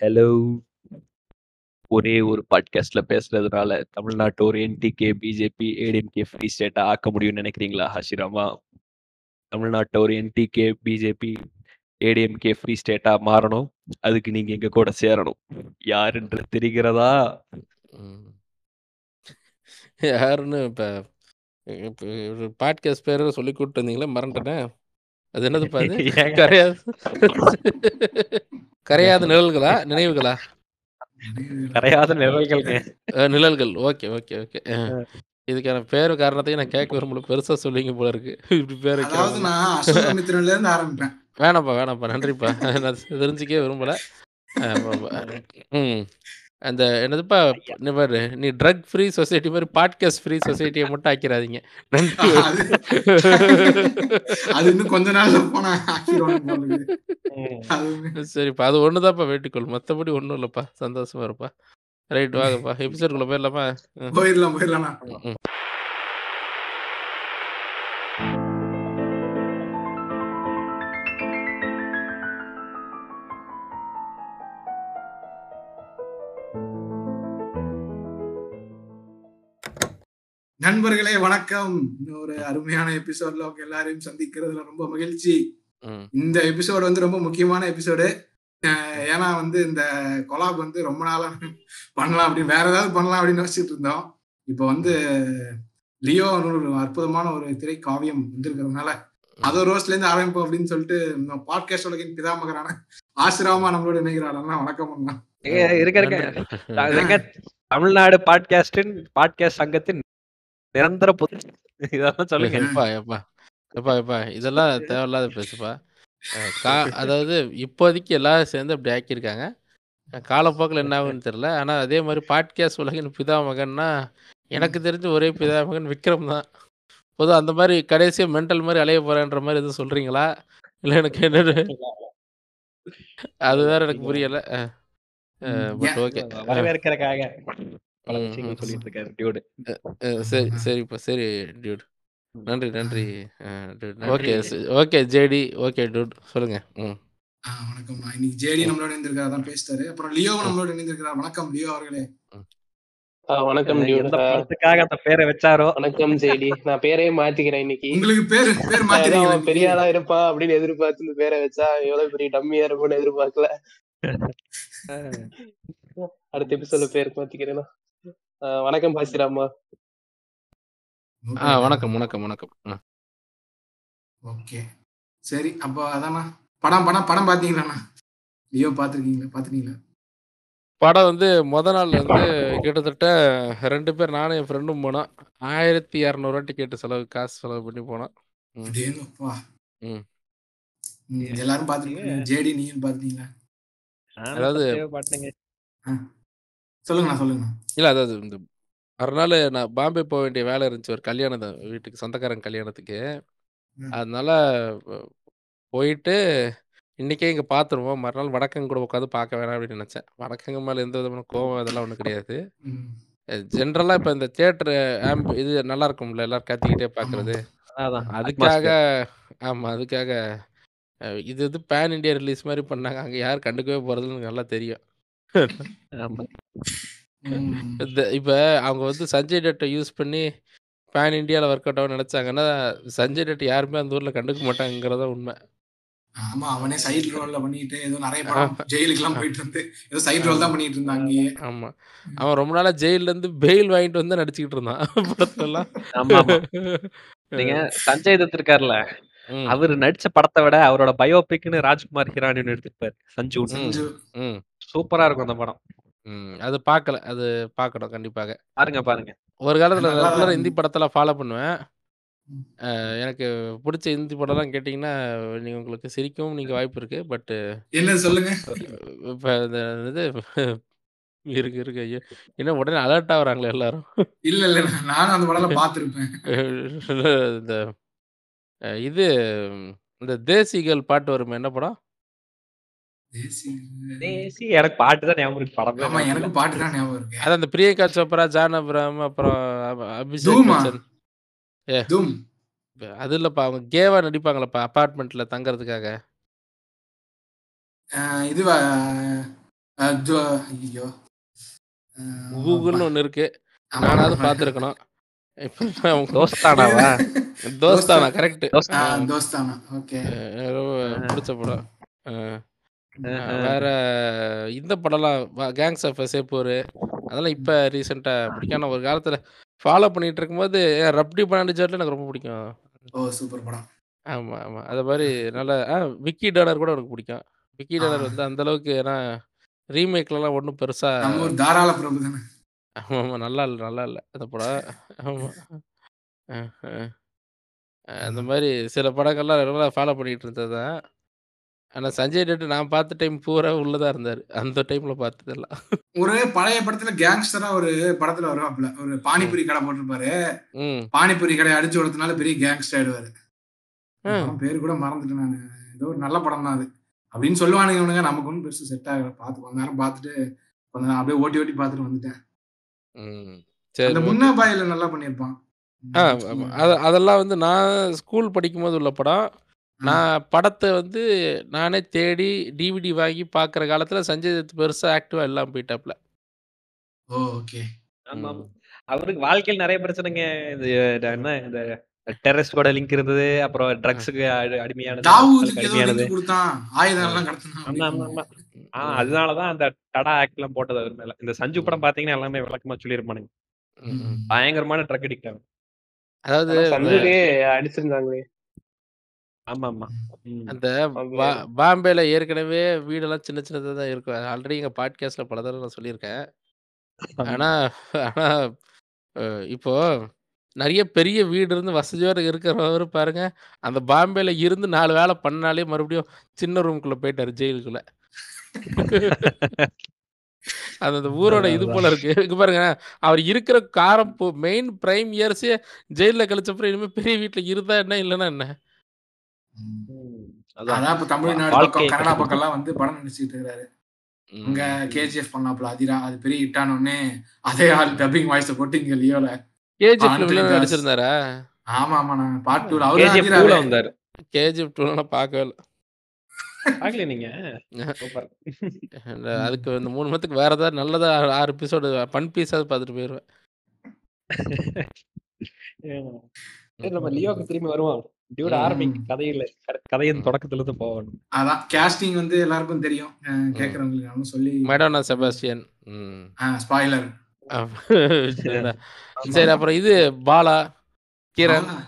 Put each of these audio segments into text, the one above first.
Hello. ஒரே ஒரு பாட்காஸ்ட்ல பேசுறதுனால தமிழ்நாட்ட ஒரு என்டிகே, பிஜேபி, ஏடிஎம்கே ஃப்ரீ ஸ்டேட்டா ஆக்க முடியும்னு நினைக்கிறீங்களா ஹஷிராமா? தமிழ்நாட்ட ஒரு என்டிகே, பிஜேபி, ஏடிஎம்கே ஃப்ரீ ஸ்டேட்டா மாறணும். அதுக்கு நீங்க எங்க கூட சேரணும். யார் என்று தெரிகிறதா? யாருன்னு இப்ப பாட்காஸ்ட் பேர சொல்லி கூப்பிட்டு வந்தீங்களே மறந்துட்டேனே. அது என்னதுப்பா அது? ஏங்க? கரையாத நிழல்களா? நினைவுகளா? கரையாத நிழல்கள்ங்க. அ நிழல்கள். Okay, okay, okay. இதுக்கான பேரு காரணத்தையும் நான் கேட்க விரும்பல. பெருசா சொல்லுவீங்க போல இருக்கு. இப்படி பேர். நான் ஆரம்பிப்பேன். வேணாம்ப்பா, வேணாம்ப்பா. நன்றிப்பா. நான் தெரிஞ்சுக்கவே விரும்பல. ம். அந்த என்னதுப்பா. இங்க பாரு. நீ ட்ரக் ஃப்ரீ சொசைட்டி மாரி பாட்காஸ்ட் ஃப்ரீ சொசைட்டிய மட்டும் ஆக்கிராதீங்க. நன்றி. அது அது இன்னும் கொஞ்ச நாள்ல போனா சரிப்பா. அது ஒண்ணு தான்ப்பா வேண்டிக்கோள். மத்தபடி ஒண்ணும் இல்லப்பா. சந்தோஷமா இருப்பா. ரைட் வாங்கப்பா. எபிசோடுக்குள்ள போயிரலாமா? ம். போயிரலாம், நண்பர்களே வணக்கம். இன்னொரு அருமையான எபிசோட்ல உங்க எல்லாரையும் சந்திக்கிறதுல ரொம்ப மகிழ்ச்சி. இந்த எபிசோடு வந்து ரொம்ப முக்கியமான எபிசோடு. ஏன்னா வந்து இந்த கொலாப் வந்து ரொம்ப நாளா பண்ணலாம் அப்படின்னு வேற ஏதாவது பண்ணலாம் அப்படின்னு யோசிச்சுட்டு இருந்தோம். இப்போ வந்து லியோ ஒரு அற்புதமான ஒரு திரை காவியம் வந்திருக்கிறதுனால அதோ ரோஸ்ட்ல இருந்து ஆரம்பிப்போம் அப்படின்னு சொல்லிட்டு நம்ம பாட்காஸ்ட் உலகின் பிதாமகரான ஆசிராமா நம்மளோட இணைகிறார் அண்ணா வணக்கம் அண்ணா. நன்றி. அதுங்க தமிழ்நாடு பாட்காஸ்டின் பாட்காஸ்ட் சங்கத்தின் நிரந்தர பொது இதெல்லாம் சொல்லுங்க. எப்பா, எப்பா. எப்பா, எப்பா. இதெல்லாம் தேவையில்லாத பேச்சுப்பா. அ கா அதாவது இப்போதைக்கு எல்லாரும் சேர்ந்து அப்படி ஆக்கியிருக்காங்க. காலப்போக்குல என்ன ஆகும்னு தெரியல. ஆனா அதே மாரி பாட்காஸ்ட் உலகின் பிதாமகன்னா, எனக்கு தெரிஞ்ச ஒரே பிதாமகன் விக்ரம் தான். பொதுவா அந்த மாரி கடைசியா மெண்டல் மாரி அலைய போறேன்ற மாரி எதுவும் சொல்றீங்களா? இல்ல எனக்கு என்னது அது வேற எனக்கு புரியல. But okay. வரவேற்கிறக்காக பல ம், விஷயங்கள் ம். சொல்லிட்டு இருக்காரு டியூடு. அ அ சரி, சரிப்பா. சரி டியூட். நன்றி, நன்றி. Okay JD. ஓகே. சொல்லுங்க. ம். ஆ, வணக்கம்ண்ணா இன்னைக்கு ஜேடி ம். நம்மளோட இணைந்திருக்காரு தான் பேசிட்டாரு அப்புறம். நம்மளோட இணைந்திருக்கிறார் வணக்கம் லியோ அவர்களே வணக்கம் படத்துக்காக அந்த பேரை வச்சாரோ வணக்கம் ஜேடி நான் பேரே மாத்திக்கிறேன் இன்னைக்கு உங்களுக்கு பேரு பேர் பெரிய ஆளா இருப்பான் அப்படின்னு எதிர்பார்த்து இந்த பேரை வச்சா எவ்வளவு பெரிய டம்மியா இருக்கும்னு எதிர்பார்க்கல அடுத்த எபிசோட்ல பேர் மாத்திக்கிறேனா ஆ, வணக்கம் பாசிராமா. ஆ வணக்கம், வணக்கம், வணக்கம். ஓகே. சரி அப்போ அதாண்ணா. படம் படம் படம் பாத்தீங்களாண்ணா? லியோ பாத்திருக்கீங்களா? பாத்துட்டீங்களா படம் வந்து மொத நாள் வந்து கிட்டத்தட்ட 2 பேர் நானும் என் ஃப்ரெண்டும் போனோம். 1200 டிக்கெட் செலவு காசு செலவு பண்ணி போனோம். எல்லாரும் பாத்துருக்கீங்க. ஜேடி நீயும் பாத்துட்டீங்களா அதாவது. சொல்லுங்கண்ணா சொல்லுங்கண்ணா இல்ல அதாவது இந்த மறுநாள் நான் பாம்பே போ வேண்டிய வேலை இருந்துச்சு. ஒரு கல்யாணம் தான் வீட்டுக்கு சொந்தக்காரங்க கல்யாணத்துக்கு. அதனால போயிட்டு இன்னைக்கே இங்க பார்த்துருவோம். மறுநாள் வடக்கன் கூட உட்காந்து பார்க்க வேணாம் அப்படின்னு நினைச்சேன். வடக்கங்க மேல எந்த விதமான கோவம் அதெல்லாம் ஒண்ணும் கிடையாது. ஜென்ரலா இப்ப இந்த தியேட்டர் ஆம்ப் இது நல்லா இருக்கும்ல. எல்லாரும் கத்திக்கிட்டே பார்க்கறது. அதான் அதுக்காக. ஆமா. அதுக்காக இது இது பேன் இண்டியா ரிலீஸ் மாரி பண்ணாங்க. அங்க யாரும் கண்டுக்கவே எனக்கு நல்லா தெரியும். ஆமா. இந்த இப்ப அவங்க வந்து சஞ்சய் தட்ட யூஸ் பண்ணி பேன் இண்டியால ஒர்க் அவுட் நினைச்சாங்கன்னா, சஞ்சய் தட் யாருமே அந்த ஊர்ல கண்டுக்க மாட்டாங்கங்கிறது தான் உண்மை. ஆமா அவனே சைடு ரோல்ல பண்ணிட்டு ஏதோ நிறைய படம் ஜெயிலுக்கு எல்லாம் ஆ, போயிட்டு வந்து ஏதோ சைடு ரோல் தான். பண்ணிட்டு இருந்தான் அங்கேயே ஆமா. அவன் ரொம்ப நாளா ஜெயில்ல இருந்து பெயில் வாங்கிட்டு வந்து நடிச்சுக்கிட்டு இருந்தான் படத்துலலாம். ஆமா. நீங்க சஞ்சய் தத் இருக்கார்ல, ம். அவரு நடிச்ச படத்த விட அவரோட பயோபிக்ன்னு ராஜ்குமார் ஹிரானின்னு. ம். சஞ்சு ம். சூப்பரா இருக்கும் அந்த படம். ம். அது பார்க்கல. அது பார்க்கணும் கண்டிப்பாக. பாருங்க, பாருங்க. ஒரு காலத்துல ரெகுலரா ஹிந்தி படத்தெல்லாம் ஃபாலோ பண்ணுவேன். எனக்கு புடிச்ச ஹிந்தி படம்லாம் கேட்டீங்கன்னா, நீங்க உங்களுக்கு சிரிக்கவும் நீங்க வாய்ப்பு இருக்கு. பட் என்ன சொல்லுங்க இப்ப இந்த இது இருக்கு இருக்கு. ஐயோ! என்ன உடனே அலர்ட் ஆகுறாங்களே எல்லாரும். இல்ல இல்ல நானும் அந்த படம் பார்த்திருப்பேன் இந்த அ இது இந்த தேசிகள் பாட்டு வருமே என்ன படம்? தேசி தேசி எனக்கு பாட்டு தான் ஞாபகம் இருக்கு. படமே ஆமா ஞாபகம். பாட்டு தான் ஞாபகம் இருக்கு அதான் அந்த பிரியங்கா சோப்ரா, ஜான் அப்ராம் அப்புறம் அப அபிஷேக் தூமா பச்சன். ஏ தூம் அது இல்லப்பா. அவங்க கேவா நடிப்பாங்கல்லப்பா அபார்ட்மெண்ட்ல தங்கறதுக்காக. அஹ் இதுவா ஐயோ கூகுள்னு ஒண்ணு இருக்கு ஆமா, நானாவது ஆமா. பார்த்துருக்கணும் தோஸ்தானாவா தோஸ்தானா கரெக்ட் தோஸ்தானா ஓகே. ரொம்ப பிடிச்ச படம். வேற இந்த படம்லாம் கேங்ஸ் ஆஃப் சேப்பூர் அதெல்லாம் இப்போ ரீசெண்டாக பிடிக்கும். ஒரு காலத்தில் ஃபாலோ பண்ணிட்டு இருக்கும்போது ரப்டி பாண்டிச்சேரில் எனக்கு ரொம்ப பிடிக்கும். ஓ சூப்பர் படம். ஆமாம் ஆமாம் அது மாதிரி நல்ல ஆ விக்கி டாலர் கூட எனக்கு பிடிக்கும். விக்கி டாலர் வந்து அந்த அளவுக்கு ஏன்னா ரீமேக்லலாம் ஒன்றும் பெருசாக நம்ம ஒரு தாராள பிரபு தானே. ஆமாம் நல்லா இல்லை நல்லா இல்லை. அந்த படம் ஆமாம் அந்த மாதிரி சில படங்கள்லாம் ரெகுலராக ஃபாலோ பண்ணிட்டு இருந்தது தான். ஆனால் சஞ்சய் டெட் நான் பார்த்த டைம் பூரா உள்ளதா இருந்தார். அந்த டைமில் பார்த்ததெல்லாம். ஒரு பழைய படத்துல கேங்ஸ்டரா ஒரு படத்துல வருவாப்புல. ஒரு பானிபூரி கடை போட்டிருப்பாரு. ம். பானிபூரி கடை அடிச்சு கொடுத்தனால பெரிய கேங்ஸ்டர் ஆயிடுவாரு. ஆ. படம் பேரு கூட மறந்துட்டேன் நான். ஏதோ ஒரு நல்ல படம் தான் அது. அப்படின்னு சொல்லுவானுங்க இவனுங்க. நமக்கு ஒன்றும் பெருசு செட் ஆகல. பார்த்து கொஞ்ச நேரம் பார்த்துட்டு கொஞ்ச நேரம் அப்படியே ஓட்டி ஓட்டி பார்த்துட்டு வந்துட்டேன். சரி. முன்னா பாயில நல்லா பண்ணியிருப்பான். ஆ ஆமா. அது அதெல்லாம் வந்து நான் ஸ்கூல் படிக்கும்போது உள்ள படம். நான் படத்தை வந்து நானே தேடி டிவிடி வாங்கி பார்க்குற காலத்தில் சஞ்சய் தத் பெருசாக ஆக்டிவாக எல்லாம் போயிட்டாப்ல. Oh okay. ஆமா ஆமா. அவருக்கு வாழ்க்கையில் நிறைய பிரச்சனைங்க. இது என்ன இந்த டெரரிஸ்ட் கூட லிங்க் இருந்தது. அப்புறம் ட்ரக்ஸுக்கு அடிமையானது அடிமையானது. ஆமா ஆமா ஆமா. ஆஹ் அதனாலதான் அந்த டடா ஆக்ட் எல்லாம் போட்டது அவர் மேல. இந்த சஞ்சு படம் பாத்தீங்கன்னா எல்லாமே விளக்கமா சொல்லியிருப்பானுங்க. பயங்கரமான ட்ரக் அடிக்ட் அதாவது அடிச்சிருந்தாங்களே. ஆமா ஆமா. அந்த அது பாம்பேல ஏற்கனவே வீடெல்லாம் சின்ன சின்னதாக தான் இருக்கும். ஆல்ரெடி எங்கள் பாட்காஸ்ட்ல பல தடவை நான் சொல்லியிருக்கேன். ஆனா ஆனா இப்போ நிறைய பெரிய வீடு இருந்து வசதியோட இருக்கிறவர் பாருங்க. அந்த பாம்பேல இருந்து நாலு வேலை பண்ணாலே மறுபடியும் சின்ன ரூம்குள்ள போயிட்டாரு ஜெயிலுக்குள்ள அது அந்த ஊரோட இது போல இருக்கு. இங்க பாருங்க அவர் இருக்கிற காரம் மெயின் பிரைம் இயர்ஸே ஜெயில கழிச்சப்பறம் இனிமே பெரிய வீட்டுல இருந்தா என்ன இல்லைன்னா என்ன. அதான். இப்ப தமிழ்நாடு பக்கம் கனடா. பக்கம் எல்லாம் வந்து படம் நடிச்சிட்டு இருக்காரு இங்க கேஜிஎஃப் பண்ணாப்ல அதிரா அது பெரிய ஹிட்டான உடனே அதே ஆள் டப்பிங் வாய்ஸ் போட்டு இங்க லியோல கேஜிஎஃப். நடிச்சிருந்தாரா? ஆமா ஆமா நான் பார்ட் டூல அவரு கேஜிஎஃப் டூலாம் பார்க்கவே இல்லை. பாக்கல நீங்க? அதுக்கு இந்த மூணு மத்துக்கு வேற ஏதாவது நல்லதா ஆறு- எபிசோடு பன் பீஸாவது பார்த்துட்டு போயிடுவேன் சரி, நம்ம லியோக்கு திரும்பி வருவோம். டியூட் ம். ஆரம்பிக்க கதையில கதை- கதையின் தொடக்கத்துல இருந்து போகணும். அதான் கேஸ்டிங் வந்து எல்லாருக்கும் தெரியும். கேக்குறவங்களுக்கு சொல்லி மெடோனா செபாஸ்டியன். ஸ்பாய்லர் சரி அப்புறம் இது பாலா கிரண்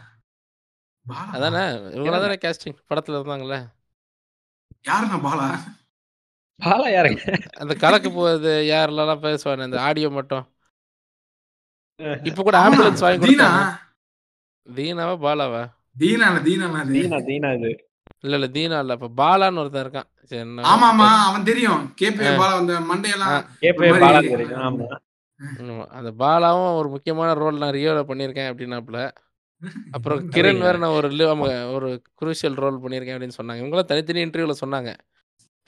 அதானே? இவங்கள தானே கேஸ்டிங் படத்துல இருந்தாங்கல்ல? யாருண்ணா பாலா? பாலா யாருங்க? அந்த கலக்கு போகுது யாரெல்லாம் பேசுவானே அந்த ஆடியோ மட்டும். இப்ப கூட ஆமா, ஆம்புலன்ஸ் வாங்கி தீனா? தீனாவா பாலாவா? தீனா தீனா தீனா தீனா இது இல்ல இல்ல தீனா இல்ல. இப்ப பாலான்னு ஒருத்தன் இருக்கான். ஆமா ஆமா அவன் தெரியும். கேபி. பாலா அந்த மண்டையெல்லாம். கேபே பாலா தெரியும். ஆமா. அந்த பாலாவும் ஒரு முக்கியமான ரோல் நான் ரியோல பண்ணியிருக்கேன் அப்படின்னாப்புல. அப்புறம் கிரண் வேற நான் ஒரு ஒரு குரூஷியல் ரோல் பண்ணியிருக்கேன் அப்படின்னு சொன்னாங்க. இவங்களாம் தனித்தனி இன்டர்வியூல சொன்னாங்க.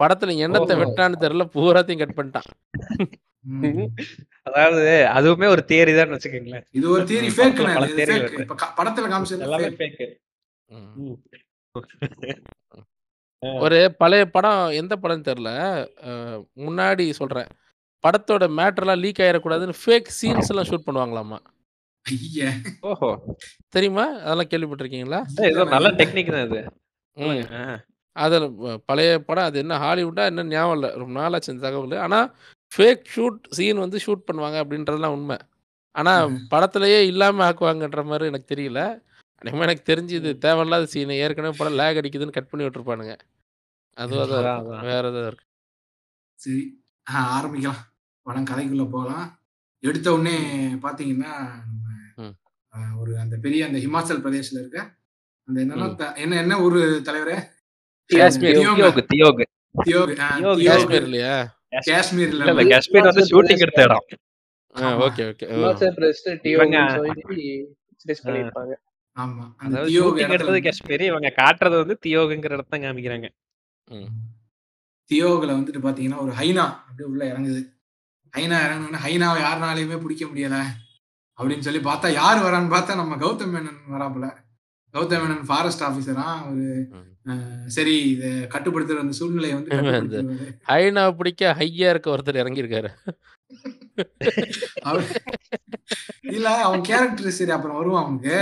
படத்துல எண்ணத்தை. வெட்டான்னு தெரியல பூராத்தையும் கட் பண்ணிட்டான். அதாவது அதுவுமே ஒரு தியரி தான் வச்சுக்கோங்களேன். இது ஒரு தியரி ஃபேக் படத்துல ஃபேக் காமிச்சது எல்லாமே. ம். ஒரு பழைய படம் எந்த படம்னு தெரியல. முன்னாடி சொல்றேன். படத்தோட மேட்டர்லாம் லீக் ஆயிடக்கூடாதுன்னு ஃபேக் சீன்ஸ் எல்லாம் ஷூட் பண்ணுவாங்களாமா? ஓஹோ. தெரியுமா? அதெல்லாம் கேள்விப்பட்டிருக்கீங்களா? ஒரு நல்ல டெக்னிக் தான் இது. அதில் பழைய படம் அது என்ன ஹாலிவுட்டா என்ன ஞாபகம் இல்லை. ரொம்ப நாளாச்சு இந்த தகவல். ஆனால் ஃபேக் ஷூட் சீன் வந்து ஷூட் பண்ணுவாங்க அப்படின்றதுலாம் உண்மை. ஆனால். படத்துலயே இல்லாமல் ஆக்குவாங்கன்ற மாதிரி எனக்கு தெரியல. அநேகமாக எனக்கு தெரிஞ்சு இது தேவையில்லாத சீன் ஏற்கனவே படம் லேக் அடிக்குதுன்னு கட் பண்ணி விட்டுருப்பானுங்க. அதுவாக தான் அதான். வேற எதாவது இருக்கு. சரி. ஆ, ஆரம்பிக்கலாம். படம் கதைக்குள்ள போகலாம். எடுத்த உடனே. ஆ, ஒரு அந்த பெரிய அந்த ஹிமாச்சல் பிரதேஷ்ல இருக்க அந்த என்னன்னா என்ன என்ன ஒரு தலைவரே? காஷ்மீர். வந்து- காஷ்மீர் வந்து ஷூட்டிங் எடுத்த இடம். Okay okay. ஹிமாச்சல் ஆமா அந்த தியோக் எடுத்தது காஷ்மீர் இவங்க காட்டுறது வந்து தியோகுங்கிற இடத்த காமிக்கிறாங்க. தியோகுல வந்துட்டு பாத்தீங்கன்னா ஒரு ஹைனா அப்படியே உள்ள இறங்குது. ஹைனா இறங்குனோடனே ஹைனாவை யாருனாலையுமே பிடிக்க முடியல. அப்படின்னு சொல்லி பார்த்தா யார் வரான்னு பார்த்தா நம்ம கௌதம் மேனன் வராப்புல கௌதம் மேனன் ஃபாரஸ்ட் ஆபீசரா. அஹ் சரி இதை கட்டுப்படுத்துற அந்த சூழ்நிலையை வந்து ஹைனா பிடிக்க ஹையா இருக்க ஒருத்தர் இறங்கியிருக்காரு. அவர் இல்ல அவன் கேரக்டர் சரி அப்புறம் வருவான் அவனுக்கு.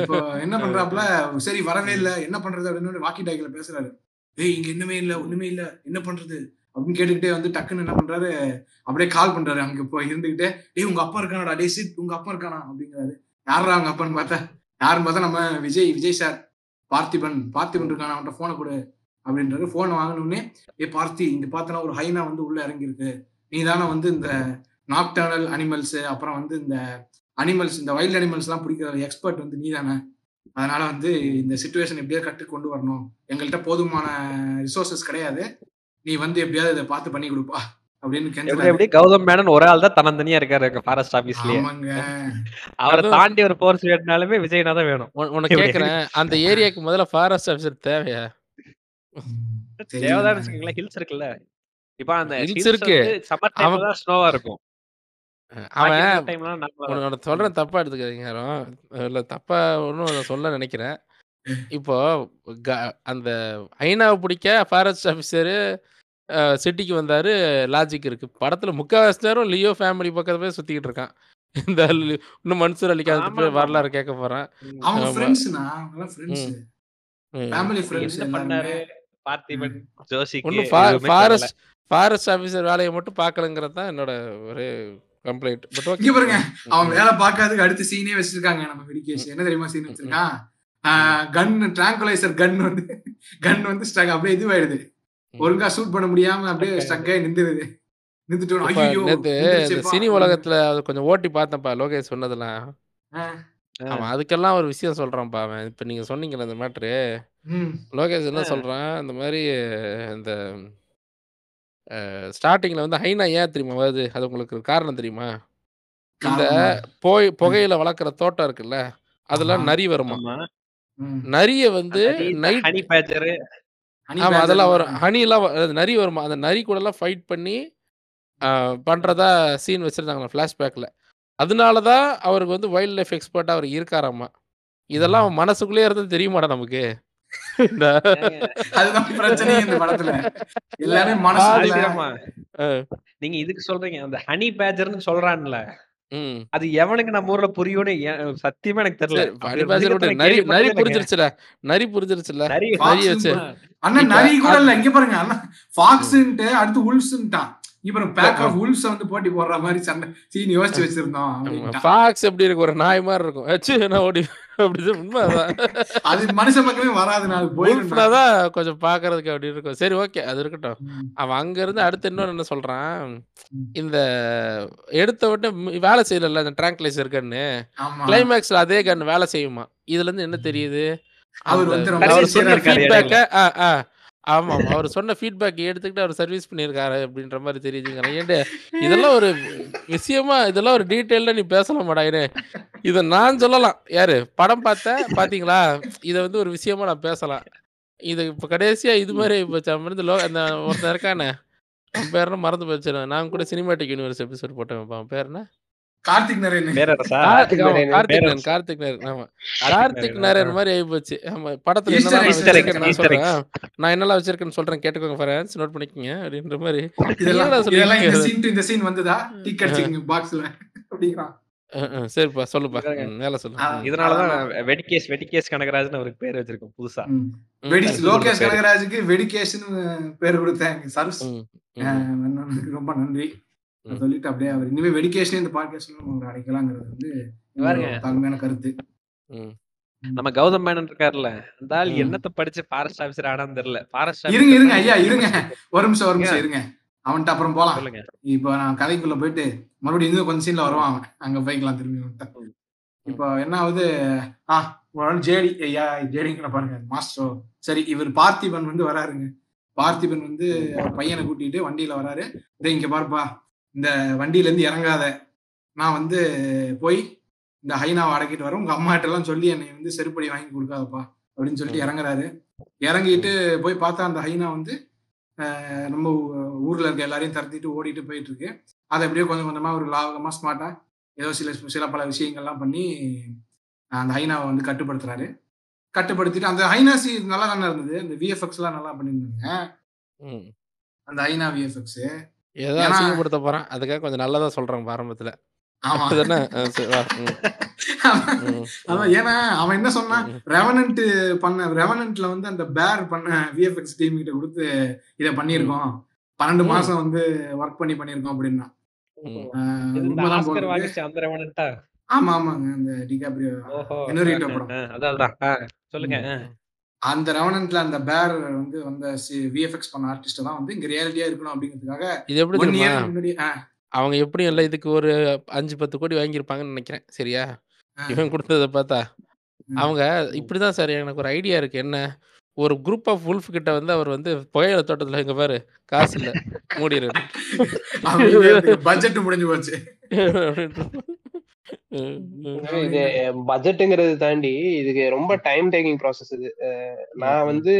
இப்போ என்ன பண்றாப்புல சரி வரவே இல்ல என்ன பண்றது அப்படின்னு வாக்கி டாக்கில பேசுறாரு. ஏய் இங்க என்னமே இல்ல ஒண்ணுமே இல்ல என்ன பண்றது? அப்படின்னு கேட்டுக்கிட்டே வந்து டக்குன்னு என்ன பண்றாரு? அப்படியே கால் பண்றாரு. அங்க போய் இருந்துகிட்டே டேய் உங்க அப்பா இருக்கானடா? டே சித் உங்க அப்பா இருக்கானா? அப்படிங்கிறாரு. யாரா அவங்க அப்பான்னு பார்த்தா? யாருன்னு பார்த்தா நம்ம விஜய் விஜய் சார் பார்த்திபன் பார்த்திபன் இருக்கான? அவன்கிட்ட போனை கொடு. அப்படின்றாரு. போனை வாங்கினோடனே ஏ பார்த்தி இங்க பார்த்தனா ஒரு ஹைனா வந்து உள்ள இறங்கியிருக்கு. நீ தானே வந்து இந்த நாக்டர்னல் அனிமல்ஸ் அப்புறம் வந்து இந்த அனிமல்ஸ் இந்த வைல்ட் அனிமல்ஸ் எல்லாம் பிடிக்கிற எக்ஸ்பர்ட் வந்து நீ தானே அதனால வந்து இந்த சுச்சுவேஷன் எப்படியோ கட்டு கொண்டு வரணும். எங்கள்கிட்ட போதுமான ரிசோர்சஸ் கிடையாது. நீ வந்து எப்படியாவது இதை பார்த்து பண்ணி கொடுப்பா அப்படின்னு எப்படி கௌதம் மேனன் ஒரு ஆள் தான் தன்னந்தனியா இருக்காரு ஃபாரஸ்ட் ஆபீஸ்லயே அவரை தாண்டி ஒரு போர்ஸ் வேணுனாலுமே விஜய்னா தான் வேணும். உன- உனக்கு? கேக்குறேன். அந்த ஏரியாக்கு முதல்ல ஃபாரஸ்ட் ஆஃபீஸர் தேவையா? தேவைதான் வச்சுக்கோங்களேன் ஹில்ஸ் இருக்குல்ல. இப்ப அந்த ஹில்ஸ் இருக்கு. சம்மர் டைம்ல அவன் தான் ஸ்னோவா இருக்கும். அவன் உன்னோட சொல்றேன் தப்பா எடுத்துக்காதீங்க யாரும். இல்ல தப்பா ஒன்றும் சொல்ல நினைக்கிறேன். இப்போ அந்த ஐநாவை பிடிக்க ஃபாரஸ்ட் ஆஃபீஸரு சிட்டிக்கு வந்தாரு லாஜிக் இருக்கு. படத்துல முக்கால்வாசி நேரம் லியோ ஃபேமிலி பக்கத்துல போய் சுத்திக்கிட்டு இருக்கான். இந்த லி- இன்னும் மன்சூர் ஆமா, போய் வரலாறு கேட்க போறான். அவங்க ஆமா. ஃப்ரெண்ட்ஸ்னா அவங்கலாம் ஃப்ரெண்ட்ஸ் ம். ம். ஃபேமிலி ஃப்ரெண்ட்ஸ் என்ன பண்ணாரு? பார்த்திபன் ஜோஷிக்கு ஒன்றும் எதுவுமே தெரியல. ஃபாரஸ்ட் ஃபாரஸ்ட் ஆஃபீஸர் வேலையை மட்டும் பார்க்கலங்கிறது தான் என்னோட ஒரே கம்ப்ளைண்ட் பட் இங்க ஓகே பாருங்க அவன் வேலை பார்க்காததுக்கு அடுத்த சீனே வச்சிருக்காங்க நம்ம வெடிகேஷ் என்ன தெரியுமா சீன் வச்சிருக்கான்? கன் ட்ராங்குலைசர் கன் வந்து கன் வந்து ஸ்டக் அப்படியே இதுவாயிடுது. ஒழுங்கா ஷூட் பண்ண முடியாம அப்படியே ஸ்டக் ஆகி நின்றுது. சினி உலகத்துல அது கொஞ்சம் ஓட்டி பார்த்தேன்ப்பா லோகேஷ் சொன்னதெல்லாம். அவன் அதுக்கெல்லாம் ஒரு விஷயம் சொல்றான்ப்பா அவன். இப்ப நீங்க சொன்னீங்கல்ல இந்த மேட்ரு. லோகேஷ் என்ன. சொல்றான்? இந்த மாதிரி இந்த ஸ்டார்டிங்ல வந்து ஹைனா ஏன் தெரியுமா வருது? அது உங்களுக்கு காரணம் தெரியுமா? இந்த போய் புகையில வளர்க்குற தோட்டம் இருக்குல்ல அதெல்லாம் ஆமா. நரி வருமா? ஆமா. நரிய வந்து நைட் ஹனி பேச்சரு ஆமா அதெல்லாம் வரும். ஹனி எல்லாம் நரி வருமா? அந்த நரி கூட எல்லாம் ஃபைட் பண்ணி பண்றதா சீன் வச்சிருந்தாங்க ஃபிளாஷ்பேக்ல அதனால தான் அவருக்கு வந்து வைல்ட் லைஃப் எக்ஸ்பர்ட்டா அவர் இருக்காராமா. இதெல்லாம் அவன் மனசுக்குள்ளே இருந்து தெரியுமாடா நமக்கு. நீங்க இதுக்கு சொல்றீங்க அந்த ஹனி பேஜர்னு சொல்றான்ல. அது எவனுக்கு நம்ம ஊர்ல புரியும்னு சத்தியமா எனக்கு தெரியல. நரி நரி. புரிஞ்சிருச்சுல நரி புரிஞ்சிருச்சுல நரி வச்சு. அண்ணா நரி கூட இல்ல இங்க பாருங்க அண்ணா ஃபாக்ஸ்ன்ட்டு அடுத்து உல்ஸ்ன்ட்டான் இப்ப பேக் ஆஃப் உல்ஸ் வந்து போட்டி போடுற மாதிரி சண்டை. சீன் யோசிச்சு வச்சிருந்தோம். ஃபாக்ஸ் எப்படி இருக்கு? ஒரு நாய் மாதிரி இருக்கும். ஏச்சு நான் ஓடி அப்படி உண்மை அதான். அது மனுஷன் பக்கமே வராது நான் போயிடும் உல்ஃப்னா தான் கொஞ்சம் பாக்குறதுக்கு அப்படி இருக்கும். சரி ஓகே அது இருக்கட்டும். அவன் அங்க இருந்து அடுத்து இன்னொன்னு என்ன சொல்றான். இந்த எடுத்த உடனே வேலை செய்யல அந்த ட்ராங்க்லைசர் கன்னு கிளைமேக்ஸ்ல அதே கன் வேலை செய்யுமா? இதுல இருந்து என்ன தெரியுது? அவர் வந்து ரொம்ப அவர் சொன்ன ஆமா அவர் ஃபீட்பேக் எடுத்துக்கிட்டு அவர் சர்வீஸ் பண்ணியிருக்காரு அப்படின்ற மாதிரி தெரியுதுங்க. ஏன்டா இதெல்லாம் ஒரு விஷயமா இதெல்லாம் ஒரு டீட்டெயில்ல நீ பேசலாமாடா இது இதை நான் சொல்லலாம். யாரு? படம் பார்த்த பாத்தீங்களா இதை வந்து ஒரு விஷயமா நான் பேசலாம். இது இப்ப கடைசியா இது மாதிரி இப்போ இருந்து லோ அந்த ஒருத்தன் இருக்கானே பேர் என்ன மறந்து போச்சு. நான் கூட சினிமாட்டிக் யூனிவர்ஸ் எபிசோட் போட்டேன் பேர் என்ன? கார்த்திக் நரேன். கார்த்திக் ஆமா, நரேன். கார்த்திக். நரேன் ஆமா. கார்த்திக் மாதிரி ஆகி போச்சு. ஆமா படத்துல என்னெல்லாம் நான் என்னெல்லாம் வச்சிருக்கேன்னு சொல்றேன் கேட்டுக்கோங்க ஃப்ரெண்ட்ஸ் நோட் பண்ணிக்கோங்க அப்படின்ற மாதிரி. இதெல்லாம் என்னடா சொல்லிட்டு இதெல்லாம் இந்த? சீன் இந்த சீன் வந்ததா? டிக் அடிச்சிங்க பாக்ஸ்ல அப்படிங்கிறான். அஹ், அஹ், சரிப்பா சொல்லுப்பா. மேல சொல்லு. இதனாலதான் வெடிகேஸ் வெடிகேஸ் கனகராஜ்னு அவருக்கு பேர் வச்சிருக்கோம் புதுசா. வெடி லோகேஷ். கனகராஜுக்கு வெடிகேஷ்னு பேர் கொடுத்தாங்க சர்ஸ். ரொம்ப நன்றி. சொல்லிட்டு அப்படியே அவர் இனிமே வெடிகேஷன் இந்த பாட்காஸ்ட்ல நம்ம அடைக்கலாங்கிறது வந்து தாழ்மையான கருத்து. நம்ம கௌதம் மேனன் இருக்காருல்ல. அந்த ஆள். என்னத்த படிச்சு ஃபாரஸ்ட் ஆபீசர் ஆனான்னு தெரியல. ஃபாரஸ்ட் இருங்க இருங்க ஐயா இருங்க. ஒரு நிமிஷம் ஒரு நிமிஷம் இருங்க. அவன்கிட்ட அப்புறம் போலாம். இப்போ நான் கதைக்குள்ள போயிட்டு மறுபடியும் இன்னும் கொஞ்சம் சீன்ல வருவான் அவன். அங்க போய்க்கலாம் திரும்பி வந்துட்டேன். இப்போ என்ன ஆகுது? ஆ ஒரு ஜேடி ஐயா ஜேடிங்கிற பாருங்க மாஸ்டரோ சரி இவர் பார்த்திபன் வந்து வராருங்க. பார்த்திபன் வந்து பையனை கூட்டிட்டு வண்டியில வராரு. இதே இங்க பாருப்பா. இந்த வண்டியில இருந்து இறங்காத நான் வந்து போய் இந்த ஹைனாவை அடக்கிட்டு வரேன் உங்க அம்மாட்ட எல்லாம் சொல்லி என்னை வந்து செருப்படி வாங்கி கொடுக்காதப்பா அப்படின்னு சொல்லிட்டு இறங்குறாரு. இறங்கிட்டு போய் பார்த்தா அந்த ஹைனா வந்து நம்ம ஊர்ல இருக்க எல்லாரையும் தரத்திட்டு ஓடிட்டு போயிட்டு இருக்கு அதை அப்படியே கொஞ்சம் கொஞ்சமா ஒரு லாபகமா ஸ்மார்ட்டா ஏதோ சில சில பல விஷயங்கள்லாம் பண்ணி அந்த ஹைனாவை வந்து கட்டுப்படுத்துறாரு. கட்டுப்படுத்திட்டு அந்த ஹைனாசி நல்லா தானே இருந்தது. அந்த விஎஃப்எக்ஸ் எல்லாம் நல்லா பண்ணியிருந்தாங்க. அந்த ஐநா விஎஃப்எக்ஸ் ஏதோ ஏன்னா- அசிங்கப்படுத்த போறான். அதுக்காக கொஞ்சம் நல்லதா சொல்றாங்க ஆரம்பத்துல. ஆமா. அப்படிதானே ஆ, சரி, வா. ம், ம், அதான் ஏன்னா அவன் என்ன சொன்னான்? ம், ரெவனன்ட் பண்ண ரெவனன்ட்ல வந்து அந்த பேர் பண்ண விஎஃப்எக்ஸ் டீம் கிட்ட கொடுத்து இதை பண்ணியிருக்கோம். பன்னெண்டு ம். மாசம் வந்து ஒர்க் பண்ணி பண்ணியிருக்கோம் அப்படின்னா. ம். ஆஹ் இது இந்த உண்மைதான் ஆஸ்கர் போல வாங்கிச்சு அந்த ரெவனண்டா ஆமா ஆமாங்க. அந்த டிகாப்ரியோ ஓஹோ. இன்னொரு படம். அதான் அதான். ஆ, சொல்லுங்க. ஆ. அந்த ரெவனன்ட்ல அந்த பேர் வந்து வந்த விஎஃப்எக்ஸ் பண்ண ஆர்டிஸ்ட் தான் வந்து இங்க ரியாலிட்டியா இருக்கணும் அப்படிங்கிறதுக்காக இது எப்படி ஒன் இயர் முன்னாடி அவங்க எப்படி இல்லை இதுக்கு ஒரு அஞ்சு பத்து கோடி வாங்கியிருப்பாங்கன்னு நினைக்கிறேன். சரியா? இவன் கொடுத்ததை பார்த்தா. அவங்க இப்படிதான் சார் எனக்கு ஒரு ஐடியா இருக்கு. என்ன? ஒரு குரூப் ஆஃப் உல்ஃப் கிட்ட வந்து அவர் வந்து புகையில தோட்டத்துல இங்க பாரு காசு இல்ல மூடிடு பட்ஜெட் முடிஞ்சு போச்சு. இது பட்ஜெட்டுங்கிறது தாண்டி இதுக்கு ரொம்ப டைம் டேக்கிங் ப்ராசஸ் இது. நான். வந்து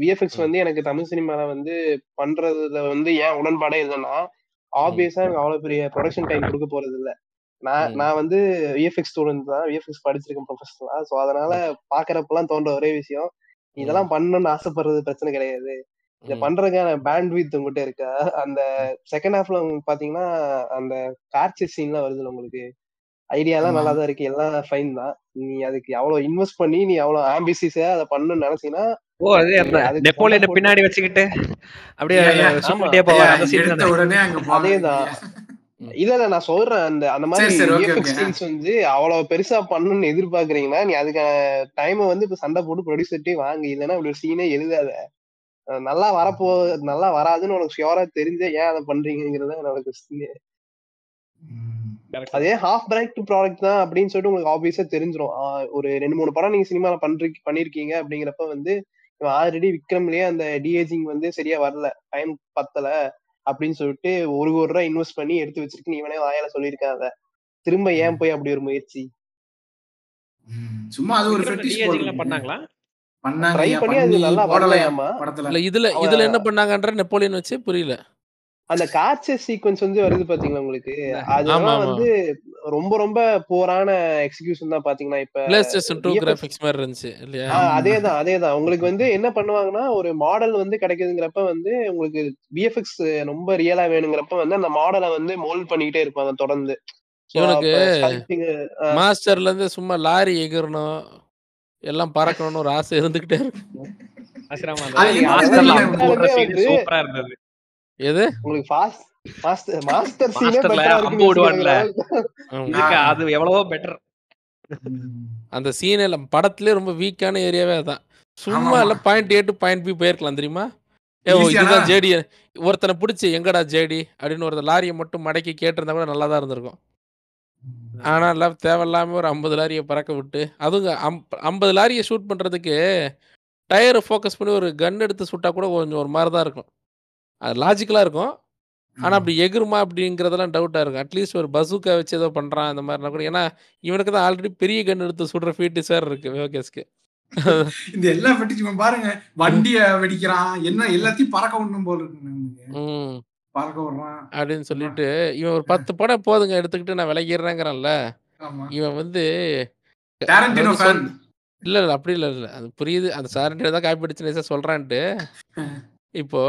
விஎஃப்எக்ஸ் வந்து எனக்கு தமிழ் சினிமால வந்து பண்றதுல வந்து ஏன் உடன்பாடே இல்லைன்னா ஆப்வியஸா எனக்கு அவ்வளவு பெரிய ப்ரொடக்ஷன் டைம் கொடுக்க போறது இல்ல. நான். நான் வந்து விஎஃப்எக்ஸ் ஸ்டூடெண்ட் தான். விஎஃப்எக்ஸ் படிச்சிருக்கேன் ப்ரொஃபஷனலா சோ அதனால பாக்குறப்பெல்லாம் தோன்ற ஒரே விஷயம். இதெல்லாம் பண்ணணும்னு ஆசைப்படுறது பிரச்சனை கிடையாது. இதை. பண்றதுக்கான பேண்ட் வித் உங்ககிட்ட இருக்கா? அந்த செகண்ட் ஹாஃப்ல பாத்தீங்கன்னா அந்த கார்ச்சஸ் சீன்லாம் வருதுல்ல உங்களுக்கு? ஐடியாலாம். நல்லா தான் இருக்கு. எல்லாம் ஃபைன் தான். நீ அதுக்கு எவ்வளவு இன்வெஸ்ட் பண்ணி நீ எவ்வளவு ஆம்பிசிஸா அதை பண்ணணும்னு நினைச்சீங்கன்னா ஓ அது நெப்போலியனை பின்னாடி வச்சுக்கிட்டு அப்படியே? உடனே. அதேதான். இல்ல இல்ல நான் சொல்றேன். அந்த அந்த மாதிரி வந்து அவ்வளவு பெருசா பண்ணணும்னு எதிர்பார்க்கறீங்கன்னா நீ அதுக்கான டைமை வந்து இப்ப சண்டை போட்டு ப்ரொடியூசர்ட்டே வாங்க. இல்லைன்னா இப்படி ஒரு சீனே எழுதாத. நல்லா வரப்போ நல்லா வராதுன்னு உனக்கு ஷியோரா தெரிஞ்ச ஏன் அதை பண்றீங்கிறத என்னோட கொஸ்டின். அதே ஹாஃப் பிரைட் ப்ராடக்ட் தான் அப்படின்னு சொல்லிட்டு உங்களுக்கு ஆப்வியஸா தெரிஞ்சிரும். ஆஹ் ஒரு ரெண்டு மூணு படம் நீங்க சினிமால பண்றீங்க பண்ணிருக்கீங்க அப்படிங்கிறப்ப வந்து ஆல்ரெடி விக்ரம்லயே அந்த டிஏஜிங் வந்து சரியா வரல டைம் பத்தல அப்படின்னு சொல்லிட்டு ஒரு ஒரு ரூபா இன்வெஸ்ட் பண்ணி எடுத்து வச்சிருக்கு இவனே வாயால சொல்லியிருக்காங்க. திரும்ப ஏன் போய் அப்படி ஒரு முயற்சி. சும்மா அது ஒரு ஃபெட்டிஷ் பண்ணாங்களா? பண்ணாங்க ட்ரை பண்ணி அது நல்லா வரலையாமா படத்துல? இல்ல இதுல இதுல என்ன பண்ணாங்கன்ற நெப்போலியன் வச்சு புரியல. அந்த காட்சஸ் சீக்வன்ஸ் வந்து வருது பாத்தீங்களா உங்களுக்கு? அதெல்லாம். வந்து ரொம்ப ரொம்ப போரான எக்ஸிகியூஷன் தான் பாத்தீங்கன்னா இப்ப PlayStation two VFX graphics மாதிரி இருந்துச்சு அதேதான் அதேதான். உங்களுக்கு வந்து என்ன பண்ணுவாங்கன்னா ஒரு மாடல் வந்து கிடைக்குதுங்கிறப்ப வந்து உங்களுக்கு விஎஃப்எக்ஸ் ரொம்ப ரியலா வேணுங்கிறப்ப வந்து அந்த மாடலை வந்து மோல்ட் பண்ணிக்கிட்டே இருப்பாங்க தொடர்ந்து. இவனுக்கு மாஸ்டர்ல இருந்து சும்மா லாரி எகிரணும் எல்லாம் பறக்கணும்னு ஒரு ஆசை இருந்துகிட்டே இருக்கு. சூப்பரா இருந்தது. எது? உங்களுக்கு ஃபாஸ்ட் மாஸ்டர் மாஸ்டர் சீனே பெட்டரா விடுவான்ல. இருக்கு ஆமா. இதுக்கு அது எவ்வளவோ பெட்டர். அந்த சீனே இல்ல படத்திலே ரொம்ப வீக்கான ஏரியாவே அதான். சும்மா இல்ல point A to point B போயிருக்கலாம் தெரியுமா? ஏ இதுதான் ஜேடி ஒருத்தனை பிடிச்சி எங்கடா ஜேடி அப்படின்னு ஒரு லாரியை மட்டும் மடக்கி கேட்டிருந்தா கூட நல்லா தான் இருந்திருக்கும். ஆனா இல்ல தேவையில்லாம ஒரு ஐம்பது லாரியை பறக்க விட்டு அதுவும் ஐம்பது லாரியை ஷூட் பண்றதுக்கு டயரை ஃபோக்கஸ் பண்ணி ஒரு கன் எடுத்து சுட்டா கூட கொஞ்சம் ஒரு மாதிரி தான் இருக்கும். அது லாஜிக்கலா இருக்கும். ஆனா அப்படி எகுருமா அப்படிங்கிறதெல்லாம் டவுட்டா இருக்கும். அட்லீஸ்ட் ஒரு பசூக்கா வச்சு ஏதோ பண்றான் அந்த மாதிரினா கூட. ஏன்னா இவனுக்கு தான் ஆல்ரெடி பெரிய கன் எடுத்து சுடுற ஃபீட்டு சார் இருக்கு விவேகேஸ்க்கு இந்த எல்லா ஃபெட்டிஷ் பாருங்க. வண்டிய வெடிக்கிறான். என்ன எல்லாத்தையும் பறக்க விடணும் போல இருக்கு பறக்க விடுறான். அப்படின்னு சொல்லிட்டு இவன் ஒரு பத்து படம் போதுங்க எடுத்துக்கிட்டு நான் விலகிடுறேங்கிறான்ல. ஆமா. இவன் வந்து இல்ல இல்ல அப்படி இல்ல இல்ல. அது புரியுது. அந்த சாரண்டே தான் காப்பி அடிச்சு சொல்றான்ட்டு. இப்போ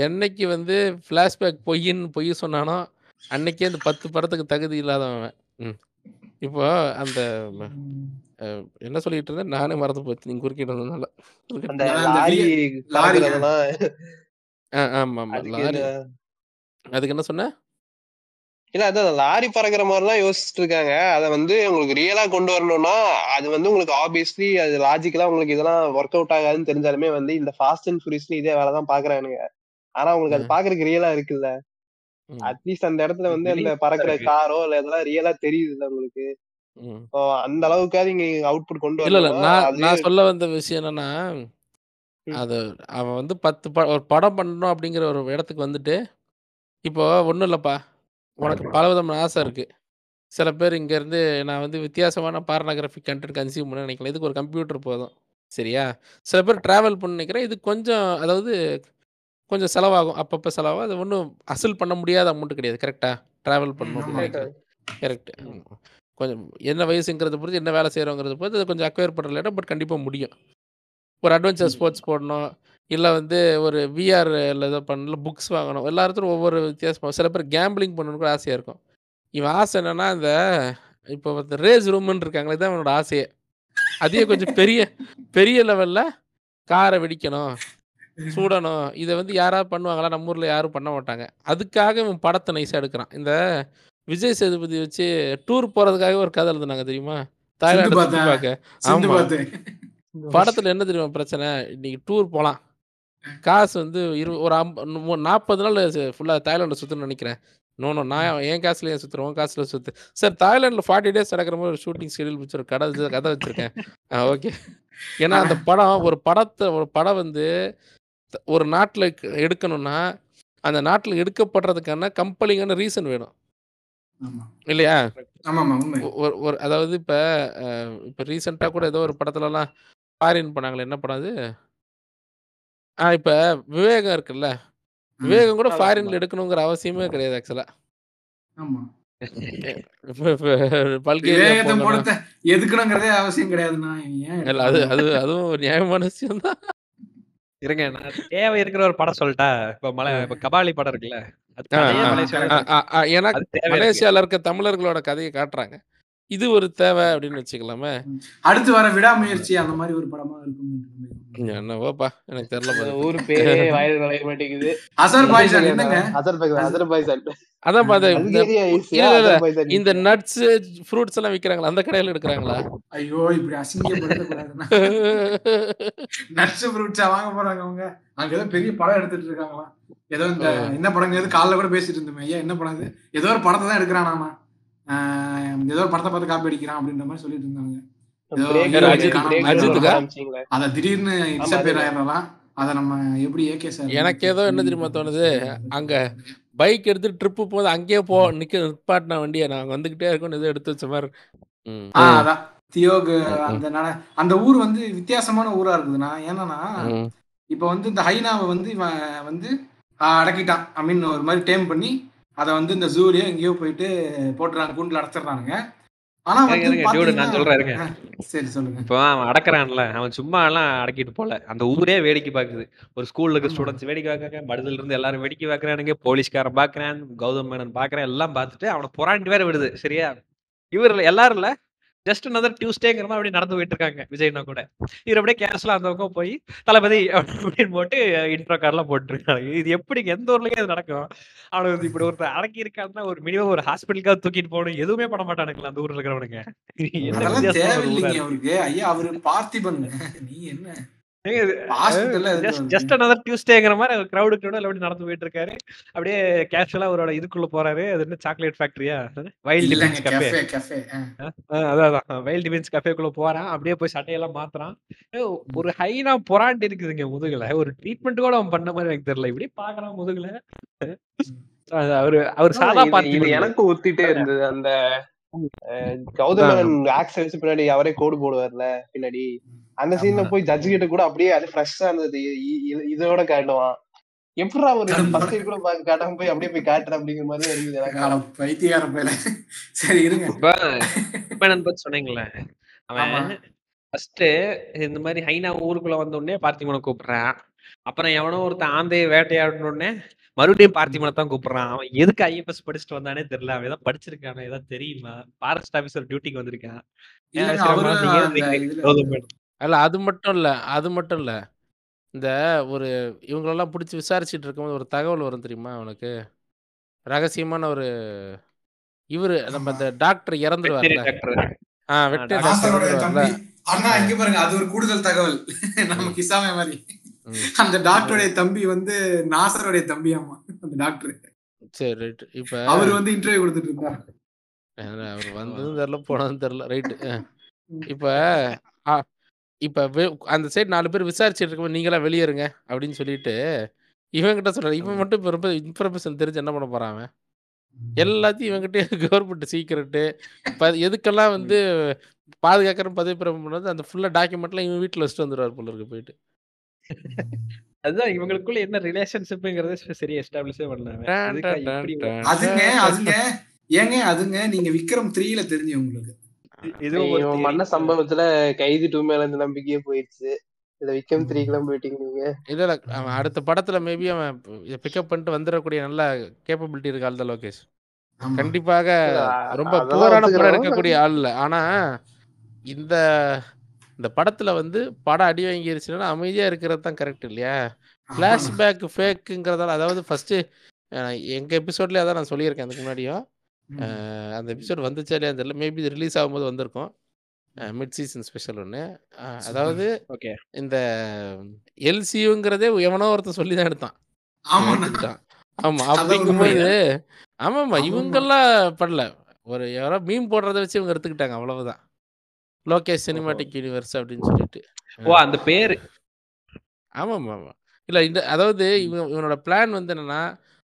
என்னைக்கு வந்து ஃப்ளாஷ்பேக் பொய்ன்னு பொய் சொன்னானோ அன்னைக்கே அந்த பத்து படத்துக்கு தகுதி இல்லாதவன் அவன். ம். இப்போ அந்த என்ன சொல்லிட்டு இருந்தேன்? நானே மறந்து போச்சு நீங்க குறுக்கிட்டு ஆ, ஆமா ஆமா லாரி அதுக்கு என்ன சொன்ன இல்ல அதான் லாரி பறக்கிற மாதிரிலாம் யோசிச்சுட்டு இருக்காங்க அதை வந்து உங்களுக்கு ரியலா கொண்டு வரணும்னா அது வந்து உங்களுக்கு ஆப்வியஸ்லி அது லாஜிக்கலா உங்களுக்கு இதெல்லாம் ஒர்க் அவுட் ஆகாதுன்னு தெரிஞ்சாலுமே வந்து இந்த ஃபாஸ்ட் அண்ட் ஃபியூரியஸ்ல இதே வேலை தான் பாக்குறானுங்க ஆனா உங்களுக்கு அது பாக்குறதுக்கு ரியலா இருக்குல்ல. அட்லீஸ்ட் அந்த இடத்துல வந்து அந்த பறக்கிற. காரோ இல்ல இதெல்லாம் ரியலா தெரியுது இல்ல உங்களுக்கு. அந்த அளவுக்காவது இங்க அவுட்புட் கொண்டு வரணும்னா நான் சொல்ல வந்த விஷயம் என்னன்னா. அது அவன் வந்து பத்து ஒரு படம் பண்ணணும் அப்படிங்கிற ஒரு இடத்துக்கு வந்துட்டு இப்போ ஒன்றும் இல்லைப்பா. உனக்கு பலவிதமான ஆசை இருக்கு. சில பேர் இங்கேருந்து நான் வந்து வித்தியாசமான பார்னோகிராஃபிக் கண்டென்ட் கன்சியூம் பண்ண நினைக்கலாம். இதுக்கு ஒரு கம்ப்யூட்டர் போதும். சரியா? சில பேர் ட்ராவல் பண்ண நினைக்கிறேன். இது கொஞ்சம் அதாவது கொஞ்சம் செலவாகும். அப்பப்போ செலவாகும். அது ஒன்றும் அசல் பண்ண முடியாத அமௌண்ட் கிடையாது. கரெக்டா ட்ராவல் பண்ணணும் கரெக்ட் கொஞ்சம் என்ன வயசுங்கிறத பொறுத்து என்ன வேலை செய்கிறோங்கிறத பொறுத்து அது கொஞ்சம் அக்வயர் பண்ணுற இடம் பட் கண்டிப்பாக முடியும். ஒரு அட்வென்ச்சர் ஸ்போர்ட்ஸ் போடணும். இல்லை வந்து ஒரு விஆர் ஏதோ பண்ணல புக்ஸ் வாங்கணும். எல்லாத்துக்கும் ஒவ்வொரு வித்தியாசமாக சில பேர் கேம்பிளிங் பண்ணணும்னு கூட ஆசையாக இருக்கும். இவன் ஆசை என்னன்னா இந்த இப்போ இந்த ரேஸ் ரூம்னு இருக்காங்களே தான் அவனோட ஆசையே. அதே கொஞ்சம் பெரிய பெரிய லெவலில் காரை வெடிக்கணும் சூடணும். இதை வந்து யாராவது பண்ணுவாங்களா நம்ம ஊரில் யாரும் பண்ண மாட்டாங்க. அதுக்காக இவன் படத்தை நைஸாக எடுக்கிறான். இந்த விஜய் சேதுபதி வச்சு டூர் போகிறதுக்காக ஒரு கதை எழுதுனாங்க தெரியுமா? தாய்லாந்து. பார்க்க. ஆமா. படத்துல என்ன தெரியுமா பிரச்சனை? இன்னைக்கு டூர் போலாம். காசு வந்து இரு ஒரு அம்ப நு- நாற்பது நாள் ஃபுல்லாக தாய்லாண்டில் சுற்றணும்னு நினைக்கிறேன். நோ நோ நான் என் காசுல ஏன் சுற்றுறேன் உன் காசுல சுற்று சார் தாய்லாண்டில் ஃபார்ட்டி டேஸ் நடக்கிற மாதிரி ஒரு ஷூட்டிங் ஷெடியூல் வச்சு கடை கதை வச்சுருக்கேன். ஓகே ஏன்னா அந்த படம் ஒரு படத்தை ஒரு படம் வந்து ஒரு நாட்டில் எடுக்கணும்னா அந்த நாட்டில் எடுக்கப்படுறதுக்கான கம்பெனிங்கான ரீசன் வேணும். இல்லையா? ஒரு ஒரு அதாவது இப்போ இப்போ ரீசெண்டாக கூட ஏதோ ஒரு படத்துலலாம் ஃபாரின் பண்ணாங்களே என்ன படம் அது? ஆ இப்போ விவேகம் இருக்குல்ல. விவேகம் கூட ஃபாரின்ல ஆமா. எடுக்கணுங்கிற அவசியமே கிடையாது ஆக்சுவலாக ஆமா. பல்கேரியா விவேகத்தை போகணும் படத்தை எதுக்கணுங்கிறதே அவசியம் கிடையாதுண்ணா ஏன் இல்ல அது அது அதுவும் ஒரு நியாயமான விஷயம் தான். இருங்க நான் தேவை இருக்கிற ஒரு படம் சொல்லட்டா? இப்ப மலை இப்ப கபாலி படம் இருக்குல்ல? அது ஆ, கதையே ஆ, மலேசியால ஆ, ஆ, ஆ, ஏன்னா அது தேவை இருக்கு. மலேசியால இருக்க தமிழர்களோட கதையை காட்டுறாங்க. இது ஒரு தேவை அப்படின்னு வச்சுக்கலாமே. அடுத்து வர விடாமுயற்சி அந்த மாதிரி ஒரு படமா இருக்கும். என்னவோப்பா எனக்கு தெரியல. ஊர் பேரே வாயில நுழைய மாட்டேங்குது. அசர்பைஜான் என்னங்க? அசர்பைஜான் அசர்பைஜான் அதான் பாத்து இந்த நட்ஸ் ஃப்ரூட்ஸ் எல்லாம் விக்கிறாங்களா? அந்த கடையில எடுக்கிறாங்களா? ஐயோ இப்படி அசிங்கப்படுத்தக்கூடாதுன்னா நட்ஸ் ஃப்ரூட்ஸா வாங்க போறாங்க அவங்க. அங்க ஏதோ பெரிய படம் எடுத்துட்டு இருக்காங்களாம். ஏதோ இந்த என்ன படங்க ஏதோ காலைல கூட பேசிட்டு இருந்தோமே. ஐயா என்ன படம் இது? ஏதோ ஒரு படத்தை தான் எடுக்கிறானாமா. ஆஹ் ஏதோ ஒரு படத்தை பார்த்து காப்பி அடிக்கிறான் அப்படின்ற மாதிரி சொல்லிட்டு இருந்தாங்க. அதை திடீர்னு அதுதான். ஆயிடலாம் அதை நம்ம எப்படி ஏகே சார் எனக்கு ஏதோ என்ன தெரியுமா தோணுது? அங்க பைக் எடுத்து ட்ரிப்பு போது அங்கேயே போ நிக்க நிப்பாட்டின வண்டியை நாங்க வந்துகிட்டே இருக்கோம் ஏதோ எடுத்து வச்ச மாதிரி அதான் தியோகு. அந்த அந்த ஊர் வந்து வித்தியாசமான ஊரா இருக்குதுண்ணா ஏன்னா ம். இப்போ வந்து இந்த ஹைனாவை வந்து இவன் வந்து அடக்கிட்டான் ஐ மீன் ஒரு மாதிரி டேம் பண்ணி அதை வந்து இந்த ஜூலியோ எங்கேயோ போயிட்டு போட்டுறாங்க கூண்டுல அடைச்சிடுறாங்க ஆனா நான் சொல்றேன், இருங்க. பாத்தீங்கன்னா- ஆ, சரி சொல்லுங்க. இப்போ அவன் அடக்குறான்ல அவன் சும்மா எல்லாம் அடக்கிட்டு போல. அந்த ஊரே வேடிக்கை பாக்குது. ஒரு ஸ்கூல்ல இருக்க. ஸ்டூடெண்ட்ஸ் வேடிக்கை பார்க்கறாங்க படுதல இருந்து எல்லாரும் வேடிக்கை பார்க்கறானுங்க போலீஸ்காரன் பாக்குறான் கௌதம் மேனன் பாக்குறேன் எல்லாம் பார்த்துட்டு அவனை புறாண்டி வேற விடுது சரியா? இவர் எல்லாரும் இல்ல? ஜஸ்ட் another டியூஸ்டேங்கிற மாதிரி அப்படியே நடந்து போயிட்டு இருக்காங்க. விஜய்னா கூட. இவர் அப்படியே கேஷ்ல அந்த பக்கம் போய் தளபதி அப்படின்னு போட்டு இன்ட்ரோ கார்டெல்லாம் போட்டுருக்காங்க. இது எப்படி எந்த ஊர்லயும் இது நடக்கும்? அவனுக்கு இப்படி ஒருத்தர் அடக்கி இருக்காருன்னா ஒரு மினிமம் ஒரு ஹாஸ்பிட்டலுக்காக தூக்கிட்டு போகணும். எதுவுமே பண்ண மாட்டானுங்களா அந்த ஊர்ல இருக்கிறவனுங்க. அவருக்கு ஐயா அவரு பார்த்திபன். நீ என்ன? ஜஸ்ட் ஜஸ்ட் another டியூஸ்டேங்கிற மாதிரி கிரௌடு கிரௌடு அப்படி நடந்து போயிட்டு இருக்காரு? அப்படியே கேஷுவலா அவரோட இதுக்குள்ள போறாரு. அது என்ன சாக்லேட் ஃபேக்டரியா வைல்ட் இல்லங்க டிபென்ஸ் கஃபே அதான் வைல்ட் டிபென்ஸ் கஃபேக்குள்ள போறான். அப்படியே போய் சட்டையெல்லாம் மாத்துறான். ஒரு ஹைனா பொறாண்டு இருக்குதுங்க முதுகுல. ஒரு ட்ரீட்மெண்ட் கூட அவன் பண்ண மாதிரி எனக்கு தெரியல. இப்படி பாக்குறான் முதுகுல. அவரு அவர் சாதா பார்த்து எனக்கு ஒத்திட்டே இருந்தது. அந்த அஹ், கௌதம் மேனன் ஆக்ஸ் வச்சு பின்னாடி அவரே கோடு போடுவார்ல பின்னாடி. அந்த சீன்ல. போய் ஜட்ஜ் கிட்ட கூட அப்படியே அது ஃப்ரெஷ்ஷா இருந்தது. இதோட காட்டுவான். எப்படா ஒரு. ஃபர்ஸ்ட் கூட பாக்க காட்டாம போய் அப்படியே போய் காட்டுற அப்படிங்கிற மாதிரி காலம் பைத்தியக்கார பேல. சரி இருங்க. இப்ப மேனன் பத்தி சொன்னீங்களே. அவன் ஃபர்ஸ்ட் இந்த மாதிரி ஹைனா ஊருக்குள்ள வந்த உடனே பார்த்திபனை கூப்பிடுறான். அப்புறம் எவனோ ஒருத்தன் ஆந்தையை வேட்டையாடின உடனே மறுபடியும் பார்த்திபனை தான் கூப்பிடுறான். அவன் எதுக்கு ஐஎஃப்எஸ் படிச்சுட்டு வந்தானே தெரியல. அவன் ஏதாவது படிச்சிருக்கானே ஏதாவது தெரியுமா? ஃபாரஸ்ட் ஆபீசர் டியூட்டிக்கு வந்திருக்கான். அந்த? அல்ல அது மட்டும் இல்ல அது மட்டும் இல்ல. இந்த ஒரு இவங்களெல்லாம் பிடிச்சி விசாரிச்சுட்டு இருக்கும்போது ஒரு தகவல் வரும் தெரியுமா அவனுக்கு? ரகசியமான ஒரு இவரு நம்ம இந்த டாக்டர் இறந்துருவார்ல. டாக்டர். ஆ வெட்டரி டாக்டர் டாக்டர் நாசருடைய இறந்துருவார்ல. தம்பி அண்ணா இங்க பாருங்க அது ஒரு கூடுதல் தகவல். நம்ம கிசாமே மாதிரி. ம். அந்த டாக்டருடைய தம்பி வந்து நாசருடைய தம்பி ஆமா அந்த டாக்டர். சரி ரைட் இப்ப அவர் வந்து இன்டர்வியூ கொடுத்துட்டு இருந்தார். அவர் வந்ததும் தெரியல போனதும் தெரியல. ரைட்டு ம். இப்ப ஆ, இப்ப வே- அந்த சைடு நாலு பேர் விசாரிச்சுட்டு இருக்கும்போது நீங்களா வெளியேறுங்க அப்படின்னு சொல்லிட்டு இவன் கிட்ட சொல்றாரு. இவன் மட்டும் இப்ப ரொம்ப இன்ஃபர்மேஷன் தெரிஞ்சு என்ன பண்ண போறான் அவன்? எல்லாத்தையும் இவங்கிட்டே கவர்மெண்ட் சீக்கிரட்டு இப்போ எதுக்கெல்லாம் வந்து பாதுகாக்கிற பதவி பிரபலம் பண்ணது அந்த ஃபுல்லாக டாக்குமெண்ட்லாம் இவன் வீட்டில் வச்சுட்டு வந்துடுவார் போல இருக்கு போயிட்டு. அதுதான் இவங்களுக்குள்ள என்ன ரிலேஷன்ஷிப்ங்கிறத சரி எஸ்டாப்ளிஷே பண்ணாங்க டான் எதுக்கா டான் இப்படி டான் அதுங்க டான். அதுங்க ஏங்க அதுங்க நீங்க விக்ரம் த்ரீல தெரிஞ்சு உங்களுக்கு இதுவும். பண்ண சம்பவத்துல கைதி டூ மேல இருந்து நம்பிக்கையே போயிடுச்சு இதுல விக்ரம் த்ரீக்கெல்லாம் போயிட்டீங்க நீங்க இல்ல இல்ல அவன் அடுத்த படத்துல மேபி அவன் பிக்கப் பண்ணிட்டு வந்துடக்கூடிய நல்ல கேப்பபிலிட்டி இருக்கு ஆள் தான் லோகேஷ். கண்டிப்பாக ரொம்ப புவரான படம். எடுக்கக்கூடிய ஆள் இல்ல ஆனா இந்த இந்த படத்துல வந்து படம் அடி வாங்கிருச்சுன்னா அமைதியா இருக்கிறது தான் கரெக்ட் இல்லையா ஃபிளாஷ்பேக் ஃபேக்குங்கிறதால அதாவது ஃபர்ஸ்ட் எங்க எபிசோட்லயே அதான் நான் சொல்லியிருக்கேன் அதுக்கு முன்னாடியும் அந்த எபிசோட் வந்துச்சா இல்லையா தெரியல மேபி இது ரிலீஸ் ஆகும்போது வந்திருக்கும். மிட் சீசன் ஸ்பெஷல் ஒன்று அதாவது ஓகே. இந்த எல்சியூங்கிறதே எவனோ ஒருத்தன் சொல்லி தான் எடுத்தான். ஆமா. அப்படிங்கும்போது ஆமாமா. இவங்கெல்லாம் பண்ணல ஒரு யாரோ மீன் போடுறத வச்சு இவங்க எடுத்துக்கிட்டாங்க. அவ்வளவுதான். லோகேஷ் சினிமாட்டிக் யூனிவர்ஸ் அப்படின்னு சொல்லிட்டு. ஓ அந்த பேரு. ஆமாம் ஆமாம். இல்லை இந்த அதாவது இவன் இவனோட பிளான் வந்து என்னன்னா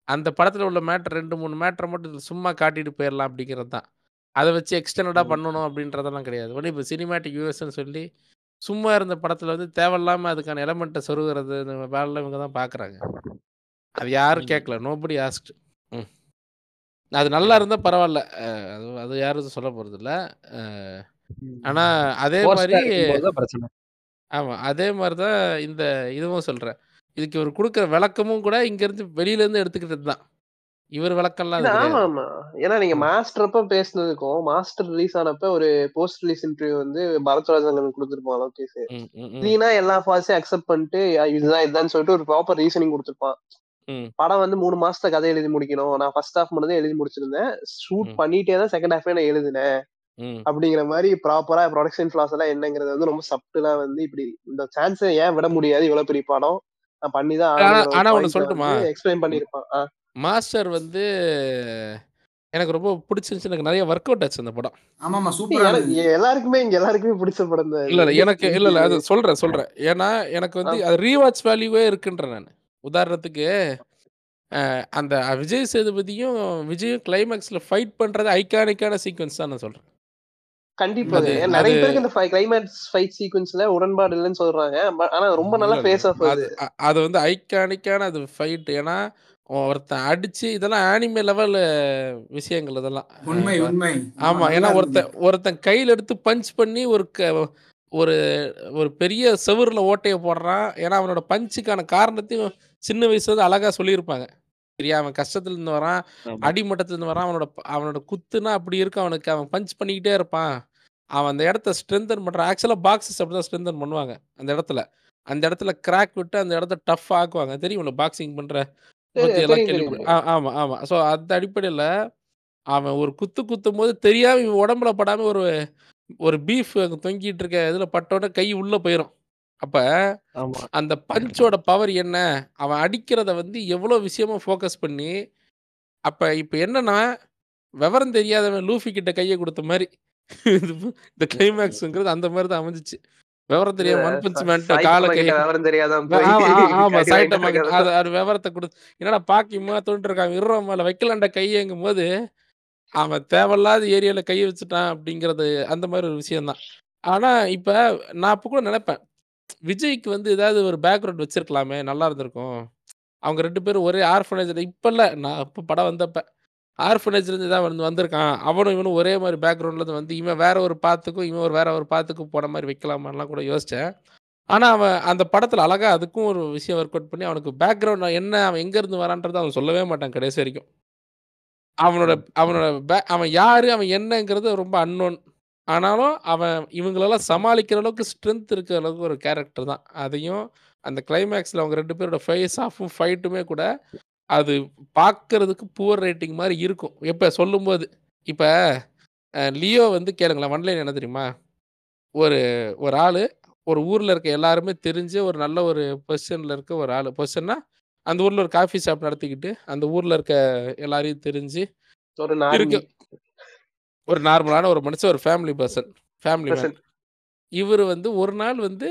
அந்த படத்தில் உள்ள மேட்டர் ரெண்டு மூணு மேட்டரை மட்டும் சும்மா காட்டிட்டு போயிடலாம் அப்படிங்கிறது தான். அதை வச்சு எக்ஸ்டெண்டடாக. பண்ணணும் அப்படின்றதெல்லாம் கிடையாது. ஒன்று இப்போ சினிமாட்டிக் யூஎஸ்ன்னு சொல்லி சும்மா இருந்த படத்தில் வந்து தேவையில்லாமல் அதுக்கான எலமெண்ட்டை சொருகிறது இந்த வேலை இவங்க தான் பார்க்குறாங்க அது யாரும். கேட்கல நோபடி ஆஸ்ட் ம். அது நல்லா இருந்தால் பரவாயில்ல. அது அது யாரும் சொல்ல போகிறது இல்லை. ஆனால் அதே மாதிரி ஆமாம் அதே மாதிரி தான் இந்த இதுவும் சொல்கிறேன் இதுக்கு இவர் கொடுக்குற விளக்கமும் கூட இங்கேருந்து வெளியிலேருந்து எடுத்துக்கிட்டது தான். இவர் விளக்கம்லாம் ஆமா ஆமா ஏன்னா நீங்க. மாஸ்டர் அப்ப பேசுனதுக்கும் மாஸ்டர் ரிலீஸ் ஆனப்ப ஒரு போஸ்ட் ரிலீஸ் இன்டர்வியூ வந்து பரத்ராஜன் கொடுத்துருப்பான் லோகேஷ் கிளீனா எல்லா ஃபால்ஸையும் அக்செப்ட் பண்ணிட்டு "அஹ் இதுதான் இதுதான் சொல்லிட்டு ஒரு ப்ராப்பர் ரீசனிங் கொடுத்துருப்பான். படம் வந்து மூணு மாசத்துல கதை எழுதி முடிக்கணும். நான் ஃபர்ஸ்ட் ஹாஃப் மட்டும் எழுதி முடிச்சிருந்தேன். ஷூட். பண்ணிட்டே தான் செகண்ட் ஹாஃபே நான் எழுதினேன். அப்படிங்கிற மாதிரி ப்ராப்பரா ப்ரொடக்ஷன் ஃபிளாஸ் எல்லாம் என்னங்கிறது வந்து ரொம்ப சப்டிலா வந்து இப்படி இந்த சான்ஸை ஏன் விட முடியாது? இவ்வளவு பெரிய படம். நான் பண்ணி தான் ஆனா- ஒண்ணு சொல்லட்டுமா? எக்ஸ்பிளைன் பண்ணிருப்பான். மாஸ்டர் வந்து எனக்கு ரொம்ப பிடிச்சிருந்துச்சு. எனக்கு நிறைய ஒர்க் அவுட் ஆச்சு அந்த படம். ஆமாமா சூப்பரா எனக்கு எல்லாருக்குமே இங்க எல்லாருக்குமே பிடிச்ச படம் இல்ல இல்ல எனக்கு இல்ல இல்ல அது சொல்றேன் சொல்றேன். ஏன்னா எனக்கு வந்து அது ரீவாட்ச் வேல்யூவே இருக்குன்றேன் நான். உதாரணத்துக்கு அந்த விஜய் சேதுபதியும் விஜயும் கிளைமேக்ஸ்ல ஃபைட் பண்றது ஐகானிக்கான சீக்வன்ஸ் தான் நான் சொல்றேன். கண்டிப்பா. நிறைய பேருக்கு இந்த கிளைமேக்ஸ் ஃபைட் சீக்வன்ஸ்ல உடன்பாடு இல்லைன்னு சொல்றாங்க. ஆனா ரொம்ப நல்லா. ஃபேஸ் ஆஃப் அது. வந்து ஐகானிக்கான அது ஃபைட் ஏன்னா ஒருத்தன் அடிச்சு இதெல்லாம் ஆனிமே லெவல் விஷயங்கள் இதெல்லாம். உண்மை உண்மை. ஆமா ஏன்னா ஒருத்தன் ஒருத்தன் கையில எடுத்து பஞ்ச் பண்ணி ஒரு க ஒரு ஒரு பெரிய செவுருல ஓட்டைய போடுறான். ஏன்னா அவனோட பஞ்சுக்கான காரணத்தையும் சின்ன வயசுல அழகா சொல்லியிருப்பாங்க. சரியா அவன் கஷ்டத்துல இருந்து வரான் ஆமா. அடிமட்டத்துல இருந்து வரான் அவனோட அவனோட குத்துனா அப்படி இருக்கும் அவனுக்கு அவன் பஞ்ச் பண்ணிக்கிட்டே இருப்பான். அவன் அந்த இடத்த ஸ்ட்ரென்தன் பண்றான் ஆக்சுவலா பாக்ஸஸ் அப்படிதான் ஸ்ட்ரென்தன் பண்ணுவாங்க அந்த இடத்துல. அந்த இடத்துல கிராக் விட்டு அந்த இடத்த டஃப் ஆக்குவாங்க. தெரியும் பாக்ஸிங் பண்ற தெரியும், பத்தி எல்லாம் தெரியும், கேள்விப்படு தெரியும். ஆ- ஆமா ஆமா. ஸோ அந்த அடிப்படையில அவன் ஒரு குத்து குத்தும் போது தெரியாம இவன் உடம்புல படாம ஒரு ஒரு பீஃப் தொங்கிட்டு இருக்க இதுல பட்டோட கை உள்ள போயிடும் அப்ப ஆமா. அந்த பஞ்சோட பவர் என்ன? அவன் அடிக்கிறத வந்து எவ்வளோ விஷயமா ஃபோக்கஸ் பண்ணி அப்ப இப்ப என்னன்னா விவரம் தெரியாதவன் லூஃபி கிட்ட கையை கொடுத்த மாதிரி. இந்த கிளைமேக்ஸ்ங்கிறது அந்த மாதிரி தான் அமைஞ்சிச்சு. விவரம் தெரியாம ஒன் பஞ்ச் சாய்க்கு காலை கை விவரம் வாங்கிட்டு அது விவரத்தை கொடு என்னடா பாக்கியமா தோன்று இருக்காங்க இருறோம் மேல வைக்கலாண்ட கையேங்கும் போது அவன் தேவையில்லாத ஏரியால கை வச்சுட்டான் அப்படிங்கிறது அந்த மாதிரி ஒரு விஷயம்தான். ஆனா இப்ப நான் அப்ப கூட நினைப்பேன் விஜய்க்கு வந்து ஏதாவது ஒரு பேக்ரவுண்ட் வச்சிருக்கலாமே நல்லா இருந்திருக்கும். அவங்க ரெண்டு பேரும் ஒரே ஆர்ஃபனேஜ்ல இப்ப இல்ல நான் இப்ப படம் வந்தப்ப ஆர்ஃபனேஜ்ல இருந்து தான் வந்து வந்திருக்கான். அவனும் இவனும் ஒரே மாதிரி பேக்ரவுண்ட்ல இருந்து வந்து இவன் வேற ஒரு பாத்துக்கும் இவன் ஒரு வேற ஒரு பாத்துக்கும் போன மாதிரி வைக்கலாமான்லாம் கூட யோசிச்சேன். ஆனா அவன் அந்த படத்துல அழகா அதுக்கும் ஒரு விஷயம் ஒர்க் அவுட் பண்ணி அவனுக்கு பேக்ரவுண்ட் என்ன அவன் எங்க இருந்து வரான்றதை அவன் சொல்லவே மாட்டான் கடைசி வரைக்கும். அவனோட அவனோட பே- அவன் யாரு அவன் என்னங்கிறது ரொம்ப அன்னோன் ஆனாலும் அவன் இவங்களெல்லாம் சமாளிக்கிற அளவுக்கு ஸ்ட்ரென்த் இருக்கிற அளவுக்கு ஒரு கேரக்டர் தான். அதையும் அந்த கிளைமேக்ஸில் அவங்க ரெண்டு பேரோட ஃபேஸ் ஆஃபும் ஃபைட்டுமே கூட அது பார்க்கறதுக்கு புவர் ரேட்டிங் மாதிரி இருக்கும். எப்போ சொல்லும்போது இப்போ லியோ வந்து கேளுங்களேன் ஒன்லைன் என்ன தெரியுமா? ஒரு ஒரு ஆள் ஒரு ஊரில் இருக்க எல்லாருமே தெரிஞ்ச ஒரு நல்ல ஒரு பொசிஷனில் இருக்க ஒரு ஆள். பொசிஷன்னா அந்த ஊரில் ஒரு காஃபி ஷாப் நடத்திக்கிட்டு அந்த ஊரில் இருக்க எல்லாரையும் தெரிஞ்சு ஒரு ஒரு நார்மலான ஒரு மனுஷன் ஒரு ஃபேமிலி பர்சன் ஃபேமிலி. இவர் வந்து ஒரு நாள் வந்து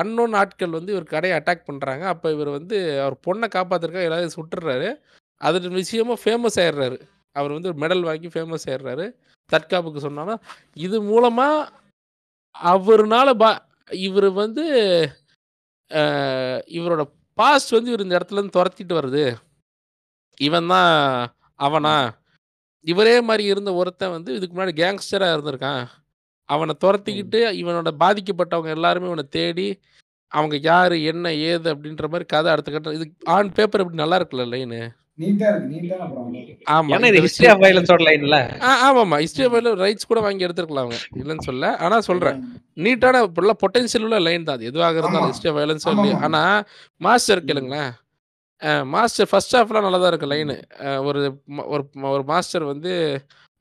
அன்னோன் ஆட்கள் வந்து இவர் கடையை அட்டாக் பண்ணுறாங்க அப்போ இவர் வந்து அவர் பொண்ணை காப்பாத்துறதுக்காக எல்லாரும் சுட்டுறாரு. அது விஷயமா ஃபேமஸ் ஆயிடுறாரு. அவர் வந்து ஒரு மெடல் வாங்கி ஃபேமஸ் ஆயிடுறாரு. தற்காப்புக்கு சொன்னாலும் இது மூலமாக அவர்னால பா இவர் வந்து இவரோட பாஸ்ட் வந்து இவர் இந்த இடத்துல இருந்து துரத்திட்டு வருது. இவன் தான் அவனா? இவரே மாரி இருந்த ஒருத்தன் வந்து இதுக்கு முன்னாடி கேங்ஸ்டரா இருந்திருக்கான். அவன தொரத்திக்கிட்டு இவனோட பாதிக்கப்பட்டவங்க எல்லாருமே இவன தேடி, அவங்க யாரு, என்ன, ஏது அப்படின்ற மாரி கதை அடுத்த கட்டம் இது ஆன் பேப்பர் எப்படி நல்லா இருக்குல்ல லைனு. நீட்டா இருக்கு நீட்டான படம் ஆமா. ஏன்னா இந்த இது ஹிஸ்டரி விஷயம் ஆஃப் வயலன்ஸோட லைன்ல. ஆ ஆமாமா. ஹிஸ்டரி ஆஃப் வயலன்ஸ் ரைட்ஸ் கூட வாங்கி எடுத்திருக்கலாம் அவங்க. இல்லன்னு சொல்லல. ஆனா சொல்றேன். நீட்டான நல்ல பொட்டன்ஷியல் உள்ள லைன் தான் அது. எதுவாக இருந்தாலும் ஹிஸ்டரி ஆஃப் வயலன்ஸோ ஆனா மாஸ்டர். கேளுங்களேன். மாஸ்டர் ஃபர்ஸ்ட் ஹாஃப்லாம் நல்லா தான் இருக்கும் லைனு. ஒரு ஒரு ஒரு மாஸ்டர் வந்து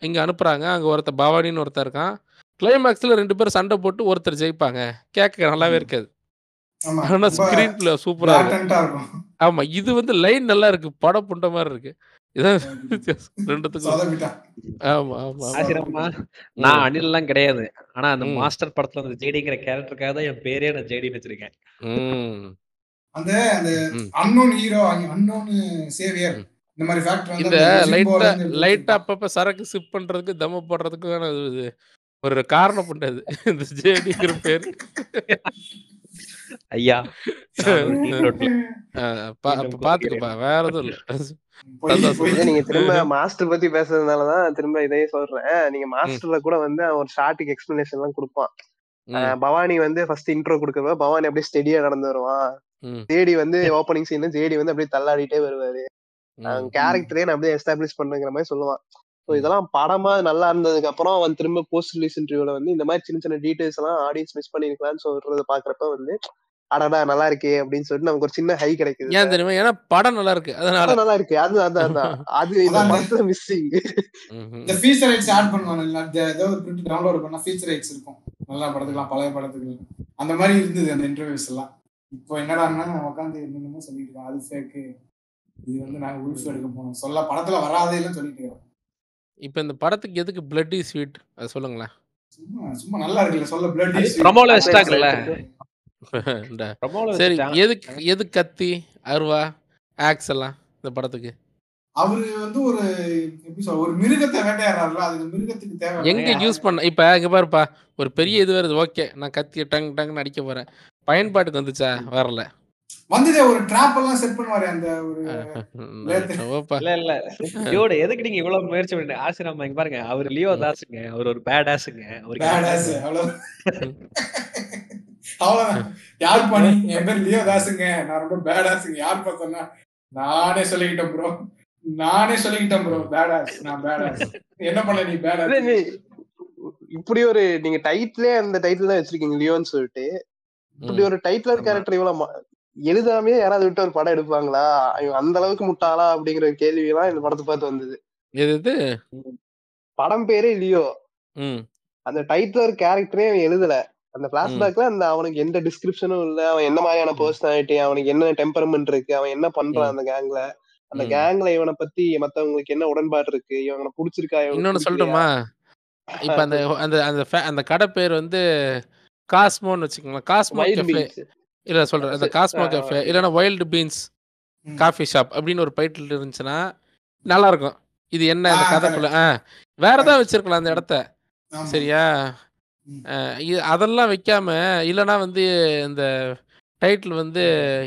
இங்க அனுப்புறாங்க. அங்க ஒருத்தன் பவானின்னு ஒருத்தன் இருக்கான். கிளைமாக்ஸ்ல 2 பேரும் சண்டை போட்டு ஒருத்தர் ஜெயிப்பாங்க. கேட்க நல்லாவே. இருக்காது. ஆமா ஆனா ரொம்ப ஸ்க்ரீன் பிளே சூப்பரா இருக்கும். பிளாட்டன்ட்டா இருக்கும் ஆமா. இது வந்து லைன் நல்லா இருக்கு. படம் புண்ட மாரி இருக்கு. இதான் வித்தியாசம் 2த்துக்கும். சொதப்பிட்டான் ஆமா, ஆமா, ஆமா. ஆசிரமா நான் ம். அனில்லாம் கிடையாது. ஆனா அந்த. மாஸ்டர் படத்துல அந்த ஜேடிங்கிற கேரக்டருக்காக தான் என் பேரே நான் ஜேடின்னு வச்சிருக்கேன். அந்த அந்த. Unknown hero unknown saviour. இந்த மாதிரி ஃபேக்டர் வந்து இந்த லைட்டா லைட்டா அப்பப்ப சரக்கு சிப் பண்றதுக்கு, தம்மு போடுறதுக்கான இது ஒரு காரணம் உண்டு இந்த ஜேடிங்கிற பேரு. ஐயா பாத்துக்கப்பா. வேற எதுவும் இல்ல. நீங்க திரும்ப மாஸ்டர் பத்தி பேசுறதுனாலதான் திரும்ப இதையே சொல்றேன். நீங்க. மாஸ்டர்ல கூட வந்து அவன் ஒரு ஸ்டார்டிங் எக்ஸ்பிளனேஷன் எல்லாம் குடுப்பான். பவானி வந்து ஃபர்ஸ்ட் இன்ட்ரோ குடுக்குறப்ப பவானி அப்படியே ஸ்டெடியா நடந்து வருவான். ஜேடி வந்து ஓப்பனிங் சீன்ல ஜேடி வந்து அப்படியே தள்ளாடிட்டே வருவாரு. கேரக்டரே நான் அப்படியே எஸ்டாப்ளிஷ் பண்றேங்கிற மாதிரி சொல்லுவான். ஸோ. இதெல்லாம் படமா நல்லா இருந்ததுக்கு அப்புறம் அவன் திரும்ப போஸ்ட் ரிலீஸ் இன்டர்வியூல வந்து இந்த மாதிரி சின்ன சின்ன டீடைல்ஸ் எல்லாம் ஆடியன்ஸ் மிஸ் பண்ணிருக்கலாம்னு சொல்றத பாக்குறப்ப வந்து அடடா நல்லா இருக்கே அப்படின்னு சொல்லிட்டு நமக்கு ஒரு சின்ன ஹை கிடைக்குது ஏன் தெரியுமா? ஏன்னா படம் நல்லா இருக்கு. அதனால. படம் நல்லா இருக்கு அது அதான் அது இந்த படத்துல மிஸ்ஸிங். இந்த ஃபீச்சர் ரைட்ஸ் ஆட் பண்ணுவாங்க ஏதோ ஒரு பிரிண்ட் டவுன்லோட் பண்ணா ஃபீச்சர் ரைட்ஸ் இருக்கும் நல்ல படத்துக்குலாம் பழைய படத்துக்கு அந்த மாதிரி இருந்தது அந்த இன்டர்வியூஸ் எல்லாம் இப்போ என்னடான்னா உட்காந்து என்னென்னமோ சொல்லிட்டு இருக்கோம் அது ஃபேக்கு இது வந்து நாங்க உள்ஃப் எடுக்க போனோம் சொல்ல படத்துல வராதே இல்லைன்னு சொல்லிட்டு இருக்கோம் இப்ப இந்த படத்துக்கு எதுக்கு பிளட்டி ஸ்வீட் அது சொல்லுங்களேன். சும்மா சும்மா நல்லா இருக்குல்ல. சொல்ல பிளட் அது ப்ரொமோல ப்ரொமோல சரி. எதுக்கு எது கத்தி, அருவா, ஆக்ஸ் எல்லாம் இந்த படத்துக்கு? அவரு வந்து ஒரு எப்படி சொல்ற ஒரு மிருகத்தை வேட்டையாடுறாருல அது மிருகத்துக்கு தேவை. எங்க யூஸ் பண்ண இப்ப இங்க பாருப்பா. ஒரு பெரிய இது வருது. ஓகே நான் கத்தி டங் டங்னு அடிக்க போறேன். பயன்பாட்டுக்கு வந்துச்சா? வரல. வந்ததே ஒரு ட்ராப் எல்லாம் செட் பண்ணுவாரு அந்த ஒரு இல்ல இல்ல. டியோட எதுக்கு நீங்க இவ்வளவு முயற்சி பண்ணீங்க? ஆசிரமா இங்க பாருங்க. அவர் லியோ தாஸுங்க அவர் ஒரு பேட் ஆஸுங்க அவருக்கு பேடாஸ் அவ்வளவு. அவ்வளவுதான். யார் பண்ணி? என் பேர் லியோ தாஸுங்க நான் ரொம்ப பேடாஸுங்க யார் பார்த்தோன்னா நானே சொல்லிக்கிட்டேன் ப்ரோ நானே சொல்லிக்கிட்டேன் ப்ரோ பேடாஸ் நான் பேடாஸ் என்ன பண்ண நீ பேடாஸ் நீ- இப்படி ஒரு நீங்க டைட்டிலே அந்த டைட்டில் தான் வச்சிருக்கீங்க லியோன்னு சொல்லிட்டு. இப்படி ஒரு டைட்டிலர் ஆமா. கேரக்டர் இவ்வளவு எழுதாமே யாராவது விட்டு ஒரு படம் எடுப்பாங்களா? அந்த அளவுக்கு முட்டாளா அப்படிங்கிற கேள்வி எல்லாம் இந்த படத்தை பார்த்து வந்தது. எது படம் பேரே லியோ. ம். அந்த டைட்டிலர் கேரக்டரே அவன் எழுதல. அந்த பிளாஷ்பேக்ல அந்த அவனுக்கு எந்த டிஸ்கிரிப்ஷனும் இல்ல. அவன் என்ன மாதிரியான. பர்சனாலிட்டி அவனுக்கு என்ன டெம்பரமெண்ட் இருக்கு? அவன் என்ன பண்றான். அந்த கேங்ல அந்த. கேங்ல இவனை பத்தி மத்தவங்களுக்கு என்ன உடன்பாடு இருக்கு? இவனை புடிச்சிருக்கா? இன்னொன்னு? சொல்லட்டுமா? இப்ப அந்த அந்த அந்த அந்த கடை பேர் வந்து காஸ்மோன்னு வச்சுக்கோங்களேன். Cosmo cafe. இல்ல சொல்றேன். அந்த காஸ்மோ கெஃபே. இல்லைன்னா வைல்டு பீன்ஸ். காஃபி ஷாப் அப்படின்னு ஒரு டைட்டில் இருந்துச்சுன்னா நல்லா இருக்கும் இது என்ன இந்த ஆ, கதைக்குள்ள? ஆ. வேற ஏதாவது வச்சிருக்கலாம் அந்த இடத்த. சரியா? இது அதெல்லாம் வைக்காம இல்லைன்னா வந்து இந்த டைட்டில் வந்து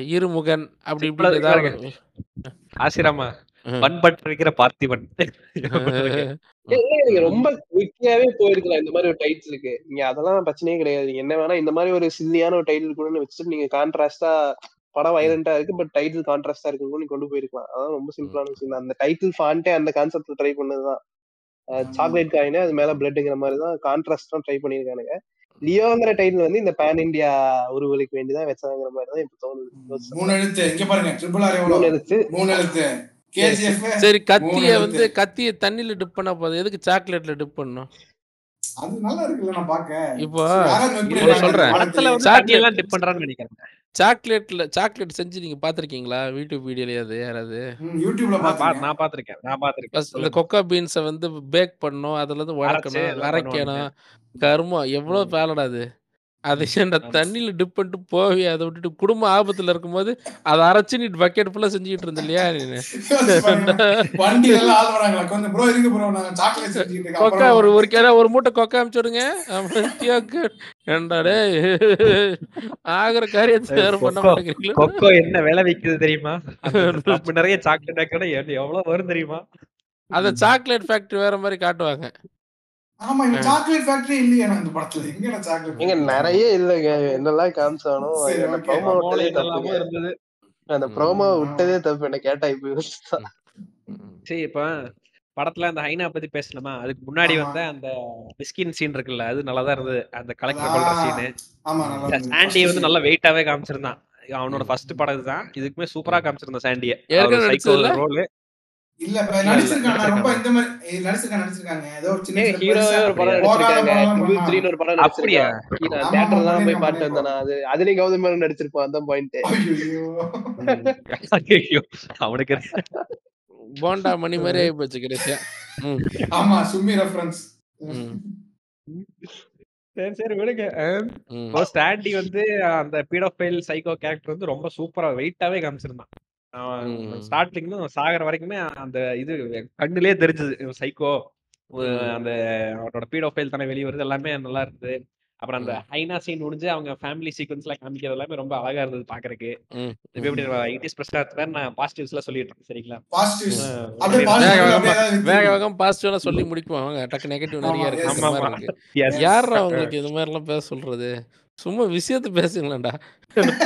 இருமுகன் அப்படி இப்படி ஏதாவது. ஆசிரமா? பண்பட்டு வைக்கிற பார்த்திபன். ரொம்ப குவிக்காவே போயிருக்கலாம் இந்த மாதிரி ஒரு டைட்டிலுக்கு நீங்க அதெல்லாம் பிரச்சனையே கிடையாது. என்ன வேணா இந்த மாதிரி ஒரு சில்லியான ஒரு டைட்டில் கூட வச்சுட்டு நீங்க கான்ட்ராஸ்டா படம் வைலண்டா இருக்கு பட் டைட்டில் கான்ட்ராஸ்டா இருக்கு கூட நீங்க கொண்டு போயிருக்கலாம். அதான் ரொம்ப சிம்பிளான விஷயம். அந்த டைட்டில் ஃபாண்டே அந்த கான்செப்ட்ல ட்ரை பண்ணதுதான் சாக்லேட் காயினு அது மேல பிளட்ங்கிற மாதிரி தான் கான்ட்ராஸ்ட் தான் ட்ரை பண்ணிருக்கானுங்க லியோங்கிற டைட்டில் வந்து இந்த பேன் இந்தியா உருவலுக்கு வேண்டிதான் வச்சாங்கிற மாதிரி தான் இப்ப தோணுது. மூணு எழுத்து. இங்க பாருங்க. ட்ரிபிள் ஆர் மூணு எடுத்து மூணு எழுத்து. சரி கத்திய. வந்து கத்திய தண்ணியில டிப் பண்ணா போதும். எதுக்கு சாக்லேட்ல டிப் பண்ணும் அது நல்லா இருக்குல்ல நான் பாக்க இப்போ? சொல்றேன். எல்லாம் டிப் பண்றான்னு நினைக்கிறேன். சாக்லேட்ல சாக்லேட் செஞ்சு நீங்க பாத்திருக்கீங்களா யூடியூப் வீடியோலயாவது யாராவது? யூடியூப்ல நான் பா- பாத்துருக்கேன் நான் பாத்திருக்கேன் நான் பாத்திருக்கேன் இந்த. கொக்கோ பீன்ஸை வந்து பேக் பண்ணணும். அதுல இருந்து வளர்க்கணும் அரைக்கணும். கருமம் எவ்வளவு பேலடா அது அந்த. தண்ணியில டிப் பண்ணிட்டு போவி அதை விட்டுட்டு குடும்ப ஆபத்துல இருக்கும்போது அதை அரைச்சு நீ பக்கெட் ஃபுல்லா செஞ்சுக்கிட்டு இருந்த இல்லையா கொக்கா ஒரு ஒரு கிலோ ஒரு மூட்டை கொக்கா ஏன்டா டேய்? ஆகிற காரியத்தை பண்ண. மாட்டேங்கிறீங்களா? கொக்கோ என்ன விலை விக்குது தெரியுமா? அந்த நிறைய சாக்லேட் எவ்வளவு வரும் தெரியுமா? அத சாக்லேட் ஃபேக்டரி வேற மாரி காட்டுவாங்க. ஆமா அ. இவன் சாக்லேட் ஃபேக்டரி இல்லையா அந்த படத்துல எங்கடா சாக்லேட் ஏங்க நிறைய இல்லைங்க என்னெல்லாம் காமிச்சானோ. ப்ரோமோ விட்டதே தப்புங்க இருந்தது அந்த. ப்ரோமோ. விட்டதே தப்பு என்ன கேட்டா இப்ப. சரி இப்ப படத்துல அந்த ஹைனா பத்தி பேசணுமா அதுக்கு முன்னாடி. வந்த அந்த மிஸ்கின் சீன் இருக்குல்ல அது நல்லா தான் இருந்தது அந்த கலெக்டர் கொல்ற சீனு ஆமா நல்லா இருந்தது. சாண்டி வந்து. நல்லா வெயிட்டாவே காமிச்சிருந்தான் அவனோட. ஃபர்ஸ்ட் படம் இதுதான் இதுக்குமே சூப்பரா காமிச்சிருந்தான் சாண்டிய? ரோல் இல்ல இப்ப இல்ல, நடிச்சிருக்காங்க நடிச்சிருக்காங்க. ரொம்ப இந்த மாதிரி ஏய், நடிச்சிருக்காங்க நடிச்சிருக்காங்க. ஏதோ ஒரு சின்ன படம் நடிச்சிருக்காங்க. ஒரு படம் அப்படியா? ஹீரோ ஆமா, தான் போய் பார்த்து வந்தேன்? நான் அது அதுலயும் கௌதம் மேனன் நடிச்சிருப்பான் அதான் பாயிண்ட் ஐயையோ. ஐயோ அவனுக்கு போண்டா மணி மாரி ஆயி போச்சு கடைசியா. ஆமா சும்மி ரெஃபரன்ஸ் ம். சரி சரி விடுங்க. ஸ்டாண்டி வந்து அந்த பீடோஃபைல் சைக்கோ கேரக்டர் வந்து ரொம்ப சூப்பரா வெயிட்டாவே காமிச்சிருந்தான். ம். ஸ்டார்டிங்ல சாகர வரைக்குமே அந்த இது கண்ணுலயே தெரிஞ்சது. சைக்கோ. அந்த அவனோட பீடோஃபைல் தானே வெளியே வருது. எல்லாமே நல்லா இருந்தது. அப்புறம் அந்த. ஹைனா சீன் முடிஞ்சு அவங்க ஃபேமிலி சீக்வன்ஸ்லாம் காமிக்கிறது எல்லாமே ரொம்ப அழகா இருந்தது பாக்குறதுக்கு. எப்படி இட்டிஸ் பிரசாத் வேற நான் பாசிட்டிவ்ஸ் எல்லாம் சொல்லிட்டு இருக்கேன். சரிங்களா? வேக வேகமா பாசிட்டிவ்லாம் சொல்லி முடிக்குவோம் வாங்க டக்கு நெகட்டிவ் நிறைய இருக்கு. மாதிரி. யாரா உங்களுக்கு இது மாதிரிலாம் பேச சொல்றது? சும்மா விஷயத்த பேசுங்களேன்டா.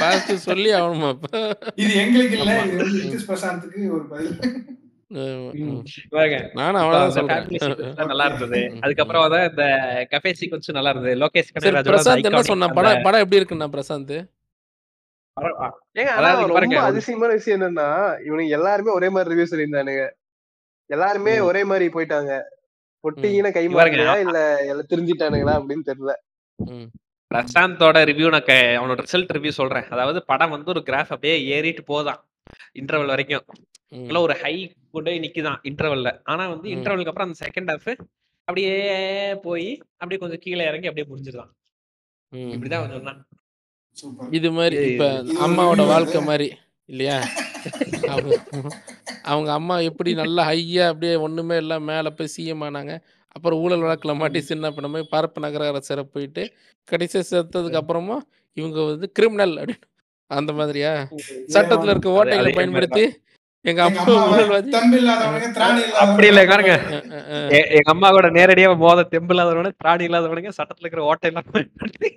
பாசிட்டிவ் சொல்லி ஆகணுமா இப்போ இது எங்களுக்கு இல்ல இது பிரசாந்துக்கு ஒரு பதில். நல்லா இருந்தது. அதுக்கப்புறம் வந்து இந்த கஃபே சீக்வன்ஸ் நல்லா இருந்தது. லோகேஷ் பிரசாந்த் என்ன சொன்னா? படம் படம் எப்படி இருக்குண்ணா பிரசாந்த்? ரொம்ப அதிசயமான விஷயம் என்னன்னா இவனுங்க எல்லாருமே ஒரே மாதிரி ரிவ்யூ சொல்லியிருந்தானுங்க. எல்லாருமே ஒரே மாதிரி போயிட்டாங்க. பொட்டிங்கன்னு கை மாறலையா இல்ல எல்லாம் தெரிஞ்சிட்டானுங்களா அப்படின்னு தெரியல. ம், பிரசாந்தோட ரிவ்யூ நான் அவனோட ரிசல்ட் ரிவ்யூ சொல்றேன். அதாவது படம் வந்து ஒரு கிராஃப் அப்படியே ஏறிட்டு போதான் இன்டர்வல் வரைக்கும். ஒரு ஹை கொண்டு நிக்குதான் இன்டர்வல்ல ஆனா வந்து இன்டர்வலுக்கு அப்புறம் அந்த செகண்ட் ஹாஃப் அப்படியே போய் அப்படியே கொஞ்சம் கீழே இறங்கி அப்படியே முடிஞ்சிருதான். ம். இப்படிதான் சொன்னான். சூப்பர். இது மாதிரி இப்ப அம்மாவோட வாழ்க்கை மாதிரி இல்லையா? அவங்க அவங்க அம்மா எப்படி நல்லா ஹையா அப்படியே ஒண்ணுமே இல்லாம மேல போய் சிஎம் ஆனாங்க. அப்புறம் ஊழல் வழக்கில் மாட்டி சின்ன பண்ண போய் பரப்பு நகர சிறை போயிட்டு கடைசியாக செத்ததுக்கு அப்புறமா இவங்க வந்து கிரிமினல் அப்படின்னு. அந்த மாதிரியா? சட்டத்துல இருக்க ஓட்டைகளை பயன்படுத்தி எங்க இல்லாதவனுங்க திராணி அப்படி இல்ல இல்லாதவனுங்க எ- எங்க அம்மா கூட நேரடியா மோத தெம்பு இல்லாதவனு திராணி இல்லாதவனுங்க சட்டத்துல இருக்கிற ஓட்டை எல்லாம் பயன்படுத்தி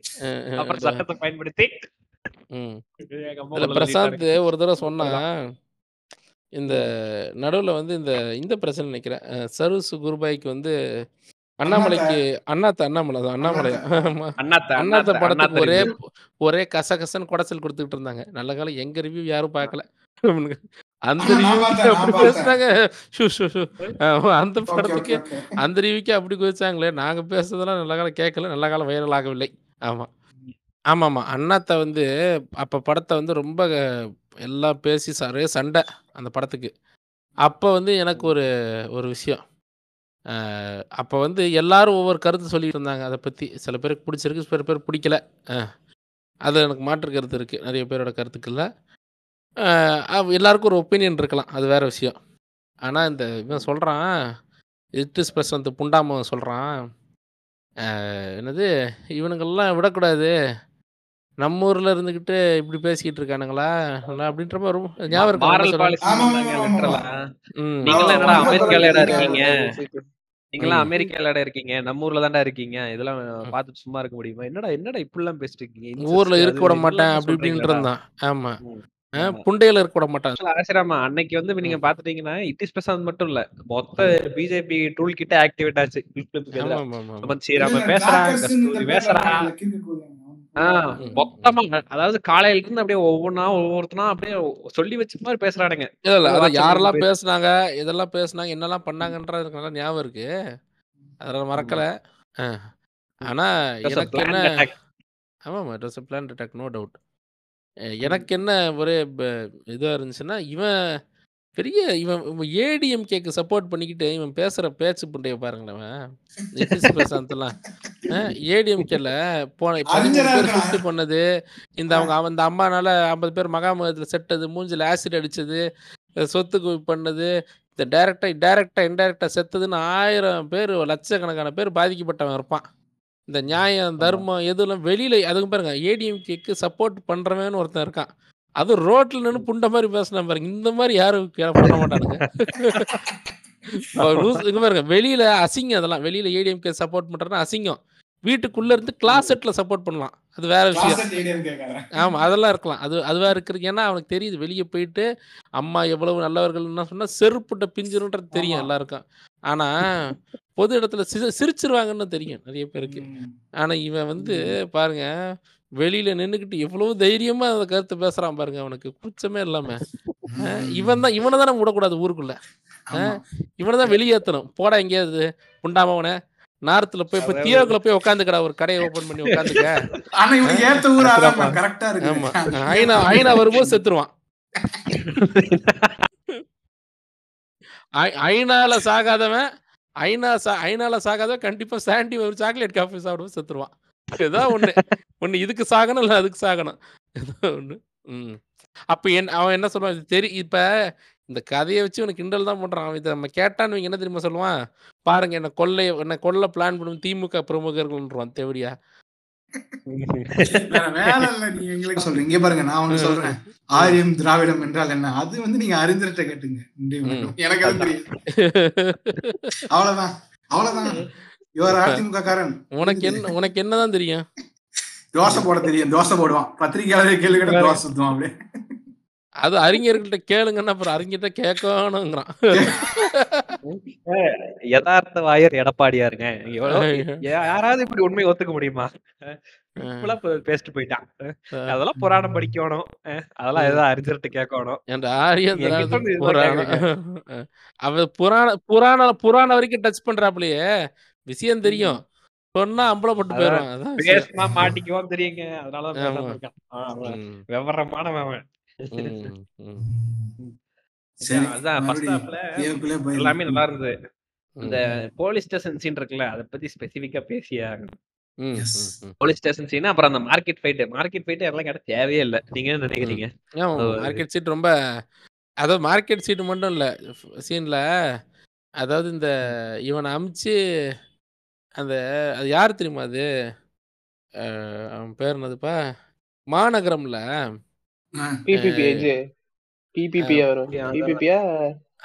அப்புறம். சட்டத்தை பயன்படுத்தி அம்மா பிரசாந்த். ஒரு தடவை சொன்னா. இந்த நடுவுல வந்து இந்த இந்த பிரச்சனை நினைக்கிறேன். அஹ் சருஸ் குருபாய்க்கு வந்து அண்ணாமலைக்கு அண்ணாத்த அண்ணாமலை தான் அண்ணாமலை. ஆமா. அண்ணாத்த அண்ணாத்த அண்ணாத்த படத்துக்கு அண்ணாத்த ஒரே review. ஒரே கசகசன்னு குடைச்சல் கொடுத்துட்டு இருந்தாங்க. நல்ல காலம் எங்க ரிவ்யூ யாரும் பார்க்கல. அந்த ஆ, நான் ரிவ்யூ பார்த்தேன், நான் அப்படி பார்த்தேன். பேசுனாங்க. ஷூ, ஷூ, ஷூ. ஆமா, அந்த ஓகே படத்துக்கு ஓகே அந்த ரிவ்யூக்கு அப்படி குதிச்சாங்களே. நாங்க பேசுறதெல்லாம் நல்ல காலம் கேட்கல. நல்ல காலம் வைரல் ஆகவில்லை. ஆமா. ஆமா ஆமா அண்ணாத்த வந்து அப்ப படத்தை வந்து ரொம்ப எல்லாம் பேசி சரே சண்டை அந்த படத்துக்கு. அப்போ வந்து எனக்கு ஒரு ஒரு விஷயம். அப்போ வந்து எல்லாரும் ஒவ்வொரு கருத்து சொல்லிட்டு இருந்தாங்க. அதை பற்றி சில பேருக்கு பிடிச்சிருக்கு சில பேர் பிடிக்கல. அஹ், அது எனக்கு மாற்று கருத்து இருக்குது நிறைய பேரோட கருத்துக்களில். எல்லாருக்கும் ஒரு ஒப்பீனியன் இருக்கலாம். அது வேறு விஷயம். ஆனால் இந்த இவன் சொல்கிறான் இட்டிஸ் வந்து புண்டாம சொல்கிறான் என்னது? இவனுங்கள்லாம் விடக்கூடாது. நம்ம ஊரில் இருந்துக்கிட்டு இப்படி பேசிக்கிட்டு இருக்கானுங்களா? அப்படின்ற மாதிரி ரொம்ப ஞாபகம் அமெரிக்கால இருக்கீங்க. நீங்களாம். அமெரிக்கால இருக்கீங்க? நம்ம ஊர்ல தான்டா இருக்கீங்க? இதெல்லாம் பார்த்துட்டு சும்மா இருக்க முடியுமா? என்னடா என்னடா இப்படிலாம் பேசிட்டு இருக்கீங்க? ஊரில் இருக்க விட மாட்டேன் அப்படி சொல்றீங்களா? இருந்தான் ஆமா. புண்டையில இருக்க விட மாட்டான். Actually, ஆசிராமா அன்னைக்கு வந்து நீங்க. பாத்துட்டீங்கன்னா இட்டிஸ் பிரசாந்த் மட்டும் இல்ல. மொத்த பிஜேபி டூல் கிட்ட ஆக்டிவேட் ஆச்சு பிலிப்க்கு எதிரா ஆமா ஆமா ஆமா. மொத்தமா அதாவது காலையில இருந்து அப்படியே ஒவ்வொன்னா ஒவ்வொருத்தனா அப்படியே சொல்லி வச்ச மாதிரி பேசுறானுங்க இல்ல இல்ல ஒரு அதை வாட்ஸ்அப் யாரெல்லாம் பேசுனாங்க இதெல்லாம் பேசுனாங்க என்னெல்லாம் பண்ணாங்கன்றது எனக்கு நல்லா ஞாபகம் இருக்கு அதெல்லாம் மறக்கல. ஆனா எனக்கு என்ன. ஆமாம் it was plan attack no doubt எனக்கு என்ன ஒரே இதா இருந்துச்சுன்னா இவன் பெரிய இவன் ஏடிஎம்கேக்கு சப்போர்ட் பண்ணிக்கிட்டு இவன் பேசுற பேச்சு புண்டைய பாருங்களேன் பிரசாந்த்லாம் ஏடிஎம்கேல போன பதிமூணு பேர். ஷிஃப்ட் பண்ணது இந்த அவங்க அவன் இந்த அம்மானால ஐம்பது பேர் மகாமகத்தில் செட்டது மூஞ்சில் ஆசிட் அடிச்சது அஹ் சொத்து குவிப்பு பண்ணது இந்த டைரக்டா டைரக்டா இன்டைரக்டா செத்ததுன்னு ஆயிரம் பேர் லட்சக்கணக்கான பேர் பாதிக்கப்பட்டவன் இருப்பான். இந்த நியாயம் தர்மம் எதுவும் வெளியில அதுக்கு பாருங்க ஏடிஎம்கேக்கு சப்போர்ட் பண்றவன்னு ஒருத்தன் இருக்கான். அது ரோட்ல நின்று புண்ட மாதிரி பேசினா பாருங்க. இந்த மாதிரி யாரும் பண்ண மாட்டானுங்க. இங்க பாருங்க. வெளியில அசிங்கம் அதெல்லாம். வெளியில ஏடிஎம்கே சப்போர்ட் பண்றதுன்னா அசிங்கம். வீட்டுக்குள்ள இருந்து கிளாசெட்ல சப்போர்ட் பண்ணலாம். அது வேற விஷயம். ஆமா அதெல்லாம் இருக்கலாம். அது அதுவா இருக்கிறது ஏன்னா அவனுக்கு தெரியுது. வெளியே போயிட்டு அம்மா எவ்வளவு நல்லவர்கள்னா சொன்னா செருப்புட்ட பிஞ்சிருன்றது தெரியும். எல்லாருக்கும். ஆனா பொது இடத்துல சிரிச்சிருவாங்கன்னு தெரியும் நிறைய பேருக்கு. ஆனா இவன் வந்து பாருங்க. வெளியில நின்னுக்கிட்டு எவ்வளவு தைரியமா அந்த கருத்து பேசுறான் பாருங்க அவனுக்கு. கூச்சமே இல்லாம. இவன் தான் இவனை தான் நம்ம விடக்கூடாது ஊருக்குள்ள. இவனை தான் வெளியேற்றணும் போடா எங்கேயாவது உண்டாமவன நார்த்துல போய் இப்ப தியோக்குள்ள போய் உட்காந்துக்கடா ஒரு கடையை ஓபன் பண்ணி உட்காந்துக்க ஆமா. ஐநா ஐநா வரும்போது செத்துருவான். ஐ- ஐநால சாகாதவன் ஐநா சா ஐநால சாகாதவன் கண்டிப்பா சாண்டி ஒரு சாக்லேட் காஃபி சாப்பிடுவோம் செத்துருவான். ஏதாவது ஒண்ணு ஒண்ணு இதுக்கு சாகணும் இல்ல அதுக்கு சாகணும். ஏதோ ஒண்ணு. ம். அப்ப என் அவன் என்ன சொல்லுவான் இது தெரி இப்ப இந்த கதையை வச்சு உனக்கு கிண்டல் தான் பண்றான். அவன் இதை நம்ம கேட்டான்னு என்ன தெரியுமா சொல்லுவான்? பாருங்க என்ன கொள்ளை என்ன கொல்ல பிளான் பண்ணும் திமுக பிரமுகர்கள்ன்றான் தேவடியா. எங்களுக்கு பாருங்க நான் ஒண்ணு சொல்றேன். ஆரியம் திராவிடம் என்றால் என்ன? அது வந்து நீங்க அறிஞர்கிட்ட கேட்டுங்க. எனக்கு அவ்வளவுதான். அவ்வளவுதான். இவர் அதிமுக காரன். உனக்கு என்ன உனக்கு என்னதான் தெரியும்? தோசை போட தெரியும். தோசை போடுவான். பத்திரிகையாளர் கேள்வி கேட்ட தோசை சுத்துவான் அப்படியே. அது அறிஞர்கள்ட்ட கேளுங்கன்னா அப்புறம் அறிஞர்கிட்ட கேட்கணுங்கிறான். யதார்த்த வாயர் எடப்பாடியாருங்க. யாராவது இப்படி உண்மையை ஒத்துக்க முடியுமா? பேசிட்டு போயிட்டான். அதெல்லாம் புராணம் படிக்கணும். அதெல்லாம் ஏதாவது அறிஞர்கிட்ட கேட்கணும். என்ற இதுதான் புராணம் அவ புராண புராண புராண வரைக்கும் டச் பண்றாப்லயே விஷயம் தெரியும். சொன்னா அம்பலப்பட்டு போயிடும். பேசினா மாட்டிக்குவோம் தெரியுங்க. அதனாலதான் போயிடலாம். எல்லாமே நல்லா இருந்தது. இந்த போலீஸ் ஸ்டேஷன் சீன் இருக்குல்ல அதை பத்தி ஸ்பெசிபிக்கா பேசியா. போலீஸ் ஸ்டேஷன் சீன் அப்புறம் அந்த மார்க்கெட் ஃபைட் மார்க்கெட் ஃபைட் எல்லாம் கேட்ட தேவையே இல்ல. நீங்க என்ன நினைக்கிறீங்க? மார்க்கெட் சீட் ரொம்ப அதாவது மார்க்கெட் சீட் மட்டும் இல்ல சீன்ல அதாவது இந்த இவனை அமிச்சு அந்த அது யார் தெரியுமா அது? அவன் பேர் என்னதுப்பா மாநகரம்ல. ஆ, பிபிபி இது. பிபிபி வரும் அதான். பிபிபியா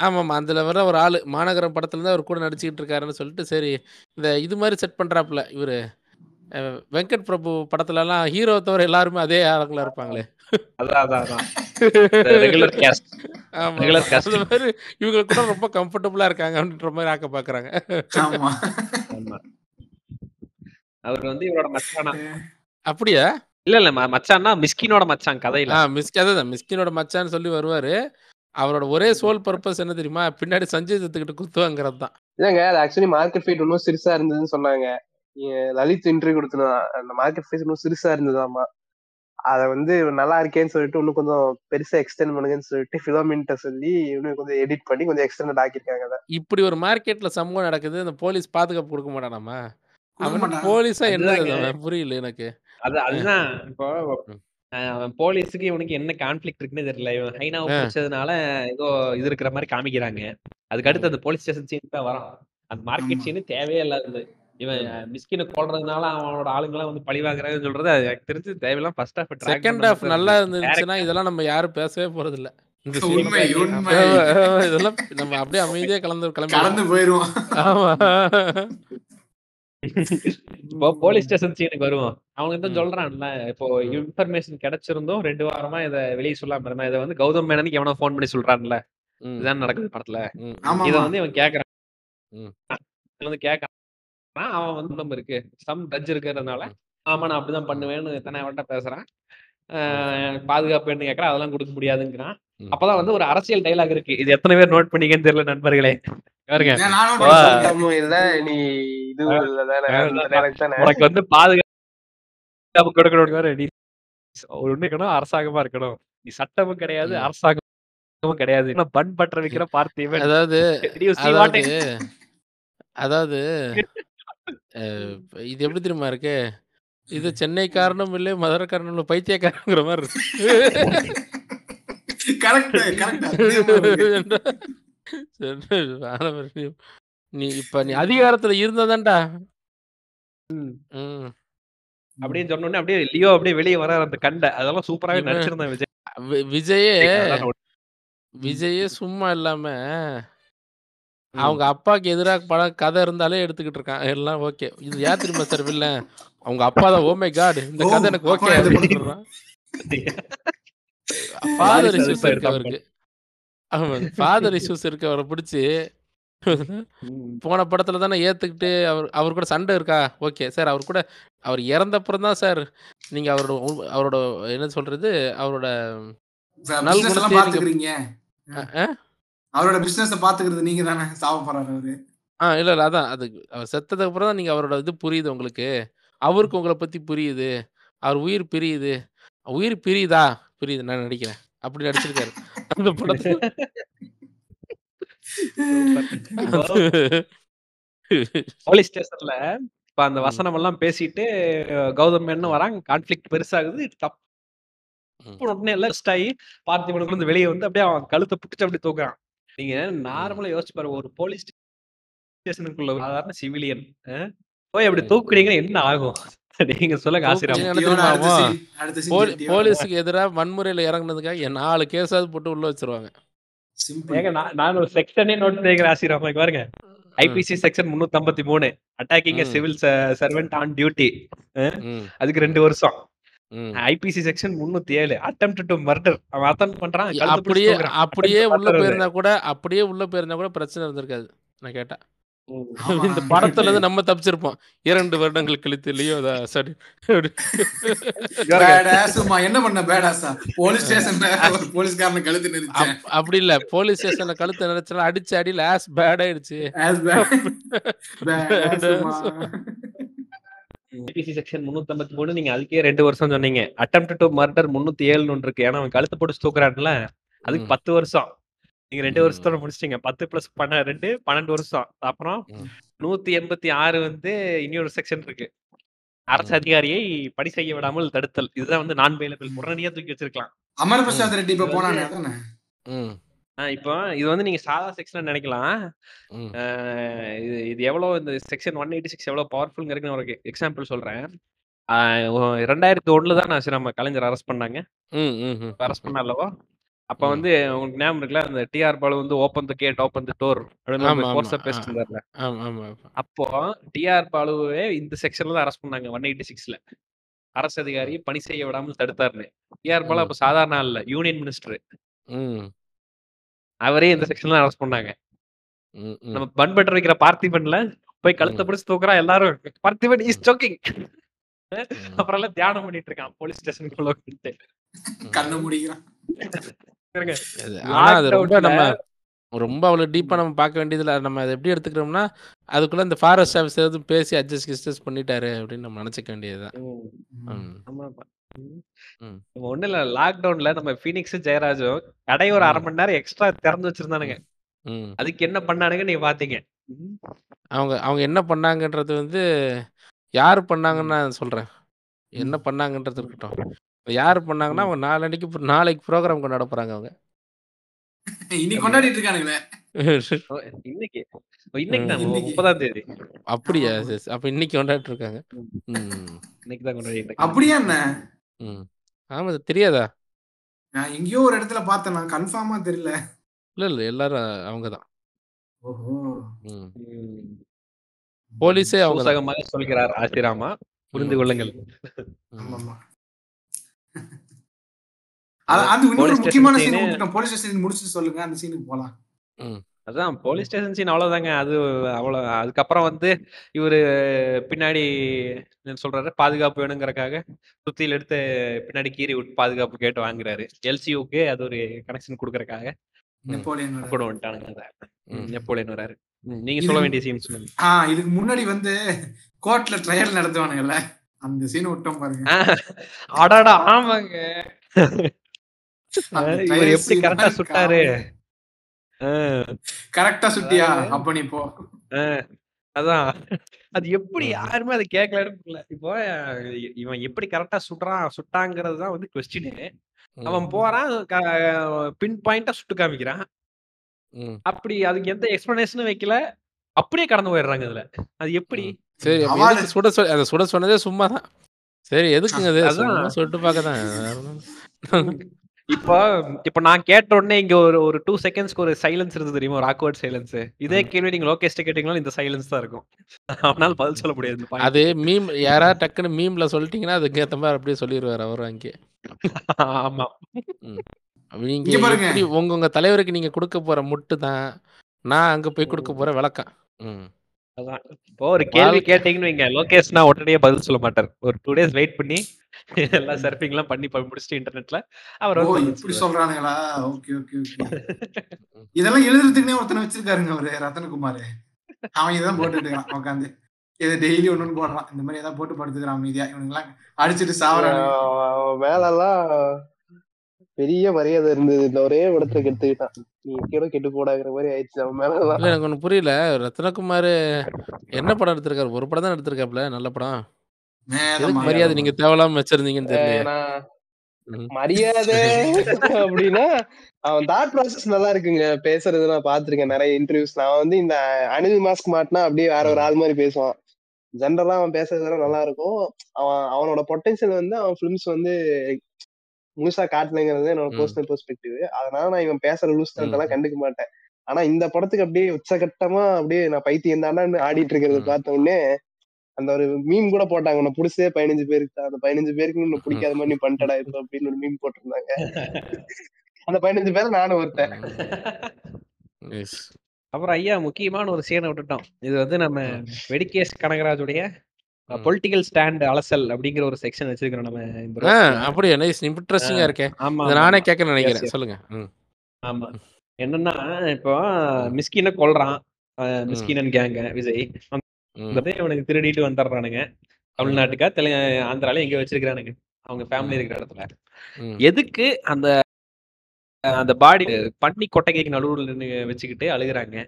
ஆமாம் அதுல வர ஒரு ஆளு. மாநகரம் படத்துல தான் அவர் கூட நடிச்சுக்கிட்டு இருக்காருன்னு சொல்லிட்டு சரி இந்த இது மாதிரி செட் பண்றாப்புல இவரு. வெங்கட் பிரபு படத்துல எல்லாம் ஹீரோ தவிர எல்லாருமே அதே ஆளுங்களா இருப்பாங்களே. அதான் அதான் அதான். ரெகுலர் கேஸ்ட் இவங்க கூட ரொம்ப கம்ஃபர்டபுளா இருக்காங்க அப்படின்ற மாதிரி ஆக்க பாக்குறாங்க. ஆமா. ஆமா. அவர் வந்து இவரோட மச்சானா. அப்படியா? இல்ல இல்ல ம- மச்சான்னா மிஸ்கினோட மச்சான் கதையில. மிஸ்கி அதான் மிஸ்கினோட மச்சான்னு சொல்லி வருவாரு. அவரோட ஒரே சோல் பர்பஸ் என்ன தெரியுமா? பின்னாடி சஞ்சய் தத்துக்கிட்ட குத்துவாங்கிறது தான் இல்லங்க அது ஆக்சுவலி மார்க்கெட் ஃபீட் இன்னும் சிறுசா இருந்ததுன்னு சொன்னாங்க. லலித் இன்டர்வியூ கொடுத்துருந்தான் அந்த மார்க்கெட் ஃபீஸ் இன்னும் சிறுசா இருந்ததாமா அத வந்து நல்லா இருக்கேன்னு சொல்லிட்டு இன்னும் கொஞ்சம் பெருசா எக்ஸ்டெண்ட் பண்ணுங்கன்னு சொல்லிட்டு பிலோமின்ட்ட சொல்லி இன்னும் கொஞ்சம் எடிட் பண்ணி கொஞ்சம் எக்ஸ்டெண்ட் ஆக்கியிருக்காங்க அதை. இப்படி ஒரு மார்க்கெட்ல சம்பவம் நடக்குது இந்த போலீஸ் பாதுகாப்பு கொடுக்க மாட்டானாமா அவன். போலீஸா. அவன் புரியல எனக்கு. அது அதுதான். இப்போ போலீஸுக்கு இவனுக்கு என்ன கான்ஃபிளிக் இருக்குன்னு தெரியல. இவன் ஹைனாவை. பிடிச்சதுனால ஏதோ இது இருக்கிற மாதிரி காமிக்கிறாங்க. அதுக்கு அடுத்து அந்த போலீஸ் ஸ்டேஷன் சீன் தான் வரும் அந்த மார்க்கெட். சீனு தேவையே இல்லாதது. இவன் மிஸ்கினை கொல்றதுனால அவனோட ஆளுங்கெல்லாம் வந்து பழி வாங்குறாங்கன்னு சொல்றது அது எனக்கு தெரிஞ்சு தேவையெல்லாம் ஃபர்ஸ்ட் ஹாஃப் செகண்ட் ஹாஃப் நல்லா இருந்துச்சுன்னா இதெல்லாம் நம்ம யாரும் பேசவே போறது இல்ல இதெல்லாம் நம்ம அப்படியே அமைதியா கலந்து கிளம்பி கடந்து போயிருவோம். ஆமா. இப்போ போலீஸ் ஸ்டேஷன் சீனுக்கு வருவோம். அவங்க தான். சொல்றான்ல இப்போ இன்ஃபர்மேஷன் கிடைச்சிருந்தோம் ரெண்டு வாரமா இதை வெளியே சொல்லாம இருந்தா இதை வந்து கௌதம் மேனனுக்கு எவனோ ஃபோன் பண்ணி சொல்றான்ல. இதுதான் நடக்குது படத்துல. இத வந்து இவன் கேக்குறான். வந்து கேக்குறான். அவன் வந்து நம்ம இருக்கு. சம் டச் இருக்கிறதுனால ஆமா நான் அப்படிதான் பண்ணுவேன்னு தானே அவன்கிட்ட பேசுறான். பாதுகாப்பு என்ன கேக்குறான் அதெல்லாம் கொடுக்க முடியாதுங்கிறான். அப்பதான் வந்து ஒரு அரசியல் டைலாக் இருக்கு. இது எத்தனை பேர் நோட் பண்ணீங்கன்னு தெரியல நண்பர்களே. உனக்கு வந்து பாதுகாப்பு கொடுக்கணும் நீ ஒண்ணு இருக்கணும் அரசாங்கமா இருக்கணும். நீ சட்டமும் கிடையாது. அரசாங்கமும் கிடையாது. பண் பற்ற வைக்கிற பார்த்திவன் அதாவது அதாவது அதாவது இது எப்படி தெரியுமா இருக்கு? இது சென்னைக்காரனும் இல்லை மதுரைக்காரனும் இல்லை பைத்தியக்காரங்கிற மாதிரி இருக்கு நீ இப்ப நீ அதிகாரத்துல இருந்ததான்டா ம். ம். அப்படின்னு சொன்ன உடனே அப்படியே லியோ அப்படியே வெளியே வர அந்த கண்டை அதெல்லாம் சூப்பராவே இவன் நடிச்சிருந்தான் விஜய் விஜயே விஜயே சும்மா இல்லாம. அவங்க அப்பாக்கு எதிரா படம் கதை இருந்தாலே எடுத்துக்கிட்டு இருக்கான். எல்லாம் ஓகே. இது யார் தெரியுமா சார் வில்லன்? அவங்க அப்பா தான். Oh my God! இந்த ஓ! கதை எனக்கு ஓகே. ஃபாதர் இஷ்யூஸ் இருக்கு அவருக்கு. ஆமா. ஃபாதர் இஷ்யூஸ் இருக்கு அவர புடிச்சு. போன படத்துல தானே ஏத்துக்கிட்டு அவர் அவர் கூட சண்டை இருக்கா? ஓகே. சார் அவர் கூட அவர் இறந்தப்புறம் தான் சார் நீங்க அவரோட அவரோட என்ன சொல்றது? அவரோட? அவரோட பிசினஸ பாத்துக்கிறது நீங்க தானே சாவ போறாரு அவரு. ஆ இல்ல, இல்ல. அதான். அது அவர் செத்ததுக்கு அப்புறம் தான் நீங்க அவரோட இது புரியுது உங்களுக்கு. அவருக்கு உங்கள பத்தி புரியுது. அவர் உயிர் பிரியுது. உயிர் பிரியுதா? புரியுது. நான் நடிக்கிறேன். அப்படி நடிச்சிருக்காரு. அந்த படத்துல. போலீஸ் ஸ்டேஷன்ல இப்ப அந்த. வசனம் எல்லாம் பேசிட்டு கௌதம் மேனன் வராங்க. கான்ஃப்ளிக்ட் பெருசாகுது. தப்பு. உடனே எல்லாம் ரெஸ்ட் ஆயி பார்த்திபனுக்குள்ள இருந்து வெளிய வந்து அப்படியே அவன் கழுத்த புடிச்சு அப்படியே தூக்குறான். நீங்க. நார்மலா யோசிச்சு பாருங்க. ஒரு போலீஸ் ஸ்டேஷனுக்குள்ள சாதாரண சிவிலியன் போய் அப்படி ம். தூக்குனீங்கன்னா என்ன ஆகும்? நீங்க சொல்லுங்க ஜெட்டியோட. போலீஸுக்கு எதிரா வன்முறையில இறங்குனதுக்காக 4 கேஸாவது போட்டு உள்ள வச்சுருவாங்க. நான் நான் ஒரு செக்ஷனே நோட் பண்ணிக்கிறேன். இங்க பாருங்க. ஐபிசி செக்ஷன் 353 அட்டாக்கிங் எ ம். சிவில் ச சர்வென்ட் ஆன் டியூட்டி. அதுக்கு. 2 வருஷம். IPC section 307 attempt to murder. அவன் அட்டெம்ப்ட் பண்றான். அப்படியே. அப்படியே உள்ள. போயிருந்தா கூட அப்படியே உள்ள போயிருந்தா கூட பிரச்சனை இருந்திருக்காது. நான் கேட்டா. இந்த படத்துல இருந்து நம்ம தப்பிச்சிருப்போம். 2 வருடங்கள் கழித்து லியோ த சரி என்ன பண்ண பேடாஸா? போலீஸ் ஸ்டேஷன்ல போலீஸ்காரன கழுத்து. அப் அப்படி இல்ல. போலீஸ் ஸ்டேஷன்ல கழுத்த நெரிச்சலாம் அடிச்ச அடியில ஆஸ் பேட் ஆயிடுச்சு. ஆஸ் பேட் பேடாஸுமா. ஐபிசி செக்ஷன் 353 நீங்க அதுக்கே 2 வருஷம் சொன்னீங்க. அட்டெம்ப்ட் டு மர்டர் 307ன்னு ஒண்ணு இருக்கு. ஏன்னா அவன் கழுத்த போட்டு தூக்குறான்ல. அதுக்கு. 10 வருஷம். நீங்க 2 ம். வருஷத்தோட முடிச்சிட்டீங்க. 10 பிளஸ் 12 12 வருஷம். அப்புறம் ம். 186 வந்து இன்னொரு செக்ஷன் இருக்கு. அரசு. அதிகாரியை பணி செய்ய விடாமல் தடுத்தல். இதுதான் வந்து நான் பெயிலபிள். உடனடியா தூக்கி வச்சிருக்கலாம். அமர். பிரசாத் ரெட்டி இப்ப இது வந்து போனானே அதானே? ம். ஆ இப்போ இது வந்து நீங்க சாதா செக்ஷன் நினைக்கலாம். இது இது எவ்வளோ இந்த செக்ஷன் 186 எவ்வளோ பவர்ஃபுல்ங்கிறதுக்கு நான் ஒரு எக்ஸாம்பிள் சொல்றேன். ஆ ஒ 2001ல தான் நான் நம்ம கலைஞர் அரெஸ்ட் பண்ணாங்க. அரெஸ்ட் பண்ண அல்லவா? அப்ப. வந்து உங்களுக்கு ஞாபகம் இருக்குல்ல, அந்த டிஆர் பாலு வந்து open the gate, open the door அப்படின்னு. அப்போ டிஆர் பாலுவே இந்த செக்ஷன்ல தான் அரெஸ்ட் பண்ணாங்க 186ல. அரசு அதிகாரி. பணி செய்ய விடாமல் தடுத்தார்ன்னு. டிஆர் பாலு. அப்ப சாதாரண ஆள் இல்ல. Union minister. ம். அவரே இந்த செக்ஷன்ல அரெஸ்ட் பண்ணாங்க. நம்ம பன் பட்டர் வைக்கிற பார்த்திபன்ல போய் கழுத்த. பிடிச்சு தூக்குறான் எல்லாரும். பார்த்திபன் இஸ். ஜோக்கிங். அப்புறம் எல்லாம் தியானம் பண்ணிட்டு இருக்கான் போலீஸ் ஸ்டேஷனுக்குள்ள. கண்ண. மூடிக்கிறான். ரொம்ப லாக்டவுன்ல நம்ம ரொம்ப அவ்வளோ டீப்பா நம்ம பார்க்க வேண்டியதில்ல. நம்ம அத எப்படி எடுத்துக்கிறோம்னா, அதுக்குள்ள இந்த ஃபாரஸ்ட் ஆஃபீஸர் எதுவும் பேசி அட்ஜஸ்ட் கிஸ்டஸ் பண்ணிட்டாரு அப்படின்னு நம்ம நினைச்சுக்க வேண்டியது தான். ம். ம். ம். ஆமாமா. ம். ம். நம்ம ஒண்ணும் இல்ல. லாக்டவுன்ல நம்ம ஃபீனிக்ஸும், ஜெயராஜும் கடை ஒரு 1/2 ம். மணி நேரம் எக்ஸ்ட்ரா திறந்து வச்சிருந்தானுங்க. அதுக்கு என்ன பண்ணானுங்க நீங்க பார்த்தீங்க. ம். அவங்க அவங்க என்ன பண்ணாங்கன்றது வந்து யார். பண்ணாங்கன்னு நான் சொல்றேன். என்ன. பண்ணாங்கன்றது இருக்கட்டும். யார் பண்ணாங்கன்னா. அவங்க நாளன்னைக்கு நாளைக்கு ப்ரோகிராம் கொண்டாட போறாங்க அவங்க. இன்னைக்கு? கொண்டாடிட்டு இருக்கானுங்களே. இன்னைக்கு ஓ இன்னைக்கு ம். தான் இன்னைக்கு. 30ஆம் தேதி. அப்படியா? அப்ப இன்னைக்கு கொண்டாடிட்டு இருக்காங்க. இன்னைக்கு தான் கொண்டாடிட்டு. அப்படியா என்ன? ம். ஆமா. தெரியாதா? நான் எங்கேயோ ஒரு இடத்துல பார்த்தேன். நான் கன்ஃபார்மா தெரியல. இல்ல, இல்ல. எல்லாரும் அவங்க தான். ஓஹோ! ம். ம். போலீஸே அவங்க சொல்கிறார் ஆசிராமா. புரிந்து. கொள்ளுங்கள். ம். அது இன்னொரு போலீஸ் ஸ்டேஷன் முக்கியமான சீன் சீனு விட்டுட்டோம். போலீஸ் ஸ்டேஷன் முடிச்சுட்டு சொல்லுங்க. அந்த சீனுக்கு போலாம். அதான் போலீஸ் ஸ்டேஷன் சீன் அவ்வளோதாங்க. அது அவ்வளோ அதுக்கப்புறம் வந்து இவரு பின்னாடி சொல்றாரு, பாதுகாப்பு வேணுங்கிறக்காக சுத்தியில எடுத்து பின்னாடி கீறி விட்டு பாதுகாப்பு கேட்டு வாங்குறாரு. எல்சியுக்கு அது ஒரு கனெக்ஷன் குடுக்கறக்காக. நெப்போலியன். கூட வந்துட்டானுங்க. நெப்போலியன் வராரு. நீங்க சொல்ல வேண்டிய சீன் சொல்லுங்க. ஆ இதுக்கு முன்னாடி வந்து கோர்ட்ல ட்ரையல் நடத்துவானுங்கல்ல. அந்த சீன் விட்டோம் பாருங்க. அடடா! ஆமாங்க. இவரு எப்படி தான் சுட்டாரு. கரெக்ட்டா சுட்டியா? அப்ப நீ போ. அதான். அது எப்படி. யாருமே அத கேட்கலன்னு. இப்போ இவன் எப்படி கரெக்ட்டா சுடுறான், சுட்டாங்கிறது தான் வந்து கொஸ்டினு. அவன். போறான் பின் பாயிண்ட்டா சுட்டு காமிக்கிறான். அப்படி அதுக்கு எந்த எக்ஸ்ப்ளனேஷனும் வைக்கல. அப்படியே கடந்து போயிடுறாங்க அதுல. அது எப்படி? சரி சுட சொ அத சுட சொன்னதே சும்மா தான். சரி எதுக்குங்க அது? சுட்டு பார்க்க தான். இப்போ இப்போ நான் கேட்ட உடனே இங்க ஒரு ஒரு டூ செகண்ட்ஸ்க்கு ஒரு சைலன்ஸ் இருந்தது தெரியுமா ஒரு ஆக்வர்ட் சைலன்ஸ் இதே கேள்வி நீங்க லோகேஷ்ட கேட்டீங்கனாலும் இந்த சைலன்ஸ் தான் இருக்கும் அவனால பதில் சொல்ல முடியாது. அது மீம் யாராவது டக்குன்னு மீம்ல சொல்லிட்டீங்கன்னா அதுக்கு ஏத்த மாதிரி அப்படியே சொல்லிடுவாரு அவரும் அங்கே ஆமா நீங்க இங்க பாருங்க. எப்படி உங்க உங்க தலைவருக்கு நீங்க கொடுக்க போற முட்டு தான் நான் அங்க போய் கொடுக்க போற விளக்கம் ம். இப்போ ஒரு கேள்வி கேட்டீங்கன்னு வைங்க. லோகேஷ்னா உடனே பதில் சொல்ல மாட்டார். ஒரு டூ டேஸ் வெயிட் பண்ணி எல்லா சர்ஃபிங் எல்லாம் பண்ணி முடிச்சுட்டு இன்டர்நெட்ல அவர் இப்படி. சொல்றானுங்களா? Okay okay okay. இதெல்லாம் எழுதுறதுக்குனே ஒருத்தனை வச்சிருக்காருங்க அவரு ரத்தனகுமார். அவன் இதான் போட்டுட்டு உட்காந்து இதை டெய்லி ஒண்ணு போடுறான். இந்த மாதிரி ஏதாவது போட்டு படுத்துக்கிறான் மீதியா இவனுங்கெல்லாம் அடிச்சிட்டு சாவறாங்க அவன் மேலெல்லாம் பெரிய மரியாதை இருந்தது. இந்த ஒரே இடத்துல கெடுத்துக்கிட்டான். நீ கூட கெட்டு போடாங்கிற மாதிரி ஆயிடுச்சு அவன் இல்ல எனக்கு ஒண்ணு புரியல. ரத்னகுமார் என்ன படம் எடுத்திருக்காரு? ஒரு படம் தான் எடுத்திருக்காப்ல நல்ல படம். மேல மரியாதை நீங்க தேவையில்லாம வச்சிருந்தீங்கன்னு தெரியல. மரியாதை அப்படின்னா அவன் தாட் ப்ராசஸ் நல்லா இருக்குங்க. பேசுறது நான் பாத்திருக்கேன் நிறைய இன்டர்வியூஸ் நான் வந்து இந்த அனில் மாஸ்க் மாட்டினா அப்படியே வேற ஒரு ஆள் மாதிரி பேசுவான். ஜென்ரலா அவன் பேசுறதுலாம் நல்லா இருக்கும். அவன் அவனோட பொட்டன்ஷியல் வந்து அவன் ஃபிலிம்ஸ் வந்து முழுசா காட்டலைங்கிறது என்னோட. பர்சனல் பெர்ஸ்பெக்டிவ் அதனால நான் இவன் பேசுற லூஸ் ம். எல்லாம் கண்டுக்க மாட்டேன் ஆனா இந்த படத்துக்கு அப்படியே உச்சகட்டமா அப்படியே நான் பைத்தியம் தானே ஆடிட்டு இருக்கிறத. பார்த்த உடனே அந்த ஒரு மீம் கூட போட்டாங்க உன்னை பிடிச்சதே பதினஞ்சு பேருக்கு தான். அந்த பதினஞ்சு பேருக்கு உன்னை பிடிக்காத மாதிரி நீ பண்ணிட்டடா இப்போ அப்படின்னு ஒரு மீம் போட்டிருந்தாங்க அந்த பதினஞ்சு பேர் நானும் ஒருத்தன். அப்புறம் ஐயா முக்கியமான ஒரு சீனை விட்டுட்டோம் இது வந்து நம்ம ம். வெடிகேஸ் கனகராஜுடைய. பொலிட்டிக்கல் ஸ்டாண்ட் அலசல் அப்படிங்கிற ஒரு செக்ஷன் வச்சிருக்கிறோம் நம்ம. அப்படியா? நைஸ் இன்ட்ரெஸ்டிங்கா இருக்கே. ஆமா நானே. கேட்க நினைக்கிறேன். சொல்லுங்க. ஆமா. என்னன்னா இப்போ மிஸ்கின கொல்றான். மிஸ்கினன் கேங்க விஜய். அவனுக்கு திருடிட்டு வந்துடுறானுங்க தமிழ்நாட்டுக்கா தெலுங்கு ஆந்திரால எங்க வச்சிருக்கானுங்க அவங்க ஃபேமிலி இருக்கிற இடத்துல. எதுக்கு அந்த அந்த பாடி பண்ணி கொட்டைக்கு நடுவுல வச்சுக்கிட்டு அழுகுறாங்க?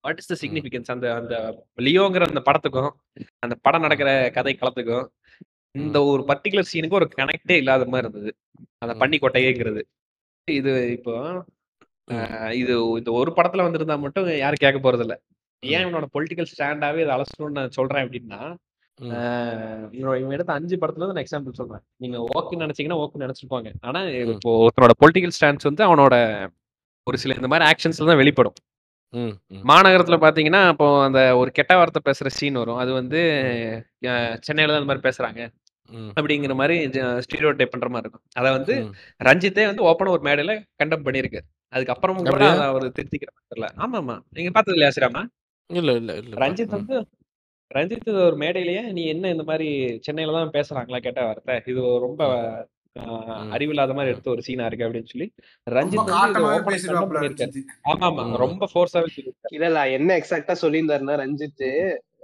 வாட் இஸ் த சிக்னிபிகன்ஸ் அந்த அந்த லியோங்கிற அந்த படத்துக்கும் அந்த படம் நடக்கிற கதை களத்துக்கும் இந்த ஒரு பர்டிகுலர் சீனுக்கு ஒரு கனெக்டே இல்லாத மாதிரி இருந்தது. அந்த. பண்ணி கொட்டைங்கிறது. இது இப்போ இது இந்த ஒரு படத்துல வந்திருந்தா மட்டும் யாரும் கேட்க போறது இல்ல ஏன் இவனோட பொலிட்டிக்கல் ஸ்டாண்டாவே இதை அலசணும்னு நான் சொல்றேன் அப்படின்னா இவன் எடுத்த அஞ்சு படத்துல இருந்து நான் எக்ஸாம்பிள் சொல்றேன். நீங்க ஓகே நினைச்சீங்கன்னா ஓகே நினைச்சிருப்பாங்க. ஆனா. இப்போ ஒருத்தனோட பொலிட்டிக்கல் ஸ்டாண்ட்ஸ் வந்து அவனோட ஒரு சில இந்த மாதிரி ஆக்ஷன்ஸ்ல தான் வெளிப்படும். மாநகரத்துல பாத்தீங்கன்னா இப்போ அந்த ஒரு கெட்ட வார்த்தை பேசுற சீன் வரும். அது வந்து அஹ், சென்னையில தான் அந்த மாதிரி பேசுறாங்க. அப்படிங்கிற மாதிரி ஸ்டீரியோ டைப் பண்ற மாதிரி இருக்கும். அதை வந்து. ரஞ்சித்தே வந்து ஓப்பன் ஒரு மேடையில கண்டம் பண்ணியிருக்கு அதுக்கப்புறமும் கூட அப்படியா? அதை அவர் திருத்திக்கிற மாதிரி தெரியல. ஆமா ஆமா நீங்க பார்த்தது இல்லையா ஸ்ரீராமா இல்ல இல்ல இல்ல. ரஞ்சித். வந்து ரஞ்சித் ஒரு மேடையிலேயே நீ என்ன இந்த மாதிரி சென்னையில தான் பேசுறாங்களா? கெட்ட வார்த்தை. இது ரொம்ப ம். அறிவில்லாத மாதிரி எடுத்த ஒரு சீனா இருக்கு அப்படின்னு சொல்லி ரஞ்சித் ஆமா. ரொம்ப ஃபோர்ஸாவே இல்ல இல்ல என்ன எக்ஸாக்டா சொல்லியிருந்தாருன்னா ரஞ்சித்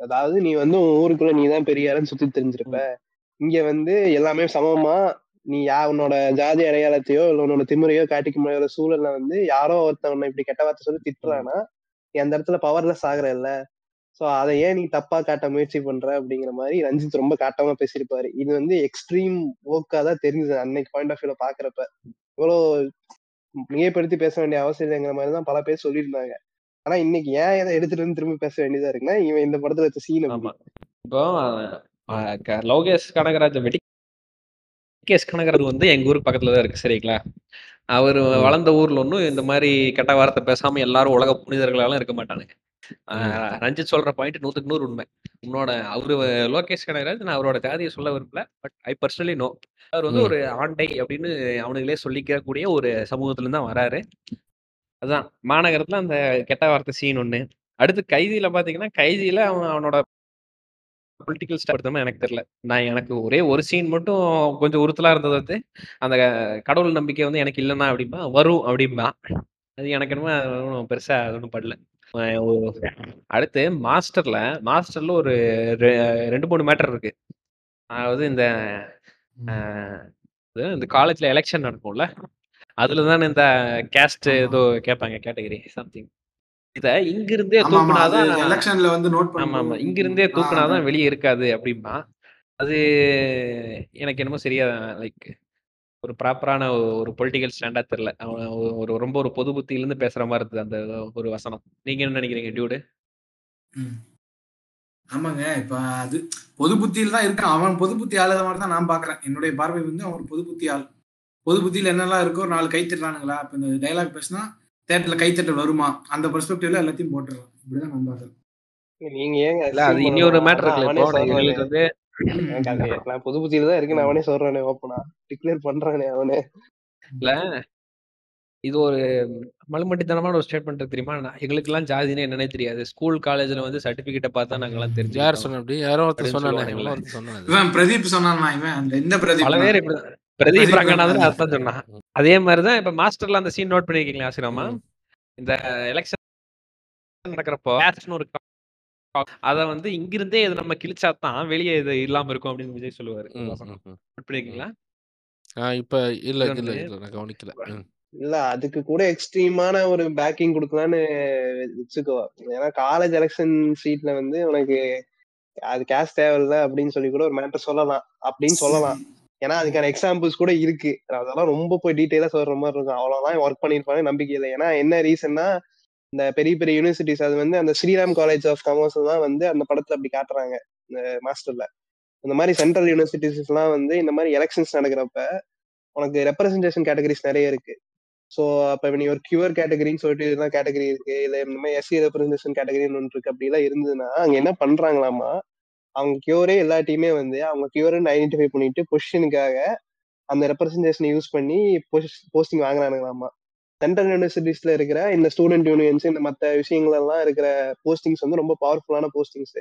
அதாவது நீ வந்து உன் ஊருக்குள்ள நீ தான் பெரியாருன்னு சுத்தி தெரிஞ்சிருப்ப. இங்க வந்து எல்லாமே சமமா நீ யா உன்னோட ஜாதி அடையாளத்தையோ இல்ல உன்னோட திமுறையோ காட்டிக்க முடியாத சூழல்ல வந்து யாரோ ஒருத்தன் உன்னை இப்படி கெட்ட வார்த்தை சொல்லி திட்டுறானா நீ அந்த இடத்துல பவர்லெஸ் ஆகுற இல்ல சோ அதை ஏன் நீ தப்பா காட்ட முயற்சி பண்ற அப்படிங்கிற மாதிரி ரஞ்சித் ரொம்ப காட்டமா பேசியிருப்பாரு. இது வந்து எக்ஸ்ட்ரீம் ஓக்கா தான் தெரிஞ்சது அன்னைக்கு பாயிண்ட் ஆஃப் வியூல பாக்குறப்ப. இவ்வளவு மிகைப்படுத்தி பேச வேண்டிய அவசியம் இல்லைங்கிற மாதிரி தான் பல பேர் சொல்லியிருந்தாங்க. ஆனா இன்னைக்கு ஏன் இதை எடுத்துட்டு வந்து திரும்ப பேச வேண்டியதா இருக்குன்னா இவன் இந்த படத்துல வச்ச சீன் இப்போ லோகேஷ் கனகராஜ் வெடி கேஸ் கனகராஜ் வந்து எங்க ஊருக்கு பக்கத்துல தான் இருக்கு சரிங்களா? அவர். வளர்ந்த ஊர்ல ஒன்றும் இந்த மாதிரி கெட்ட வார்த்தை பேசாம எல்லாரும் உலக புனிதர்களாலும் இருக்க மாட்டானுங்க. ஆஹ், ரஞ்சித் சொல்ற பாயிண்ட் நூத்துக்கு நூறு உண்மை. உன்னோட அவரு லோகேஷ் கனகராஜ் நான் அவரோட ஜாதியை சொல்ல விரும்பல. பட் ஐ பர்சனலி நோ அவர் வந்து ம். ஒரு ஆண்டை அப்படின்னு அவனுங்களே சொல்லிக்கக்கூடிய ஒரு சமூகத்துல இருந்து தான் வராரு. அதான் மாநகரத்துல அந்த கெட்ட வார்த்தை சீன் ஒண்ணு. அடுத்து கைதியில பாத்தீங்கன்னா கைதியில அவன் அவனோட பொலிட்டிக்கல் ஸ்டார் எனக்கு தெரியல. நான் எனக்கு ஒரே ஒரு சீன் மட்டும் கொஞ்சம் உறுத்தலா இருந்தது வந்து அந்த கடவுள் நம்பிக்கை வந்து எனக்கு இல்லைன்னா அப்படிம்பா வரும் அப்படிம்பா. அது எனக்கு என்னமோ அது ஒண்ணும் பெருசா அது ஒன்றும் படல. அடுத்து மாஸ்டர்ல மாஸ்டர்ல ஒரு ரெ- ரெண்டு மூணு மேட்டர் இருக்கு. அதாவது இந்த இந்த காலேஜ்ல எலெக்ஷன் நடக்கும்ல அதுல தானே இந்த கேஸ்ட். ஏதோ கேட்பாங்க கேட்டகரி சம்திங். இத இங்க இருந்தே தூக்குனாதான் எலெக்ஷன்ல வந்து நோட் ஆமா ஆமா. இங்க இருந்தே தூக்குனாதான் வெளியே இருக்காது அப்படிம்பா. அது எனக்கு என்னமோ சரியா லைக் ஒரு ப்ராப்பரான ஒரு பொலிட்டிக்கல் ஸ்டாண்டா தெரியல அவன் ஒரு- ரொம்ப ஒரு பொது புத்தியில இருந்து பேசுற மாதிரி இருந்தது அந்த ஒரு வசனம். நீங்க என்ன நினைக்கிறீங்க டியூடு. ஆமாங்க. இப்ப அது பொது புத்தியில தான் இருக்கான். அவன் பொது புத்தி ஆளுத மாதிரி தான் நான் பாக்குறேன். என்னுடைய பார்வை வந்து அவன் பொது புத்தி ஆள். பொது புத்தியில என்னெல்லாம் இருக்கோ நாலு கை தட்டுறானுங்களா? இப்ப இந்த டைலாக் பேசினா தேட்டர்ல கைத்தட்டல் வருமா? அந்த பெர்ஸ்பெக்டிவ்ல எல்லாத்தையும் போட்டுருலாம் இப்படிதான் நண்பர்கள் நீங்க ஏங்க இல்ல அது இன்னொரு? மேட்டர் இருக்குல்ல. இப்போ. எங்களுக்கு வந்து நான் புது புத்தியில தான் இருக்கு அவனே சொல்றானே ஓப்பனா டிக்ளேர் பண்றானே அவனே. இல்ல இது ஒரு மலுமட்டித்தனமான ஒரு ஸ்டேட்மெண்ட் தெரியுமா? நான் எங்களுக்கெல்லாம் ஜாதினே என்னன்னே தெரியாது. ஸ்கூல் காலேஜ்ல வந்து சர்டிபிகேட்டை பார்த்தா நாங்கெல்லாம் யார் தெரிஞ்சுக்கிட்டோம். சொன்ன அப்படி? யாரோ ஒருத்தர் இவன் பிரதீப் சொன்னானா இவன் அந்த இந்த பிரதீப் பல பேர் இப்படி பிரதீப் ரங்கநாதன். அதான் சொன்னான். அதே மாதிரிதான் இப்ப மாஸ்டர்ல அந்த சீன் நோட் பண்ணிருக்கீங்களா ஆசிரமா. இந்த எலெக்ஷன் நடக்கிறப்போ ஒரு அத வந்து இங்கிருந்தே இது நம்ம கிழிச்சாதான் வெளியே இது இல்லாம இருக்கும் அப்படின்னு விஜய் சொல்லுவாரு. ஆ இப்ப இல்ல இல்ல நான் கவனிக்கல. இல்ல அதுக்கு கூட எக்ஸ்ட்ரீமான ஒரு பேக்கிங் கொடுக்கலான்னு வச்சுக்கோ. ஏன்னா காலேஜ் எலெக்ஷன் சீட்ல வந்து உனக்கு அது கேஷ் தேவையில்ல அப்படின்னு சொல்லி கூட ஒரு மேட்டர் சொல்லலாம். அப்படின்னு சொல்லலாம். ஏன்னா அதுக்கான எக்ஸாம்பிள்ஸ் கூட இருக்கு. அதெல்லாம் ரொம்ப போய் டீட்டெயிலா சொல்ற மாதிரி இருக்கும். அவ்வளவுதான் ஒர்க் பண்ணிருப்பாங்க நம்பிக்கை இல்லை. ஏன்னா என்ன ரீசன்னா இந்த பெரிய பெரிய யூனிவர்சிட்டிஸ் அது வந்து அந்த ஸ்ரீராம் காலேஜ் ஆஃப் காமர்ஸ் தான் வந்து அந்த படத்துல அப்படி காட்டுறாங்க இந்த மாஸ்டர்ல இந்த மாதிரி சென்ட்ரல் யூனிவர்சிட்டிஸ்லாம் வந்து இந்த மாதிரி எலெக்ஷன்ஸ் நடக்கிறப்ப உனக்கு ரெப்ரஸன்டேஷன் கேட்டகரிஸ் நிறைய இருக்கு. ஸோ அப்போ நீ ஒரு கியூர் கேட்டகரின்னு சொல்லிட்டு இதெல்லாம் கேட்டகரி இருக்கு. இல்லை இந்த மாதிரி எஸ்சி ரெப்ரஸன்டேஷன் கேட்டகரின்னு ஒன்று இருக்கு. அப்படிலாம் இருந்ததுன்னா அங்கே என்ன பண்றாங்களாமா அவங்க கியூரே எல்லாத்தையுமே வந்து அவங்க கியூர்னு ஐடென்டிஃபை பண்ணிட்டு பொசிஷனுக்காக அந்த ரெப்ரஸன்டேஷனை யூஸ் பண்ணி போஸ்டிங் வாங்குறானுங்களாமா சென்ட்ரல் யூனிவர்சிட்டிஸ்ல இருக்கிற இந்த ஸ்டூடெண்ட் யூனியன்ஸ் இந்த மற்ற விஷயங்கள் எல்லாம் இருக்கிற போஸ்டிங்ஸ் வந்து ரொம்ப பவர்ஃபுல்லான போஸ்டிங்ஸ்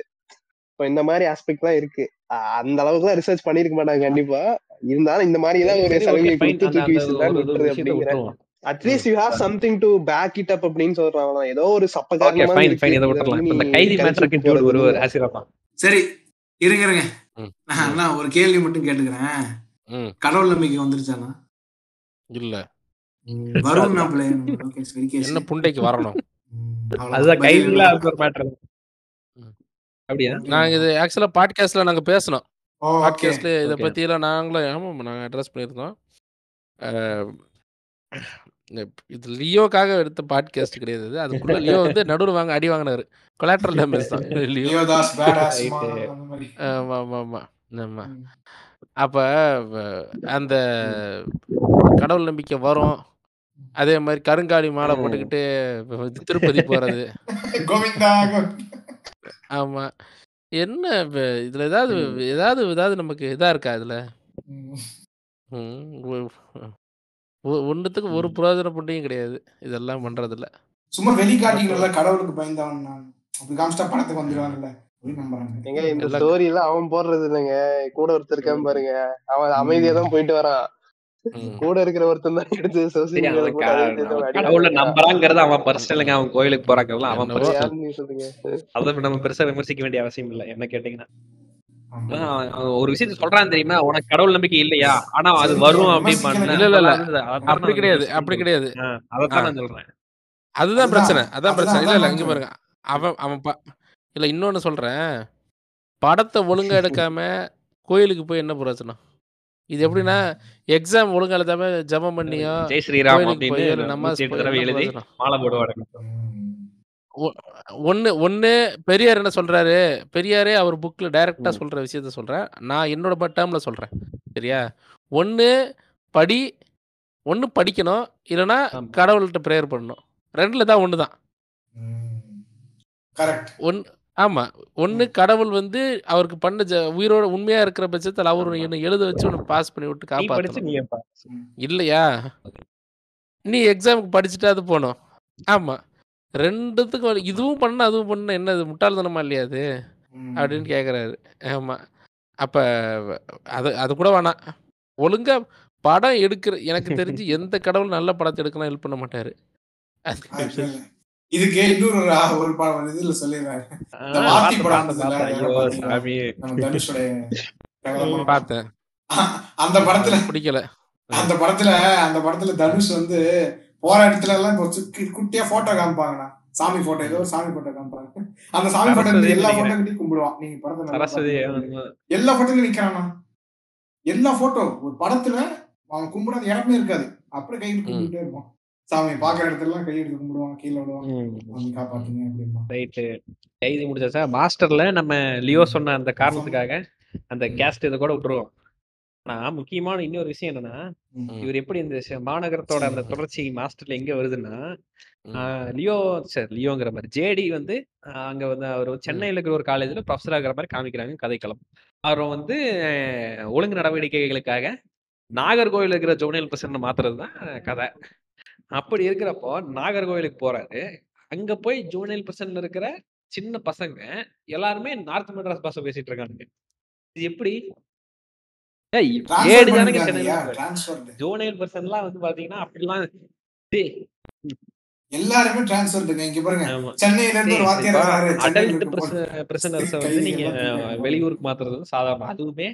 இப்போ இந்த மாதிரி ஆஸ்பெக்ட்லாம் இருக்கு. அஹ் அந்த அளவுக்குலாம் ரிசர்ச் பண்ணிருக்க மாட்டாங்க கண்டிப்பா. இருந்தாலும் இந்த மாதிரி எல்லாம் ஒரு சலுகை. கொடுத்து தூக்கி வீசுதான். At least you have something to back it up அப்படின்னு சொல்றாங்க ஏதோ ஒரு சப்ப காரணமா ஃபைன் இருக்கு. ஃபைன் இதை விட்டுறலாம் இந்த கைதி மேட்டருக்கு. ஆசிரமா சரி இருங்க இருங்க. நான் ஒரு கேள்வி மட்டும் கேட்டுக்கிறேன். ம். கடவுள் நம்பிக்கை வந்துருச்சானா இல்ல. வரும் ஓகே என்ன புண்டைக்கு வரணும். அதுதான் அது ஒரு மேட்டர். அப்படியா? நாங்க இது ஆக்சுவலா பாட்காஸ்ட்ல நாங்க பேசணும் பாட்காஸ்ட்ல இதை. பத்தி எல்லாம் நாங்களும் ஆமாம் நாங்க அட்ரஸ் இது லியோக்காக எடுத்த பாட்காஸ்ட் கிடையாது. அதுக்குள்ள லியோ வந்து நடுவுல வாங்க அடி வாங்கினாரு கொலாட்ரல் டேமேஜ் தான். லியோ. ஆமா ஆமா ஆமா. ஆமா. அப்ப அந்த கடவுள் நம்பிக்கை வரும். அதே மாதிரி கருங்காலி மாலை. போட்டுக்கிட்டு திருப்பதி போறது. கோவிந்தா. ஆமா. என்ன இதுல ஏதாவது ஏதாவது ஏதாவது நமக்கு இதா இருக்கா இதுல? ம். ம், ஒ- ஒ- ஒண்ணுத்துக்கு ஒரு பிரயோஜன புண்டையும் கிடையாது. இதெல்லாம் பண்றதுல சும்மா வெளிக்காட்டிக்கல கடவுளுக்கு பயந்தவன் நான். அப்படி இந்த ஸ்டோரி எல்லாம் அவன் போடுறது இல்லைங்க. கூட ஒருத்தர் இருக்கான் பாருங்க. அவன் அமைதியா தான் போயிட்டு வரான். கூட இருக்கிற ஒருத்தன் தான் எடுத்து சோசியல் சரி, மீடியால அவன் கடவுளை பர்சனலுங்க அவன் கோயிலுக்கு போறாங்கிறதுலாம் அவன் பர்சனல். நம்ம பெருசா விமர்சிக்க வேண்டிய அவசியம் இல்லை என்ன கேட்டீங்கன்னா. ஒரு விஷயத்த சொல்றான் தெரியுமா? உனக்கு கடவுள் நம்பிக்கை இல்லையா? ஆனா அது வரும். அப்படின்னு இல்ல, இல்ல, இல்ல. அதான் அப்படி கிடையாது அப்படி. கிடையாது. ஆ. நான் சொல்றேன். அதுதான் பிரச்சனை அதான் பிரச்சனை. இல்ல இல்ல நான் பாருங்க. அவன் அவன் இல்ல இன்னொன்னு சொல்றேன். படத்தை ஒழுங்கா எடுக்காம கோயிலுக்கு போய் என்ன பிரச்சனை இது எப்படின்னா எக்ஸாம் ஒழுங்கா எழுதாம ஜெபம் பண்ணியோ ஜெய் ஸ்ரீராம் அப்படின்னு எழுதி? மாலை போடுவாங்க ஒன்னு ஒன்னு பெரியார் என்ன சொல்றாரு? பெரியாரே அவர் புக்ல டைரக்டா. சொல்ற விஷயத்த சொல்றேன். நான் என்னோட டேர்ம்ல சொல்றேன். சரியா? ஒன்னு படி ஒன்னு படிக்கணும். இல்லைன்னா. கடவுள்கிட்ட ப்ரேயர் பண்ணணும். ரெண்டுல தான் ஒன்று தான் கரெக்ட் ஒன் ஆமா. ஒன்னு கடவுள் வந்து அவருக்கு பண்ண ஜ- உயிரோட உண்மையா இருக்கிற பட்சத்தில் அவர். என்ன எழுத வச்சு உன்னை பாஸ் பண்ணி விட்டு நீ படிச்சு நீ எப்ப இல்லையா? நீ எக்ஸாமுக்கு படிச்சுட்டு அது போகணும் ஆமா. ரெண்டுத்துக்கும் ஒரு- இதுவும் பண்ண அதுவும் பண்ண என்ன இது முட்டாள்தனமா இல்லையா அது? அப்படின்னு கேக்குறாரு. ஆமா. அப்ப அது அது கூட வேணாம். ஒழுங்கா படம் எடுக்கிற எனக்கு தெரிஞ்சு எந்த கடவுள் நல்ல படத்தை எடுக்கலாம் ஹெல்ப் பண்ண மாட்டாரு. அது- இதுக்கு இன்னொரு ஒரு படம் இதுல சொல்லிடுறாரு. வாத்தி படம் பார்த்தேன். அந்த படத்துல பிடிக்கல. அந்த படத்துல அந்த படத்துல தனுஷ் வந்து போற இடத்துல எல்லாம் குட்டியா போட்டோ காமிப்பாங்கண்ணா. சாமி போட்டோ ஏதோ சாமி போட்டோ காமிப்பாங்க. அந்த சாமி போட்டோ எல்லா. போட்டோ கிட்டயும் கும்பிடுவான். நீங்க படத்தை நல்லா சரஸ்வதி பாத்தீங்கன்னா எல்லா போட்டோலயும் நிக்கிறானா? எல்லா போட்டோ ஒரு படத்துல அவன் கும்பிடாத இடமே இருக்காது. அப்படியே கையில் கும்பிட்டே இருப்பான். சாமி பாக்குற இடத்துல எல்லாம் கையெடுத்து கும்பிடுவான் கீழே. சாமி காப்பாத்துங்க அப்படிமா ரைட்டு. கைதி முடிச்சாச்சா மாஸ்டர்ல நம்ம லியோ சொன்ன அந்த காரணத்துக்காக அந்த கேஸ்ட் இதை கூட விட்டுருவோம். ஆனா முக்கியமான இன்னொரு விஷயம் என்னன்னா. இவர் எப்படி இந்த மாநகரத்தோட அந்த தொடர்ச்சி மாஸ்டர்ல எங்க வருதுன்னா லியோ சரி லியோங்கிற மாதிரி. ஜேடி வந்து அங்க வந்து அவர் சென்னையில இருக்கிற ஒரு காலேஜ்ல ப்ரொஃபஸர் ஆகிற மாதிரி காமிக்கிறாங்க கதைக்களம். அவர் வந்து ஒழுங்கு நடவடிக்கைகளுக்காக நாகர்கோவில் இருக்கிற ஜோனியல் பிரசன்ட் மாத்துறது தான் கதை. அப்படி இருக்கிறப்போ நாகர்கோவிலுக்கு போறாரு. அங்க போய் ஜூனியல் பிரசன்ட்ல இருக்கிற சின்ன பசங்க எல்லாருமே நார்த் மெட்ராஸ் பாஷை பேசிட்டு இருக்கானுங்க. இது எப்படி? தானங்க பண்ணிருக்காங்க சென்னையில. ஜோனியல் பர்சன்லாம் வந்து பாத்தீங்கன்னா அப்படிலாம் எல்லாருமே டிரான்ஸ்ஃபர் இங்க பாருங்க. ஆமா. சென்னையில இருந்து ஒரு வாத்தியார் வராரு சென்னையில அடல்ட் இருக்க போது. பிரசனர்ஸை வந்து நீங்க வெளியூருக்கு மாத்துறது வந்து சாதாரணம் அதுவுமே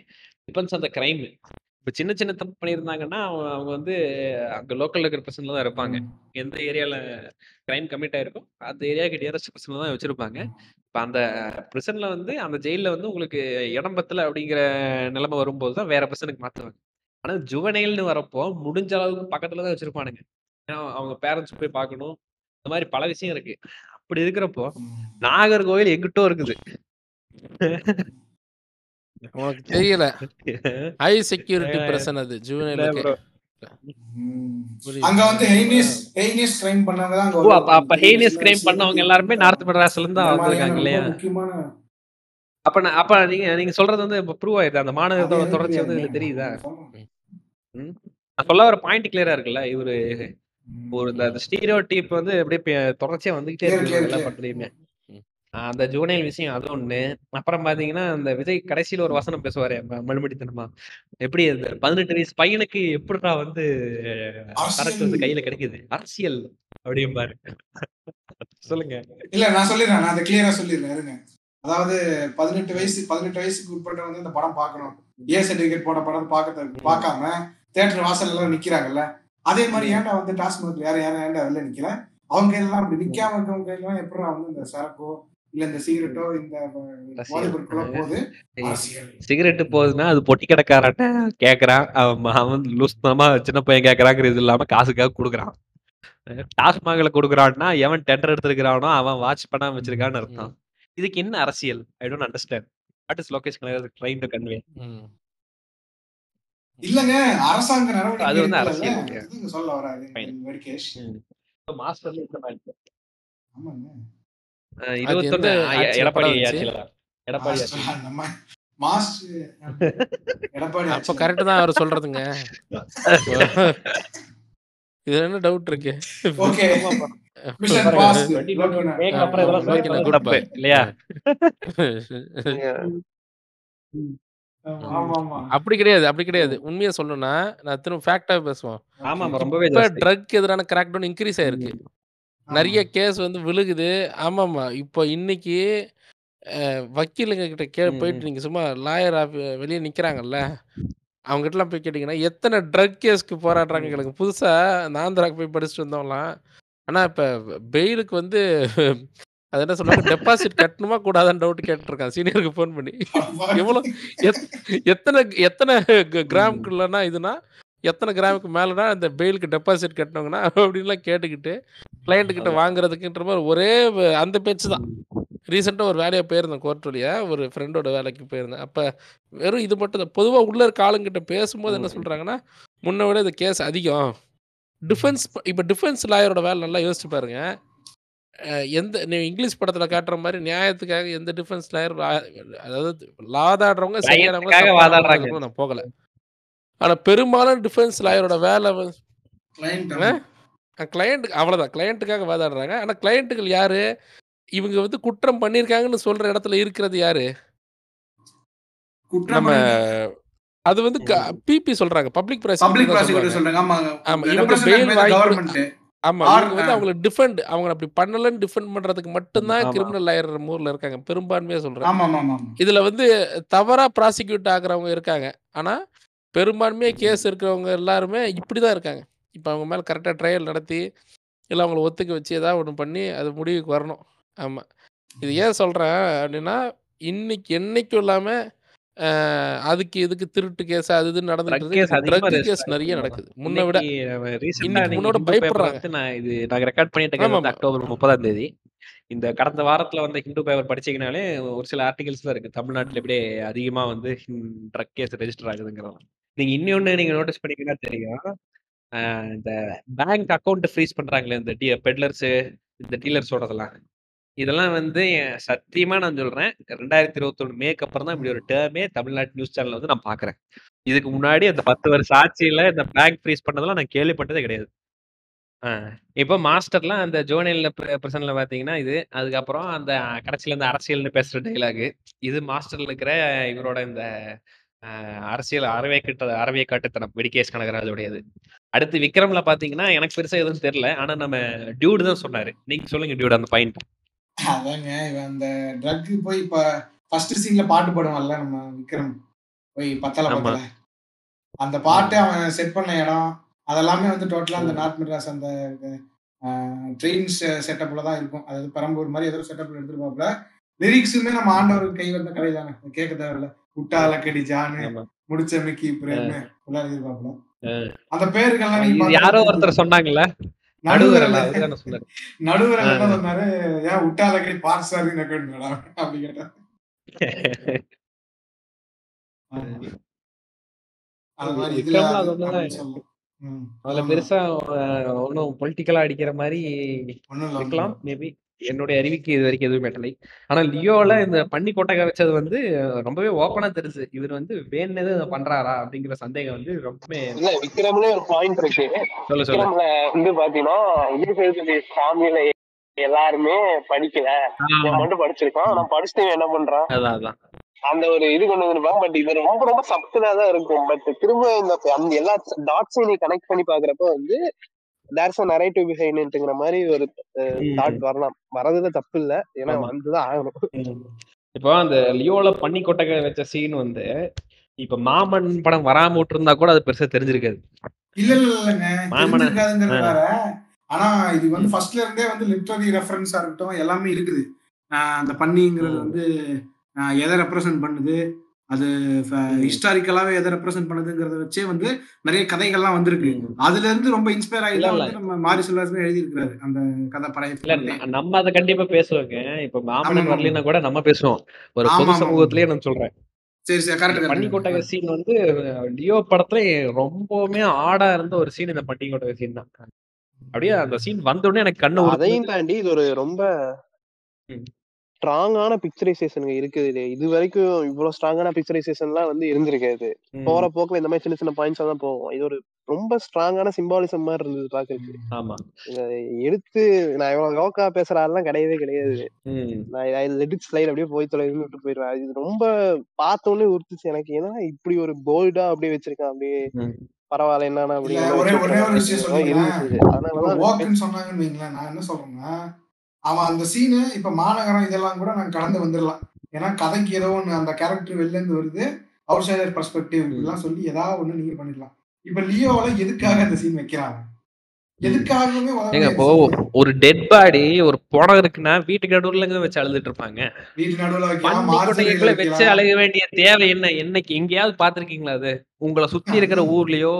டிபெண்ட்ஸ் அந்த கிரைம் இப்ப சின்ன சின்ன தப்பு பண்ணியிருந்தாங்கன்னா அவங்க அவங்க வந்து அங்க லோக்கல்ல இருக்கிற பிரச்சனை தான் இருப்பாங்க. எந்த ஏரியால கிரைம் கமிட் ஆயிருக்கோ அந்த ஏரியாவுக்கு நியரஸ்ட் பிரச்சனை தான் வச்சிருப்பாங்க. இப்ப அந்த பிரசன்ல வந்து அந்த ஜெயில வந்து உங்களுக்கு இடம் பத்தல அப்படிங்கிற நிலைமை வரும்போது தான் வேற பிரச்சனைக்கு மாத்துவாங்க. ஆனா ஜுவனைல்னு வரப்போ முடிஞ்ச அளவுக்கு பக்கத்துல தான் வச்சிருப்பானுங்க. ஏன்னா அவங்க பேரண்ட்ஸ் போய் பார்க்கணும். இந்த மாதிரி பல விஷயம் இருக்கு. அப்படி இருக்கிறப்போ. நாகர்கோவில் எங்கிட்டோ இருக்குது. உனக்கு தெரியல ஹை செக்யூரிட்டி பிரச்சனை அது. புரியுது. அங்க வந்து ஹெய்னிஸ் ஹெய்னிஸ் கிரைம் பண்ணவங்க தான் ஓ அப்ப ஹெய்னியஸ் கிரைம் பண்ணவங்க எல்லாருமே நார்த் மெட்ராஸ்ல இருந்து தான் வந்திருக்காங்க இல்லையா அப்ப நான் அப்ப நீங்க நீங்க சொல்றது வந்து ப்ரூவ் ஆயிருது அந்த அது தொடர்ச்சி வந்து இதுல தெரியுதா? நான் சொல்ல வர பாயிண்ட் கிளியரா இருக்குல்ல இவரு. ஒரு இந்த ஸ்டீரியோ டீப் வந்து அப்படியே தொடர்ச்சியா வந்துகிட்டே இருக்கு எல்லா. படத்துலயுமே. அந்த ஜூனைல் விஷயம் அது ஒண்ணு. அப்புறம் பாத்தீங்கன்னா அந்த விஜய் கடைசியில ஒரு வசனம் பேசுவாரு ம- மழுமடித்தனமா எப்படி அந்த பதினெட்டு வயசு பையனுக்கு எப்படிடா வந்து சரக்கு வந்து கையில கிடைக்குது? அரசியல் அப்படிம்பாரு. சொல்லுங்க. இல்ல நான் சொல்லிடுறேன். நான் அதை கிளியரா சொல்லிடுறேன். இருங்க. அதாவது பதினெட்டு வயசு பதினெட்டு வயசுக்கு உட்பட்ட வந்து இந்த படம் பார்க்கணும். ஏ சர்டிபிகேட் போட படம் பார்க்க பார்க்காம தியேட்டர் வாசல்ல எல்லாம் நிக்கிறாங்கல்ல? அதே மாதிரி ஏன்டா வந்து டாஸ்மாக் யாரும் யாரும் ஏன்டா வெளில நிக்கிற அவங்க கையில அப்படி நிக்காம இருக்கவங்க கையில எப்படா வந்து இந்த சரக்கோ இல்ல இந்த சிகரெட்டோ இந்த பொருட்களோ போகுது சிகரெட். போகுதுன்னா அது பொட்டி கடைக்காரன்ட்ட கேக்குறான். அவன் லூஸ்தனமா சின்ன பையன் கேக்குறாங்கிறது இல்லாம காசுக்காக கொடுக்குறான். டாஸ்மாக்ல கொடுக்குறான்னா எவன் டெண்டர் எடுத்திருக்கிறானோ அவன் வாட்ச் பண்ணாம வச்சிருக்கான்னு அர்த்தம். இதுக்கு என்ன அரசியல்? I don't understand what is Lokesh trying to convey. இல்லங்க அரசாங்க நடவடிக்கை அது வந்து. அரசியல். சொல்ல வராது மாஸ்டர்ல இந்த மாதிரி. ஆமாங்க. இருபத்தொன்னு எடப்பாடி. எடப்பாடி அப்ப. கரெக்ட் தான் அவர் சொல்றதுங்க. இதுல என்ன டவுட் இருக்கு? ஓகே மிஷன் பாருங்க, பாஸ் 2020 மேக்கு அப்புறம் இதெல்லாம் ஆமா, சொல்லிட்டு okay, வந்தது good தப்பு, boy. இல்லையா? ஆமா ஆமா. அப்படி கிடையாது அப்படி கிடையாது. உண்மையா சொல்லணும்னா நான் திரும்ப ஃபேக்டா பேசுவோம். ட்ரக் எதிரான கிராக் டவுன் இன்க்ரீஸ் ஆயிருக்கு. நிறைய கேஸ் வந்து விழுகுது. ஆமாமா இப்போ இன்னைக்கு அஹ், வக்கீலுங்க கிட்ட கே ம், போயிட்டு ம். நீங்க சும்மா லாயர் வெளியே நிக்கிறாங்கல்ல. அவங்க கிட்டலாம் போய் கேட்டிங்கன்னா எத்தனை ட்ரக் கேஸ்க்கு போராடுறாங்க எனக்கு புதுசா அந்த ஆந்திராக்கு போய் படிச்சுட்டு வந்தவங்களாம் ஆனா இப்ப பெயிலுக்கு வந்து அது என்ன சொல்றாங்க டெபாசிட் கட்டணுமா கூடாதான்னு டவுட் கேட்டுருக்கான் சீனியருக்கு ஃபோன் பண்ணி. எவ்வளோ எத்- எத்தனை எத்தனை க- கிராமுக்குள்ளனா இதுனா எத்தனை கிராமுக்கு மேலனா இந்த பெயிலுக்கு டெபாசிட் கட்டினவங்கன்னா அப்படின்லாம் கேட்டுக்கிட்டு கிட்ட வாங்குறதுக்குன்ற மாதிரி ஒரே அந்த பேச்சு தான். ரீசெண்டாக ஒரு வேலையாக போயிருந்தேன் கோர்ட் வழியா. ஒரு ஃப்ரெண்டோட வேலைக்கு போயிருந்தேன். அப்போ வெறும் இது மட்டும் தான். பொதுவாக உள்ள ஆளுங்கிட்ட பேசும்போது என்ன சொல்கிறாங்கன்னா முன்ன விட இந்த கேஸ் அதிகம். டிஃபென்ஸ் இப்போ டிஃபென்ஸ் லாயரோட வேலை நல்லா யோசிச்சு பாருங்க. எந்த நீ இங்கிலீஷ் படத்தில் காட்டுற மாதிரி நியாயத்துக்காக எந்த டிஃபென்ஸ் லாயர் அதாவது வாதாடுறவங்க சரியானவங்க நான் போகல. ஆனால் பெரும்பாலும் டிஃபென்ஸ் லாயரோட வேலை வந்து கிளைண்ட் கிளையண்ட் அவ்வளோதான் கிளையண்ட்டுக்காக வாதாடுறாங்க. ஆனால் கிளையண்ட்டுகள் யாரு? இவங்க வந்து குற்றம் பண்ணியிருக்காங்கன்னு சொல்ற இடத்துல இருக்கிறது யாரு? நம்ம அது வந்து பிபி சொல்றாங்க. பப்ளிக் பப்ளிக் ப்ராசிக்யூட்டர் சொல்றாங்க. ஆமா. ஆமா, இவங்க bail வாங்கி கவர்மெண்ட் ஆமா. இவங்க வந்து அவங்கள டிஃபெண்ட் அவங்க அப்படி பண்ணலன்னு டிஃபெண்ட் பண்றதுக்கு மட்டும்தான். கிரிமினல் லாயர் ஊர்ல இருக்காங்க. பெரும்பான்மையா சொல்றேன். ஆமா ஆமா ஆமா இதுல வந்து தவறா ப்ராசிக்யூட் ஆகுறவங்க இருக்காங்க. ஆனா பெரும்பான்மையா கேஸ் இருக்கிறவங்க எல்லாருமே இப்படிதான் இருக்காங்க. இப்போ அவங்க மேல கரெக்டா ட்ரையல் நடத்தி இல்லை அவங்கள ஒத்துக்க வச்சு ஏதாவது ஒன்று பண்ணி அது முடிவுக்கு வரணும். ஆமா. இது ஏன் சொல்றேன் அப்படின்னா இன்னைக்கு என்னைக்கும் இல்லாம அஹ், அதுக்கு இதுக்கு திருட்டு கேஸ் அது இது நடந்துட்டு கேஸ் நிறைய. நடக்குது. முன்ன விட முன்னோட பயப்படுறாங்க. நான் இது நாங்க ரெக்கார்ட் பண்ணிட்டு. அக்டோபர் முப்பதாம் தேதி. இந்த கடந்த வாரத்துல வந்த ஹிந்து பேப்பர் படிச்சீங்கனாலே ஒரு சில ஆர்டிகல்ஸ்ல இருக்கு. தமிழ்நாட்டுல இப்படியே அதிகமா வந்து ட்ரக் கேஸ் ரெஜிஸ்டர் ஆகுதுங்கிறோம் நீங்க இன்னொன்னு நீங்க நோட்டீஸ் பண்ணீங்கன்னா தெரியும். அ இந்த பேங்க் அக்கவுண்ட் ஃப்ரீஸ் பண்றாங்களே இந்த டீ பெட்லர்ஸு, இந்த டீலர்ஸோடதெல்லாம். இதெல்லாம் வந்து என் சத்தியமா நான் சொல்றேன். 2021 மேக்கு அப்புறம் தான் இப்படி ஒரு டேர்மே தமிழ்நாட்டு நியூஸ் சேனல்ல வந்து நான் பார்க்குறேன். இதுக்கு முன்னாடி அந்த 10 வருஷம் ஆட்சியில இந்த பேங்க் ஃப்ரீஸ் பண்ணதெல்லாம் நான் கேள்விப்பட்டதே கிடையாது. ஆ. இப்போ மாஸ்டர்லாம் அந்த ஜோனேல்ல பிர பிரிசன்ல பார்த்தீங்கன்னா இது. அதுக்கப்புறம் அந்த கடைசியில இந்த அரசியல்னு பேசுற டயலாகு. இது மாஸ்டர்ல இருக்கிற இவரோட இந்த அரசியல் அறவே கிட்ட அறவே காட்டுத்தனம். வெடிகேஸ் கனகராஜுடையது. அடுத்து விக்ரம்ல பார்த்தீங்கன்னா, எனக்கு பெருசா எதுவும் தெரியல. ஆனா நம்ம டியூட் தான் சொன்னாரு. நீங்க சொல்லுங்க டியூட் அந்த பாயிண்ட். அதாங்க இவன் அந்த ட்ரக் போய் இப்ப ஃபர்ஸ்ட் சீன்ல பாட்டு பாடுவான்ல நம்ம விக்ரம். போய் பத்தல. பத்தல. அந்த பாட்டு அவன் செட் பண்ண இடம், அதெல்லாமே வந்து டோட்டலா அந்த நார்த் மெட்ராஸ் அந்த ட்ரெயின் செட்டப்ல தான் இருக்கும். அதாவது பெரம்பூர் மாரி ஏதோ செட்டப்ல எடுத்திருப்பாப்ல. லிரிக்ஸுமே நம்ம ஆண்டவருக்கு கை வந்த கலை தானே. கேட்க தேவையில்ல. "உட்டாலக்கடி ஜானு, ஆமா. முடிச்ச மிக்கி. பிரேமு". அந்த பேருக்கெல்லாம் நீங்க யாரோ. ஒருத்தர் சொன்னாங்கல்ல? நடுவரல் நடுவரல். என்ன சொன்னாரு? "ஏன் உட்டாலக்கடி பார்ட் சாரி நக்கணுங்களா?" அப்படி கேட்டாரு. அதுல. பெருசா ஒண்ணும் பொலிட்டிக்கலா அடிக்கிற ஒண்ணும் இருக்கலாம். மேபி. என்னுடைய அறிவுக்கு இதுவரைக்கும் எதுவும் எட்டலை. ஆனா லியோல. இந்த பன்னி கொட்டகை வச்சது வந்து ரொம்பவே ஓப்பனா தெரிஞ்சுது. இவரு வந்து வேணும்னே இத பண்றாரா? அப்படிங்கிற சந்தேகம் வந்து ரொம்பவே இல்ல விக்ரம்லயே ஒரு பாயிண்ட் இருக்கு. சொல்லு, சொல்லு. விக்ரம்ல வந்து பாத்தீங்கன்னா, விஜய் சேதுபதி ஃபேமிலில எல்லாருமே படிக்கல. மட்டும் படிச்சிருக்கான். ஆனா படிச்சுட்டு என்ன பண்றான்? அதான், அதான். அந்த ஒரு இது கொண்டு வந்திருப்பாங்க. பட் இது ரொம்ப ரொம்ப சப்டிலா தான் இருக்கும். பட் திரும்ப இந்த அந்த எல்லா டாட்ஸையும் நீ கனெக்ட் பண்ணி பாக்குறப்ப வந்து தேர்ஸ் அ நரேட்டிவ் பிஹைண்ட்ங்கிற மாரி ஒரு தாட். வரலாம். வரதுல தப்பு இல்ல. ஏன்னா. வந்துதான் ஆகணும். இப்போ அந்த லியோல பன்னி கொட்டகை வச்ச சீன் வந்து, இப்ப மாமன் படம் வராம விட்டிருந்தா கூட அது பெருசா தெரிஞ்சிருக்காது. இல்ல, இல்ல, இல்லங்க. மாமன. ஆனா இது வந்து. ஃபர்ஸ்ட்ல இருந்தே வந்து லிட்ரரி ரெஃபரன்ஸா இருக்கட்டும், எல்லாமே இருக்குது. அந்த பன்னிங்கிறது ம். வந்து எத ரெப்ரசன்ட் பண்ணுது? அது. ஹிஸ்டாரிக்கலாவே எத ரெப்ரசன்ட் பண்ணுதுங்கிறத வச்சே வந்து நெறைய கதைகள்லாம் வந்திருக்கு. ம். அதுலருந்து ரொம்ப இன்ஸ்பயர் ஆகி. வந்து நம்ம மாரி செல்வராஜுமே எழுதியிருக்கிறாரு. அந்த கதை பழைய நம்ம அத கண்டிப்பா பேசுவோங்க. இப்ப ஆமாமாமா. வரலைன்னா கூட நம்ம பேசுவோம். ஒரு பொது. சமூகத்திலேயே நான் சொல்றேன். சரி, கரெக்ட், கரெக்ட், பன்னி கரெக்ட். கொட்டகை ஆ. சீன் வந்து லியோ படத்துல ரொம்பவுமே ஆடா இருந்த ஒரு சீன் இந்த பன்னி கொட்டகை சீன் தான். அப்படியே அந்த சீன் வந்த உடனே எனக்கு கண்ணு. அதையும் தாண்டி இது ஒரு ரொம்ப. ஸ்ட்ராங்கான பிக்சரைசேஷன் இருக்குது. இதுவரைக்கும் இவ்வளவு ஸ்ட்ராங்கான பிக்சரைசேஷன்லாம் வந்து இருந்திருக்காது. போற. போக்குல இந்த மாரி சின்ன சின்ன பாயிண்ட்ஸா தான் போகும். இது ஒரு ரொம்ப ஸ்ட்ராங்கான சிம்பாலிசம் மாரி இருந்தது பாக்கறதுக்கு. ம். ஆமா. இத எடுத்து நான் இவ்வளவு லோக்கா பேசுற ஆள்லாம் கிடையவே கிடையாது. நான் ஐ லெட் இட் ஸ்லைட் அப்படியே போய் தொலைவுன்னு விட்டு போயிருவேன். இது ரொம்ப பார்த்த உடனே உறுத்துச்சு எனக்கு. ஏன்னா இப்படி ஒரு போல்டா அப்படியே வச்சிருக்கான். அப்படியே. பரவாயில்ல என்னன்னா மாரி ஒரே விஷயம் வைங்களேன். நான் என்ன சொல்றேன்னா, அவன் அந்த சீனு இப்ப மாநகரம் இதெல்லாம் கூட நான் கடந்து வந்துரலாம். ஏன்னா கதைக்கு ஏதோ ஒண்ணு அந்த கேரக்டர் வெளில இருந்து வருது. அவுட் சைடர் பெர்ஸ்பெக்டிவ் ம். இப்படிலாம் சொல்லி ஏதாவது ஒண்ணு நீங்க பண்ணிடலாம். இப்ப லியோல எதுக்காக அந்த சீன் வைக்கிறாங்க? வரக்கூடிய இப்போ. ஒரு டெட் பாடி ஒரு பொணம் இருக்குன்னா வீட்டுக்கு நடுவுலங்க வச்சு அழுதுட்டு இருப்பாங்க. வீட்டு நடுவுல வச்சு. அழுக வேண்டிய தேவை என்ன? என்னைக்கு எங்கேயாவது பார்த்திருக்கீங்களா அது? உங்கள சுத்தி இருக்கிற. ஊர்லயோ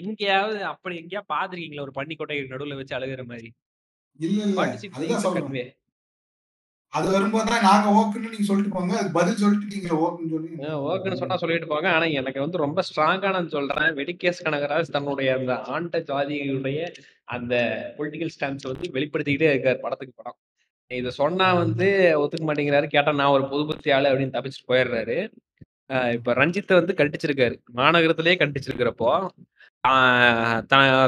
எங்கேயாவது அப்படி எங்கேயாவது பார்த்திருக்கீங்களா ஒரு பன்னி கொட்டகைக்கு நடுவுல வச்சு அழுகுற மாரி? இல்ல, இல்ல. அதுதான் சொல்றேன். அது வரும்போது தான் நாங்க ஓக்குன்னு நீங்க சொல்லிட்டு போங்க. அதுக்கு பதில் சொல்லிட்டு நீங்க ஓக்குன்னு சொல்லி ஓகேன்னு சொன்னா சொல்லிட்டு போங்க. ஆனா எனக்கு வந்து ரொம்ப ஸ்ட்ராங்கா நான் சொல்றேன். வெடிகேஸ் கனகராஜ் தன்னுடைய அந்த ஆண்ட ஜாதியுடைய அந்த பொலிட்டிக்கல் ஸ்டாண்ட்ஸ வந்து வெளிப்படுத்திக்கிட்டே இருக்காரு படத்துக்கு படம். இத சொன்னா வந்து ஒத்துக்க மாட்டேங்கிறாரு. கேட்டா நான் ஒரு பொதுபுத்தி ஆளு அப்படின்னு தப்பிச்சுட்டு போயிடுறாரு. இப்ப ரஞ்சித்த வந்து கண்டிச்சிருக்காரு. மாநகரத்திலேயே கண்டிச்சிருக்கிறப்போ,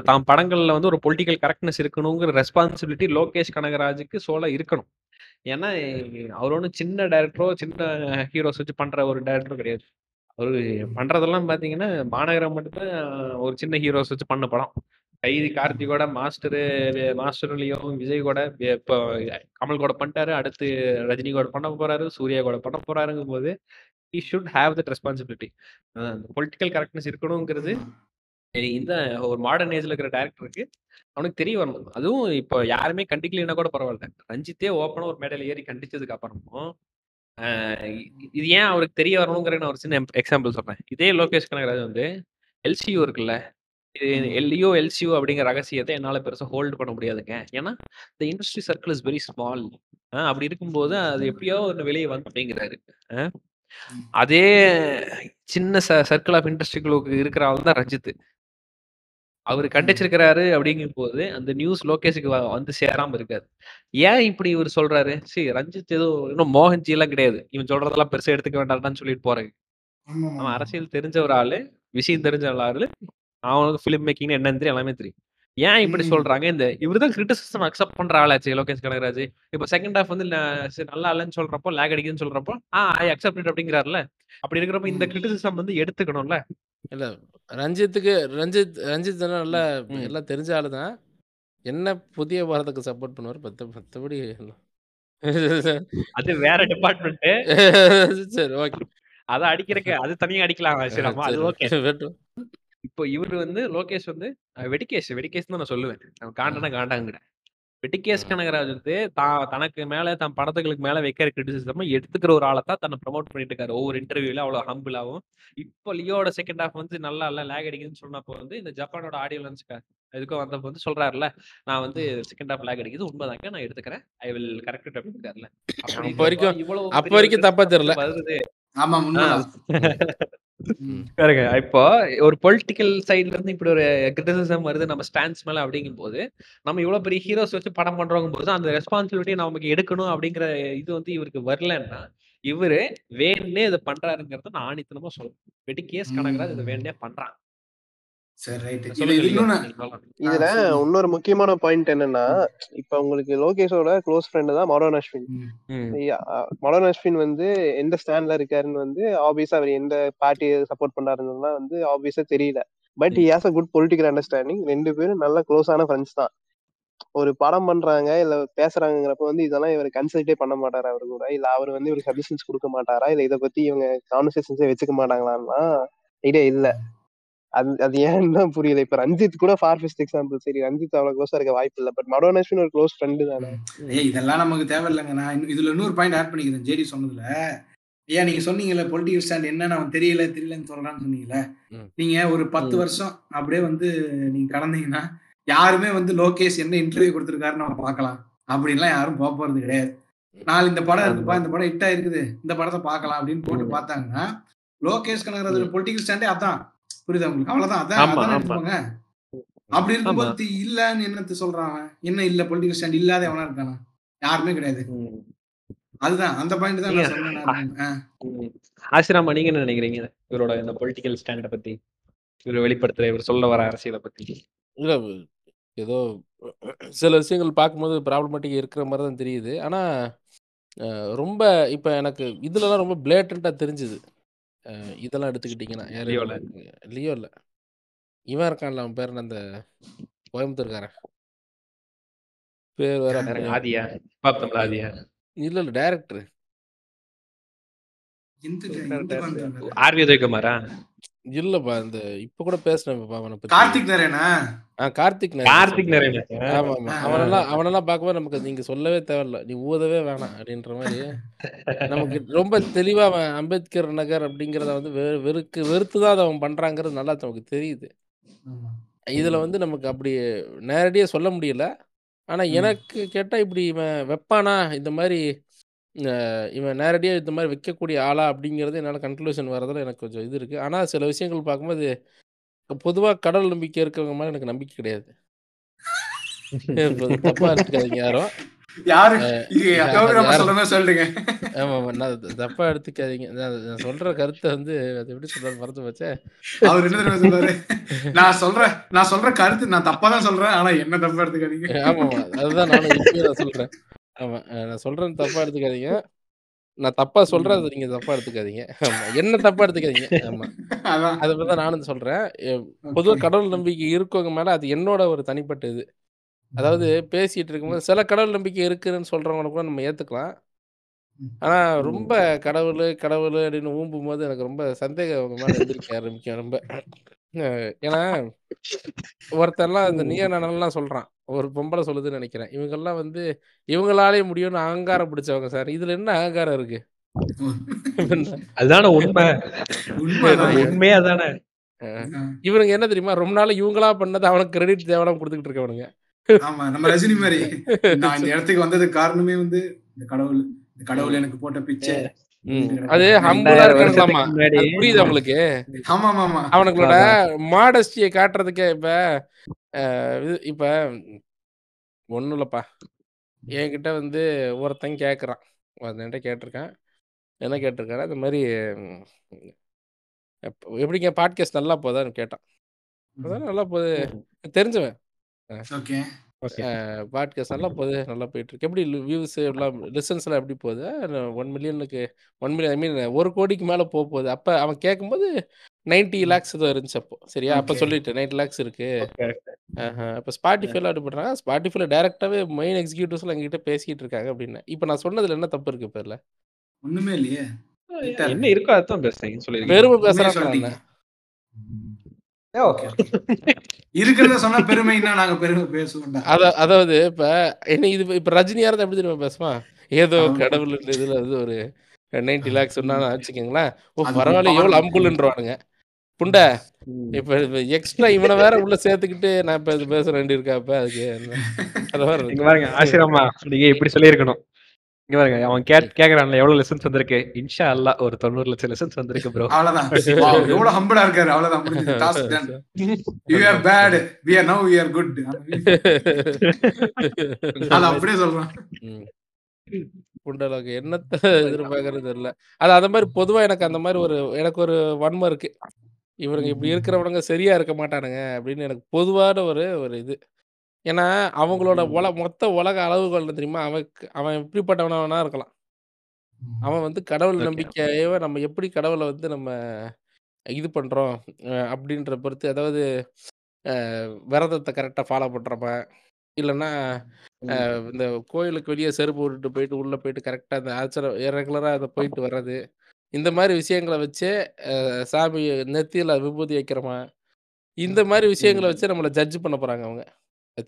தான் படங்கள்ல வந்து ஒரு பொலிட்டிக்கல் கரெக்ட்னஸ் இருக்கணுங்கிற ரெஸ்பான்சிபிலிட்டி லோகேஷ் கனகராஜுக்கு சோலா இருக்கணும். ஏன்னா அவர் ஒன்றும் சின்ன டேரக்டரோ சின்ன ஹீரோஸ் வச்சு பண்ற ஒரு டேரக்டரும் கிடையாது. அவர் பண்றதெல்லாம் பார்த்தீங்கன்னா, மாநகரம் மட்டும்தான் ஒரு சின்ன ஹீரோஸ் வச்சு பண்ண படம். கைதி கார்த்திகோட மாஸ்டரு மாஸ்டர்லையும் விஜய் கூட இப்போ கமல் கூட பண்ணிட்டாரு. அடுத்து ரஜினி கூட பண்ண போறாரு. சூர்யா கூட பண்ண போறாருங்கும்போது, he should have that responsibility. Political correctness இருக்கணுங்கிறது இந்த ஒரு மாடர்ன் ஏஜ்ல இருக்கிற டைரக்டருக்கு அவனுக்கு தெரிய வரணும். அதுவும் இப்போ யாருமே கண்டிக்கலைன்னா கூட பரவால்ல. ரஞ்சித்தே ஓப்பனா ஒரு மேடையில ஏறி கண்டிச்சதுக்கு அப்புறமும், அ இது ஏன் அவருக்கு தெரிய வரணுங்கிற நான் ஒரு சின்ன எக்ஸாம்பிள் சொல்றேன். இதே லோகேஷ் கனகராஜ் வந்து எல்சியூ இருக்குல்ல. இது ஆமா. லியோ, எல்சியூ அப்படிங்கிற ரகசியத்த என்னால பெருசா ஹோல்ட் பண்ண முடியாதுங்க. ஏன்னா, the industry circle is very small. அ அப்படி இருக்கும்போது அது எப்படியோ ஒண்ணு வெளிய வந்து அப்படிங்கிறாரு. அ ம். அதே சின்ன ச சர்க்கிள் ஆஃப் இண்டஸ்ட்ரிக்குள்ள இருக்கிற ஆள் தான் ரஞ்சித். அவரு. கண்டிச்சிருக்கிறாரு அப்படிங்கும்போது, அந்த நியூஸ் லோகேஷ்க்கு வந்து சேராம இருக்காது. ஏன் இப்படி இவரு சொல்றாரு? சி ரஞ்சித் ஏதோ இன்னும் மோகன்ஜிலாம் கிடையாது. இவன் சொல்றதெல்லாம் பெருசா எடுத்துக்க வேண்டாம்டான்னு சொல்லிட்டு போறேன். அவன். அரசியல் தெரிஞ்ச ஒரு ஆளு. விஷயம் தெரிஞ்ச ஒரு ஆளு. அவனுக்கு ஃபிலிம் மேக்கிங்னா என்னன்னு தெரியும். எல்லாமே தெரியும். ஏன் இப்படி. சொல்றாங்க? இந்த இவரு தான் கிரிட்டிசிசம் அக்செப்ட் பண்ற ஆளாச்சே லோகேஷ் கனகராஜ். இப்ப செகண்ட் ஹால்ஃப் வந்து சரி நல்லா இல்லன்னு சொல்றப்போ, லேக் அடிக்குதுன்னு சொல்றப்போ, ஆ ஐ அக்செப்ட் அப்படிங்கிறார்ல. அப்படி இருக்கிறப்ப இந்த. கிரிட்டிசிசம் வந்து எடுத்துக்கணும்ல. இல்ல. ரஞ்சித்துக்கு ரஞ்சித் ரஞ்சித் எல்லாம் நல்லா. எல்லாம் தெரிஞ்ச ஆளு தான். என்ன புதிய பாரதுக்கு சப்போர்ட் பண்ணுவாரு. மத்த மத்தபடி அது வேற டிபார்ட்மெண்ட். சரி ஓகே. அத அடிக்கிறக்கு அது தனியா அடிக்கலாம். அது ஓகே. இப்போ இவரு வந்து லோகேஷ் வந்து வெடிகேஷ் வெடிகேஷ்ன்னு தான் நான் சொல்லுவேன். அவன் காண்டனா காண்டாங்கடா. வெட்டிகேஷ் ம். கனகராஜ் வந்து தான் தனக்கு மேல தன் படத்துகளுக்கு மேல வைக்கிற கிரிட்டிசிசம எடுத்துக்கிற ஒரு ஆள தான் தன்னை ப்ரமோட் பண்ணிட்டு இருக்காரு. ஒவ்வொரு இன்டர்வியூல அவ்வளோ ஹம்பிளாவும். இப்போ லியோட செகண்ட் ஹால்ஃப் வந்து நல்லா இல்ல லேக் அடிக்குதுன்னு சொன்னப்போ வந்து இந்த ஜப்பானோட ஆடியோ லான்ச்க்கு எதுக்கோ வந்தப்போ வந்து சொல்றாருல்ல, நான் வந்து. செகண்ட் ஹால்ஃப் லேக் அடிக்குது உண்மைதாங்க நான் எடுத்துக்கிறேன். ஐ வில் கரெக்ட் இட் அப்படின்னுருக்காருல்ல. அப்படி அப்ப வரைக்கும் இவ்வளவு அப்ப வரைக்கும் தப்பா தெரியல. ஆமா. பாருங்க இப்போ ஒரு பொலிட்டிக்கல் சைடுல இருந்து இப்படி ஒரு கிரிட்டிசிசம் வருது நம்ம ஸ்டாண்ட்ஸ் மேல அப்படிங்கும்போது, நம்ம இவ்வளவு பெரிய ஹீரோஸ் வச்சு படம் பண்றோங்கும்போது, அந்த ரெஸ்பான்சிபிலிட்டிய நமக்கு எடுக்கணும் அப்படிங்கிற இது வந்து இவருக்கு வரலன்னா, இவரு வேணும்னே இத பண்றாருங்கிறத நான் ஆணித்தனமா சொல்றேன். வெட்டிகேஷ் கனகராஜ் இத ம். வேணும்னே பண்றான். இதுல. இன்னொரு முக்கியமான பாயிண்ட் என்னன்னா. இப்ப உங்களுக்கு லோகேஷோட க்ளோஸ் ஃப்ரெண்ட் தான் மனோன் அஸ்வின். ம். ம். யா அ மனோன் அஸ்வின் வந்து எந்த ஸ்டாண்ட்ல இருக்காருன்னு வந்து ஆப்வியஸா அவர் எந்த பார்ட்டிய சப்போர்ட் பண்றாருன்னுலாம் வந்து ஆப்வியஸா தெரியல. But. He has a good political understanding. 2 பேரும் நல்ல க்ளோஸான ஃப்ரெண்ட்ஸ் தான். ஒரு படம் பண்றாங்க, இல்ல பேசுறாங்கங்கிறப்ப வந்து இதெல்லாம் இவரு கன்சல்ட்டே பண்ண மாட்டாரா அவரு கூட? இல்ல அவரு வந்து இவருக்கு சஜஷன்ஸ் குடுக்க மாட்டாரா? இல்ல இத பத்தி இவங்க கான்வர்சேஷன்ஸே வச்சுக்க மாட்டாங்களான்னா, ஐடியா இல்ல. அது அது ஏன்னு தான் புரியல. இப்ப ரஞ்சித் கூட ஃபார் பெஸ்ட் எக்ஸாம்பிள். சரி ரஞ்சித் அவ்வளவு க்ளோஸா இருக்க வாய்ப்பு இல்ல. பட் அஸ்வின் ஒரு க்ளோஸ் ஃப்ரெண்ட் தானே. ஏய் இதெல்லாம் நமக்கு தேவையில்லங்க. நான் இதுல இன்னொரு பாயிண்ட் ஆட் பண்ணிக்கிறேன். ஜேடி சொன்னதுல. ஐயா நீங்க சொன்னீங்கல்ல பொலிட்டிக்கல் ஸ்டாண்ட் என்னன்னு அவன் தெரியல, தெரியலன்னு சொல்றான்னு சொன்னீங்கல்ல. நீங்க ஒரு 10 ம். வருஷம் அப்படியே வந்து நீங்க கடந்தீங்கன்னா, யாருமே வந்து லோகேஷ் என்ன இன்டர்வியூ குடுத்திருக்காருன்னு நம்ம பார்க்கலாம். அப்படின்லாம் யாரும் போப்போறது கிடையாது. நாளை இந்த படம். இருக்குப்பா, இந்த படம் ஹிட் ஆயிருக்குது. இந்த படத்த பார்க்கலாம் அப்படின்னு போட்டு. பார்த்தாங்கன்னா, லோகேஷ் கனகராஜோட ம். பொலிட்டிக்கல் ஸ்டாண்டே அதான். புரியுதா உங்களுக்கு? அவ்வளவுதான். அதான். அப்படி. இருக்கும்போது இல்லன்னு என்னத்த சொல்றான்? என்ன இல்ல பொலிட்டிக்கல் ஸ்டாண்ட் இல்லாத எவனா இருக்கானா? யாருமே கிடையாது. அதுதான். அந்த பாயிண்ட் தான் நான் சொன்னேன். ஆசிராமா நீங்க என்ன நினைக்கிறீங்க? இவரோட இந்த பொலிட்டிக்கல் ஸ்டாண்ட பத்தி? இவரு வெளிப்படுத்துற இவரு சொல்ல வர அரசியல பத்தி? இல்ல ஏதோ சில விஷயங்கள் பார்க்கும்போது ப்ராப்ளமேட்டிக் இருக்கிற மாரி தான் தெரியுது. ஆனா, ரொம்ப இப்ப எனக்கு இதுலலாம் ரொம்ப பிளேட்டன்ட்டா தெரிஞ்சுது. இதெல்லாம் எடுத்துக்கிட்டீங்கன்னா, யாரு லியோ இல்ல. இவன் இருக்கான்ல அவன் பேர் என்ன? அந்த கோயம்புத்தூர்காரன். பேர் வேற ஆதியா? தமிழ் ஆதியா? இல்ல, இல்ல டைரக்டர். ஆர்.வி. உதயகுமாரா? இல்லப்பா. இந்த இப்ப கூட பேசினேன்ப்பா அவன பத்தி. கார்த்திக் நரேனா? கார்த்திக் நரேன் கார்த்திக். நரேனா? ஆமாமா. ஆ, ஆ. அவனெல்லாம் அவனெல்லாம் பார்க்கும்போது நமக்கு நீங்க சொல்லவே தேவையில்ல. நீ ஊதவே வேணாம் அப்படின்ற மாரி, நமக்கு ரொம்ப தெளிவா அவன் அம்பேத்கர் நகர் அப்படிங்கிறத வந்து வெ வெறுக்கு வெறுத்து தான் அத அவன் பண்றாங்கிறது நல்லா நமக்கு தெரியுது. ஆமா. இதுல. வந்து நமக்கு அப்படி நேரடியா சொல்ல முடியல. ஆனா. எனக்கு கேட்டா இப்படி இவன் வைப்பானா? இந்த மாரி அ இவன் நேரடியா இந்த மாரி வைக்கக்கூடிய ஆளா? அப்படிங்கிறது என்னால கன்க்ளூஷன் வரதுல எனக்கு கொஞ்சம் இது இருக்கு. ஆனா சில விஷயங்கள் பார்க்கும்போது, பொதுவா கடவுள் நம்பிக்கை இருக்கிறவங்க மேல எனக்கு நம்பிக்கை கிடையாது. இப்ப தப்பா எடுத்துக்காதீங்க யாரும். யாரு? அ இது அது கௌரவமா யாரும் சொல்ற மாரி சொல்லிடுங்க. ஆமாமா. நான் த தப்பா எடுத்துக்காதீங்க. நான் நான் சொல்ற கருத்த வந்து அது எப்படி சொல்றது மறந்து போச்சே. அவரு என்ன தெரியுமா சொல்லுவாரு? நான் சொல்றேன் நான் சொல்ற கருத்து நான் தப்பா தான் சொல்றேன். ஆனா என்ன தப்பா எடுத்துக்காதீங்க. ஆமாமா. அதுதான் நானும் இப்பயும் நான் சொல்றேன். நான் சொல்றேன்னு தப்பா எடுத்துக்காதீங்க. நான் தப்பா சொல்றேன். அத நீங்க தப்பா எடுத்துக்காதீங்க. ஆமா. என்ன தப்பா எடுத்துக்காதீங்க. ஆமா. அத தான் நானும் சொல்றேன். எ பொதுவா ஓகே. கடவுள் நம்பிக்கை இருக்கவங்க மேல அது என்னோட ஒரு தனிப்பட்ட இது. அதாவது. பேசிட்டு இருக்கும்போது சில கடவுள் நம்பிக்கை இருக்குன்னு சொல்றவங்கள கூட நம்ம ஏத்துக்கலாம். ஆனா. ரொம்ப கடவுளு, கடவுளு அப்படின்னு ஊம்பும்போது எனக்கு ரொம்ப சந்தேகம் அவங்க மேல ஆரம்பிக்கும் ரொம்ப. ஏன்னா, ஒருத்தன்லாம் இந்த ம். நீயா நானாலாம் சொல்றான். ஒரு பொம்பள சொல்லுதுன்னு நெனைக்கிறேன். இவங்கலாம் வந்து இவங்களாலயே முடியும்னு அகங்காரம் பிடிச்சவங்க சார். இதுல என்ன அகங்காரம் இருக்கு? அதுதானே உண்மை. உண்மையே ஆ. இவனுங்க என்ன தெரியுமா? ரொம்ப நாளா இவங்களா பண்ணத அவனுக்கு கிரெடிட் தேவையில்லாம குடுத்துக்கிட்டு இருக்கவனுங்க. ஆமா. நம்ம ரஜினி மாரி. நான் இந்த இடத்துக்கு வந்ததுக்கு காரணமே வந்து இந்த கடவுள். இந்த கடவுள் எனக்கு போட்ட பிச்சை. அது கிடக்கு. ஹம்பிளா 2000 வருஷத்துக்கு இருக்கானுங்களாமா. முன்னாடி அது புரியுதா ஆமா அவனுங்களோட. மாடஸ்டிய காட்டுறதுக்கே இப்ப இப்ப ஒண்ணும் இல்லப்பா. என்கிட்ட வந்து ஒருத்தன் கேட்கறான். அது என்ட்ட கேட்டிருக்கான். என்ன கேட்டிருக்கான்னா, இந்த மாரி ம் எப் எப்படிங்க பாட்காஸ்ட் நல்லா போதான்னு கேட்டான். அதான் நல்லா போகுது. தெரிஞ்சவன். ஓகே பாட்காஸ்ட் நல்லா போகுது. நல்லா போயிட்டுருக்கு. எப்படி வியூஸ் எல்லாம் லிசன்ஸ்லாம் எப்படி போகுது? 1 மில்லியனுக்கு 1 மில்லியன் ஐ மீன் 1 கோடிக்கு மேல போப்போகுது. அப்ப அவன் கேட்கும்போது 90 லேக்ஸ் ஏதோ இருந்துச்சு அப்போ. சரியா? அப்ப ஓகே சொல்லிட்டேன் 90 லேக்ஸ் இருக்கு. ஓகே. ஆஹ. அப்ப Spotifyல எப்படி பண்றாங்க? Spotifyல டைரக்ட்டாவே மெயின் எக்ஸிக்யூட்டிவ்ஸ்லாம் எங்ககிட்ட பேசிட்டு இருக்காங்க அப்படின்னேன். இப்ப நான் சொன்னதுல என்ன தப்பு இருக்கு இப்ப இதுல? ஒண்ணுமே இல்லையே என்ன இருக்கு இருக்கோ அதான் பேசுறீங்கன்னு சொல்லிருக்கீங்க. பெருமை உண்மையை இருக்கிறத சொன்னா பெருமைன்னா நாங்க பெருமை பேசுவோம்டா அத அதாவது இப்ப என்ன இது இப்ப ரஜினியா இருந்தா எப்படி தெரியுமா பேசுவான்? ஏதோ. கடவுள் இதுல வந்து ஒரு 90 லேக்ஸ் சொன்னான்னு வச்சுக்கங்களேன். ஓ அது பரவாயில்ல எவ்வளவு. அம்புல்ன்றுவானுங்க. புண்டை. இப்ப எக்ஸ்ட்ரா இவனை வேற உள்ள சேர்த்துக்கிட்டு நான் இப்ப இது பேச வேண்டியிருக்கா இப்ப அதுக்கு? அது. பாருங்க ஆசிரமா நீங்க இப்படி சொல்லியிருக்கணும். இங்க பாருங்க அவன் கேட் கேக்குறான்ல எவ்வளவு லெசன்ஸ் வந்திருக்கு? இன்ஷா அல்லாஹ் ஒரு 90 லட்சம் லெசன்ஸ் வந்திருக்கு ப்ரோ அவ்வளவுதான். எவ்வளவு ஹம்பிளா இருக்காரு. அவ்வளவுதான். முடிஞ்சது. Task done you are bad we are now we are good அது அப்படியே சொல்றான். புண்டலோக என்னத்த எதிர்பார்க்கறது தெரியல. அது அந்த மாதிரி பொதுவா எனக்கு அந்த மாதிரி ஒரு எனக்கு ஒரு வன்மம் இருக்கு. இவனுங்க இப்படி இருக்கிறவனுங்க சரியா இருக்க மாட்டானுங்க அப்படின்னு எனக்கு பொதுவான ஒரு ஒரு இது. ஏன்னா அவங்களோட உல மொத்த உலக அளவுகோல் என்ன தெரியுமா? அவன் அவன் எப்படிப்பட்டவனா வேணா இருக்கலாம். அவன் வந்து கடவுள். நம்பிக்கையவ நம்ம எப்படி கடவுள வந்து நம்ம இது பண்றோம் அப்படின்ற பொறுத்து அதாவது விரதத்த கரெக்ட்டா ஃபாலோ பண்றோமா? இல்லன்னா இந்த கோயிலுக்கு வெளிய செருப்பு விட்டுட்டு போயிட்டு உள்ள போயிட்டு கரெக்ட்டா அந்த ஆச்சரம் ரெகுலரா அத போயிட்டு வர்றது. இந்த மாரி விஷயங்கள வச்சே சாமி நெத்தியில விபூதி வைக்கிறோமா? இந்த மாரி விஷயங்கள. வச்சு நம்மள ஜட்ஜ் பண்ண போறாங்க அவங்க.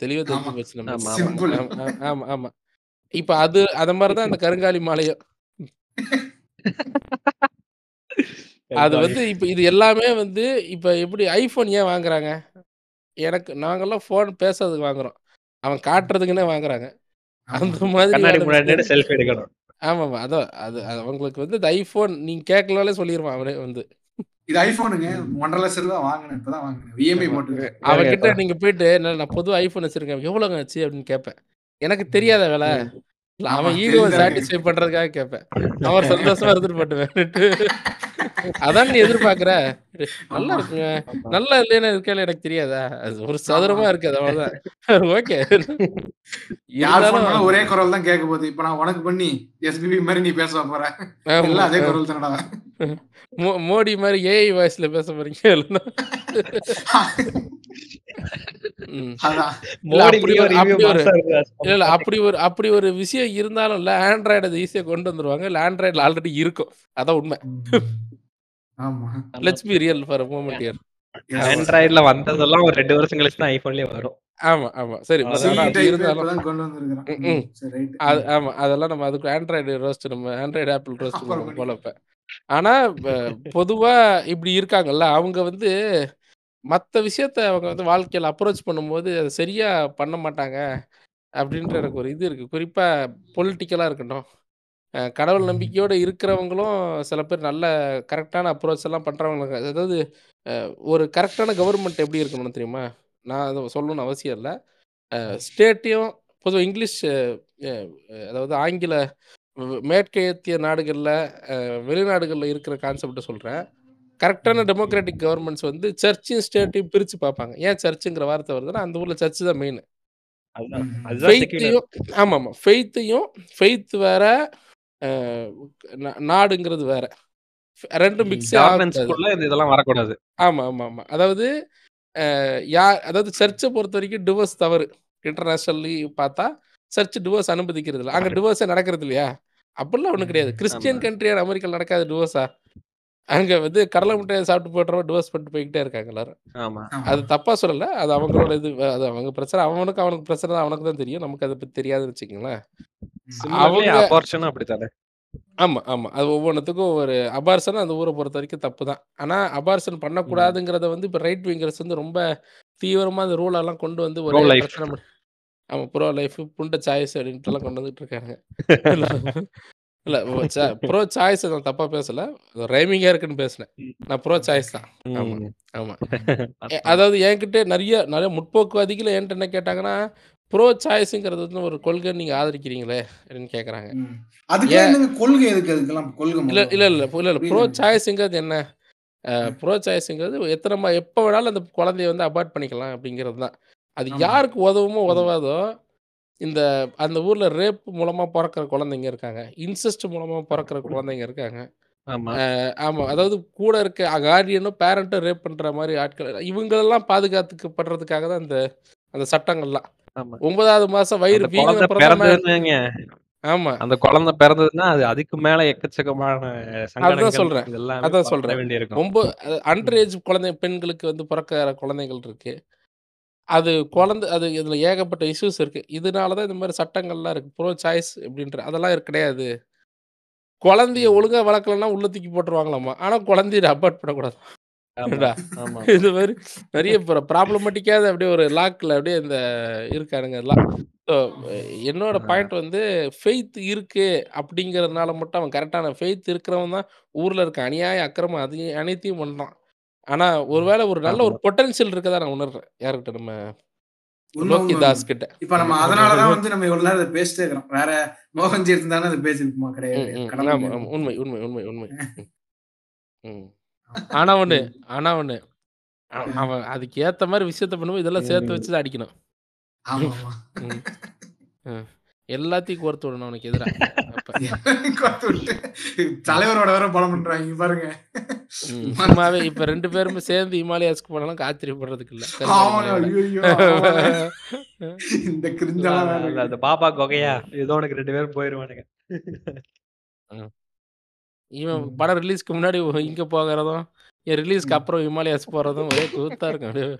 தெளிவா தெரிஞ்சு ஆமா போச்சு நம்மளுக்கு. ஆமா, ஆமா. சிம்பிள் ஆமா, ஆமா, ஆமா, ஆமா. இப்ப அது அத மாரி தான் அந்த கருங்காலி மாலையும். அது வந்து இப்ப இது எல்லாமே வந்து இப்ப எப்படி ஐஃபோன் ஏன் வாங்குறாங்க? எனக்கு நாங்கலாம் ஃபோன் பேசுறதுக்கு வாங்குறோம். அவன் காட்டுறதுக்குன்னே வாங்குறாங்க. அந்த விஷயம். செல்ஃபி எடுக்கணும். ஆமாமா. அதான் அது அது அவங்களுக்கு வந்து இந்த ஐஃபோன் நீங்க கேட்கலனாலே சொல்லிருவான் அவனே வந்து. இது ஐபோனுங்க ஒன்றரை லட்சம் ரூபாய் வாங்கினேன் இப்பதான் வாங்கினேன் விஎம்ஐ ஆமா. போட்டு அவன்கிட்ட நீங்க போயிட்டு "நான் புது ஐஃபோன் வச்சிருக்கேன். எவ்வளோங்க ஆச்சு?" அப்படின்னு கேட்பேன். எனக்கு தெரியாத வேல. இல்ல அவன் தெரியுதா சாட்டிஸ்ஃபை பண்றதுக்காக கேட்பேன். அவன் சந்தோஷமா இருந்துட்டு போட்டுவேன்ட்டு. அதான் நீ எதிர்பார்க்குற? நல்லா இருக்குங்க. நல்லா இல்லைன்னு இருக்கையில எனக்கு தெரியாதா? அது ஒரு சதுரமா இருக்கு அது அவ்வளோதான். ஓகே. ஒரே குரல் தான் கேட்க போகுது இப்ப நான் உனக்கு பண்ணி எஸ்பிபி மாதிரி நீ பேச போற ஆமா. எல்லாம் அதே. குரல் தானடா மோ மோடி மாரி ஏஐ வாய்ஸ்ல பேச போறீங்க இல்லன்னா? ம். அதான் இல்ல அப்படி ஒரு அப்படி ஒரு மாசா விஷயம் இருந்தாலும் இல்ல, ஆண்ட்ராய்டு அது ஈஸியா கொண்டு வந்துருவாங்க. இல்ல ஆண்ட்ராய்டுல ஆல்ரெடி இருக்கும். அதான் உண்மை. ஆமா let's be real for moment here. ஆண்ட்ராய்டுல வந்ததெல்லாம் ஒரு 2 வருஷம் கழிச்சு தான் ஐபோன்லயே வரும். ஆமா, ஆமா. சரி இருந்தாலும் அது ஆமா. அதெல்லாம் நம்ம அதுக்கு ஆண்ட்ராய்டு ரோஸ்ட் நம்ம ஆண்ட்ராய்டு, ஆப்பிள் ரோஸ்ட் அப்புறம் நம்ம போல இப்ப. பண்ணிக்கலாம் ஆனா பொதுவா இப்படி இருக்காங்கல்ல, அவங்க வந்து மத்த விஷயத்த அவங்க வந்து வாழ்க்கையில அப்ரோச் பண்ணும்போது, அத சரியா பண்ண மாட்டாங்க. அப்படின்ற எனக்கு ஒரு இது இருக்கு. குறிப்பா பொலிட்டிக்கலா இருக்கட்டும். அ கடவுள் நம்பிக்கையோட இருக்கிறவங்களும் சில பேர் நல்ல கரெக்ட்டான அப்ரோச் எல்லாம் பண்றவங்க அதாவது அ ஒரு கரெக்ட்டான கவர்ன்மெண்ட் எப்படி இருக்கணும்னு தெரியுமா? நான் அத சொல்லணும்னு அவசியம் இல்ல. அ ஸ்டேட்டையும் பொதுவா இங்கிலீஷ் அ அதாவது ஆங்கில வ் மேற்கத்திய நாடுகள்ல, அ வெளிநாடுகள்ல இருக்கிற கான்செப்ட்ட சொல்றேன். கரெக்ட்டான டெமோக்ராட்டிக் கவர்ன்மெண்ட்ஸ் வந்து சர்ச்சையும், ஸ்டேட்டையும் பிரிச்சு பார்ப்பாங்க. ஏன் சர்ச்சுங்கிற வார்த்தை வருதுன்னா, அந்த ஊர்ல சர்ச் தான் மெயின். அதுதான் ம். அதுதான் செக்யூலர். ஃபெய்த்தையும் ஃபெய்த் வேற, நாடுங்கிறது வேற. 2ம் மிக்ஸே இதெல்லாம் வரக்கூடாது. ஆமா, ஆமா, ஆமா. அதாவது அ யா அதாவது சர்ச்ச பொறுத்தவரைக்கும் டிவோர்ஸ் தவறு. இன்டர்நேஷனல்லி பார்த்தா, சர்ச் டிவோர்ஸ் அனுமதிக்கிறது இல்ல. அங்க டிவோர்ஸே நடக்கிறது இல்லையா? அப்படிலாம் ஒண்ணும் கிடையாது. ஆமா. கிறிஸ்டியன் கண்ட்ரியான அமெரிக்கால நடக்காத டிவோர்ஸா? அங்க வந்து கடலை மிட்டாய சாப்பிட்டு போடுறவன் டிவோர்ஸ் பண்ணிட்டு போய்க்கிட்டே இருக்காங்க எல்லாரும். ஆமா. அது தப்பா சொல்லல. அது அவங்களோட இது. அது அவங்க பிரச்சனை. அவனுக்கு அவனுக்கு பிரச்சனை தான் அவனுக்கு தான் தெரியும். நமக்கு அத பத்தி தெரியாதுன்னு வச்சுக்கங்களேன். அவங்க அப்படித்தானே? ஆமா, ஆமா. அது ஒவ்வொன்னுத்துக்கும் ஒவ்வொரு அபார்ஷன் அந்த ஊர பொறுத்தவரைக்கும் தப்பு தான். ஆனா அபார்ஷன் ம். பண்ணக்கூடாதுங்கிறத வந்து இப்ப ரைட் விங்கர்ஸ் வந்து ரொம்ப தீவிரமா அந்த ரூல் எல்லாம் கொண்டு வந்து ஒரே. பிரச்சனை ஆமா ப்ரோ லைஃப், புண்ட சாய்ஸ் அப்படின்ட்டுலாம் கொண்டு வந்துட்டு இருக்காங்க. இல்ல ப்ரோ சாய்ஸ் நான் தப்பா பேசல. ரைமிங்கா இருக்குன்னு பேசினேன். நான் ப்ரோ சாய்ஸ் தான். ஆமா. ஆமா. அதாவது என்கிட்ட நிறைய நிறைய முற்போக்குவாதிகள் என்கிட்ட என்ன கேட்டாங்கன்னா ப்ரோ சாய்ஸுங்கிறது வந்து ஒரு கொள்கை நீங்க ஆதரிக்கிறீங்களே? அப்படின்னு கேக்குறாங்க. கொள்கை இல்ல? இல்ல இல்ல இல்ல இல்ல. ப்ரோ. சாய்ஸுங்கிறது என்ன? ப்ரோ சாய்ஸுங்கிறது எத்தனை எப்போ வேணாலும் அந்த குழந்தைய வந்து அபார்ட் பண்ணிக்கலாம் அப்படிங்கிறது தான். அது. யாருக்கு உதவுமோ உதவாதோ இந்த அந்த ஊர்ல ரேப் மூலமா பிறக்கிற குழந்தைங்க இருக்காங்க. இன்செஸ்ட் மூலமா பிறக்கிற குழந்தைங்க இருக்காங்க. ஆமா. அதாவது கூட இருக்க கார்டியனும் பேரண்ட்டும் ரேப் பண்ற மாதிரி ஆட்கள் இவங்களெல்லாம் பாதுகாத்துக்கப்படுறதுக்காக தான் அந்த அந்த சட்டங்கள்லாம். ஒன்பதாவது மாசம் வயிறு ஆமா. அந்த குழந்தை பிறந்ததுன்னா அது அதுக்கு மேல எக்கச்சக்கமான சங்கடங்கள் சொல்றேன். அதான் சொல்றேன். ரொம்ப அண்டர் ஏஜ் குழந்தை பெண்களுக்கு வந்து பிறக்கிற குழந்தைகள் இருக்கு. அது குழந்தை அது இதுல ஏகப்பட்ட இஷ்யூஸ் இருக்கு. இதனால தான் இந்த மாதிரி சட்டங்கள்லாம் இருக்கு. ப்ரோ சாய்ஸ் அப்படின்ற அதெல்லாம் இருக்கு கிடையாது. குழந்தைய ஒழுங்கா வளர்க்கலன்னா உள்ள தூக்கி போட்டுருவாங்களாமா? ஆனா குழந்தைய அபார்ட் பண்ணக்கூடாது. இது மாதிரி நிறைய ப்ராப்ளமேட்டிக்காக அப்படியே ஒரு லாக்ல அப்படியே இந்த இருக்கானுங்க எல்லாம். ஸோ என்னோட பாயிண்ட் வந்து ஃபெய்த் இருக்கு அப்படிங்கறதுனால மட்டும் அவன் கரெக்டான ஃபெய்த் இருக்கிறவன் தான் ஊர்ல இருக்க அநியாய அக்கிரமம் அதையும் அனைத்தையும் பண்றான் ஆனா ஒருவேளை ஒரு நல்ல ஒரு பொட்டன்ஷியல் இருக்கதா நான் உணர்றேன். யார்கிட்ட நம்ம உண்மை, தாஸ் உண்மை. கிட்ட. இப்ப நம்ம அதனாலதான் வந்து நம்ம இவ்வளவு நேரம் பேசிட்டே இருக்கிறோம். வேற மோகன்ஜி இருந்தாலும் அது பேசிருக்குமா கிடையாது. உண்மை உண்மை உண்மை உண்மை. ஆனா ஒண்ணு ஆனா ஒண்ணு. அவ- அவன் அதுக்கு ஏத்த மாதிரி விஷயத்த பண்ணும்போது இதெல்லாம் சேர்த்து வச்சு தான் அடிக்கணும். ஆமா. எல்லாத்தையும் கோர்த்து விடணும் அவனுக்கு எதிரா. அப்ப. கோர்த்து விட்டு தலைவரோட வேற படம் பண்றாங்க இங்க பாருங்க. சும்மாவே இப்ப ரெண்டு பேருமே சேர்ந்து இமாலயாஸ்க்கு போனாலும் ஆச்சரியப்படுறதுக்கு இல்ல. இந்த கிரிஞ்செல்லாம் வேற. அந்த- பாப்பா கொகையா? ஏதோ உனக்கு ரெண்டு பேரும் போயிருவானுங்க. இவன். படம் ரிலீஸ்க்கு முன்னாடி இங்க போகிறதும் என் ரிலீஸ்க்கு அப்புறம் இமாலயாஸ் போறதும் ஒரே கூத்தா இருக்கும். அப்படியே.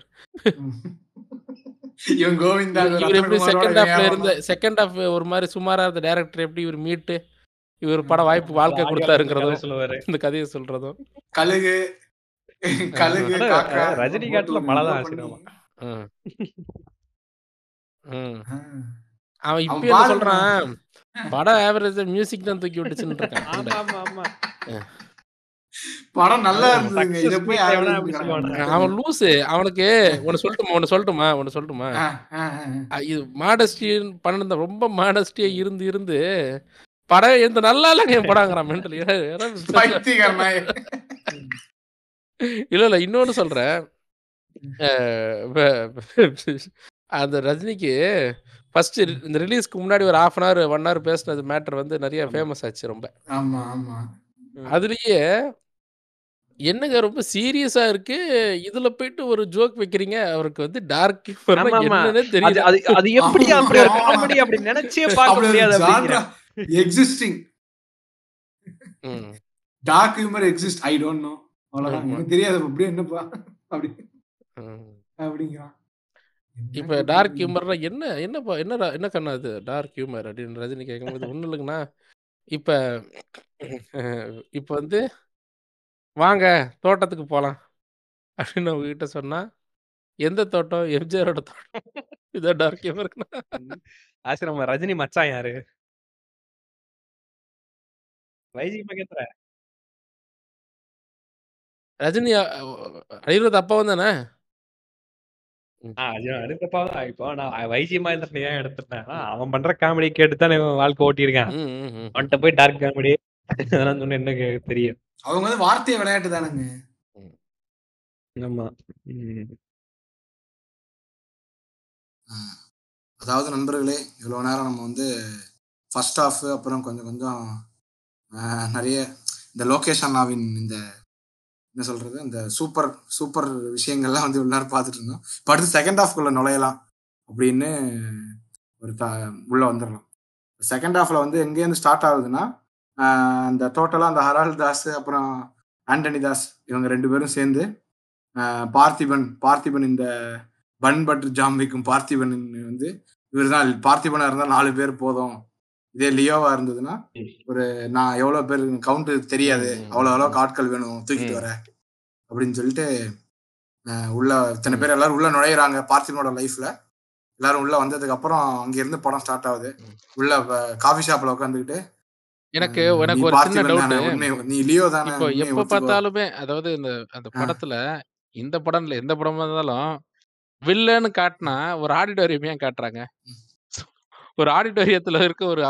இவன் கோவிந்தா இவர் எப்படி செகண்ட் ஹாஃப்ல இருந்த செகண்ட் ஹாஃப் ஒரு மாதிரி சுமாரா இருந்த டேரக்டர் எப்படி இவர் மீட்டு இவர் பட வாய்ப்பு வாழ்க்கை கொடுத்தாருங்கிறதும் சொல்லுவாரு இந்த கதையை சொல்றதும் கழுகு கழுகு ஆனா, காக்கா ரஜினி காட்டுல மழை தான் ஆச்சரியமா. ம். ம். ஆ. அவன் இப்ப என்ன. சொல்றான் படம் ஆவரேஜ் மியூசிக் தான் தூக்கி விட்டுச்சுன்னு இருக்கான் ஆமா ஆமா ஆமா படம் நல்லா அவன் இருந்ததுங்க. இத போய்? அவன் லூசு. அவனுக்கு ஒன்னு சொல்லட்டுமா? ஒன்னு சொல்லட்டுமா? ஒன்னு சொல்லட்டுமா? இது மாடஸ்டி பண்ண ரொம்ப மாடஸ்டியா இருந்து இருந்து படம் எந்த நல்லா இல்லைங்க என் படங்கிறான் மென்டல். இல்ல இல்ல இன்னொன்னு சொல்றேன். அந்த ரஜினிக்கு ஃபர்ஸ்ட் இந்த ரிலீஸ்க்கு முன்னாடி ஒரு half an hour one hour பேசினது மேட்டர் வந்து நிறைய ஃபேமஸ் ஆச்சு ரொம்ப. ஆமா ஆமா. அதுலயே என்னங்க ரொம்ப சீரியஸா இருக்கு? இதுல போயிட்டு ஒரு ஜோக் வைக்கிறீங்க? அவருக்கு வந்து டார்க். என்னன்னே அது தெரியல. அது அது எப்படி அப்படி ஒரு. காமெடி அப்படி நினைச்சே பார்க்க முடியாது ம். Dark humour exist? I don't know. அவ்வளவுதான். எனக்கு தெரியாது. அப்படியே என்னப்பா? அப்படி. அப்படிங்கிறான். இப்ப டார்க் ஹியூமர்னா என்ன? என்னப்பா? என்ன ரா- என்ன கண்ணா அது டார்க் ஹியூமர் அப்படின்னு ரஜினி கேட்கும்போது ஒன்றும் இல்லைங்கண்ணா இப்ப இப்ப வந்து வாங்க தோட்டத்துக்கு போலாம். அப்படின்னு அவங்க கிட்ட சொன்னா எந்த தோட்டம்? எம்ஜிஆரோட தோட்டம். இதான் டார்க் ஹியூமர்னா ஆசிரம ரஜினி மச்சான் யாரு? வைஜி பக்கத்துல ரஜினி அனிருத் அப்பாவும் தானே? ஆ, இப்போ நான் வைஜி மாதிரி ஏன் எடுத்துட்டேன் அவன் பண்ற காமெடி கேட்டு தான் வாழ்க்கை ஓட்டியிருக்கேன். ம், ம், ம். போய் டார்க் காமெடி அதெல்லாம் சொன்ன என்ன தெரியும். அவங்க வந்து வார்த்தை விளையாட்டு தானுங்க. ஆமா. அதாவது நண்பர்களே இவ்வளோ நேரம் நம்ம வந்து ஃபர்ஸ்ட் ஹாஃப் அப்புறம் கொஞ்சம் கொஞ்சம் நிறைய இந்த லோகேஷ் அண்ணாவின் இந்த என்ன சொல்றது? இந்த சூப்பர் சூப்பர் விஷயங்கள்லாம் வந்து இவ்வளோ நேரம் பார்த்துட்டு இருந்தோம். இப்போ அடுத்து செகண்ட் ஹாஃப்குள்ள நுழையலாம் அப்படின்னு ஒரு த உள்ள வந்துடலாம். செகண்ட் ஹாஃப்ல வந்து எங்கேருந்து ஸ்டார்ட் ஆகுதுன்னா அந்த டோட்டலாக அந்த ஹரால் தாஸ் அப்புறம் ஆண்டனி தாஸ் இவங்க ரெண்டு பேரும் சேர்ந்து பார்த்திபன் பார்த்திபன் இந்த பன் பட்டர் ஜாம் வைக்கும் பார்த்திபன் வந்து இவர் தான் பார்த்திபனா இருந்தா நாலு பேர் போதும். இதே லியோவா இருந்ததுன்னா ஒரு நான் எவ்வளவு பேர் கவுண்ட் தெரியாது. அவ்வளவு அளவுக்கு ஆட்கள் வேணும். தூக்கிட்டு. வர. அப்படின்னு சொல்லிட்டு உள்ள இத்தனை பேர் எல்லாரும் உள்ள நுழையிறாங்க பார்த்திபனோட லைஃப்ல எல்லாரும் உள்ள வந்ததுக்கு அப்புறம் அங்க இருந்து படம் ஸ்டார்ட் ஆகுது. உள்ள காஃபி ஷாப்ல உட்காந்துக்கிட்டு எனக்கு எனக்கு ஒரு சின்ன டவுட் தானே? உண்மை நீ லியோ தானே? இப்போ எப்ப பார்த்தாலுமே அதாவது இந்த அந்த. படத்துல இந்த படம் இல்ல எந்த படமா இருந்தாலும் வில்லன்னு காட்டினா ஒரு ஆடிட்டோரியம் ஏன் காட்டுறாங்க. ஒரு ஆடிட்டோரியத்துல இருக்க ஒரு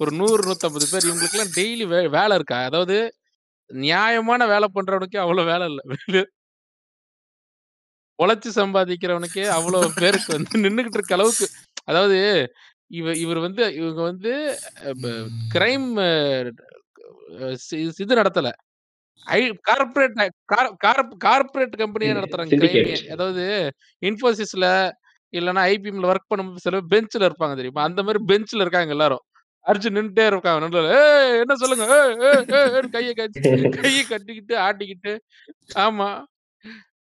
ஒரு நூறு நூத்தம்பது பேர் இவங்களுக்கு எல்லாம் டெய்லி வேலை இருக்கா? அதாவது நியாயமான வேலை பண்றவனுக்கு அவ்வளவு வேலை இல்ல. உழைச்சு சம்பாதிக்கிறவனுக்கே அவ்வளவு பேருக்கு வந்து நின்னுகிட்டு இருக்க அளவுக்கு அதாவது இவ இவர் வந்து இவங்க வந்து கிரைம் இது நடத்தல. ஐ கார்பரேட் கார்பரேட் கம்பெனியே நடத்துறாங்க அதாவது இன்ஃபோசிஸ்ல இல்லைன்னா ஐபிஎம்ல ஒர்க் பண்ணும்போது சில பெஞ்ச்ல இருப்பாங்க தெரியுமா? அந்த மாதிரி பெஞ்ச்ல இருக்காங்க எல்லாரும். அர்ஜுன் நின்றுட்டே இருக்காங்க நடுவுல. என்ன சொல்லுங்க? கையை கட்டி கையை கட்டிக்கிட்டு ஆட்டிக்கிட்டு. ஆமா.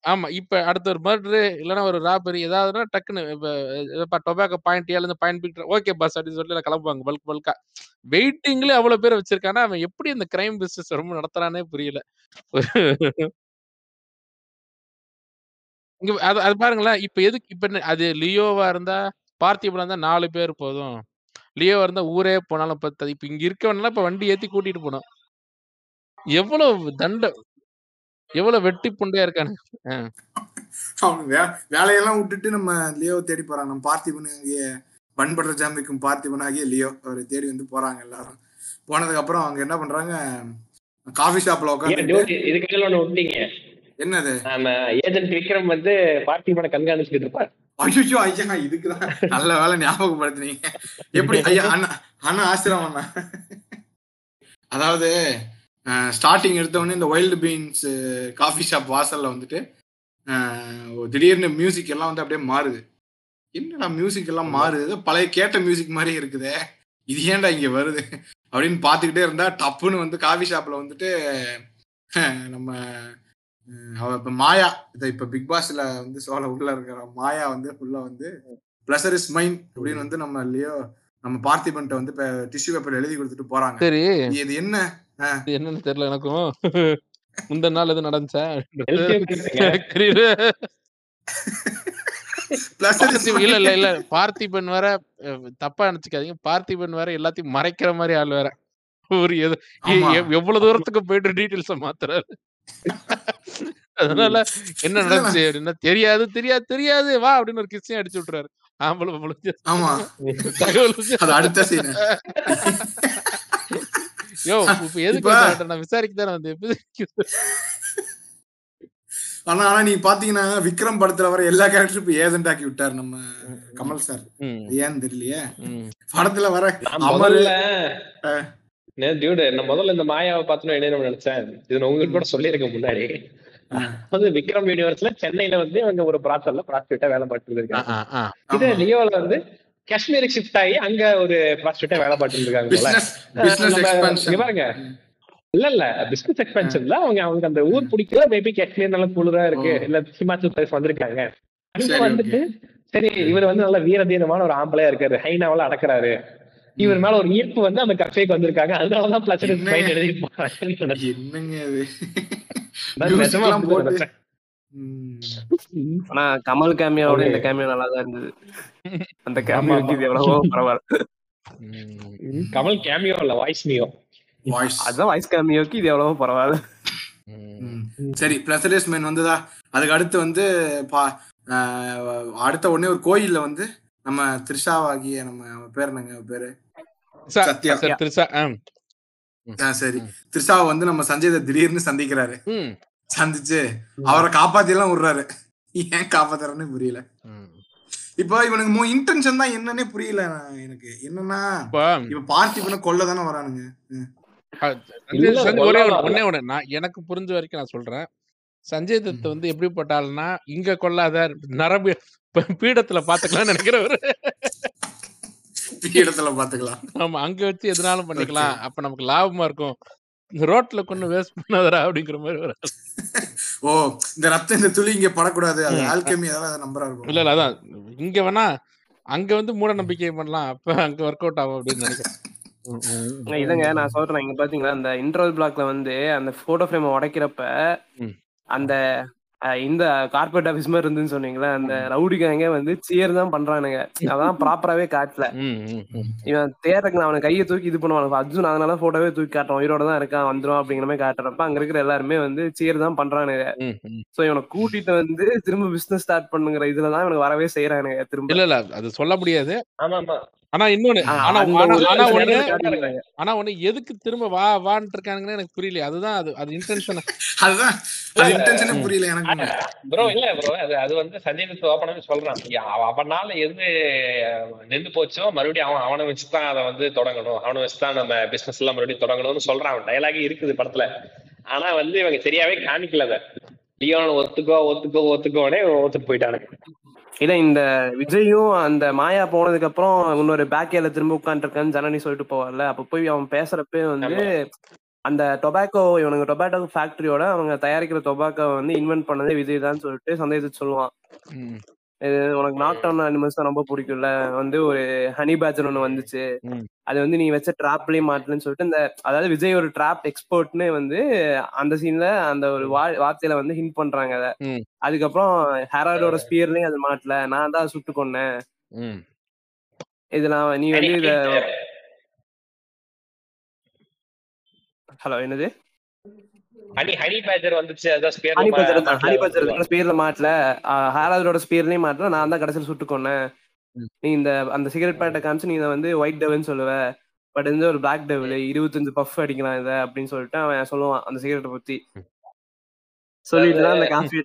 ஆமா இப்ப அடுத்த ஒரு மர்டரு இல்லைன்னா ஒரு ராபரி ஏதாவதுன்னா டக்குன்னு இப்ப டொபாக்கோ பாயிண்ட் ஏழு பாயிண்ட் பிக் ஓகே பஸ் அப்படின்னு சொல்லி எல்லாம் கிளம்புவாங்க பல்க் பல்கா வெயிட்டிங்ல அவ்வளவு பேர் வச்சிருக்கானா அவன் எப்படி இந்த கிரைம் பிசினஸ் ரொம்ப நடத்துறானே புரியல. இங்க அது அது பாருங்களேன் இப்ப எதுக்கு இப்ப என்ன- அது லியோவா இருந்தா பார்த்திபனா இருந்தா நாலு பேர் போதும். லியோவா இருந்தா ஊரே போனாலும் பத்தாது. இப்ப இங்க இருக்கவனா இப்ப வண்டி ஏத்தி கூட்டிட்டு போனோம் எவ்வளவு தண்டை எவ்வளவு வெட்டி புண்டையா இருக்கானு. அவன் வேலையெல்லாம் விட்டுட்டு நம்ம லியோ தேடி போறான். நம்ம பார்த்திபன் ஆகிய பண்படுற ஜாமிக்கும் பார்த்திபன் ஆகிய லியோ அவரை தேடி வந்து போறாங்க எல்லாரும். போனதுக்கு அப்புறம் அவங்க என்ன பண்றாங்க? காஃபி ஷாப்ல உட்காந்து dude, இதுக்கு இடையில ஒண்ணு விட்டீங்க. என்னது? நம்ம ஏஜென்ட் விக்ரம் வந்து பார்த்திபனை கண்காணிச்சுக்கிட்டு இருப்பார். ஐயோ ஐயா இதுக்குதான் நல்ல வேலை ஞாபகப்படுத்துனீங்க. எப்படி ஐயா அண்ணா அண்ணா ஆசிரம் அண்ணா. அதாவது ஸ்டார்டிங் எடுத்தவொடனே இந்த வைல்டு பீன்ஸ் காஃபி ஷாப் வாசல்ல வந்துட்டு திடீர்னு மியூசிக் எல்லாம் வந்து அப்படியே மாறுது. என்னடா மியூசிக் எல்லாம் மாறுது? பழைய கேட்ட மியூசிக் மாதிரி இருக்குதே. இது ஏன்டா இங்க வருது? அப்படின்னு பார்த்துக்கிட்டே இருந்தா டப்புன்னு வந்து காஃபி ஷாப்ல வந்துட்டு நம்ம அவ இப்ப மாயா இதை இப்ப பிக் பாஸ்ல வந்து சோழ உள்ள இருக்கிற மாயா வந்து உள்ள வந்து பிளஸர் இஸ் மைன் அப்படின்னு வந்து நம்ம இல்லையோ நம்ம பார்த்திபன்ட்ட வந்து டிஷ்யூ பேப்பர் எழுதி கொடுத்துட்டு போறாங்க. இது என்ன? என்னன்னு தெரியல எனக்கும். முந்தின நாள் எதுவும் நடந்துச்சா? இல்ல இல்ல இல்ல. பார்த்திபன் வேற தப்பா நினைச்சுக்காதீங்க. பார்த்திபன் வேற எல்லாத்தையும் மறைக்கிற மாதிரி ஆள் வேற. ஒரு எவ்வளவு தூரத்துக்கு போயிட்டு டீட்டெயில்ஸ மாத்துறாரு. அதனால என்ன நடந்துச்சு அப்படின்னா தெரியாது தெரியாது தெரியாது வா அப்படின்னு ஒரு கிஸ்ஸையும் அடிச்சு விட்டுறாரு. ஆம்பளை ஆமா. தகவல் யோ இப்ப எதுக்கு? நான் விசாரிக்க தானே வந்தேன் ஆனா ஆனா நீ பாத்தீங்கன்னா விக்ரம் படத்துல வர எல்லா கேரக்டரும் இப்ப ஏஜென்ட் ஆக்கி விட்டாரு நம்ம கமல் சார் ம், ஏன்னு தெரியலையே. படத்துல வர அமரு. டியூடு நான் முதல்ல இந்த மாயாவை பார்த்தோன்னு என்ன நினைச்சேன் இது நான் உங்களுக்கு கூட சொல்லியிருக்கேன் முன்னாடி. வந்து விக்ரம் யூனிவர்ஸ்ல சென்னையில வந்து அவங்க ஒரு ப்ராசல்ல ப்ராஸ்டியூட்டா வேலை பார்த்துட்டு இருக்காங்க. இது. லியோல வந்து காஷ்மீருக்கு ஷிஃப்ட் ஆகி அங்க ஒரு ப்ராஸ்டியூட்டா வேலை பார்த்துட்டு இருக்காங்க எக்ஸ்பான்ஷன் பாருங்க. இல்ல இல்ல பிசினஸ் எக்ஸ்பென்ஷன்ல அவங்க அவங்க அந்த ஊர் பிடிக்கல. மேபி காஷ்மீர் நல்ல குளிரா இருக்கு. இல்ல ஹிமாச்சல் பிரதேஷ் வந்திருக்காங்க. அங்க வந்துட்டு சரி இவர் வந்து நல்ல வீரதீனமான ஒரு ஆம்பளையா இருக்காரு. ஹைனாவெல்லாம் அடக்குறாரு. இவர் மேல ஒரு ஈர்ப்பு வந்து அந்த கஃபேக்கு வந்திருக்காங்க. அதனாலதான் பிளஸ் எழுதி போறாங்கன்னு ஆனா கமல் கேமியோட Okay. இந்த கேமியோ நல்லா தான் இருந்தது. அந்த கேமியோக்கு இது எவ்வளவோ பரவாயில்ல. கமல் கேமியோ இல்ல வாய்ஸ் மியோ வாய்ஸ் அதான் வாய்ஸ் கேமியோக்கு இது எவ்வளவோ பரவாயில்ல. சரி பிளஸரேஸ் மேன் வந்ததா? அதுக்கு அடுத்து வந்து பா ஆஹ் அடுத்த உடனே ஒரு கோயில்ல வந்து நம்ம த்ரிஷாவாகிய நம்ம பேர் என்னங்க பேரு? சத்யா. சரி. த்ரிஷாவை வந்து நம்ம சஞ்சய் திடீர்னு சந்திக்கிறாரு. ம், சந்திச்சு அவரை காப்பாத்தி எல்லாம் விடுறாரு. ஏன் காப்பாத்துறாருன்னு புரியல. ம். இப்போ இவனுக்கு இன்டென்ஷன் தான் என்னன்னே புரியல எனக்கு. என்னன்னா இப்ப பார்த்திபனை கொல்ல தானே வரானுங்க. ம். ஒரே ஒண்ணே நான் எனக்கு புரிஞ்ச வரைக்கும் நான் சொல்றேன். சஞ்சய் தத் வந்து எப்படிப்பட்ட ஆளுனா இங்க கொல்லாத நரம்பு பீடத்துல பாத்துக்கலாம்னு நினைக்கிறவர். இடத்துல பாத்துக்கலாம். ஆமா அங்க வச்சு எதுனாலும் பண்ணிக்கலாம். அப்ப நமக்கு லாபமா இருக்கும். ரோட்ல கொண்டு வேஸ்ட் பண்ணாதடா அப்படிங்கிற மாதிரி ஒரு ஆள். ஓ இந்த ரத்தம் இந்த துளி இங்க படக்கூடாது அது. ஆல்கமி அதெல்லாம் நம்பரா இருக்கும் இல்ல இல்ல அதான் இங்க வேணா அங்க வந்து மூட நம்பிக்கை பண்ணலாம் அப்ப அங்க ஒர்க் அவுட் ஆகும் அப்படின்னு நினைக்கிறேன். இல்லங்க நான் சொல்றேன் இங்க பாத்தீங்களா அந்த இன்டர்வல் பிளாக்ல வந்து அந்த போட்டோ ஃப்ரேம் உடைக்கிறப்ப. அந்த இந்த கார்பரேட் ஆபீஸ் மாதிரி இருந்துன்னு சொன்னீங்களே அந்த ரவுடி கேங்க வந்து சியர் தான் பண்றானுங்க. அதான் ப்ராப்பராவே காட்டல. ம், ம், ம். இவன் தேட்டருக்கு அவனை கையை தூக்கி இது பண்ணுவான். அர்ஜுன் அதனால போட்டோவே தூக்கி காட்டுறான். உயிரோட தான் இருக்கான் வந்துரும் அப்படிங்கிற மாதிரி காட்டுறப்ப அங்க இருக்கிற எல்லாருமே வந்து சியர் தான் பண்றானுங்க. சோ இவனை கூட்டிட்டு வந்து திரும்ப பிசினஸ் ஸ்டார்ட் பண்ணுங்கிற இதுலதான் இவனுக்கு வரவே செய்யறானுங்க திரும்ப. இல்ல இல்ல. அது சொல்ல முடியாது. ஆமா ஆமா ஆனா இன்னொன்னு ஆனா ஒண்ணு. ஆனா எதுக்கு திரும்ப வா வான்னு இருக்கானுங்கன்னு எனக்கு புரியல அதுதான் அது அது இன்டென்ஷன் அதுதான். அது இன்டென்ஷனே புரியல எனக்கு ப்ரோ இல்ல ப்ரோ அது அது வந்து சஞ்சய் தத் ஓப்பனாவே சொல்றான். அவனால எது நின்று போச்சோ மறுபடியும் அவன் அவனை வச்சுதான் அதை வந்து தொடங்கணும். அவனை வச்சுதான் நம்ம பிசினஸ் எல்லாம் மறுபடியும் தொடங்கணும்னு சொல்றான். அவன் டயலாகே இருக்குது படத்துல. ஆனா வந்து இவங்க சரியாவே காணிக்கல அதை. லியோன் ஒத்துக்கோ ஒத்துக்கோ ஒத்துக்கோனே ஒத்துட்டு போயிட்டானுங்க. இல்ல இந்த விஜயும் அந்த மாயா போனதுக்கு அப்புறம் இன்னொரு பேக்கேல திரும்ப உட்காந்துருக்கான்னு ஜனனி சொல்லிட்டு போவார்ல அப்ப போய் அவன் பேசுறப்ப வந்து அந்த டொபாக்கோ இவனுங்க டொபாட்டோ ஃபேக்டரியோட அவங்க தயாரிக்கிற டொபாக்கோ வந்து இன்வென்ட் பண்ணதே விஜய் தான் சொல்லிட்டு சந்தேகத்தை சொல்லுவான். இது உனக்கு நாக் டவுன் அனிமல்ஸ் தான் ரொம்ப பிடிக்கும்ல. வந்து ஒரு ஹனி பேட்சர் ஒண்ணு வந்துச்சு. அது வந்து நீ வச்ச ட்ராப்லயே மாட்டலன்னு சொல்லிட்டு இந்த அதாவது விஜய் ஒரு ட்ராப் எக்ஸ்பர்ட்னு வந்து அந்த சீன்ல அந்த ஒரு வார்த்தையில வந்து ஹிண்ட் பண்றாங்க அத. அதுக்கப்புறம் ஹெராய்டோட ஸ்பியர்லயும் அது மாட்டல. நான் தான் சுட்டு கொன்னேன். ம். இது நான் நீ வந்து இத ஹலோ என்னது? ஹனி ஹனி பேஜர் வந்துச்சு. அதான் ஹனி பஜர் ஹனி பஜர் ஸ்பியர்ல மாட்டல ஹேரால்டோட ஸ்பியர்லயும் மாட்டல நான் தான் கடைசியில் சுட்டு கொன்னேன். நீ இந்த அந்த சிகரெட் பேட்டை காமிச்சு நீ வந்து ஒயிட் டெவல்னு சொல்லுவ. பட் வந்து ஒரு பிளாக் டெவல் இருபத்தஞ்சு பஃப் அடிக்கலாம் இதை அப்படின்னு சொல்லிட்டு அவன் சொல்லுவான் அந்த சிகரெட்டை பத்தி. சொல்லிட்டு அந்த காஃபி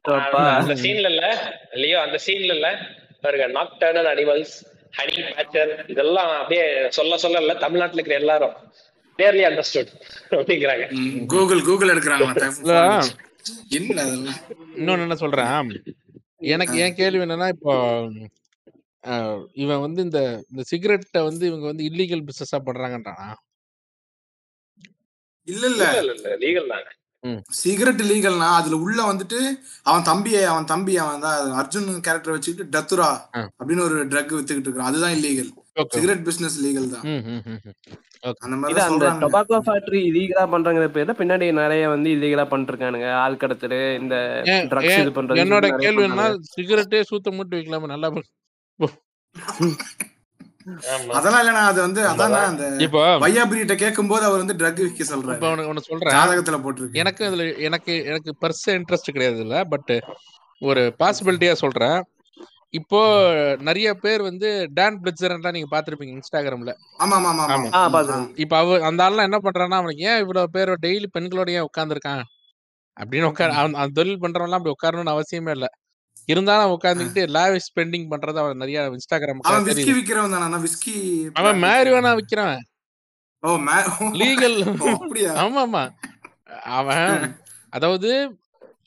அந்த சீன்ல இல்ல. லியோ அந்த சீன்ல இல்ல. பாருங்க நாக்டர்னல் அனிமல்ஸ் ஹனி பேச்சர் இதெல்லாம் அப்படியே சொல்ல சொல்ல இல்ல தமிழ்நாட்டுல இருக்கிற எல்லாரும். கிளியர்லி அண்டர்ஸ்டுட் அப்படிங்கிறாங்க. கூகுள் கூகுள் எடுக்கிறாங்க இன்னொன்னு என்ன சொல்றேன்? எனக்கு என் கேள்வி என்னன்னா இப்போ இவன் வந்து இந்த இந்த சிகரெட்டை வந்து இவங்க வந்து இல்லீகல் பிசினஸா பண்றாங்கன்றானா? இல்ல இல்ல. லீகல் தாங்க. சிகரெட் லீகல்னா அதுல உள்ள வந்துட்டு அவன் தம்பியை அவன் தம்பி அவன் தான் அர்ஜுன் கேரக்டர் வச்சுக்கிட்டு டத்துரா. அப்படின்னு ஒரு ட்ரக் வித்துக்கிட்டு இருக்கான். அதுதான் இல்லீகல் சிகரெட் பிசினஸ் லீகல் தான். அந்த மாதிரி அந்த டொபாக்கோ ஃபேக்டரி இல்லீகலா பண்றாங்கிற பேர்ல பின்னாடி நிறைய வந்து இல்லீகலா பண்ணிருக்கானுங்க ஆள் கடத்தல் இந்த ட்ரக்ஸ் இது பண்றது என்னோட கேள்வி என்ன. சிகரெட்டே சூத்த மூட்டு வைக்கலாமா? நல்லா அதெல்லாம் இல்லைண்ணா அது வந்து அதான் அந்த இப்போ வையாபுரிட்ட கேட்கும் போது அவர் வந்து ட்ரக் இப்போ சொல்றாரு. உனக்கு ஒன்று சொல்றேன். ஜாதகத்துல போட்டிருக்கு. எனக்கு அதுல எனக்கு எனக்கு பெருசா இன்ட்ரெஸ்ட் கிடையாது இல்ல பட் ஒரு பாசிபிலிட்டியா சொல்றேன். இப்போ நிறைய பேர் வந்து டான் பிளிட்சர்லாம் நீங்க பாத்திருப்பீங்க இன்ஸ்டாகிராம்ல. இப்ப அவ அந்த ஆள்லாம் என்ன பண்றான்னா அவனுக்கு ஏன் இவ்வளவு பேர் டெய்லி பெண்களோட ஏன் உட்காந்துருக்கான் அப்படின்னு உட்கார் அவன் அந்த தொழில் பண்றவன்லாம் அப்படி உட்காரணும்னு அவசியமே இல்ல. இருந்தாலும் உட்காந்துக்கிட்டு லாவிஷ் ஸ்பெண்டிங் பண்றது அவன் நிறைய இன்ஸ்டாகிராம் அவன் விஸ்கி விக்கிறவன் தானே விஸ்கி அவன் மேரிவானா விக்கிறான். ஓ லீகல் ஆமா ஆமா அவன் அதாவது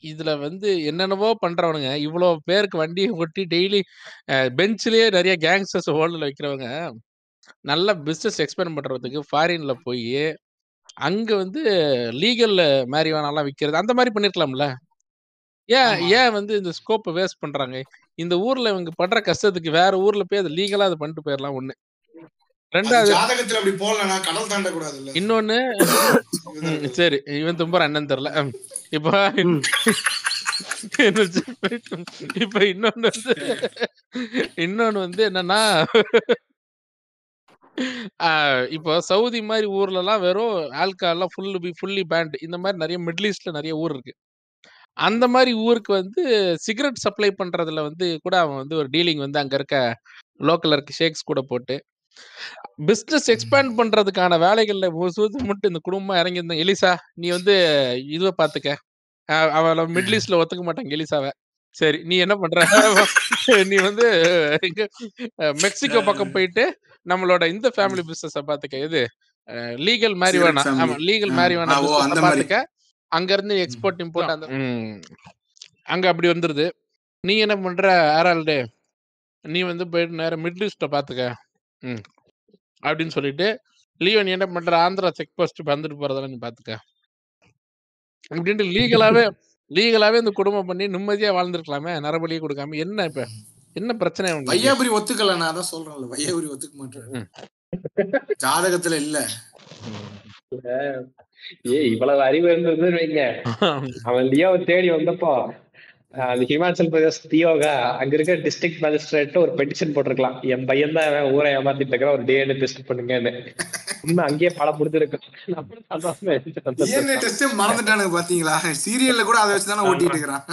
இதுல வந்து என்னென்னவோ பண்றவனுங்க. இவ்வளவு பேருக்கு வண்டியை ஒட்டி டெய்லி பெஞ்சிலேயே நிறைய கேங்ஸ்டர்ஸ் ஹோல்டில் வைக்கிறவங்க நல்ல பிசினஸ் எக்ஸ்பெண்ட் பண்றதுக்கு ஃபாரின்ல போய் அங்க வந்து லீகல் மேரிவானாலாம் விக்கிறது அந்த மாதிரி பண்ணிருக்கலாம்ல. ஏன். ஏன் வந்து இந்த ஸ்கோப்பை வேஸ்ட் பண்றாங்க? இந்த ஊர்ல இவங்க பண்ற கஷ்டத்துக்கு வேற ஊர்ல போய் அது லீகலா அதை பண்ணிட்டு போயிடலாம் ஒண்ணு. ரெண்டாவது ஜாதகத்துல அப்படி போடலனா கடல் தாண்ட கூடாது இல்ல இன்னொன்னு சரி இவன் தும்புற அண்ணன் தெரியல. இப்போ இன்னொன்னு வந்து இன்னொன்னு வந்து என்னன்னா இப்போ சவுதி மாதிரி ஊர்ல எல்லாம் வெறும் ஆல்கஹால்லாம் ஃபுல்லு பி ஃபுல்லி பேண்ட் இந்த மாதிரி நிறைய மிடில் ஈஸ்ட்ல நிறைய ஊர் இருக்கு. அந்த மாதிரி ஊருக்கு வந்து சிகரெட் சப்ளை பண்றதுல வந்து கூட அவன் வந்து ஒரு டீலிங் வந்து அங்க இருக்க லோக்கல்ல இருக்க ஷேக்ஸ் கூட போட்டு பிசினஸ் எக்ஸ்பேண்ட் பண்றதுக்கான வேலைகள்ல முழுசும் மட்டும் இந்த குடும்பம் இறங்கி இருந்த எலிசா நீ வந்து இதுவை பாத்துக்க. அவள மிடில் ஈஸ்ட்ல ஒத்துக்க மாட்டாங்க எலிசாவை. சரி நீ என்ன பண்ற? நீ வந்து மெக்சிகோ பக்கம் போயிட்டு நம்மளோட இந்த ஃபேமிலி பிசினஸ் பாத்துக்க. இது லீகல் மேரிவானா family. ஆமா லீகல் மாதிரி. பாத்துக்க. அங்க இருந்து எக்ஸ்போர்ட் இம்போர்ட் அந்த. அங்க அப்படி வந்துருது. நீ என்ன பண்ற? ஆரால்டே நீ வந்து போயிட்டு நேரம் மிடில் ஈஸ்ட பாத்துக்க. ம். அப்படின்னு சொல்லிட்டு லீவ் நீ என்ன பண்ற? ஆந்திரா செக் போஸ்ட் வந்துட்டு போறதெல்லாம் நீ பாத்துக்க. அப்படின்ட்டு லீகலாவே லீகலாவே இந்த குடும்பம் பண்ணி நிம்மதியா வாழ்ந்துருக்கலாமே நரபலியே கொடுக்காம. என்ன இப்ப? என்ன பிரச்சனை உனக்கு வையாபுரி ஒத்துக்கல நான் அதான் சொல்றேன்ல. வையாபுரி ஒத்துக்க மாட்டேன். ம். ஜாதகத்துல இல்ல. ஏ இவ்வளவு அறிவு இருந்ததுன்னு வைங்க. அவன் லியோவை தேடி வந்தப்போ அந்த ஹிமாச்சல் பிரதேஷ் தியோகா அங்க இருக்க டிஸ்ட்ரிக்ட் மேஜிஸ்ட்ரேட் ஒரு பெட்டிஷன் போட்டிருக்கலாம். என் பையன் தான் ஊரை ஏமாத்திட்டு இருக்கிற ஒரு டிஎன்ஏ டெஸ்ட் பண்ணுங்கன்னு. உண்மை அங்கேயே படம் முடிஞ்சிருக்கு. மறந்துட்டானுங்க பாத்தீங்களா? சீரியல்ல கூட அதை வச்சு தானே ஓட்டிட்டு இருக்கிறான்.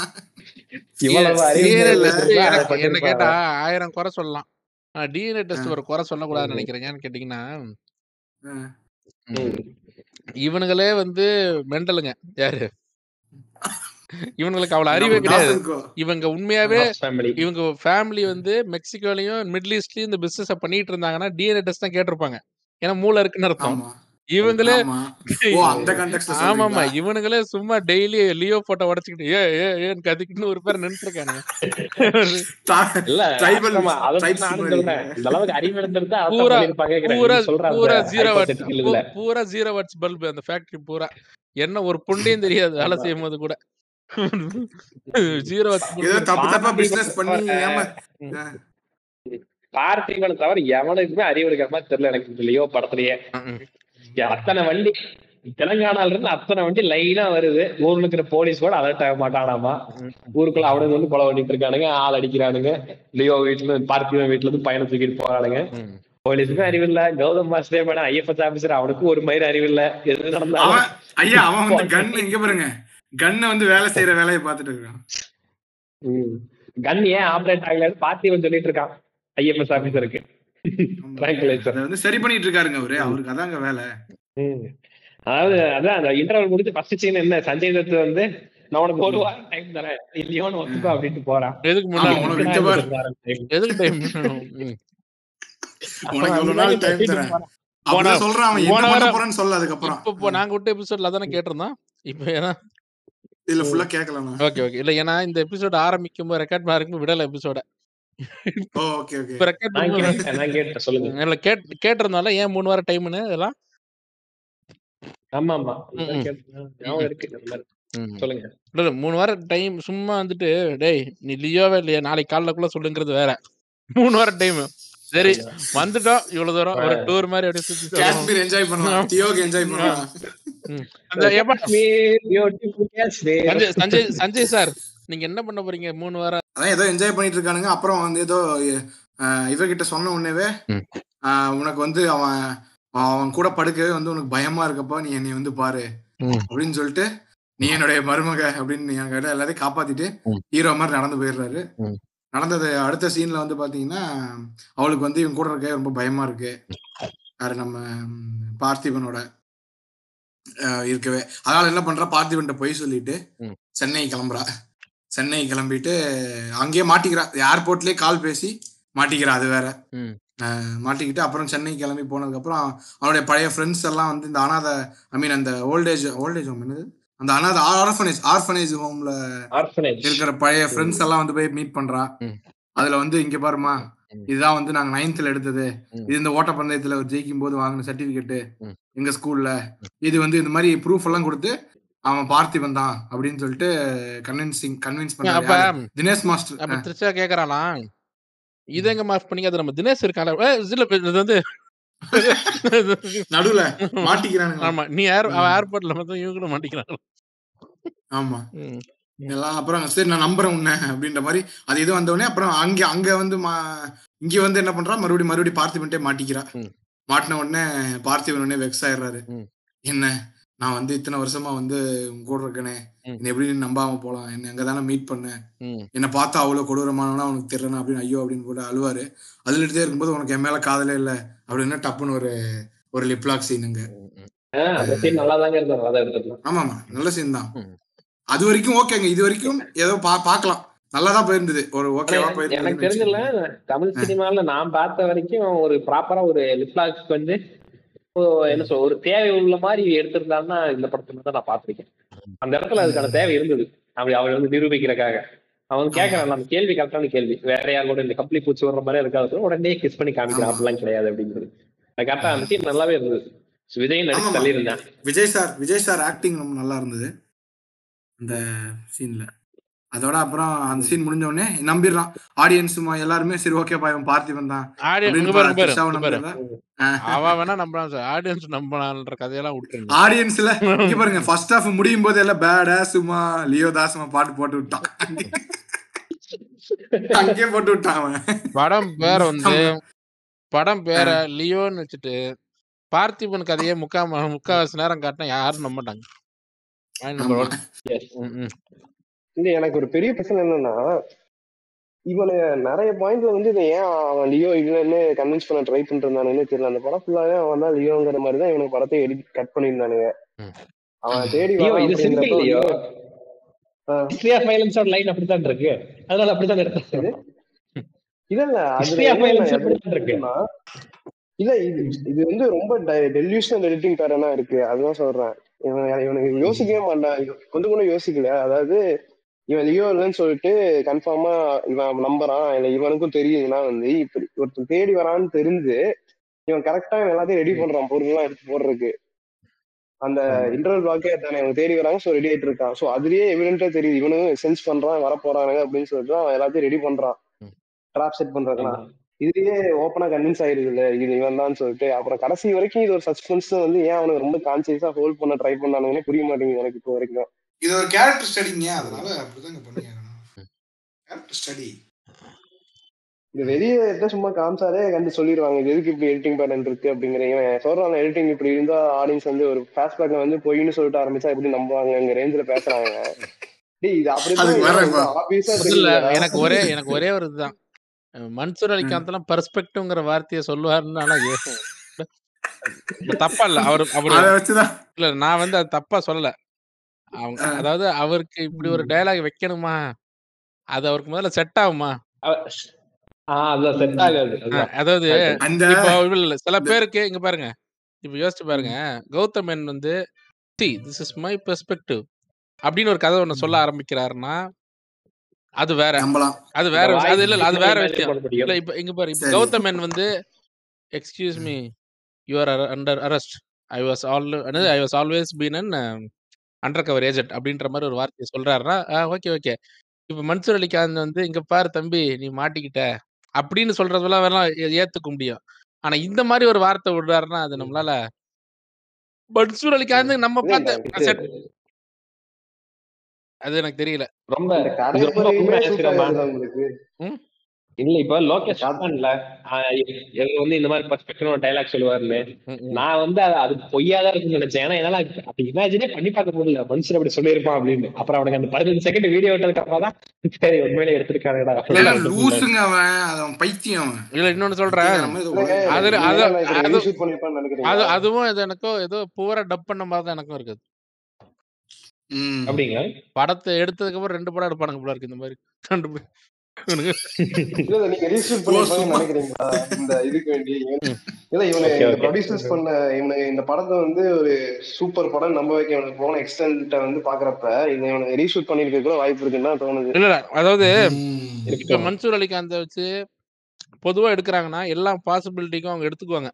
என்ன. கேட்டா ஆயிரம் குறை சொல்லலாம். DNA test. ஒரு குறை சொல்லக்கூடாதுன்னு. நினைக்கிறேன் ஏன்னு கேட்டீங்கன்னா. இவனுங்களே வந்து மெண்டலுங்க. யாரு? இவனுங்களுக்கு அவ்வளவு அறிவே கிடையாது. இவங்க உண்மையாவே. இவங்க ஃபேமிலி வந்து மெக்சிகோலயும் மிடில் ஈஸ்ட்லயும் இந்த பிசினஸ் பண்ணிட்டு இருந்தாங்கன்னா டிஎன்ஏ டெஸ்ட் தான் கேட்டிருப்பாங்க. ஏன்னா மூளை இருக்குன்னு அர்த்தம். ஆமா. இவங்களே ஆமா. ஓ அந்த கான்டெக்ட்ல ஆமாமா சொல்றீங்களா? இவனுங்களே சும்மா டெய்லி லியோ போட்டோ உடச்சுக்கிட்டு ஏ ஏ ஏன்னு கத்திக்கிட்டு ஒரு பேர் நின்று ஆமா, அதான் பூரா- பூரா ஜீரோ. வாட்ஸ் பூரா ஜீரோ வாட்ஸ் பல்பு அந்த ஃபேக்டரி பூரா. என்ன ஒரு புண்டையும் தெரியாது வேலை ஆமா. செய்யும் போது கூட. ஜீரோ வாட்ஸ் ஏதோ தப்பு தப்பா பார்த்திபன் பிசினஸ் பண்ணி தவிர- ஏமா. பார்த்திபனை தவிர எவனுக்குமே அறிவு இருக்கிற மாதிரி தெரியல எனக்கு லியோ படத்துலயே. அத்தனை வண்டி தெலுங்கானால இருந்து அத்தனை வண்டி லைனா வருது. ஊர்ல இருக்கிற போலீஸ் கூட அலர்ட் ஆக மாட்டானாமா. ஊருக்குள்ள அவனுங்க வந்து கொலை பண்ணிட்டு இருக்கானுங்க ஆள் அடிக்கிறானுங்க. லியோ வீட்டுல இருந்து பார்த்திபன் வீட்டுல இருந்து பயணம் தூக்கிட்டு போறானுங்க. போலீஸுக்கும் அறிவு இல்ல கௌதம் மாஸ்டே மேடம் ஐஎஃப்எஸ் ஆபீசர் அவனுக்கும் ஒரு மயிர் அறிவு இல்ல எது நடந்தாலும் ஐயா அவன் வந்து கன் இங்க பாருங்க. கன்னை வந்து வேலை செய்யற வேலையை பார்த்துட்டு இருக்கான். கன் ஏன் ஆப்ரேட் ஆகலன்னு பார்த்திபன் சொல்லிட்டு இருக்கான். ஐஎஃப்எஸ் ஆபீசருக்கு வந்து சரி பண்ணிட்டு இருக்காருங்க அவரு. அவருக்கு அதாங்க வேலை. அதாவது அதான் அந்த இன்டர்வல் முடிஞ்சு ஃபர்ஸ்ட் சீன் என்ன? சஞ்சய் தத் வந்து நான் உனக்கு ஒரு வாரம் டைம் தரேன். இல்லையோன்னு ஒத்துக்கோ அப்படின்ட்டு போறான். எதுக்கு முன்னாடி. எதுக்கு டைம் உனக்கு எவ்வளவு நாள் டைம் தரேன். அப்படிதான் சொல்றான் அவன். என்ன பண்ண வாரம் போறேன்னு சொல்ல அதுக்கப்புறம். இப்ப இப்போ நாங்க விட்ட எபிசோட்ல அதானே கேட்டிருந்தோம்? இப்போ ஏன்னா இதுல ஃபுல்லா கேட்கலாம் நான் ஓகே ஓகே. இல்ல ஏன்னா இந்த எபிசோட் ஆரம்பிக்கும் போது ரெக்கார்ட் பண்ணும்போது விடல எபிசோட ஓ ஓகே ஓகே. இப்ப ரெக்கார்ட் நான் கேட்டேன் சொல்லுங்க. இல்ல கேட் கேட்டிருந்தோம்ல ஏன் மூணு வாரம் டைம்னு இதெல்லாம்? ஆமா ஆமா. சொல்லுங்க. இல்ல இல்ல, மூணு வாரம் டைம் சும்மா வந்துட்டு டேய் நீ லியோவே இல்லையா நாளைக்கு காலைலக்குள்ள சொல்லுங்கிறது வேற. மூணு வாரம் டைம் சரி வந்துட்டோம். இவ்வளவு தூரம். ஒரு டூர் மாதிரி அப்படியே. காஷ்மீர் என்ஜாய் பண்ணலாம். தியோக்கு என்ஜாய் பண்ணலாம். அந்த. சஞ்சய் சஞ்சய் சார் நீங்க என்ன பண்ண போறீங்க? மூணு வாரம். அதான் ஏதோ என்ஜாய் பண்ணிட்டு இருக்கானுங்க. அப்புறம் வந்து ஏதோ இவகிட்ட சொன்ன உடனேவே உனக்கு வந்து அவன் அவன் கூட படுக்கவே வந்து உனக்கு பயமா இருக்கப்பா நீ என்னை வந்து பாரு. அப்படின்னு சொல்லிட்டு நீ என்னுடைய மருமக அப்படின்னு என்கிட்ட எல்லாத்தையும் காப்பாத்திட்டு. ஹீரோ மாதிரி நடந்து போயிடுறாரு. நடந்தது அடுத்த சீன்ல வந்து பாத்தீங்கன்னா அவளுக்கு வந்து இவன் கூட இருக்க ரொம்ப பயமா இருக்கு. யாரு நம்ம பார்த்திபனோட இருக்கவே. அதனால என்ன பண்றா? பார்த்திபன்ட்ட போய் சொல்லிட்டு. சென்னை கிளம்புறா. சென்னை கிளம்பிட்டு அங்கேயே மாட்டிக்கிறா. ஏர்போர்ட்லயே கால் பேசி மாட்டிக்கிறா அது வேற. மாட்டிக்கிட்டு அப்புறம் சென்னை கிளம்பி போனதுக்கு அப்புறம் அவனுடைய பழைய ஃப்ரெண்ட்ஸ் எல்லாம் வந்து இந்த அனாத ஐ மீன் அந்த ஓல்டேஜ் ஓல்டேஜ் என்னது? அந்த அனாத ஆர்ஃபனேஜ் ஆர்ஃபனேஜ் ஹோம்ல. இருக்கிற பழைய ஃப்ரெண்ட்ஸ் எல்லாம் வந்து போய் மீட் பண்றா. அதுல வந்து இங்க பாருமா. இதுதான் வந்து நாங்க நைன்த்ல எடுத்தது. இது இந்த ஓட்டப்பந்தயத்துல ஜெயிக்கும் போது வாங்கின சர்டிபிகேட். எங்க ஸ்கூல்ல இது வந்து இந்த மாதிரி ப்ரூஃப் எல்லாம் கொடுத்து அவன் பார்த்திபன் தான் அப்படின்னு சொல்லிட்டு கன்வின்சிங் கன்வின்ஸ் பண்ண தினேஷ் மாஸ்டர். அப்ப திருச்சா கேக்குறானா? இது எங்க மாஃப் பண்ணீங்க அது நம்ம தினேஷ் இல்ல இது வந்து நடுவுல மாட்டிக்கிறானுங்க. ஆமா நீ ஏர் ஏர்போர்ட்ல மொத்தம் இவங்களும் மாட்டிக்கிறாங்க ஆமா. எல்லாம் அப்புறம் சரி நான் நம்புறேன் உன்ன அப்படின்ற மாதிரி அது இது வந்தவொடனே அப்புறம் அங்க அங்க வந்து இங்க வந்து என்ன பண்றா? மறுபடியும் மறுபடியும் பார்த்திபன்ட்டே மாட்டிக்கிறா. மாட்டின உடனே பார்த்திபன் உடனே வெக்ஸ் ஆயிடுறாரு. என்ன? நான் வந்து இத்தனை வருஷமா வந்து உங்க கூட இருக்கனே. என்ன எப்படி நம்பாம போலாம் என்ன அங்க தானே மீட் பண்ண ம். என்ன பார்த்தா அவ்வளவு கொடூரமானவனா உனக்கு தெரியணும் அப்படின்னு ஐயோ அப்படின்னு போட்டு அழுவாரு அழுதுட்டே இருக்கும்போது உனக்கு என் மேல காதலே இல்ல அப்படின்னு டப்புன்னு ஒரு ஒரு லிப்லாக் சீனுங்க ஆ, அந்த scene நல்லாதாங்க இருந்தது. அதான் எடுத்துக்கலாம். ஆமா ஆமா நல்ல சீன் தான். அது வரைக்கும் ஓகேங்க இது வரைக்கும் ஏதோ பா பாக்கலாம் நல்லாதான் போயிருந்தது ஒரு ஓகேவா எனக்கு தெரிஞ்சல தமிழ் சினிமால நான் பார்த்த வரைக்கும் ஒரு ப்ராப்பரா ஒரு லிப்லாக்ஸ் வந்து என்ன சொல் ஒரு தேவை உள்ள மாதிரி எடுத்திருந்தான்னா இந்த படத்துல தான் நான் பார்த்திருக்கேன். அந்த இடத்துல அதுக்கான தேவை இருந்தது. அப்படி அவர் வந்து நிரூபிக்கிறக்காக அவன் கேட்கறான் அந்த கேள்வி கரெக்டான கேள்வி. வேற யார் கூட இந்த கம்பளி பூச்சி வர்ற மாதிரி இருக்காது. உடனே கிஸ் பண்ணி காமிக்கிறான். அப்படிலாம் கிடையாது அப்படிங்கிறது. அது கரெக்டா அந்த சீன் நல்லாவே இருந்தது. விஜய் நடிச்சு ஆமாமா. தள்ளி இருந்தேன் Vijay sir Vijay sir acting ரொம்ப நல்லா இருந்தது. அந்த சீன்ல அதோட அப்புறம் அந்த சீன் முடிஞ்ச உடனே நம்பிடுறான் ஆடியன்ஸ் எல்லாருமே சரி ஓகேப்பா இவன் பார்த்திபன் தான் அவன் வேணா நம்பலாம் சார். ஆடியன்ஸ் நம்பலான்ற கதையெல்லாம் விட்டுருங்க. ஆடியன்ஸ்ல பாருங்க ஃபர்ஸ்ட் ஹாஃப் முடியும் போது எல்லாம் பேடா சும்மா லியோ தாசமா பாட்டு போட்டு விட்டான். அங்கே போட்டு விட்டான் படம் பேர வந்து படம் பேர லியோன்னு வச்சுட்டு பார்த்திபன் கதையை முக்கா முக்காவாசி நேரம் காட்டினா யாரும் நம்ப மாட்டாங்க. இல்ல எனக்கு ஒரு பெரிய பிரச்சனை என்னன்னா இவனை நிறைய பாயிண்ட்ல வந்து இதை ஏன் அவன் லியோ இல்லைன்னு கன்வின்ஸ் பண்ண ட்ரை பண்ணிருந்தானுன்னு தெரியல. அந்த படம் ஃபுல்லாவே அவன் தான் லியோங்கிற மாதிரி தான் இவனுக்கு படத்தை எடிட் கட் பண்ணியிருந்தானுங்க. ம். அவன் தேடி லைன் அப்படித்தான் இருக்கு. அதனால அப்படித்தான் எடுத்தாங்க இது இல்ல இல்ல இல்ல இது இது வந்து ரொம்ப டெல்யூஷனல் எடிட்டிங் பேரனா இருக்கு. அதுதான் சொல்றேன். இவன் இவனுக்கு யோசிக்கவே மாட்டான். கொஞ்சம் கூட யோசிக்கல. அதாவது இவன் லியோ இல்லைன்னு சொல்லிட்டு கன்ஃபார்மா இவன் நம்புறான். இல்ல இவனுக்கும் தெரியுதுன்னா வந்து. இப்படி ஒருத்தன் தேடி வரான்னு தெரிஞ்சு இவன் கரெக்டா எல்லாத்தையும் ரெடி பண்றான். பொருள்லாம் எடுத்து போடுறதுக்கு அந்த இன்டர்வல் பிளாக்கே தானே. இவங்க தேடி வராங்க ஸோ ரெடி ஆயிட்டு இருக்கான். ஸோ அதுலயே எவிடென்ட்டா தெரியுது. இவனும் சென்ஸ் பண்றான் வர போறானுங்க அப்படின்னு சொல்லிட்டு அவன் எல்லாத்தையும் ரெடி பண்றான். ட்ராப் செட் பண்றதுலாம். இதுலயே ஓப்பனா கன்வின்ஸ் ஆயிருது இல்ல இது இவன் தான் சொல்லிட்டு. அப்புறம் கடைசி வரைக்கும் இது ஒரு சஸ்பென்ஸ் வந்து ஏன் அவனுக்கு ரொம்ப கான்சியஸா ஹோல்ட் பண்ண ட்ரை பண்ணானுங்கன்னு புரிய மாட்டேங்குது எனக்கு இப்போ வரைக்கும். இது ஒரு கேரக்டர் ஸ்டடிங்க அதனால அப்படிதாங்க பண்ணி கேரக்டர் ஸ்டடி இது வெளியே சும்மா காமிச்சாலே கண்டு சொல்லிடுவாங்க. இது எதுக்கு இப்படி எடிட்டிங் பேட்டர்ன் இருக்கு அப்படிங்கிற இவன் சொல்றான் எடிட்டிங் இப்படி இருந்தா ஆடியன்ஸ் வந்து ஒரு ஃபேஸ்ட் பேக்ல வந்து பொய்ன்னு சொல்லிட்டு ஆரம்பிச்சா எப்படி நம்புவாங்க ரேஞ்சில பேசுறாங்க. எனக்கு ஒரே எனக்கு ஒரே ஒரு இதுதான். மன்சூர் அலிகாந்த் எல்லாம் பெர்ஸ்பெக்டிவ்ங்கிற வார்த்தையை சொல்லுவாருன்னு ஆனா தப்பா இல்ல. அவர் அவரு இல்ல நான் வந்து அது தப்பா சொல்லல. அவங்க. அதாவது அவருக்கு இப்படி ஒரு டயலாக் வைக்கணுமா? அது அவருக்கு முதல்ல செட் ஆகுமா? அதாவது சில பேருக்கு இங்க பாருங்க. இப்ப யோசிச்சு பாருங்க. கௌதமன் வந்து see this is my perspective அப்படின்னு ஒரு கதை ஒண்ணு சொல்ல ஆரம்பிக்கிறாருன்னா அது வேற. அது வேற. அது இல்ல இல்ல, அது வேற விஷயம். இல்ல இப்ப இங்க பாரு இப்ப. கௌதமன் வந்து excuse me you are under arrest I was all I was always been an undercover agent அப்படின்ற மாதிரி ஒரு வார்த்தையை சொல்றாருன்னா ஓகே ஓகே. இப்ப மன்சூர் அலிகாந்த் வந்து இங்க பாரு தம்பி நீ மாட்டிக்கிட்ட அப்படின்னு சொல்றதெல்லாம் வேணா ஏத்துக்க முடியும். ஆனா இந்த மாதிரி ஒரு வார்த்தை விடுறாருன்னா அது நம்மளால மன்சூர் அலிகாந்த் நம்ம பார்த்து அது எனக்கு தெரியல. ரொம்ப இல்ல இப்ப லோகேஷ் ஆஹ் இவர் வந்து இந்த மாதிரி பர்ஸ்பெக்டிவ் டைலாக் சொல்லுவாருன்னு. நான் வந்து அது அது பொய்யாதான் இருக்குன்னு நினைச்சேன். ஏன்னா என்னால அப்படி இமேஜினே பண்ணி பார்க்க முடியல. மனுஷன் அப்படி சொல்லியிருப்பான் அப்படின்னு. அப்புறம் அவனுக்கு அந்த பதினஞ்சு செகண்ட் வீடியோ விட்டதுக்கு அப்புறம் தான் சரி உண்மையிலே எடுத்திருக்காங்கடா லூசுங்க அவன். அவன் பைத்தியம் இல்ல இன்னொன்னு சொல்றேன். அது- அது-? அதுவும் இது எனக்கும் ஏதோ பூரா டப் பண்ண மாதிரி தான் எனக்கும் இருக்குது. ம். அப்படிங்க படத்தை எடுத்ததுக்கு அப்புறம் ரெண்டு படம் எடுப்பானுங்க போல இருக்கு. இந்த மாதிரி. இந்த படத்தை வந்து ஒரு சூப்பர் படம் நம்ப வைக்க இவனுக்கு போன எக்ஸ்டென்ட் வந்து பாக்குறப்ப இதை இவனுக்கு ரீஷூட் பண்ணிருக்க கூட வாய்ப்பு இருக்குன்னு தான் தோணுது. இல்ல இல்ல. அதாவது. இப்ப மன்சூர் அலிகாந்த வச்சு பொதுவா எடுக்கிறாங்கன்னா எல்லா பாசிபிலிட்டிக்கும் அவங்க எடுத்துக்குவாங்க.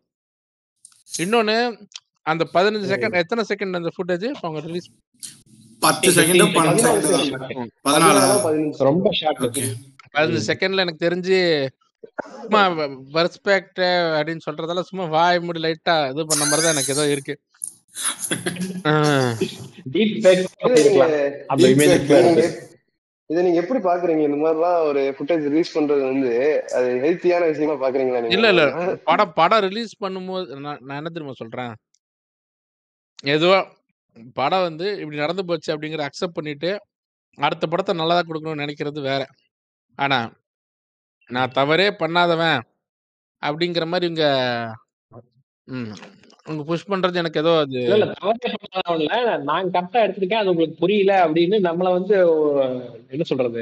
இன்னொன்னு அந்த பதினஞ்சு செகண்ட் எத்தனை செகண்ட் அந்த ஃபுட்டேஜ் அவங்க ரிலீஸ் பத்து செகண்ட் பதினாலு ரொம்ப ஷார்ட் பதினஞ்சு செகண்ட்ல எனக்கு தெரிஞ்சு சும்மா பெர்ஸ்பெக்ட் அப்படின்னு சொல்றதால சும்மா வாய் மூடி லைட்டா இது பண்ண மாதிரி தான் எனக்கு ஏதோ இருக்கு. இதை நீங்க எப்படி பாக்குறீங்க? இந்த மாதிரிலாம் ஒரு ஃபுட்டேஜ் ரிலீஸ் பண்றது வந்து அது ஹெல்த்தியான விஷயமா பாக்குறீங்களா இல்ல இல்ல. படம் படம் ரிலீஸ் பண்ணும்போது நான் நான் என்ன தெரியுமா சொல்றேன்? ஏதோ படம் வந்து இப்படி நடந்து போச்சு அப்படிங்கிற அக்செப்ட் பண்ணிட்டு அடுத்த படத்தை நல்லதா கொடுக்கணும்னு நினைக்கிறது வேற. ஆனா நான் தவறே பண்ணாதவன் அப்படிங்கிற மாதிரி இவங்க ம் உங்க புஷ் பண்றது எனக்கு ஏதோ அது இல்ல இல்ல தவறே பண்ணாதவன்ல நான் கரெக்டா எடுத்திருக்கேன் அது உங்களுக்கு புரியல அப்படின்னு நம்மள வந்து என்ன சொல்றது?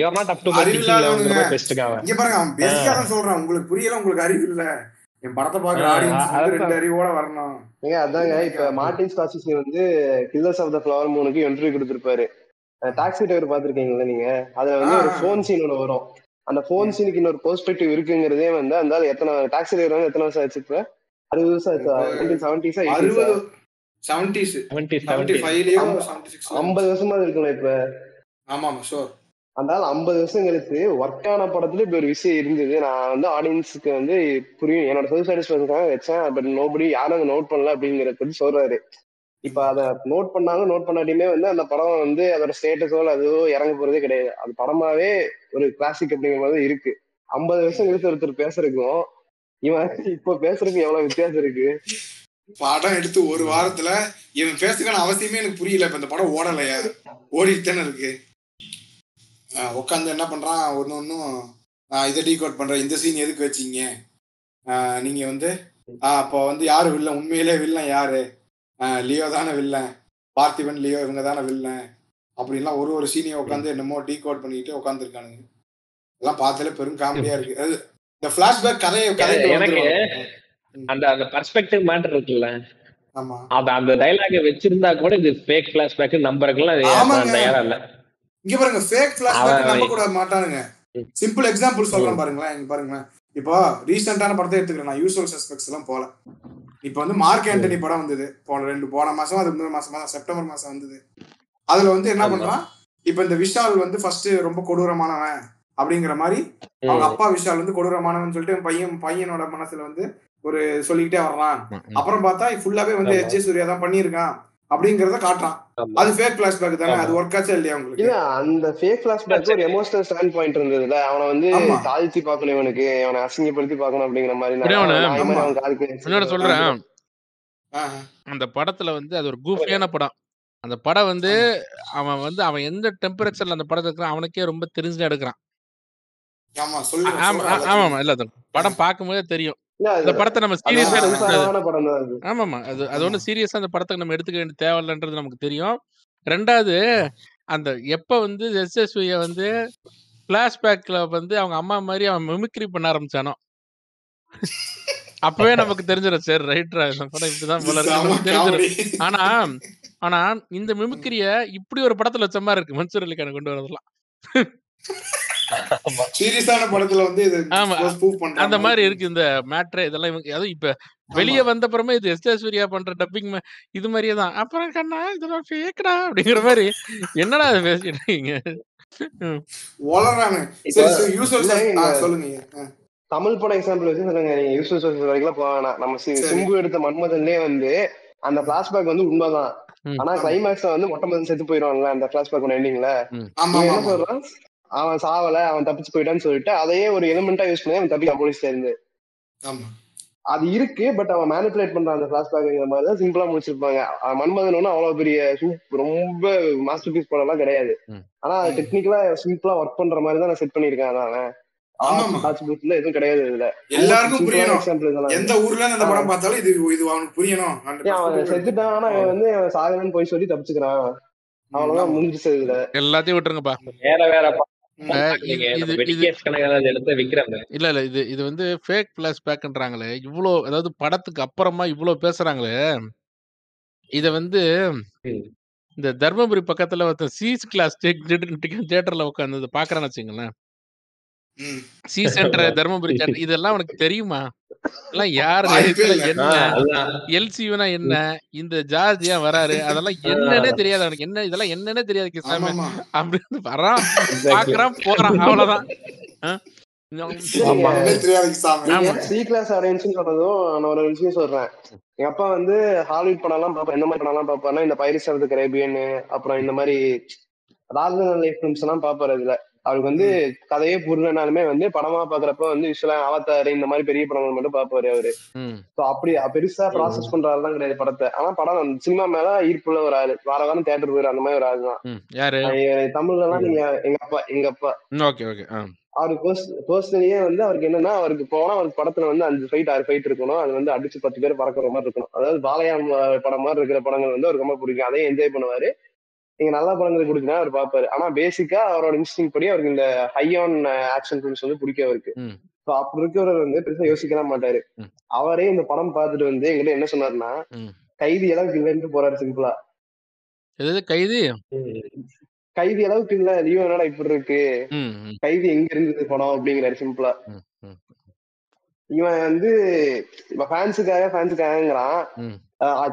யுவர் நாட் அப் டு அறிவில்லாதவனுங்க. பெஸ்ட்டுக்கு அவன் இங்க பாருங்க அவன் பேசிக்கா தான் சொல்றான். உங்களுக்கு புரியல உங்களுக்கு அறிவு இல்ல. என் படத்தை பாக்குற ஆடியன்ஸ் வந்து அதான். ரெண்டு அறிவோட வரணும். ஏங்க அதாங்க. இப்ப மார்டின் ஸ்காசிசி வந்து கில்லர்ஸ் ஆஃப் த ஃபிளவர் மூணுக்கு என்ட்ரி கொடுத்திருப்பாரு. டாக்ஸி டிரைவர் பாத்திருக்கீங்களா நீங்க? அதுல வந்து ஒரு ஆ. ஃபோன் சீன் ஒன்று வரும். அந்த ஃபோன் சீனுக்கு இன்னொரு பெர்ஸ்பெக்டிவ் இருக்குங்கிறதே வந்து அந்த எத்தனை டாக்ஸி டிரைவர் வந்து எத்தனை வருஷம் ஆச்சு இப்ப அறுபது வருஷம் ஆச்சா செவன்டிஸா ஐம்பது வருஷமா இருக்குல்ல இப்ப? ஆமா ஷோர் அதனால ஐம்பது வருஷம் கழிச்சு ஒர்க் ஆன படத்துல இப்படி ஒரு விஷயம் இருந்தது. நான் வந்து ஆடியன்ஸுக்கு வந்து புரியும். என்னோட செல்ஃப் சாட்டிஸ்ஃபேக்ஷனுக்காக வச்சேன். பட் நோபடி யாரும் அதை நோட் பண்ணல அப்படிங்கறத பத்தி சொல்றாரு. இப்ப அத நோட் பண்ணாங்க நோட் பண்ணாட்டியுமே வந்து அந்த படம் வந்து அதோட ஸ்டேட்டஸோ அதுவோ இறங்க போறதே கிடையாது. அது படமாவே ஒரு கிளாசிக் அப்படிங்கிற மாதிரி இருக்கு. ஐம்பது வருஷம் கழித்து ஒருத்தர் பேசுறதுக்கும் இவன் இப்ப பேசுறதுக்கு எவ்வளவு வித்தியாசம் இருக்கு? படம் எடுத்து ஒரு வாரத்துல இவன் பேசுறதுக்கான அவசியமே எனக்கு புரியல. இப்ப இந்த படம் ஓடலையா? ஓடிட்டு தானே இருக்கு உட்காந்து என்ன பண்றான்? ஒன்னு ஒன்னும் இதை டீகோட் பண்றேன் இந்த சீன் எதுக்கு வச்சீங்க? நீங்க வந்து அப்போ வந்து யாரு வில்லன் உண்மையிலே வில்லன் யாரு? லியோ தானே வில்லன் பார்த்திபன் லியோ இவங்க தானே வில்லன் அப்படின்லாம் ஒரு ஒரு சீனையும் உட்காந்து என்னமோ டீகோட் பண்ணிட்டு உட்காந்துருக்கானுங்க எல்லாம் பார்த்தாலே பெரும் காமெடியா இருக்கு. அது இந்த பிளாஷ்பேக் கதையை வந்துருவாங்க. அந்த அந்த பர்ஸ்பெக்டிவ் மேட்டர் இருக்குல்ல. ஆமா. அந்த அந்த டைலாக வச்சிருந்தா கூட இது ஃபேக் ஃபிளாஷ்பேக் நம்பருக்குலாம். தயாரா இல்ல. இங்க பாருங்க ஃபேக் பிளாஷ்பேக் அவன் நம்ப கூட மாட்டானுங்க. சிம்பிள் எக்ஸாம்பிள் சொல்றேன் பாருங்களேன் இங்க பாருங்களேன். இப்போ ரீசெண்டான படத்தை எடுத்துக்கிறேன். நான் யூஸ்வல் சஸ்பெக்ட்ஸ் எல்லாம் போல. இப்போ வந்து மார்க் ஆண்டனி படம் வந்தது. போன ரெண்டு போன மாசம் அது முந்தின மாசமா தான் செப்டம்பர் மாசம் வந்தது. அதுல வந்து என்ன. பண்றான்? இப்போ இந்த விஷால் வந்து ஃபர்ஸ்ட் ரொம்ப கொடூரமானவன் அப்படிங்கிற மாதிரி அவங்க அப்பா விஷால் வந்து கொடூரமானவன் சொல்லிட்டு பையன் பையனோட மனசுல வந்து ஒரு சொல்லிக்கிட்டே வர்றான். அப்புறம் பார்த்தா ஃபுல்லாவே வந்து. எச் சூர்யா தான் பண்ணியிருக்கான். அப்படிங்கறத காட்டுறான். அது ஃபேக் பிளாஷ்பேக் தானே. அது ஒர்க் ஆச்சா இல்லையா உங்களுக்கு? இல்ல அந்த ஃபேக் பிளாஷ்பேக் ஒரு எமோஷனல் ஸ்டாண்ட் பாயிண்ட் இருந்ததுல. அவனை வந்து. தாழ்த்தி பார்க்கணும் இவனுக்கு. அவனை அசிங்கப்படுத்தி பார்க்கணும் அப்படிங்கிற மாதிரி. நான் சொல்றேன். அந்த படத்துல வந்து அது ஒரு கூஃபியான படம். அந்த படம் வந்து அவன் வந்து அவன் எந்த டெம்பரேச்சர்ல அந்த படத்தை இருக்கிறான் அவனுக்கே ரொம்ப தெரிஞ்சு எடுக்கிறான். ஆமா சொல்லு ஆமா ஆ- ஆமா ஆமா. இல்ல படம் பார்க்கும்போதே தெரியும். இந்த படத்தை நம்ம சீரியஸா அது. ஆமாமா. அது அது. ஒன்றும் சீரியஸா அந்த படத்துக்கு நம்ம எடுத்துக்க வேண்டிய தேவையில்லைன்றது நமக்கு தெரியும். ரெண்டாவது அந்த எப்ப வந்து எஸ்எஸ்விய வந்து பிளாஷ்பேக்ல வந்து அவங்க அம்மா மாதிரி அவன் மிமிக்ரி பண்ண ஆரம்பிச்சானோ? அப்பவே நமக்கு தெரிஞ்சிடும் சரி ரைட்ரா இந்த படம் இப்படிதான் போல இருக்கு. தெரிஞ்சிடும். ஆனா ஆனா இந்த மிமிக்ரிய இப்படி ஒரு படத்துல வச்ச மாதிரி இருக்கு மன்சூர் அலிகான கொண்டு வரதெல்லாம். சீரியஸான படத்துல வந்து இது ஆமா. அந்த மாதிரி இருக்கு இந்த மேட்ரு இதெல்லாம் இவங்க அதுவும் இப்ப வெளிய வந்த அப்புறமே இது எஸ் சூர்யா பண்ற டப்பிங் இது மாதிரியே தான். அப்புறம் கண்ணா இதெல்லாம் ஃபேக்டா அப்படிங்கிற மாதிரி. என்னடா இது பேசிட்டு இருக்கீங்க. தமிழ் படம் எக்ஸாம்பிள் வச்சு சொல்லுங்க நீங்க யூஸ்வல் சோர்ஸ் வரைக்கும் போக வேணாம் நம்ம. சிம்பு எடுத்த மன்மதன்லயே வந்து அந்த பிளாஷ்பேக் வந்து உண்மைதான். ஆனா ஆமா. கிளைமேக்ஸ்ல வந்து மொட்டை மதன் செத்து போயிடுவான்ல அந்த பிளாஷ்பேக் எண்டிங்ல இவன் ஆமா என்ன சொல்றான் அவன் சாவல அவன் தப்பிச்சு போயிட்டான்னு சொல்லிட்டு அதையே ஒரு எலிமெண்டா யூஸ் பண்ணி அவன் தப்பிக்க போலீஸ்ல இருந்து. ஆமா. அது இருக்கு பட் அவன் மேனிபுலேட் பண்றான் அந்த பிளாஷ்பேக்ங்கிற மாதிரி தான் சிம்பிளா முடிச்சிருப்பாங்க. அவன் மன்மதன் ஒன்றும் அவ்வளவு பெரிய சூப் ரொம்ப மாஸ்டர் பீஸ் படம் எல்லாம் கிடையாது. ஆனா டெக்னிக்கலா சிம்பிளா ஒர்க் பண்ற மாதிரி தான் செட் பண்ணிருக்கான் அதான் அவன். எதுவும் கிடையாது இதுல. எல்லாருக்கும் புரியணும். எந்த ஊர்ல அந்த படம் பார்த்தாலும் இது இது அவனுக்கு புரியணும். ஏன் அவன் செத்துட்டான் ஆனா அவன் வந்து அவன் சாகலன்னு போய் சொல்லி தப்பிச்சுக்கிறான். அவ்வளவுதான் முடிஞ்சிச்சு இதுல. எல்லாத்தையும் விட்டுருங்கப்பா. வேற வேற இல்ல இல்ல. இது இது வந்து ஃபேக் பிளாஷ்பேக்ன்றாங்களே இவ்வளோ அதாவது படத்துக்கு அப்புறமா இவ்வளோ பேசுறாங்களே. இத வந்து. இந்த தர்மபுரி பக்கத்துல ஒருத்தன் சீஸ் கிளாஸ் தியேட்டர்ல உட்காந்து பாக்குறான்னு வச்சுங்களேன். சி சென்டர் தர்மபுரி இதெல்லாம் உனக்கு தெரியுமா? யாரு. என்ன? எல்சியூனா என்ன? இந்த ஜார்ஜ் ஏன் வராரு? அதெல்லாம் என்னன்னே தெரியாது அவனுக்கு. என்ன இதெல்லாம் என்னன்னே தெரியாது கிருஷ்ணாமே அப்படின்னு வரான். பாக்குறான் போறான். அவ்வளவுதான். சொல்றேன். எங்க அப்பா வந்து ஹாலிவுட் படம் எல்லாம் பாப்பா என்ன மாதிரி படம் எல்லாம் பாப்பாருன்னா இந்த பைரிஸ் ஆஃப் கரேபியன் அப்புறம் இந்த மாதிரி ராஜன் லைஃப் ஃபிலிம்ஸ் எல்லாம் பாப்பாரு இதுல அவருக்கு வந்து கதையே புரியலனாலுமே வந்து படமா பாக்குறப்ப வந்து விஷுவலா அவதார் இந்த மாதிரி பெரிய படங்கள் மட்டும் பாப்பாரு அவரு. சோ அப்படி பெருசா ப்ராசஸ் பண்ற கிடையாது படத்தை. ஆனா படம் சினிமா மேல ஈர்ப்புள்ள ஒரு ஆளு. வார வாரம் தேட்டர் போயிரு அந்த மாதிரி ஒரு ஆள் தான். தமிழ்ல எல்லாம் நீங்க எங்க அப்பா எங்க அப்பா. Okay okay. அவருக்கு பர்சனலியே வந்து அவருக்கு என்னன்னா அவருக்கு போனா அவருக்கு படத்துல வந்து அஞ்சு ஃபைட் ஆறு ஃபைட் இருக்கணும். அது வந்து அடிச்சு பத்து பேர் பறக்கிற மாதிரி இருக்கணும். அதாவது பாலையா படம் மாதிரி இருக்கிற படங்கள் வந்து அவருக்கு ரொம்ப பிடிக்கும். அதையும் என்ஜாய் பண்ணுவாரு. நீங்க நல்ல படங்கள் கொடுத்தீங்கன்னா அவர் பார்ப்பாரு ஆனா பேசிக்கா அவரோட இன்ஸ்டிங் படி அவருக்கு இந்த ஹை ஆன் ஆக்ஷன் ஃபிலிம்ஸ் வந்து பிடிக்கும் அவருக்கு. அப்படி இருக்கிறவர் வந்து பெருசா யோசிக்கலாம் மாட்டாரு. அவரே இந்த படம் பார்த்துட்டு வந்து எங்கிட்ட என்ன சொன்னாருன்னா. கைதி அளவுக்கு இல்லைன்னு போறாரு சிம்பிளா. எது கைதி? கைதி அளவுக்கு இல்ல லியோ என்னடா இப்படி இருக்கு? கைதி எங்க இருந்தது படம்? அப்படிங்கிறாரு சிம்பிளா. இவன் வந்து இப்ப ஃபேன்ஸுக்காக ஃபேன்ஸுக்காகங்கிறான்.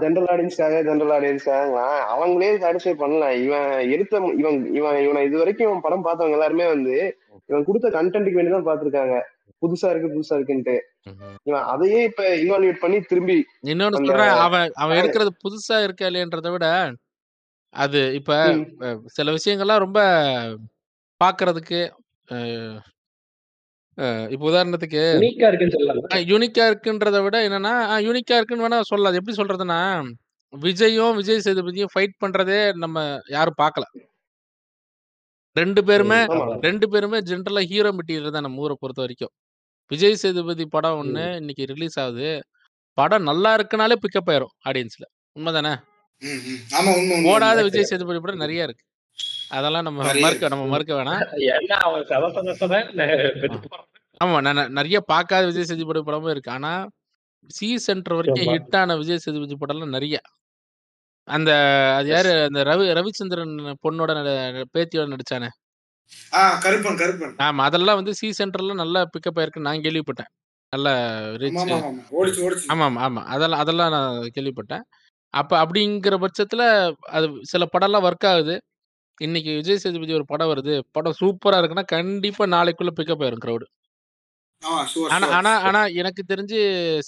ஜென்ரல் ஆடியன்ஸ்க்காக ஜென்ரல் ஆடியன்ஸ்க்காக அவங்களே சாட்டிஸ்ஃபை பண்ணலாம். இவன் எடுத்த இவன் இவன் இவனை இது வரைக்கும் இவன் படம் பார்த்தவங்க எல்லாருமே வந்து இவன் கொடுத்த கண்டென்ட்டுக்கு வேண்டி தான் பார்த்திருக்காங்க. புதுசா இருக்கு புதுசா இருக்குன்ட்டு. இவன் அதையே இப்ப இன்வால்வேட் பண்ணி திரும்பி இன்னொன்னு சொல்றேன். அவன் அவன் எடுக்கிறது புதுசா இருக்கா இல்லையன்றதை விட அது இப்ப சில விஷயங்கள்லாம் ரொம்ப பாக்குறதுக்கு இப்ப உதாரணத்துக்கு யூனிக்கா இருக்குன்னு சொல்லலாம்? யூனிக்கா இருக்குன்றத விட என்னன்னா யூனிக்கா இருக்குன்னு வேணா சொல்லலாம். எப்படி சொல்றதுன்னா விஜயும் விஜய் சேதுபதியும் ஃபைட் பண்றதே நம்ம யாரும் பார்க்கல. ரெண்டு பேருமே ரெண்டு பேருமே ஜென்ரலா ஹீரோ மெட்டீரியல் தான் நம்ம ஊரை பொறுத்த வரைக்கும். விஜய் சேதுபதி படம் ஒண்ணு இன்னைக்கு ரிலீஸ் ஆகுது. படம் நல்லா இருக்குனாலே பிக்கப் ஆயிரும் ஆடியன்ஸ்ல உண்மைதானே? ஓடாத. விஜய் சேதுபதி படம் நிறைய இருக்கு. அதெல்லாம் நம்ம மறுக்க. நம்ம மறுக்க வேணாம். ஆமா. நான் நிறைய பார்க்காத விஜய் சேதுபதி படமும் இருக்கு. ஆனா சி சென்டர் வரைக்கும். ஹிட் ஆன விஜய் சேதுபதி படம்லாம் நிறைய. அந்த அது யாரு? அந்த ரவி ரவிச்சந்திரன் பொண்ணோட பேத்தியோட நடிச்சானே? கருப்பன் கருப்பன். ஆமா அதெல்லாம் வந்து சி சென்டர்ல நல்ல பிக்கப் ஆயிருக்கு. நான் கேள்விப்பட்டேன். நல்ல ரீச் ஆமா ஆமா அதெல்லாம் அதெல்லாம் நான் கேள்விப்பட்டேன். அப்ப அப்படிங்கிற பட்சத்துல அது சில படம்லாம் ஒர்க் ஆகுது. இன்னைக்கு விஜய் சேதுபதி ஒரு படம் வருது. படம் சூப்பரா இருக்குன்னா கண்டிப்பா நாளைக்குள்ள பிக்கப் ஆயிரும் crowd. ஆமா ஷுவர் ஆனா ஆனா ஆனா எனக்கு தெரிஞ்சு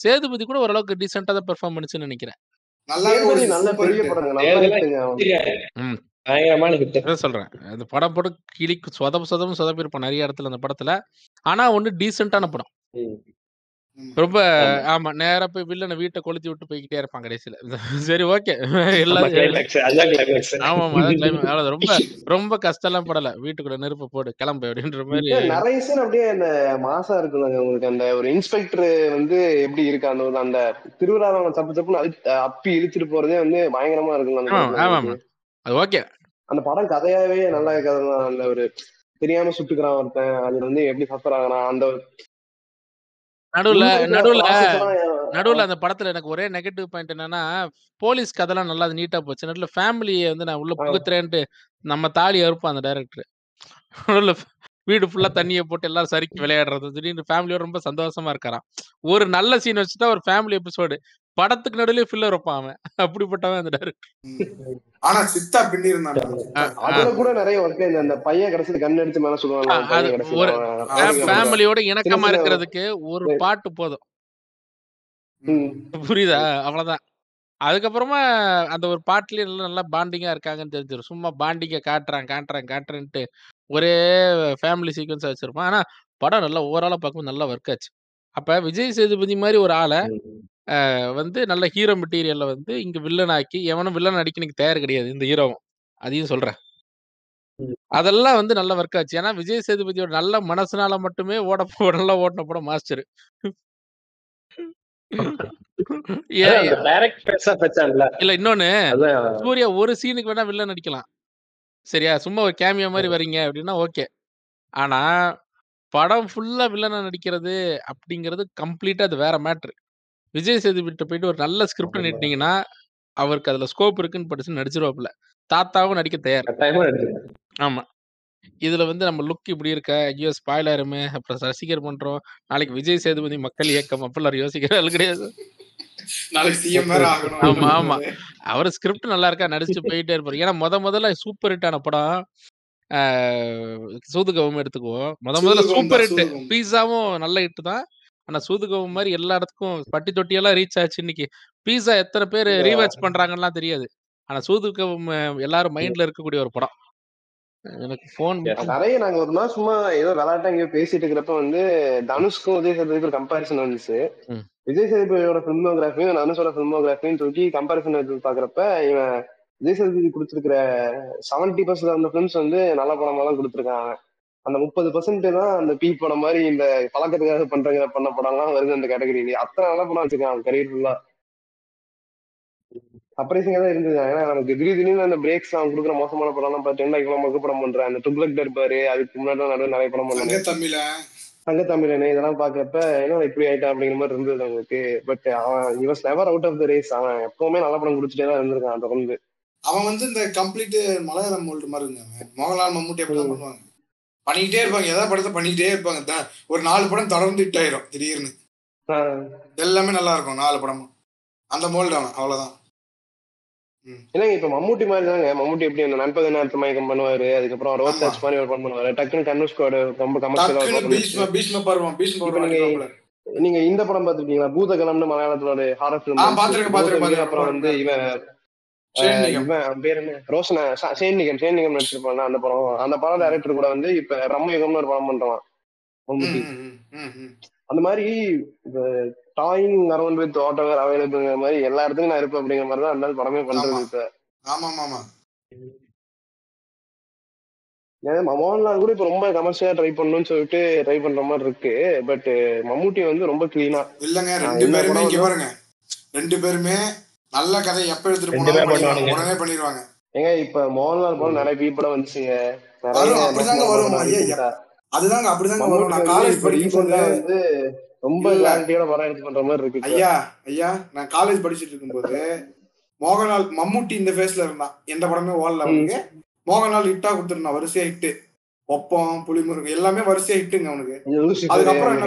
சேதுபதி கூட ஓரளவுக்கு டீசெண்டா தான் பெர்ஃபார்ம் பண்ணுச்சுன்னு நினைக்கிறேன். சொல்றேன். அந்த படம் போட்டு கிளிக்கு சொதப்பு சொதப்பு சொதப்பிருப்பான் நிறைய இடத்துல அந்த படத்துல. ஆனா ஒண்ணு டீசென்டான படம். ரொம்ப ஆமா. நேரா போய் வில்லனை வீட்டை கொளுத்தி விட்டு போய்கிட்டே இருப்பான் கடைசியில சரி ஓகே. ஆமா, எல்லாம். ஆமா ரொம்ப ரொம்ப கஷ்டம்லாம் படல. வீட்டுக்குள்ள நெருப்பு போடு கிளம்பு அப்படின்ற மாதிரி. நிறைய சீன் அப்படியே அந்த மாசா இருக்குல்லங்க உங்களுக்கு அந்த ஒரு இன்ஸ்பெக்டர் வந்து எப்படி இருக்கு அந்த அந்த திருவிழாவை தப்பு தப்புன்னு அப்பி இழுத்துட்டு போறதே வந்து பயங்கரமா அந்த ஆமா அது ஓகே. அந்த படம் கதையாவே நல்ல கதை தான் அந்த ஒரு தெரியாம சுட்டுக்கிறான் ஒருத்தன் அதுல வந்து எப்படி சஃபர் ஆகுறான் அந்த நடுவுல நடுவுல நடுவுல அந்த படத்துல எனக்கு ஒரே நெகட்டிவ் பாயிண்ட் என்னன்னா போலீஸ் கதைலாம் நல்லா நீட்டா போச்சு. நடுவுல ஃபேமிலியை வந்து நான் உள்ள. புகுத்துறேன்ட்டு நம்ம தாலி அறுப்பான் அந்த டைரக்டர் நடுவுல வீடு ஃபுல்லா தண்ணியை போட்டு எல்லாரும் சறுக்கி விளையாடுறது. திடீர்னு ஃபேமிலியோட ரொம்ப சந்தோஷமா இருக்காராம். ஒரு நல்ல சீன் வச்சுட்டா ஒரு ஃபேமிலி எபிசோடு படத்துக்கு நடுவுல ஃபில்லர் வைப்பான் அவன். அப்படிப்பட்டவன் அந்த டைரக்டர். ஆனா சித்தா பின்னி இருந்தான். அதுல கூட நிறைய ஒர்க் அந்த பையன் கடைசியில கண் எடுத்து மேல சொல்லுவாங்க. ஒரு ஃபேமிலியோட இணக்கமா இருக்கிறதுக்கு ஒரு பாட்டு போதும். புரியுதா? அவ்வளவுதான். அதுக்கப்புறமா அந்த ஒரு பாட்டுலயே நல்லா நல்லா பாண்டிங்கா இருக்காங்கன்னு தெரிஞ்சிடும் சும்மா பாண்டிங்க காட்டுறான் காட்டுறான் காட்டுறேன்ட்டு ஒரே ஃபேமிலி சீக்வன்ஸ் வச்சிருப்பான். ஆனா படம் நல்லா ஓவராலா பார்க்கும்போது நல்லா ஒர்க் ஆச்சு. அப்ப விஜய் சேதுபதி மாதிரி ஒரு ஆளை வந்து நல்ல ஹீரோ மெட்டீரியல்ல வந்து இங்க வில்லன் ஆக்கி எவனும் வில்லன் அடிக்கனுக்கு தயார் கிடையாது இந்த ஹீரோவும் அதையும் சொல்றேன். ம். அதெல்லாம் வந்து நல்ல ஒர்க் ஆச்சு. ஏன்னா விஜய் சேதுபதியோட நல்ல மனசுனால மட்டுமே ஓட நல்லா ஓட்டின படம் மாஸ்டர் அதான் அந்த வச்சான்ல, இல்ல இன்னொன்னு அதான். சூர்யா ஒரு சீனுக்கு வேணா வில்லன் நடிக்கலாம். சரியா சும்மா ஒரு கேமியோ மாதிரி வரீங்க அப்படின்னா ஓகே ஆனா படம் ஃபுல்லா வில்லனா நடிக்கிறது அப்படிங்கிறது கம்ப்ளீட்டா அது வேற மேட்ரு விஜய் சேதுபதிட்ட போயிட்டு ஒரு நல்ல ஸ்கிரிப்ட். நீட்டினீங்கன்னா அவருக்கு அதுல ஸ்கோப் இருக்குன்னு படிச்சு நடிச்சிருவாப்புல தாத்தாவும் நடிக்க தயார். ஆமா இதுல வந்து நம்ம லுக் இப்படி இருக்க ஐயோ ஸ்பாயில் ஆயிருமே அப்புறம் ரசிகர் பண்றோம் நாளைக்கு விஜய் சேதுபதி மக்கள் இயக்கம் அப்படிலாம் யோசிக்கிற ஆள் கிடையாது ஆமா, ஆமா. அவர் ஸ்கிரிப்ட் நல்லா இருக்கா நடிச்சுட்டு போயிட்டே இருப்பாரு ஏன்னா முத முதல்ல சூப்பர் ஹிட் ஆன படம் ஆஹ், சூதுகவும் எடுத்துக்குவோம் முத முதல்ல சூப்பர் ஹிட். பீஸாவும் நல்ல ஹிட் தான் ஆனா சூதுகவும் மாதிரி எல்லா இடத்துக்கும் பட்டி தொட்டியெல்லாம் ரீச் ஆச்சு இன்னைக்கு. பீஸா எத்தனை பேர் இந்த- ரீவாச் பண்றாங்கலாம் தெரியாது. ஆனா சூதுகவும் எல்லாரும் மைண்ட்ல இருக்கக்கூடிய ஒரு படம். எனக்கு போன் Yes. நிறைய நாங்க ஒரு நாள் சும்மா ஏதோ விளையாட்டா எங்கேயோ பேசிட்டு இருக்கிறப்ப வந்து தனுஷ்க்கும் விஜய் சேதுபதிக்கும் ஒரு கம்பாரிசன் வந்துச்சு. ம். விஜய் சேதுபதியோட பிலிமோகிராஃபியும் தனுஷோட பிலிமோகிராஃபியும் தூக்கி கம்பாரிசன் எடுத்து பாக்குறப்ப இவன் விஜய் சேதுபதி கொடுத்துருக்கிற செவன்டி பர்சன்ட் அந்த ஃபிலிம்ஸ் வந்து நல்ல படமா தான் கொடுத்துருக்காங்க அந்த முப்பது பர்சன்ட் தான் அந்த பீ படம் மாதிரி இந்த பழக்கத்துக்காக பண்றங்க பண்ண படம்லாம் வருது அந்த கேட்டகரியில அத்தனை நல்ல படம் வச்சிருக்காங்க கரியர் ஃபுல்லா சர்ப்ரைசிங்கா தான் இருந்தது. ஏன்னா நமக்கு திடீர் திடீர்னு அந்த பிரேக்ஸ் அவன் கொடுக்குற மோசமான படம்லாம் பார்த்தீங்கன்னா இவ்வளவு மொக்க படம் பண்றேன். அந்த டுப்ளக் இருப்பாரு அதுக்கு முன்னாடி நடுவில் நிறைய படம் தங்க பண்ணாங்க தமிழ தங்கத்தமிழனே இதெல்லாம் பாக்குறப்ப என்ன இப்படி ஆயிட்டான் அப்படிங்கிற மாதிரி இருந்தது அவங்களுக்கு பட் அவன் he was never out of the race அவன் எப்பவுமே நல்ல படம் கொடுத்துட்டே தான் இருந்திருக்கான் தொடர்ந்து. அவன் வந்து இந்த கம்ப்ளீட் மலையாளம் மோல்டு மாதிரி இருந்தாங்க மோகன்லால் மம்முட்டி ம். பண்ணுவாங்க. பண்ணிக்கிட்டே இருப்பாங்க. ஏதாவது படத்தை பண்ணிக்கிட்டே இருப்பாங்க. ஒரு நாலு படம் தொடர்ந்து ஹிட் ஆயிரும். திடீர்னு. எல்லாமே நல்லா இருக்கும். நாலு படமும். அந்த மோல்டு அவன் அவ்வளவுதான். இல்லைங்க இப்ப மம்முட்டி மாதிரி தாங்க. மம்முட்டி எப்படி அந்த நண்பது நேரத்து மயக்கம் பண்ணுவாரு அதுக்கப்புறம் ஆமா. டச் மாதிரி ஒரு படம் பண்ணுவாரு. டக்குன்னு கண்ணு ஸ்குவாடு ரொம்ப கமர்ஷியலா நீங்க இந்த படம் பாத்துருக்கீங்களா பூதகலம்னு மலையாளத்துல ஒரு ஹாரர் ஃபிலிம் அப்புறம் வந்து இவன் ரோஷனா ச- சேன்னிகம் சேன்னிகம் நடிச்சிருப்பான் அந்த படம். அந்த படம் டைரக்டர் கூட வந்து இப்ப ரம்மயுகம்னு ஒரு படம் பண்றான். அந்த மாதிரி டாயிங் அரௌண்ட் வித் ஆட்டோவர் அவைலபிள்ங்கிற மாதிரி எல்லா இடத்துக்கும் நான் இருப்பேன் அப்படிங்கிற மாதிரி தான் அந்த படமே பண்றது. இப்ப. ஆமா ஆமா மோகன்லால் கூட இப்ப ரொம்ப கமர்ஷியலா ட்ரை பண்ணணும்னு சொல்லிட்டு ட்ரை பண்ற மாதிரி இருக்கு. பட் மம்முட்டி வந்து ரொம்ப கிளீனா இல்லங்க ரெண்டு பேருமே ரெண்டு பேருமே நல்ல கதை எப்ப எடுத்துட்டு போனாலும். உடனே பண்ணிடுவாங்க. ஏங்க இப்ப மோகன்லால் படம் நிறைய பீ படம் வந்துச்சுங்க. வரும், அப்படிதாங்க வரும். அதுதாங்க அப்படிதாங்க வரும். நான் காலேஜ் படிக்கும் வந்து ரொம்ப. கிளாரிட்டியோட படம் எடுத்து பண்ற மாதிரி இருக்கு. ஐயா ஐயா நான் காலேஜ் படிச்சிட்டு இருக்கும்போது மோகன்லால் மம்முட்டி இந்த ஃபேஸ்ல இருந்தான். எந்த படமே ஓடல அவனுக்கு. மோகன்லால் ஹிட்டா கொடுத்துருந்தான் வரிசையா ஹிட்டு ஒப்பம் புலிமுருகு எல்லாமே வரிசையா ஹிட்டுங்க அவனுக்கு. அதுக்கப்புறம்.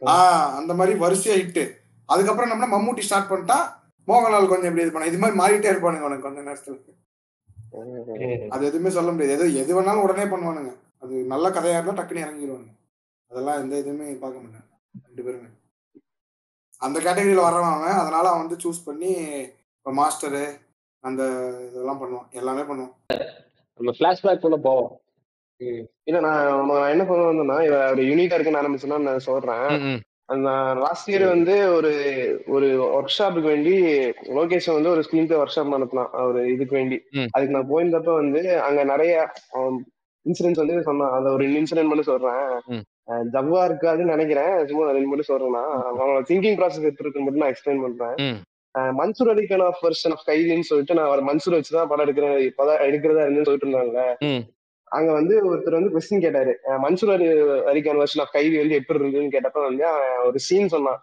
ஆஹ் அந்த மாதிரி வரிசையா ஹிட்டு அதுக்கப்புறம் நம்ம மம்முட்டி ஸ்டார்ட் பண்ணிட்டா மோகன்லால் கொஞ்சம் எப்படி இது பண்ண இது மாதிரி மாறிட்டே இருப்பானுங்க அவனுக்கு கொஞ்ச நேரத்துல. அது எதுவுமே சொல்ல முடியாது. எது எது வேணாலும் உடனே பண்ணுவானுங்க. அது நல்ல கதையா இருந்தா டக்குன்னு இறங்கிடுவானுங்க அதெல்லாம் எந்த இதுவுமே பார்க்க மாட்டாங்க ரெண்டு பேருமே. அந்த கேட்டகரியில வர்றவன் அவன். அதனால அவன் வந்து சூஸ் பண்ணி இப்போ மாஸ்டரு அந்த இதெல்லாம் பண்ணுவான். எல்லாமே பண்ணுவான். நம்ம பிளாஷ்பேக் குள்ள போவோம். இல்ல நான் என்ன வந்தேன்னா இவ ஒரு யூனிக்கா இருக்குன்னு ஆரம்பிச்சுன்னா நான் சொல்றேன். அந்த லாஸ்ட் இயர் வந்து ஒரு ஒரு ஒர்க் ஷாப்புக்கு வேண்டி லோகேஷ் வந்து ஒரு ஸ்கிரீன் ஒர்க் ஷாப் நடத்தினான் ஒரு இதுக்கு வேண்டி. அதுக்கு நான் போயிருந்தப்ப வந்து அங்க நிறைய இன்சிடென்ட்ஸ் வந்து சொன்னான். அந்த ஒரு இன்சிடென்ட் மட்டும் சொல்றேன். ஜவ்வா இருக்காதுன்னு நினைக்கிறேன். சும்மா ரெண்டு மட்டும் சொல்றேன்னா. அவனோட திங்கிங் ப்ராசஸ் எப்படி இருக்குன்னு மட்டும் நான் எக்ஸ்பிளைன் பண்றேன். Mansoor Ali Khan of version of கைதின்னு சொல்லிட்டு நான் அவர் மன்சூர் வச்சுதான் படம் எடுக்கிறேன் இப்பதான் எடுக்கிறதா இருந்துன்னு சொல்லிட்டு இருந்தாங்க. அங்க வந்து ஒருத்தர் வந்து கொஸ்டின் கேட்டாரு. மன்சூர் அலி அலிகான் வெர்ஷன் ஆஃப் கைதி வந்து எப்படி இருந்ததுன்னு கேட்டப்ப வந்து ஒரு சீன் சொன்னான்.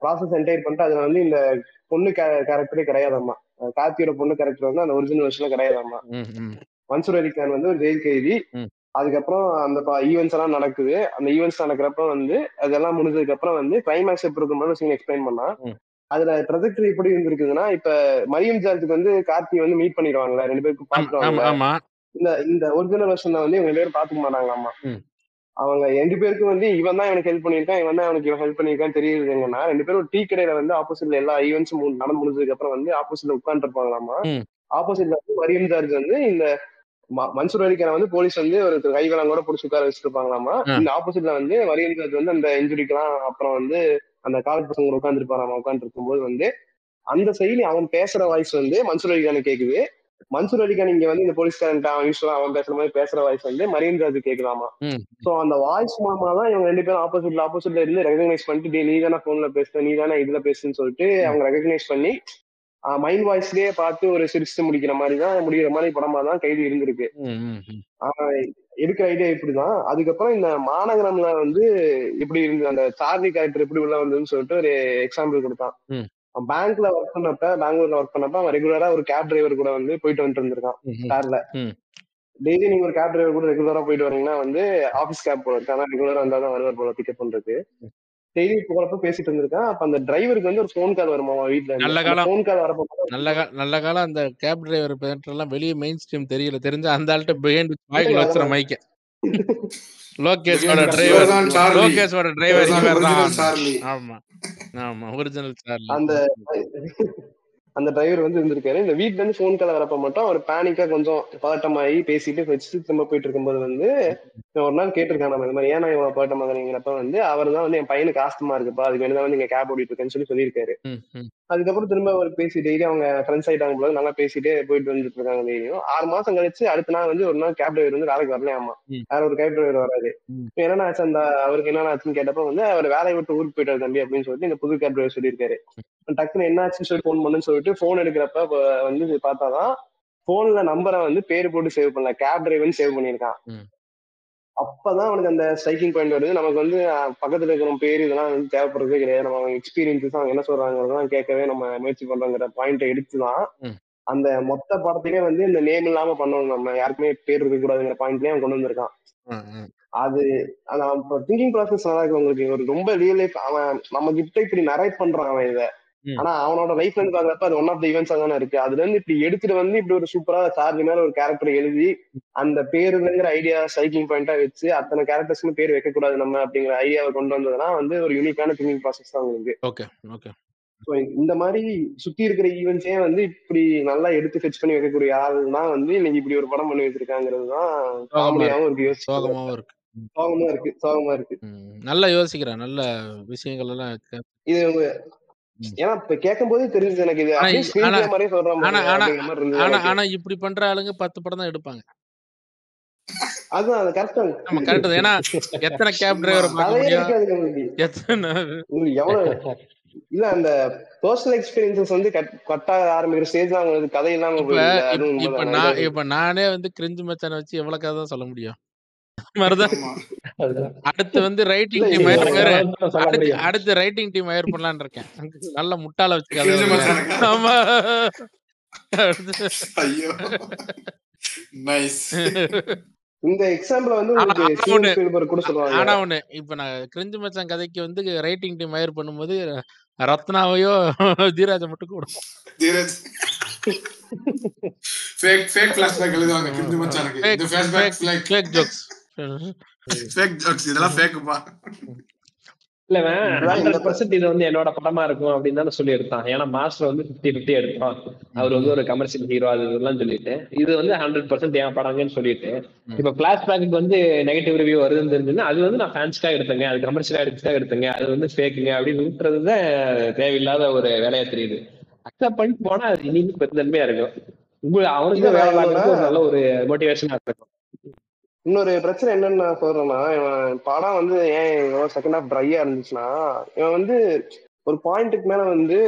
ப்ராசஸ் என்டைர் பண்ணிட்டு அதுல வந்து இந்த பொண்ணு கேரக்டரே கிடையாதாம்மா. அஹ் கார்த்தியோட பொண்ணு கேரக்டர் வந்து அந்த ஒரிஜினல் வெர்ஷன்ல கிடையாதாம்மா. ம், ம். மன்சூர் அலிகான் வந்து ஒரு ஜெயில் கைதி. அதுக்கப்புறம் அந்த ஈவெண்ட்ஸ் எல்லாம் நடக்குது. அந்த ஈவெண்ட்ஸ் நடக்கிறப்ப வந்து அதெல்லாம் முடிஞ்சதுக்கு அப்புறம் வந்து கிளைமேக்ஸ் எப்படி இருக்கும்போது சீன் எக்ஸ்பிளைன் பண்ணா. அதுல ட்ரெஜெக்டரி எப்படி இருந்திருக்குதுன்னா இப்ப மரியம் ஜார்ஜுக்கு வந்து கார்த்தி வந்து மீட் பண்ணிடுவாங்கல்ல ரெண்டு பேருக்கு ஆமா, ஆமா பாத்துருவாங்க இந்த இந்த ஒரிஜினல் வெர்ஷன்ல வந்து இவங்க பேரும் பாத்துக்க மாட்டாங்களாமா. அவங்க ரெண்டு பேருக்கும் வந்து இவன் தான் எனக்கு ஹெல்ப் பண்ணியிருக்கான் இவன் தான் எனக்கு இவன் ஹெல்ப் பண்ணியிருக்கான்னு தெரியுது எங்கன்னா ரெண்டு பேரும் டீ கடையில வந்து ஆப்போசிட்ல எல்லா ஈவெண்ட்ஸும் நடந்து முடிஞ்சதுக்கு அப்புறம் வந்து ஆப்போசிட்ல உட்காந்துருப்பாங்களாமா. ஆப்போசிட்ல வந்து மரியம் ஜார்ஜ் வந்து இந்த மன்சூர் அலிக்கான வந்து போலீஸ் வந்து ஒரு கைவலம் கூட பிடிச்சி உட்கார வச்சிருப்பாங்களாமா. இந்த ஆப்போசிட்ல வந்து மரியம் ஜார்ஜ் வந்து அந்த இன்ஜுரிக்கெல்லாம் அப்புறம் வந்து அந்த காலேஜ் பசங்க உட்காந்துருப்பாராமா உட்காந்துட்டு இருக்கும்போது வந்து அந்த செயலி அவன் பேசுற வாய்ஸ் வந்து மன்சூர் அலிகானு கேக்குது மன்சூர் அலிகான் இங்க வந்து இந்த போலீஸ்காரன் யூஸ்வலா அவன் பேசுற மாதிரி பேசுற வாய்ஸ் வந்து மரியன் ராஜு கேட்கலாமா ம். சோ அந்த வாய்ஸ் மூலமா தான் இவங்க ரெண்டு பேரும் ஆப்போசிட்ல ஆப்போசிட்ல இருந்து ரெகனைஸ் பண்ணிட்டு "டேய், நீ தானே போன்ல பேசுற நீ தானே இதுல பேசுன்னு சொல்லிட்டு அவங்க ரெகனைஸ் பண்ணி மைண்ட் வாய்ஸ்லயே பார்த்து ஒரு சிரிச்சு முடிக்கிற மாதிரி தான் முடிகிற மாதிரி படமா தான் கைதி இருந்திருக்கு. எடுக்கிற ஐடியா இப்படிதான். அதுக்கப்புறம் இந்த மாநகரம்ல வந்து எப்படி இருந்தது அந்த சார்லி கேரக்டர் எப்படி உள்ள வந்ததுன்னு சொல்லிட்டு ஒரு எக்ஸாம்பிள் கொடுத்தான். பேங்க்ல ஒர்க் பண்ணப்ப பெங்களூர்ல ஒர்க் பண்ணப்ப அவன் ரெகுலரா ஒரு கேப் டிரைவர் கூட வந்து போயிட்டு வந்துட்டு இருந்திருக்கான். கார்ல. டெய்லி நீங்க ஒரு கேப் டிரைவர் கூட ரெகுலரா போயிட்டு வரீங்கன்னா வந்து ஆபீஸ் கேப் போல ஆனா ரெகுலரா வந்தா தான் வருவார் போல பிக்கப் பண்றதுக்கு. டெய்லி போறப்ப பேசிட்டு இருந்திருக்கான். அப்ப அந்த டிரைவருக்கு வந்து ஒரு ஃபோன் கால் வருமா அவன் வீட்ல? நல்ல காலம். ஃபோன் கால் வரப்போ நல்ல நல்ல காலம் அந்த கேப் டிரைவர் எல்லாம் வெளியே மெயின் ஸ்ட்ரீம் தெரியல. தெரிஞ்ச அந்த ஆள்கிட்ட பிஹைண்ட் வாய்க்குள்ள வச்சுற மைக்க லோகேஷோட டிரைவர் இவர்தான் சார்லி. லோகேஷோட டிரைவர் இவர்தான் இவர் original தான் சார்லி. ஆமா ஆமா ஒரிஜினல் சார்லி அந்த அந்த டிரைவர் வந்து இருந்திருக்காரு இந்த வீட்ல இருந்து ஃபோன் கால் வரப்ப மட்டும் அவர் பேனிக்கா கொஞ்சம் பதட்டமாயி பேசிட்டு வச்சுட்டு திரும்ப போயிட்டு இருக்கும்போது வந்து ஒரு நாள் கேட்டிருக்கான் நம்ம இந்த மாதிரி ஏன்னா இவன் பதட்டமாகறீங்கிறப்ப வந்து அவர் தான் வந்து என் பையனுக்கு ஆஸ்தமா இருக்குப்பா அதுக்கு வேணும் வந்து நீங்க கேப் ஓடிட்டு இருக்கேன்னு சொல்லி சொல்லியிருக்காரு. அதுக்கப்புறம் திரும்ப அவர் பேசி டெய்லி அவங்க ஃப்ரெண்ட்ஸ் ஆயிட்டாங்க போல நல்லா பேசிட்டே போயிட்டு வந்துட்டு இருக்காங்க டெய்லியும் ஆறு மாசம் கழிச்சு அடுத்த நாள் வந்து ஒரு நாள் கேப் டிரைவர் வந்து வேலைக்கு வரலையாமா. வேற ஒரு கேப் டிரைவர் வராது. இப்ப என்னன்னா ஆச்சு அந்த அவருக்கு என்னென்ன ஆச்சுன்னு கேட்டப்ப வந்து அவர் வேலையை விட்டு ஊருக்கு போயிட்டாரு தம்பி அப்படின்னு சொல்லிட்டு இந்த புது கேப் டிரைவர் சொல்லியிருக்காரு டக்குன்னு என்ன ஆச்சுன்னு சொல்லி ஃபோன் பண்ணுன்னு சொல்லிட்டு ஃபோன் எடுக்கிறப்ப வந்து பார்த்தாதான் போன்ல நம்பரை வந்து பேர் போட்டு சேவ் பண்ணல கேப் டிரைவர்னு சேவ் பண்ணியிருக்கான். அப்பதான் அவனுக்கு அந்த ஸ்ட்ரைக்கிங் பாயிண்ட் வருது நமக்கு வந்து பக்கத்துல இருக்கிற பேர் இதெல்லாம் வந்து தேவைப்படுறதே கிடையாது நம்ம அவங்க எக்ஸ்பீரியன்ஸஸ் அவங்க என்ன சொல்றாங்கிறதெல்லாம் கேட்கவே நம்ம முயற்சி பண்றோங்கிற பாயிண்ட்டை எடுத்துதான். அந்த மொத்த படத்தையே வந்து இந்த நேம் இல்லாம பண்ணணும் நம்ம யாருக்குமே பேர் இருக்க கூடாதுங்கிற பாயிண்ட்லயே அவன் கொண்டு வந்திருக்கான். அது திங்கிங் ப்ராசஸ் நல்லா இருக்கு உங்களுக்கு ஒரு ரொம்ப ரியல் லைஃப் அவன் நம்ம கிட்ட இப்படி நரேட் பண்றான் அவன் இத. ஆனா அவனோட லைஃப்ல இருந்து பாக்குறப்ப அது ஒன் ஆஃப் த ஈவெண்ட்ஸா தானே இருக்கு அதுல இருந்து இப்படி எடுத்துட்டு வந்து இப்படி ஒரு சூப்பரா சார்ஜ் மேல ஒரு கேரக்டர் எழுதி அந்த பேருங்கிற ஐடியா சைக்கிங் பாயிண்டா வச்சு அத்தனை கேரக்டர்ஸ்க்கு பேர் வைக்க கூடாது நம்ம அப்படிங்கிற ஐடியாவை கொண்டு வந்ததுன்னா வந்து ஒரு யூனிக்கான திங்கிங் ப்ராசஸ் தான் உங்களுக்கு ஓகே ஓகே ஸோ இந்த மாதிரி சுத்தி இருக்கிற ஈவெண்ட்ஸே வந்து இப்படி நல்லா எடுத்து ஃபெச் பண்ணி வைக்கக்கூடிய ஆள்னா வந்து இன்னைக்கு இப்படி ஒரு படம் பண்ணி வச்சிருக்காங்கிறது தான் காமெடியாவும் இருக்கு சோகமாவும் இருக்கு சோகமா இருக்கு சோகமா இருக்கு. நல்லா யோசிக்கிறேன் நல்ல விஷயங்கள் எல்லாம். இது. ஏன்னா இப்ப கேட்கும் போது தெரிஞ்சது எனக்கு இது ஆனா அப்படியே ஸ்கிரீன் ஆனா ஆனா இப்படி பண்ற ஆளுங்க பத்து படம் தான் எடுப்பாங்க. அதுதான் அது கரெக்டா ஆமா கரெக்ட் ஏன்னா எத்தனை கேப் டிரைவரை பார்க்க எத்தனை? எவ்வளவு இல்ல அந்த பர்சனல் எக்ஸ்பீரியன்சஸ் வந்து கட் ஆக ஆரம்பிக்கிற ஸ்டேஜ் உங்களுக்கு கதை இல்லாம இப்ப நான் இப்ப நானே வந்து கிரிஞ்சு மச்சான வச்சு எவ்வளவு கதை சொல்ல முடியும். அடுத்து வந்து ரைட்டிங் டீம் அடுத்து ரைட்டிங் டீம் ஹயர் பண்ணலாம்னு இருக்கேன். நல்ல முட்டாள வச்சு கதை கிரிஞ்சு எழுதுவேன் மச்சானுக்கா? ஆமா. அடுத்து ஐயோ. நைஸ் இந்த எக்ஸாம்பிள் வந்து ஆனா உங்களுக்கு ஆனா ஸ்டீவன் ஒண்ணு. ஸ்பீல்பர்க் கூட சொல்லுவாங்க. ஆனா ஒண்ணு. இப்ப நான் கிரிஞ்சு மச்சான் கதைக்கு வந்து ரைட்டிங் டீம் ஹயர் பண்ணும்போது ரத்னாவையோ தீராஜ மட்டும் கூட. தீரஜ். ஃபேக் ஃபேக் ஃபிளாஷ்பேக் எழுதுவாங்க கிரிஞ்சு மச்சானுக்கு. ஃபேக் இந்த ஃபிளாஷ்பேக் ஜோக்ஸ் இதெல்லாம் ஃபேக்குப்பா இல்ல வந்து என்னோட படமா இருக்கும் அப்படின்னு தானே சொல்லி எடுத்தான் ஏன்னா மாஸ்டர் வந்து பிப்டி பிப்டி எடுத்தான். அவர் வந்து ஒரு கமர்ஷியல் ஹீரோ அது இதெல்லாம் சொல்லிட்டு. இது வந்து ஹண்ட்ரட் பர்சன்ட் என் படங்கன்னு சொல்லிட்டு. இப்ப பிளாஷ்பேக்கு வந்து நெகட்டிவ் ரிவ்யூ வருதுன்னு தெரிஞ்சுன்னா அது வந்து நான் ஃபேன்ஸ்க்காக எடுத்தேங்க. அது கமர்ஷியலா எடுத்துக்காக எடுத்தேங்க. அது வந்து ஃபேக்குங்க அப்படின்னு விட்டுறது தான் தேவையில்லாத ஒரு வேலையா தெரியுது. அக்செப்ட் பண்ணிட்டு போனா அது இனிமே பெருந்தன்மையா இருக்கும். உங்களுக்கு அவனுக்கு வேலை நல்ல ஒரு மோட்டிவேஷனா இருக்கும். இன்னொரு பிரச்சனை என்னன்னு நான் சொல்றேன்னா இவன் படம் வந்து ஏன் இவ்வளவு செகண்ட் ஹாஃப் ட்ரையா இருந்துச்சுன்னா இவன் வந்து ஒரு பாயிண்ட்டுக்கு மேல வந்து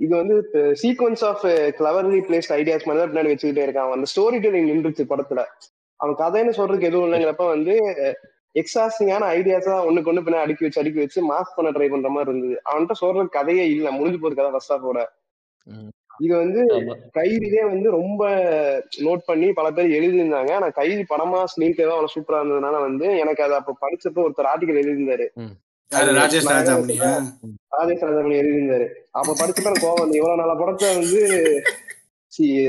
இது வந்து sequence of cleverly placed ideas மாதிரி தான் பின்னாடி வச்சுக்கிட்டே இருக்கான். அந்த ஸ்டோரி டெல்லிங் நின்றுச்சு படத்துல. அவன் கதைன்னு சொல்றதுக்கு எதுவும் இல்லைங்கிறப்ப வந்து எக்ஸாஸ்டிங்கான ஐடியாஸ் தான் ஒண்ணுக்கு ஒண்ணு பின்னாடி அடுக்கி வச்சு அடுக்கி வச்சு மாஸ் பண்ண ட்ரை பண்ற மாதிரி இருந்தது. அவன்கிட்ட சொல்ற கதையே இல்லை. முடிஞ்சு போற கதை ஃபர்ஸ்ட் ஆஃபோட இது வந்து கைதிலே வந்து ரொம்ப நோட் பண்ணி பல பேர் எழுதியிருந்தாங்க. ஆனா கைதி படமா ஸ்கிரீன் பிளே அவ்வளவு சூப்பரா இருந்ததுனால வந்து எனக்கு அதை அப்ப படிச்சப்ப ஒருத்தர் ஆர்டிகல் எழுதியிருந்தாரு. ராஜேஷ் ராஜாமணி எழுதியிருந்தாரு. அப்ப படிச்சப்ப எனக்கு கோவம் வந்து இவ்வளவு நல்ல படத்தை வந்து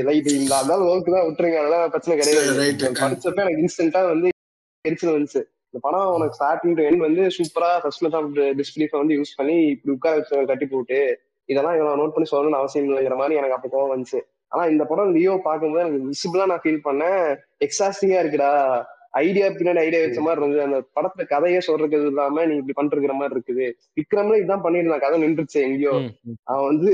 ரைட் இந்த அதான் ஒர்க்கு தான் விட்டுருங்க. அதெல்லாம் பிரச்சனை கிடையாது. படிச்சப்ப எனக்கு இன்ஸ்டன்டா வந்து எரிச்சல் வந்துச்சு. இந்த படம் உனக்கு ஸ்டார்டிங் டு எண்ட் வந்து சூப்பரா ஃபர்ஸ்ட் ஆஃப் டிஸ்பிளீஃபை வந்து யூஸ் பண்ணி இப்படி உட்கார வச்சு கட்டி போட்டு இதெல்லாம் இவ்வளவு நோட் பண்ணி சொல்லணும்னு அவசியம் இல்லைங்கிற மாதிரி எனக்கு அப்ப கோவம் வந்துச்சு. ஆனா இந்த படம் லியோ பார்க்கும்போது எனக்கு விசிபிளா நான் ஃபீல் பண்ணேன். எக்ஸாஸ்டிங்கா இருக்குடா. ஐடியா பின்னாடி ஐடியா வச்ச மாதிரி இருந்தது. அந்த படத்துல கதையே சொல்றது இல்லாம நீ இப்படி பண்ணிருக்கிற மாதிரி இருக்குது. விக்ரம்ல இதான் பண்ணிருந்தான் கதை நின்றுச்சு எங்கேயோ. அவன் வந்து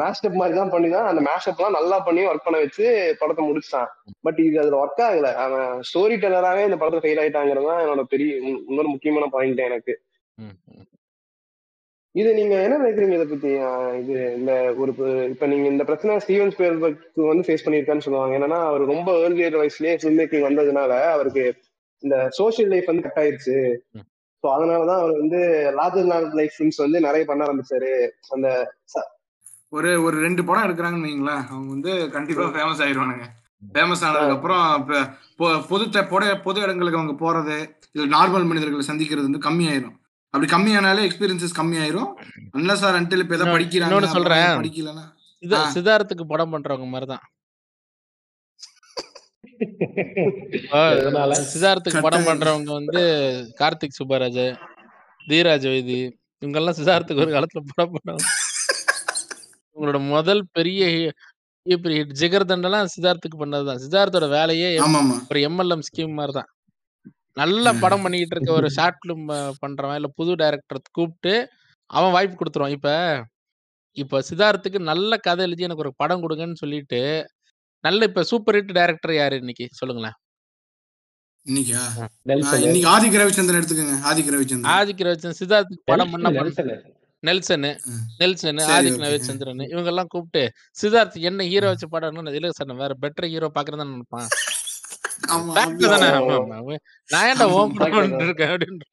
மேஷ்அப் மாதிரி தான் பண்ணி தான் அந்த மேஷ்அப் எல்லாம் நல்லா பண்ணி ஒர்க் பண்ண வச்சு படத்தை முடிச்சிட்டான். பட் இது அதுல ஒர்க் ஆகல. அவன் ஸ்டோரி டெல்லராகவே இந்த படத்துல ஃபெயில் ஆயிட்டாங்கிறது தான் என்னோட பெரிய இன்னொரு முக்கியமான பாயிண்ட் எனக்கு. இது நீங்க என்ன நினைக்கிறீங்க இதை பத்தி? இது இந்த ஒரு இப்ப நீங்க இந்த பிரச்சனை ஸ்டீவன் ஸ்பீல்பர்க் வந்து ஃபேஸ் பண்ணியிருக்கான்னு சொல்லுவாங்க. என்னன்னா அவர் ரொம்ப ஏர்லியர் வயசுலயே ஃபில்ம் மேக்கிங் வந்ததுனால அவருக்கு இந்த சோஷியல் லைஃப் வந்து கட் ஆயிருச்சு. ஸோ அதனாலதான் அவர் வந்து லார்ஜர் லார்ஜ் லைஃப் ஃபிலிம்ஸ் வந்து நிறைய பண்ண ஆரம்பிச்சாரு. அந்த ஒரு ஒரு ரெண்டு படம் எடுக்கிறாங்கன்னு வைங்களேன். அவங்க வந்து கண்டிப்பா ஃபேமஸ் ஆயிடுவானுங்க ஃபேமஸ் ஆனதுக்கு அப்புறம் பொது பொது பொது இடங்களுக்கு அவங்க போறது இல்ல நார்மல் மனிதர்களை சந்திக்கிறது வந்து கம்மியாயிரும். அப்படி கம்மியானாலே எக்ஸ்பீரியன்சஸ் கம்மியாயிரும் அன்லஸ் சார் அன்டில் இப்ப ஏதாவது இன்னொன்னு படிக்கிறாங்க சொல்றேன். படிக்கலன்னா சிதா ஆ. சித்தார்த்துக்கு படம் பண்றவங்க மாதிரிதான்? சித்தார்த்துக்கு படம். பண்றவங்க வந்து கார்த்திக் சுப்பராஜ் தீராஜ் வைதி இவங்கெல்லாம் சித்தார்த்துக்கு ஒரு காலத்துல படம் பண்ணாங்க உங்களோட முதல் பெரிய பெரிய ஹிட் ஜிகர் தண்டெல்லாம் சித்தார்த்துக்கு பண்ணதுதான் சித்தார்த்தோட வேலையே ஒரு எம்எல்எம் ஸ்கீம் மாதிரி தான் நல்ல படம் பண்ணிக்கிட்டு இருக்க ஒரு ஷார்ட் ஃபிலிம் பண்றவன் இல்ல புது டைரக்டர் கூப்பிட்டு அவன் வாய்ப்பு கொடுத்துருவான். இப்ப இப்ப சித்தார்த்துக்கு நல்ல கதை எழுதி எனக்கு ஒரு படம் கொடுங்கன்னு சொல்லிட்டு நல்ல இப்ப சூப்பர் ஹிட் டைரக்டர் யாரு இன்னைக்கு? சொல்லுங்களேன். இன்னைக்கா? ஆதிக் ரவிச்சந்திரன் எடுத்துக்கோங்க. ஆதிக் ரவிச்சந்திரன் ஆதிக் ரவிச்சந்திரன் சித்தார்த்துக்கு படம் பண்ண நெல்சன் நெல்சனு. ஆதிக். ரவிச்சந்திரன் இவங்க எல்லாம் கூப்பிட்டு சித்தார்த் என்ன ஹீரோ வச்சு படம் இல்ல சார் நான் வேற பெட்டர் ஹீரோ பாக்குறதா நினைப்பான். நான் ஏன்டா ஓம் இருக்கேன் அப்படின்னு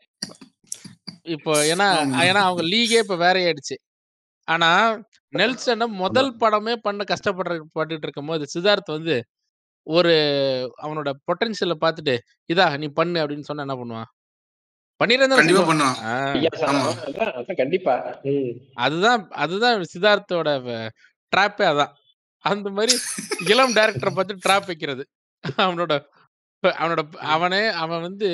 இப்போ ஏன்னா. ஏன்னா அவங்க லீகே இப்ப வேற ஆயிடுச்சு ஆனா நெல்சனை முதல் படமே பண்ண கஷ்டப்படுற பட்டுட்டு இருக்கும் போது சித்தார்த் வந்து ஒரு அவனோட பொட்டன்ஷியலை பார்த்துட்டு இதா நீ பண்ணு அப்படின்னு சொன்னா என்ன பண்ணுவான்? பண்ணிடுறேன் தானே கண்டிப்பா. அதுதான் அதுதான் சித்தார்த்தோட ட்ராப்பே அதான். அந்த மாதிரி இளம் டைரக்டரை பார்த்து ட்ராப் வைக்கிறது. அவனோட அவனோட அவனே அவன் வந்து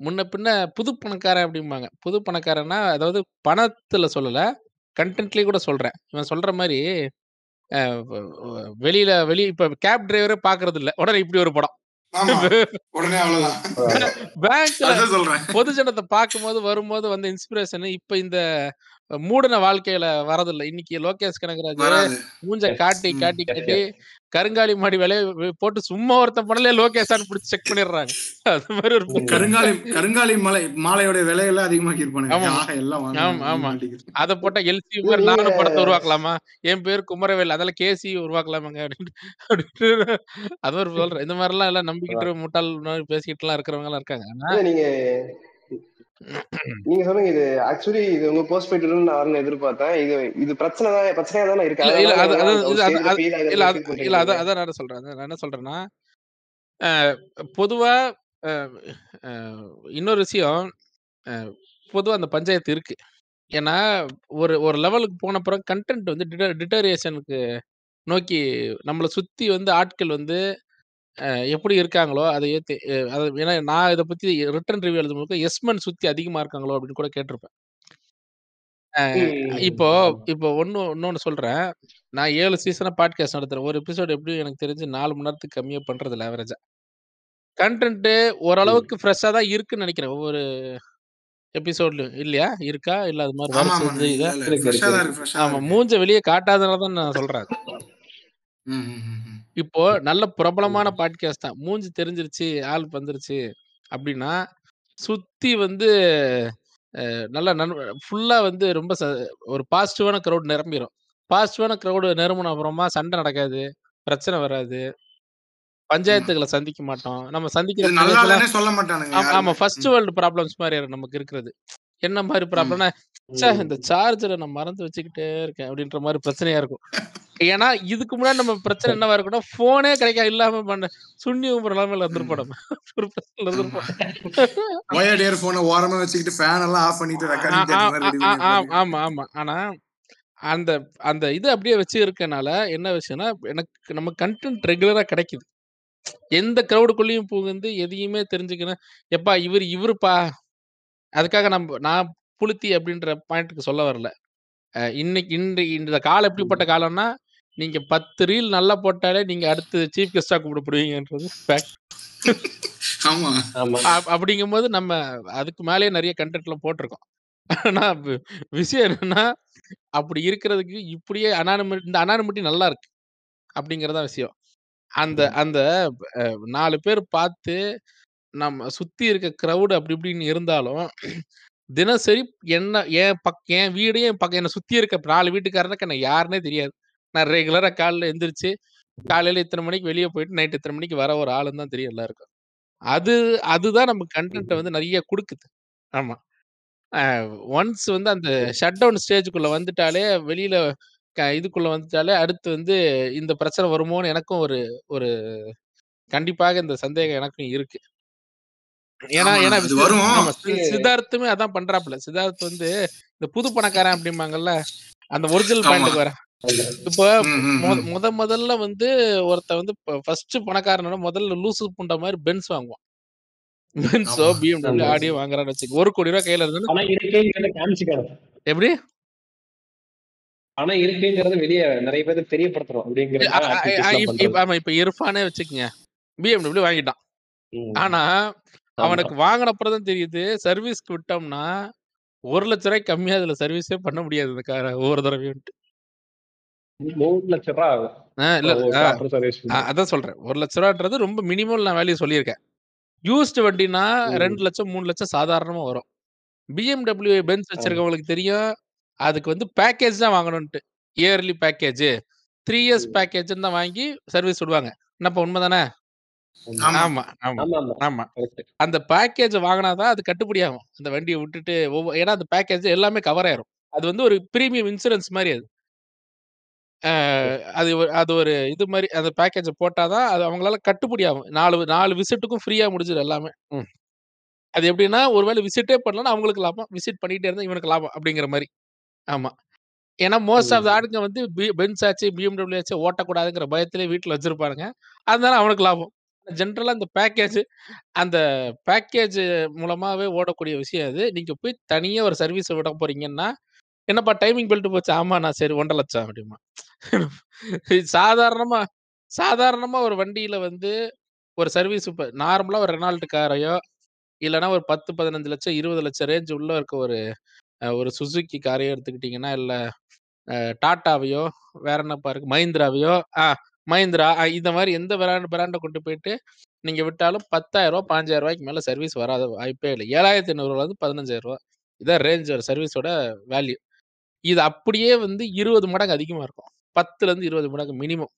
முன்ன பின்ன புது பணக்காரன் அப்படிம்பாங்க. புது பணக்காரன்னா அதாவது பணத்துல சொல்லல கண்டென்ட்லயே கூட சொல்றேன். இவன் சொல்ற மாதிரி அஹ், வ- வ- வெளியில வெளி இப்ப கேப் டிரைவரே பாக்குறது இல்ல உடனே இப்படி ஒரு படம். ஆமா. உடனே அவ்வளவுதான். பேங்க்ல அதான் சொல்றேன். பொதுஜனத்தை பார்க்கும்போது வரும்போது வந்த இன்ஸ்பிரேஷன் இப்ப இந்த மூடன வாழ்க்கையில வரதில்லை. இன்னைக்கு லோகேஷ் கனகராஜ் மூஞ்ச காட்டி. காட்டி காட்டி கருங்காலி மாடி வேலையை போட்டு சும்மா ஒருத்தன் பண்ணல லோகேஷான்னு பிடிச்சி செக் பண்ணிடுறாங்க. அது மாதிரி ஒரு. கருங்காலி கருங்காலி மலை மாலையோட விலையெல்லாம் அதிகமாக்கி இருப்பானுங்க. ஆமா. ஆமா, அதை போட்டா எல்சி மாதிரி நானும் படத்தை உருவாக்கலாமா? என் பேர் குமரவேல் அதெல்லாம் கேசி உருவாக்கலாமாங்க? அப்படின்னு அப்படின்னு அது ஒரு சொல்றேன். இந்த மாதிரிலாம் எல்லாம் நம்பிக்கிட்டு முட்டாள் மாதிரி பேசிக்கிட்டு எல்லாம் இருக்கிறவங்க எல்லாம் இருக்காங்க ஆனா நீங்க சொல்லுங்க இது ஆக்சுவலி இது உங்க போஸ்ட் போயிட்டு நான் எதிர்பார்த்தேன். இது இது பிரச்சனை தான் பிரச்சனையா தானே இருக்கு. இல்ல இல்ல அது அது அது அது- இல்ல அது இல்ல நீங்க. அதான் நான் சொல்றேன் நான் என்ன சொல்றேன்னா பொதுவா இன்னொரு விஷயம் பொதுவா அந்த பஞ்சாயத்து இருக்கு. ஏன்னா ஒரு ஒரு லெவலுக்கு போன பிறகு கண்டென்ட் வந்து டிட்டரேஷனுக்கு நோக்கி நம்மளை சுத்தி வந்து ஆட்கள் வந்து எப்படி இருக்காங்களோ அதை அஹ், அது ஏன்னா நான் இதை பத்தி ரிட்டர்ன் ரிவ்யூ எழுதும்போது எஸ்மன் சுத்தி அதிகமா இருக்காங்களோ? அப்படின்னு கூட கேட்டிருப்பேன். இப்போ. இப்போ ஒன்னு இன்னொன்னு சொல்றேன். நான் ஏழு சீசனா பாட்காஸ்ட் நடத்துறேன். ஒரு எபிசோட் எப்படியும் எனக்கு தெரிஞ்சு நாலு மணி நேரத்துக்கு கம்மியா பண்றது இல்லை ஆவரேஜா கண்டென்ட் ஓரளவுக்கு ஃப்ரெஷ்ஷா தான் இருக்குன்னு நினைக்கிறேன். ஒவ்வொரு எபிசோட்லயும் இல்லையா? இருக்கா? இல்ல அது மாதிரி ஆமா மூஞ்ச வெளியே காட்டாதனால தான் நான் சொல்றேன். ம், ம், ம், ம். இப்போ நல்ல பிரபலமான பாட்காஸ்ட் தான் மூஞ்சி தெரிஞ்சிருச்சு ஆள் வந்துருச்சு அப்படின்னா சுத்தி வந்து நல்ல நன் ஃபுல்லா வந்து ரொம்ப ச- ஒரு பாசிட்டிவான க்ரௌட் நிரம்பிடும் பாசிட்டிவான க்ரௌடு நிரம்பின அப்புறமா சண்டை நடக்காது பிரச்சனை வராது. பஞ்சாயத்துகளை சந்திக்க மாட்டோம். நம்ம சந்திக்கிற இது நல்லா பஞ்சாயத்துல இல்லைன்னே சொல்ல மாட்டானுங்க ஆமா, ஆமா. யாருமே. ஃபர்ஸ்ட் ம், வேர்ல்டு ப்ராப்ளம்ஸ் மாதிரி நமக்கு இருக்கிறது. என்ன மாதிரி ப்ராப்ளம்னா ச்சே இந்த சார்ஜரை நான் மறந்து வச்சுக்கிட்டே இருக்கேன் அப்படின்ற மாதிரி பிரச்சனையா இருக்கும். ஏன்னா இதுக்கு முன்னாடி நம்ம பிரச்சனை என்னவா இருக்கணும்? போனே கிடைக்க இல்லாம பண்ண. சுண்ணி ஊம்புற நிலைமையில இருந்திருப்போம் ஒரு பிரச்சனை இருந்திருப்போம் ஒயர்ட் இயர்போனை ஓரமா வச்சுக்கிட்டு ஃபேன் எல்லாம் ஆஃப் பண்ணிட்டு ஆமா ஆமா. ஆனா அந்த அந்த இது அப்படியே வச்சு இருக்கனால என்ன விஷயம்னா எனக்கு நம்ம கண்டென்ட் ரெகுலரா கிடைக்குது. எந்த க்ரௌடுக்குள்ளேயும் புகுந்து எதையுமே தெரிஞ்சுக்கணும். எப்பா இவர் இவருப்பா? அதுக்காக நம்ம நான் புளுத்தி அப்படின்ற பாயிண்ட்டுக்கு சொல்ல வரல. அஹ் இன்னைக்கு இன்று இந்த காலம் எப்படிப்பட்ட காலம்னா நீங்க பத்து ரீல் நல்லா போட்டாலே நீங்க அடுத்து சீஃப் கெஸ்டா கூப்பிடப்படுவீங்கன்றது fact. ஆமா. ஆமா. அப்- அப்படிங்கும்போது நம்ம அதுக்கு மேலேயே நிறைய கண்டென்ட்லாம் போட்டிருக்கோம். ஆனா விஷயம் என்னன்னா அப்படி இருக்கிறதுக்கு இப்படியே அனானிமி இந்த அனானிமிட்டி நல்லா இருக்கு அப்படிங்கறதா விஷயம். அந்த அந்த நாலு பேர் பார்த்து நம்ம சுத்தி இருக்க கிரவுட் அப்படி இப்படின்னு இருந்தாலும் தினசரி என்ன என் பக் என் வீடு என் பக்கம் என்னை சுத்தி இருக்க நாலு வீட்டுக்காரனுக்கு என்ன யாருன்னே தெரியாது. நான் ரெகுலரா காலைல எந்திரிச்சு காலையில இத்தனை மணிக்கு வெளியே போயிட்டு நைட் இத்தனை மணிக்கு வர ஒரு ஆளுன்னு தான் தெரியும் எல்லாருக்கும். அது அதுதான் நம்ம கண்டென்ட் வந்து நிறைய கொடுக்குது. ஆமா. ஒன்ஸ் வந்து அந்த ஷட் டவுன் ஸ்டேஜுக்குள்ள வந்துட்டாலே வெளியில க- இதுக்குள்ள வந்துட்டாலே அடுத்து வந்து இந்த பிரச்சனை வருமோன்னு எனக்கும் ஒரு ஒரு கண்டிப்பாக இந்த சந்தேகம் எனக்கும் இருக்கு. ஏன்னா ஏன்னா சித்தார்த்துமே அதான் பண்றாப்புல. சித்தார்த் வந்து இந்த புது பணக்காரன் அப்படிம்பாங்கல்ல அந்த ஒரிஜினல் பாயிண்ட்டுக்கு வரேன் இப்போ மொத முதல்ல வந்து ஒருத்த வந்து ஃபர்ஸ்ட் பணக்காரனோட முதல்ல லூசு புண்ட மாதிரி பென்ஸ் வாங்குவான். பென்ஸோ பிஎம்டபிள்யூ ஆடியோ வாங்குறான்னு வச்சுக்க ஒரு கோடி ரூபாய் கையில இருந்து எப்படி? பணம் இருக்குங்கிறத வெளியே நிறைய பேருக்கு தெரியப்படுத்தணும் அ- அப்படிங்கிறதுக்காக அ- அ- ஆக்டிவிட்டிஸ் அ- எல்லாம் இப்ப- பண்றது இப்ப- ஆமா இப்ப இர்ஃபானே வச்சுக்கங்க. பிஎம்டபிள்யூ வாங்கிட்டான். ஆனா அவனுக்கு வாங்கின அப்புறம் தான் தெரியுது சர்வீஸ்க்கு விட்டோம்னா ஒரு லட்ச ரூபாய்க்கு கம்மியா அதுல சர்வீஸே பண்ண முடியாது இந்த காரை ஒவ்வொரு தடவையும் மூணு லட்சம் ரூபா ஆகும் அதான் சொல்றேன். ஒரு லட்ச ரூபான்றது ரொம்ப மினிமம் நான் வேல்யூ சொல்லியிருக்கேன். யூஸ்டு வண்டினா ரெண்டு லட்சம் மூணு லட்சம் சாதாரணமா வரும். பிஎம்டபிள்யூ பென்ஸ் வச்சிருக்கவங்களுக்கு தெரியும். அதுக்கு வந்து பேக்கேஜ் தான் வாங்கணும்ட்டு early package three years package தான் வாங்கி சர்வீஸ் விடுவாங்க. என்னப்பா உண்மைதானே? ஆமா. ஆமா ஆமா அந்த பேக்கேஜ் வாங்கினாதான் அது கட்டுப்படி ஆகும் அந்த வண்டியை விட்டுட்டு ஒவ்வொரு ஏன்னா அந்த பேக்கேஜ் எல்லாமே கவர் ஆயிரும். அது வந்து ஒரு பிரீமியம் இன்சூரன்ஸ் மாதிரி அது. அது ஒரு- அது ஒரு இது மாதிரி அந்த பேக்கேஜ் போட்டாதான் அது அவங்களால கட்டுப்படி ஆகும். நாலு நாலு விசிட்டுக்கும் ஃப்ரீயா முடிஞ்சிடும் எல்லாமே. ம். அது எப்படின்னா ஒருவேளை விசிட்டே பண்ணலன்னா அவங்களுக்கு லாபம். விசிட் பண்ணிட்டே இருந்தா இவனுக்கு லாபம் அப்படிங்கிற மாதிரி ஆமா. ஏன்னா மோஸ்ட் ஆஃப் த ஆளுங்க வந்து பென்ஸ் ஆச்சு பிஎம்டபிள்யூ ஆச்சு ஓட்டக்கூடாதுங்கிற பயத்திலே வீட்டில் வச்சிருப்பானுங்க. அதனால அவனுக்கு லாபம். ஜென்ரலாக இந்த பேக்கேஜ் அந்த பேக்கேஜ் மூலமாவே ஓடக்கூடிய விஷயம் அது. நீங்க போய் தனியா ஒரு சர்வீஸ் விட போறீங்கன்னா என்னப்பா டைமிங் பெல்ட் போச்சு? ஆமா நான் சரி ஒன்றரை லட்சம் அப்படிமா சாதாரணமா சாதாரணமா ஒரு வண்டியில வந்து ஒரு சர்வீஸ் இப்போ நார்மலா ஒரு ரெனால்ட் காரையோ இல்லைன்னா ஒரு பத்து பதினஞ்சு லட்சம் இருபது லட்சம் ரேஞ்ச் உள்ள இருக்க ஒரு அஹ், ஒரு சுசுக்கி காரையோ எடுத்துக்கிட்டிங்கன்னா இல்லை டாட்டாவையோ வேற என்னப்பா இருக்கு மஹிந்திராவையோ ஆ மஹிந்திரா ஆ, இந்த மாதிரி எந்த பிராண்ட் பிராண்டை கொண்டு போயிட்டு நீங்க விட்டாலும் பத்தாயிரம் ரூபாய் பாஞ்சாயிரம் ரூபாய்க்கு மேல சர்வீஸ் வராத வாய்ப்பே இல்லை. ஏழாயிரத்தி ஐநூறுல இருந்து பதினஞ்சாயிரம் ரூபாய். இதான் ரேஞ்ச் ஒரு சர்வீஸோட வேல்யூ இது அப்படியே வந்து இருபது மடங்கு அதிகமா இருக்கும். பத்துல இருந்து இருபது மடங்கு மினிமம்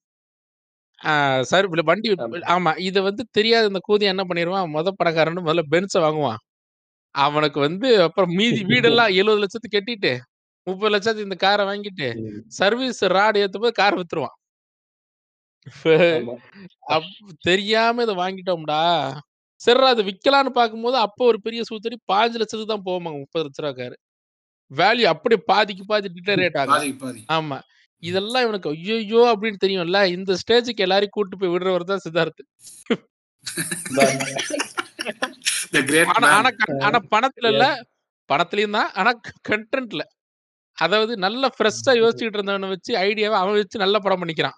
சார் வண்டி ஆமா. ஆமா இதை வந்து தெரியாத இந்த கூதி என்ன பண்ணிடுவான் முத பணக்காரன் முதல்ல பென்ஸை வாங்குவான். அவனுக்கு வந்து அப்புறம் மீதி வீடெல்லாம் எழுபது லட்சத்துக்கு கட்டிட்டு முப்பது லட்சத்துக்கு இந்த காரை வாங்கிட்டு. சர்வீஸ் ராடு ஏத்தும் போது கார் வித்துருவான். தெரியாம இதை வாங்கிட்டோம்டா. சரி அது விக்கலான்னு பார்க்கும்போது அப்போ ஒரு பெரிய சூத்தடி பாஞ்சு லட்சத்துக்கு தான் போவாங்க முப்பது லட்ச ரூபா காரு வேல்யூ அப்படியே பாதிக்கு பாதி டிட்டரேட் ஆகும் ஆமா. இதெல்லாம் இவனுக்கு ஐயோ அப்படின்னு தெரியும்ல. இந்த ஸ்டேஜுக்கு எல்லாரையும் கூட்டு போய் விடுறவர் தான் சித்தார்த். ஆனா பணத்துல இல்ல. பணத்துலயும் தான். ஆனா கண்டென்ட்ல அதாவது நல்ல ஃப்ரெஷ்ஷா யோசிச்சுட்டு இருந்தவனை வச்சு ஐடியாவை அவன் வச்சு நல்ல படம் பண்ணிக்கிறான்.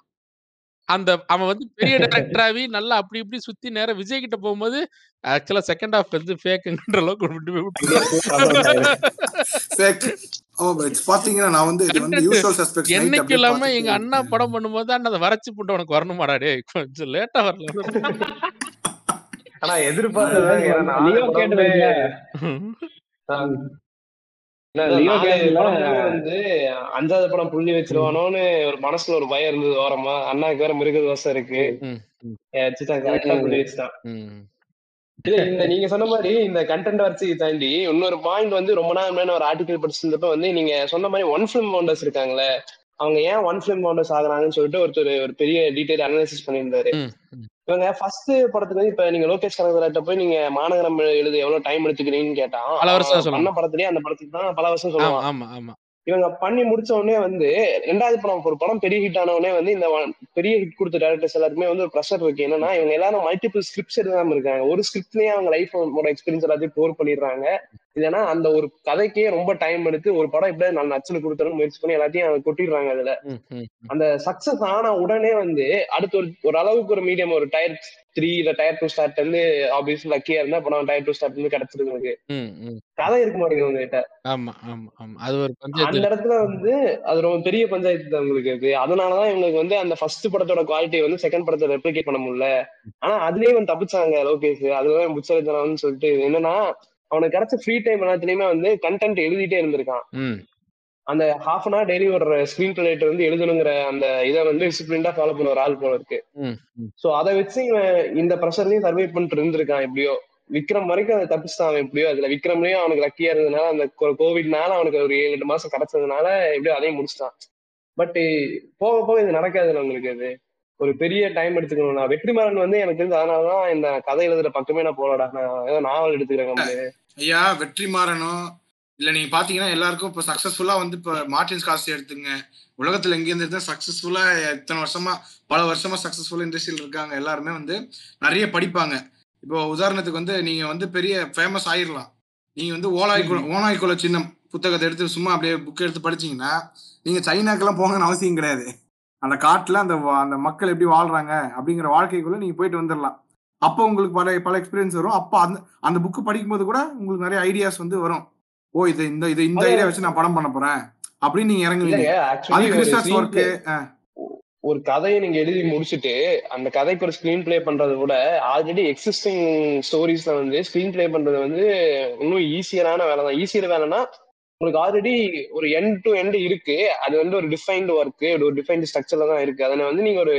அந்த அவன் வந்து பெரிய டைரக்டராவி நல்லா அப்படி இப்படி சுத்தி நேரம் விஜய் கிட்ட போகும்போது ஆக்சுவலா செகண்ட் ஹாஃப் வந்து ஃபேக்குன்ற அளவுக்கு பட் பாத்தீங்கன்னா நான் வந்து இது வந்து Content யூசுவல் சஸ்பெக்ட்ஸ் நைட் என்னைக்கு அப்படியே இல்லாம எங்க அண்ணா படம் பண்ணும்போது தான் அதை வரைச்சு போட்டு உனக்கு வரணுமாடா டேய் கொஞ்சம் லேட்டா வரல. ஆனா வந்து அஞ்சாவது படம் புள்ளி வச்சிருவானோன்னு ஒரு மனசுல ஒரு பயம் இருந்தது ஓரமா. அண்ணாக்கு வேற மிருக தோசை இருக்கு கரெக்டா புள்ளி வச்சுட்டான். இல்ல இந்த நீங்க சொன்ன மாதிரி இந்த கண்டென்ட் வரிசையை தாண்டி இன்னொரு பாயிண்ட் வந்து ரொம்ப நாள் முன்னாடி ஒரு ஆர்டிகல் படிச்சிருந்தப்ப வந்து நீங்க சொன்ன மாதிரி ஒன் ஃபிலிம் ஃபவுண்டர்ஸ் இருக்காங்களே அவங்க ஏன் ஒன் ஃபிலிம் ஃபவுண்டர்ஸ் ஆகுறாங்கன்னு சொல்லிட்டு ஒருத்தர் ஒரு பெரிய டீடைல் அனாலிசிஸ் பண்ணியிருந்தாரு. இவங்க ஃபர்ஸ்ட் படத்துக்கு வந்து இப்ப நீங்க லோகேஷ் கனகராட்ட போய் நீங்க மாநகரம் எழுத எவ்வளவு டைம் எடுத்துக்கிறீங்கன்னு கேட்டான். பண்ண படத்துலயே அந்த படத்துக்கு தான் பல வருஷம் ஆமா இவங்க பண்ணி முடிச்ச உடனே வந்து ரெண்டாவது படம் ஒரு படம் பெரிய ஹிட் ஆன உடனே வந்து இந்த பெரிய ஹிட் கொடுத்த டேரக்டர்ஸ் எல்லாருக்குமே வந்து ஒரு ப்ரெஷர் இருக்கு. என்னன்னா இவங்க எல்லாரும் மல்டிபிள் ஸ்கிரிப்ட்ஸ் எடுக்காம இருக்காங்க. ஒரு ஸ்கிரிப்ட்லயே அவங்க லைஃபோட எக்ஸ்பீரியன்ஸ் எல்லாத்தையும் போர் பண்ணிடுறாங்க. இல்லைன்னா அந்த ஒரு கதைக்கே ரொம்ப டைம் எடுத்து ஒரு படம் எப்படியாவது நான் நச்சுன்னு கொடுத்தணும் முயற்சி பண்ணி எல்லாத்தையும் கொட்டிடுறாங்க அதுல. அந்த சக்சஸ் ஆன உடனே வந்து அடுத்து ஒரு ஒரு அளவுக்கு ஒரு மீடியம் ஒரு டயர் த்ரீ இல்ல டயர் டூ ஸ்டார்ட் வந்து ஆப்வியஸ் லக்கியா இருந்தா படம் டயர் டூ ஸ்டார்ட் வந்து கிடைச்சிருக்கு ம். கதை இருக்க மாட்டேங்குது உங்ககிட்ட. ஆமா ஆமா ஆமா. அது ஒரு அந்த இடத்துல வந்து அது ரொம்ப பெரிய பஞ்சாயத்து தான் உங்களுக்கு அது அதனாலதான் இவங்களுக்கு வந்து அந்த ஃபர்ஸ்ட் படத்தோட குவாலிட்டி வந்து செகண்ட் படத்தை ரெப்ளிகேட் பண்ண முடியல. ஆனா அதுலயே வந்து தப்பிச்சாங்க லோகேஷ். அதுலதான் புச்சரித்தனம்னு சொல்லிட்டு என்னன்னா அவனுக்கு கிடைச்ச ஃப்ரீ டைம் எல்லாத்துலயுமே வந்து கண்டென்ட் எழுதிட்டே இருந்திருக்கான். அந்த ஹாஃப் அன் ஹவர் டெய்லி ஒரு ஸ்கிரீன் பிளேட் வந்து எழுதணுங்கிற அந்த இதை வந்து டிசிப்ளின்டா ஃபாலோ பண்ண ஒரு ஆள் போல இருக்கு. சோ அதை வச்சு இவன் இந்த ப்ரெஷர்லயும் சர்வே பண்ணிட்டு இருந்திருக்கான் எப்படியோ. விக்ரம் வரைக்கும் அதை தப்பிச்சுட்டான் அவன் எப்படியோ. அதுல விக்ரம்லயும் அவனுக்கு லக்கியா இருந்ததுனால அந்த கோவிட்னால அவனுக்கு ஒரு ஏழு எட்டு மாசம் கிடைச்சதுனால எப்படியோ அதையும் முடிச்சிட்டான். பட் போக போக இது நடக்காதுல்ல உங்களுக்கு அது. ஒரு பெரிய டைம் எடுத்துக்கணும் நான் வெற்றிமாறன் வந்து எனக்கு தெரிஞ்சு அதனாலதான் இந்த கதை எழுதுற பக்கமே நான் போலடா நான் ஏதோ நாவல் எடுத்துக்கிறேன். ஐயா வெற்றிமாறனும் இல்ல நீங்க பாத்தீங்கன்னா எல்லாருக்கும் இப்ப சக்சஸ்ஃபுல்லா வந்து இப்ப மார்டின் ஸ்கார்சி எடுத்துங்க. உலகத்துல எங்க இருந்து சக்சஸ்ஃபுல்லா இத்தனை வருஷமா பல வருஷமா சக்சஸ்ஃபுல் இண்டஸ்ட்ரியில் இருக்காங்க. எல்லாருமே வந்து நிறைய படிப்பாங்க. இப்போ உதாரணத்துக்கு வந்து நீங்க வந்து பெரிய ஃபேமஸ் ஆயிரலாம். நீங்க வந்து ஓலாய் ஓனாய் குல சின்னம் புத்தகத்தை எடுத்து சும்மா அப்படியே புக் எடுத்து படிச்சீங்கன்னா நீங்க சைனாக்கெல்லாம் போங்கன்னு அவசியம் கிடையாது. அந்த காட்டுல அந்த அந்த மக்கள் எப்படி வாழ்றாங்க அப்படிங்கிற வாழ்க்கைக்குள்ள நீங்க போயிட்டு வந்துடலாம் அப்போ உங்களுக்கு பல பல எக்ஸ்பீரியன்ஸ் வரும். அப்போ அந்த அந்த புக்கு படிக்கும்போது கூட உங்களுக்கு நிறைய ஐடியாஸ் வந்து வரும். ஓ இது இந்த இது இந்த ஐடியா வச்சு நான் படம் பண்ண போறேன் அப்படின்னு நீங்க இறங்குவீங்க. ஒரு கதையை நீங்க எழுதி முடிச்சுட்டு அந்த கதைக்கு ஒரு ஸ்கிரீன் ப்ளே பண்றதை விட ஆல்ரெடி எக்ஸிஸ்டிங் ஸ்டோரிஸ்ல வந்து ஸ்கிரீன் ப்ளே பண்றது வந்து இன்னும் ஈஸியரான வேலை தான் ஈஸியர் வேலைன்னா உங்களுக்கு ஆல்ரெடி ஒரு எண்ட் டு எண்ட் இருக்கு. அது வந்து ஒரு டிஃபைன்டு ஒர்க் ஒரு டிஃபைன்டு ஸ்ட்ரக்சர்ல தான் இருக்கு. அதை வந்து நீங்க ஒரு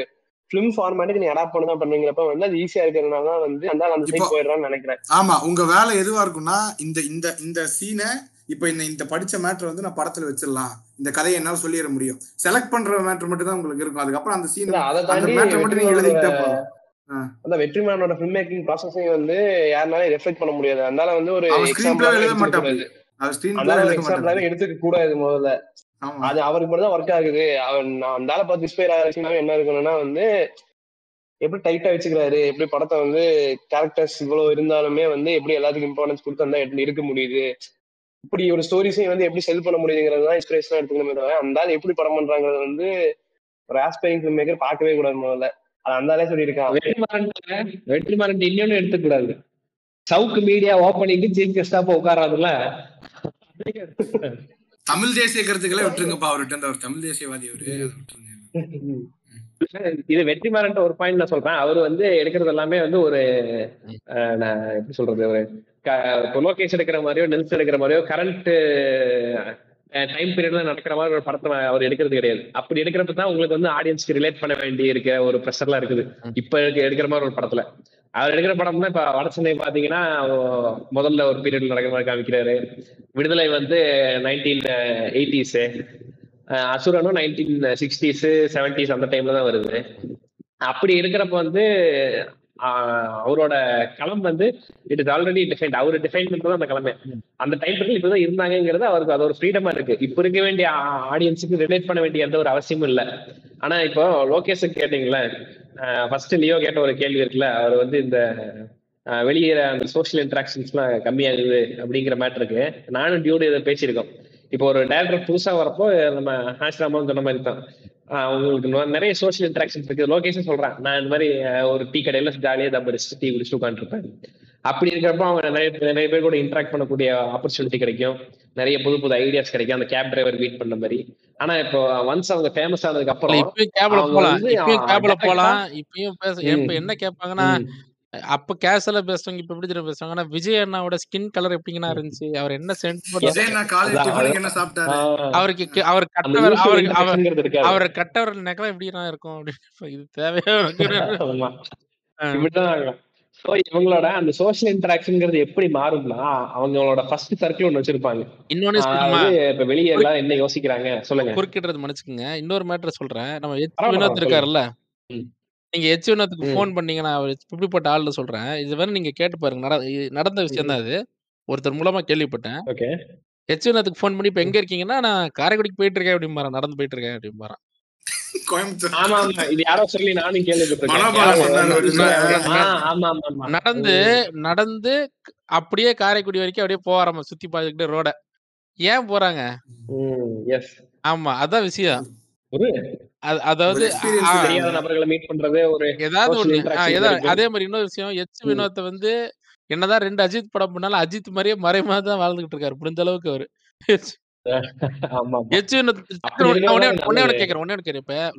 ஃபிலிம் ஃபார்மேட்டுக்கு நீ அடாப்ட் பண்ண தான் பண்ணுங்கிறப்ப வந்து அது ஈஸியா இருக்கிறதுனால தான் வந்து அந்த அந்த சைட் போயிடுறான்னு நினைக்கிறேன். ஆமா உங்க வேலை எதுவா இருக்கும்னா இந்த இந்த இந்த சீனை இப்போ இந்த இந்த படிச்ச மேட்டர் வந்து நான் படத்துல வச்சிடலாம். இந்த கதையை என்னால சொல்லிட முடியும். செலக்ட் பண்ற மேட்டர் மட்டும் தான் உங்களுக்கு இருக்கும். அதுக்கப்புறம் அந்த சீன் அந்த மேட்டர் மட்டும் நீங்க போதும் ஆ. அந்த வெற்றிமாறனோட ஃபில்ம் மேக்கிங் ப்ராசஸையும் வந்து யாருனாலும் ரெஃப்ளெக்ட் பண்ண முடியாது. அதனால வந்து ஒரு எழுத எடுத்துக்க எடுத்துக்க கூடாது முதல்ல. ஆமா. அது அவருக்கு மட்டும் தான் ஒர்க் ஆகுது. அவன் நான் அந்த ஆளை பார்த்து இன்ஸ்பயர் ஆகிச்சுன்னா என்ன இருக்கணும்னா வந்து எப்படி டைட்டா வச்சுக்கிறாரு? எப்படி படத்தை வந்து கேரக்டர்ஸ் இவ்வளவு இருந்தாலுமே வந்து எப்படி எல்லாத்துக்கும் இம்பார்ட்டன்ஸ் கொடுத்து அந்த இருக்க முடியுது? இப்படி ஒரு ஸ்டோரிஸையும் வந்து எப்படி செல் பண்ண முடியுங்கிறது தான் இன்ஸ்பிரேஷனா எடுத்துக்கணுமே தவிர அந்த ஆள் எப்படி படம் பண்றாங்கிறது வந்து ஒரு ஆஸ்பைரிங் ஃபில்ம் மேக்கர் பார்க்கவே கூடாது முதல்ல. அது அந்த ஆளே சொல்லியிருக்கான் வெற்றிமாறன் வெற்றிமாறன் இன்னொன்னு எடுத்துக்கூடாது சவுக்கு மீடியா ஓப்பனிங்கு சீஃப் கெஸ்டா உட்காராதுல தமிழ் தேசிய கருத்துக்களை விட்டுருங்கப்பா அவர்கிட்ட இந்த ஒரு தமிழ் தேசியவாதி அவரு. இது வெற்றிமாறன் ஒரு பாயிண்ட் நான் சொல்றேன். அவர் வந்து எடுக்கிறது எல்லாமே வந்து ஒரு நான் எப்படி சொல்றது ஒரு இப்போ லோகேஷ் எடுக்கிற மாதிரியோ நெல்ஸ் எடுக்கிற மாதிரியோ கரண்ட் டைம் பீரியட்ல நடக்கிற மாதிரி ஒரு படத்தை அவர் எடுக்கிறது கிடையாது. அப்படி எடுக்கிறப்ப தான் உங்களுக்கு வந்து ஆடியன்ஸ்க்கு ரிலேட் பண்ண வேண்டி இருக்கிற ஒரு ப்ரெஷர்லாம் இருக்குது. இப்ப எடுக்கிற மாதிரி ஒரு படத்துல. அவர் எடுக்கிற படம் தான் இப்ப வடசந்தை பாத்தீங்கன்னா முதல்ல ஒரு பீரியட்ல நடக்கிற மாதிரி காமிக்கிறாரு. விடுதலை வந்து நைன்டீன் எயிட்டிஸ் அசுரனும் நைன்டீன் சிக்ஸ்டீஸ் செவன்டிஸ் அந்த டைம்ல தான் வருது. அப்படி இருக்கிறப்ப வந்து அவரோட களம் வந்து இட் இஸ் ஆல்ரெடி டிஃபைன்ட் அவர் டிஃபைன் பண்றது அந்த களமே. அந்த டைம் பீரியட் இப்பதான் இருந்தாங்கிறது அவருக்கு அது ஒரு ஃப்ரீடமா இருக்கு. இப்ப இருக்க வேண்டிய ஆடியன்ஸுக்கு ரிலேட் பண்ண வேண்டிய எந்த ஒரு அவசியமும் இல்லை. ஆனா இப்போ லோகேஷுக்கு கேட்டீங்களே ஃபர்ஸ்ட் லியோ கேட்ட ஒரு கேள்வி இருக்குல்ல அவர் வந்து இந்த ஆஹ், வெளியே அந்த சோஷியல் இன்ட்ராக்ஷன்ஸ்லாம் கம்மியாகுது அப்படிங்கிற மேட்ருக்கு நானும் டியூடு இதை பேசியிருக்கோம். இப்போ ஒரு டேரக்டர் புதுசா வரப்போ நம்ம ஹாஷ்ராமன் சொன்ன மாதிரி தான். உங்களுக்கு நிறைய சோஷியல் இன்ட்ராக்ஷன்ஸ் இருக்கு. லோகேஷன் சொல்கிறேன் நான் இந்த மாதிரி ஒரு டீ கடையில ஜாலியாக தப்பு அடிச்சுட்டு டீ குடிச்சு உட்காந்துருப்பேன் அப்படி இருக்கிறப்ப அவங்க நிறைய நிறைய பேர் கூட இன்ட்ராக்ட் பண்ணக்கூடிய ஆப்பர்ச்சுனிட்டி கிடைக்கும். நிறைய புது புது ஐடியாஸ் கிடைக்கும். அந்த கேப் டிரைவர் மீட் பண்ண மாதிரி. ஆனா இப்போ ஒன்ஸ் அவங்க ஃபேமஸ் ஆனதுக்கு அப்புறம் இப்பயும் கேப்ல போலாம். இப்பயும் கேப்ல போலாம். இப்பயும் பேச. இப்ப என்ன கேட்பாங்கன்னா. அப்ப கேஷுவலா பேசுறவங்க இப்ப எப்படி தெரியுமா பேசுவாங்கன்னா விஜய் அண்ணாவோட ஸ்கின் கலர் எப்படிங்கண்ணா இருந்துச்சு? அவர் என்ன சென்ட் அவருக்கு அவர் கட்டவர் usual அவர் கட்டவர் நெக்கலாம் எப்படிண்ணா இருக்கும்? அப்படின்னு இது தேவையா ஸோ இவங்களோட அந்த சோஷியல் இன்டராக்ஷன்ங்கிறது எப்படி மாறும்னா அவங்களோட ஃபர்ஸ்ட் சர்க்கிள் ஒன்று வச்சிருப்பாங்க. இன்னொன்னு இப்ப வெளியே எல்லாம் என்ன யோசிக்கிறாங்க? சொல்லுங்க. குறுக்கிடுறது மன்னிச்சுக்கோங்க. இன்னொரு மேட்டர் சொல்றேன். நம்ம எச் வினோத். இருக்காருல்ல. நீங்க எச் வினோத்துக்கு. ஃபோன் பண்ணீங்கன்னா அவர் இப்படிப்பட்ட ஆள்னு சொல்றேன். இது வேற நீங்க கேட்டு பாருங்க. நடந்த விஷயம் தான் அது. ஒருத்தர் மூலமா கேள்விப்பட்டேன். ஓகே. எச் வினோத்துக்கு ஃபோன் பண்ணி இப்ப எங்க இருக்கீங்கன்னா? நான் காரைக்குடிக்கு போயிட்டு இருக்கேன் அப்படின்னு நடந்து போயிட்டு இருக்கேன் அப்படின்னு நடந்து நடந்து அப்படியே காரைக்குடி வரைக்கும் அப்படியே போறாம சுத்தி பார்த்துக்கிட்டு ரோட. ஏன் போறாங்க? எஸ் ஆமா அதான் விஷயம். ஒரு அது- அதாவது ஏதாவது ஒண்ணு. அதே மாதிரி இன்னொரு விஷயம். எச். வினோத்தை வந்து என்னதான் ரெண்டு அஜித் படம் பண்ணாலும் அஜித் மாதிரியே மறைமா தான் வாழ்ந்துகிட்டு இருக்காரு. முடிஞ்ச அளவுக்கு அவரு.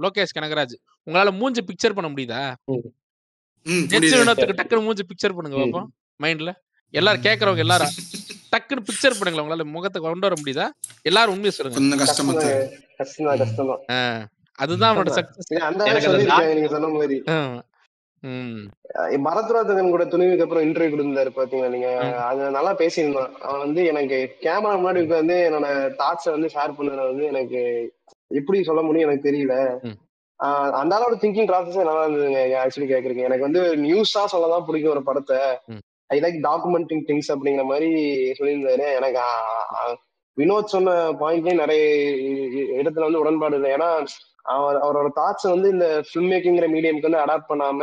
லோகேஷ் கனகராஜ் உங்களால மூஞ்சி பிக்சர் பண்ண முடியுதா? வினோத்துக்கு டக்குனு மூஞ்சி பிக்சர் பண்ணுங்க. பாப்போம் மைண்ட்ல. எல்லாரும் கேக்குறவங்க எல்லாரும் டக்குனு பிக்சர் பண்ணுங்களேன் உங்களால முகத்தை கொண்டு வர முடியுதா? எல்லாரும் உண்மையை சொல்லுங்க. கஷ்டமா அதுதான் அவனோட சக்சஸ் இது அந்த ஆளே எனக்கு அந்த சொல்லியிருக்காங்க நீங்க சொன்ன மாதிரி ம். அஹ் பரத்ராஜன் கூட துணிவுக்கு அப்புறம் இன்டர்வியூ கொடுத்தாரு பாத்தீங்களா நீங்க. அது நல்லா பேசியிருந்தான். அவன் வந்து எனக்கு கேமரா முன்னாடி உட்காந்து என்னோட தாட்ஸை வந்து ஷேர் பண்ணது வந்து எனக்கு எப்படி சொல்ல முடியும் எனக்கு தெரியல. அந்த ஆளோட திங்கிங் ப்ராசஸே நல்லா இருந்ததுங்க ஆக்சுவலி கேக்குறீங்க எனக்கு வந்து நியூஸா சொல்லதான் பிடிக்கும் ஒரு படத்தை. ஐ லைக் டாக்குமெண்டிங் திங்ஸ் அப்படிங்கிற மாதிரி சொல்லியிருந்தாரு. எனக்கு வினோத் சொன்ன பாயிண்ட்லயும் நிறைய இடத்துல வந்து உடன்பாடு இல்லை ஏன்னா அவர் அவரோட தாட்ஸ் வந்து இந்த ஃபில்ம் மேக்கிங்கிற மீடியம்க்கு வந்து அடாப்ட் பண்ணாம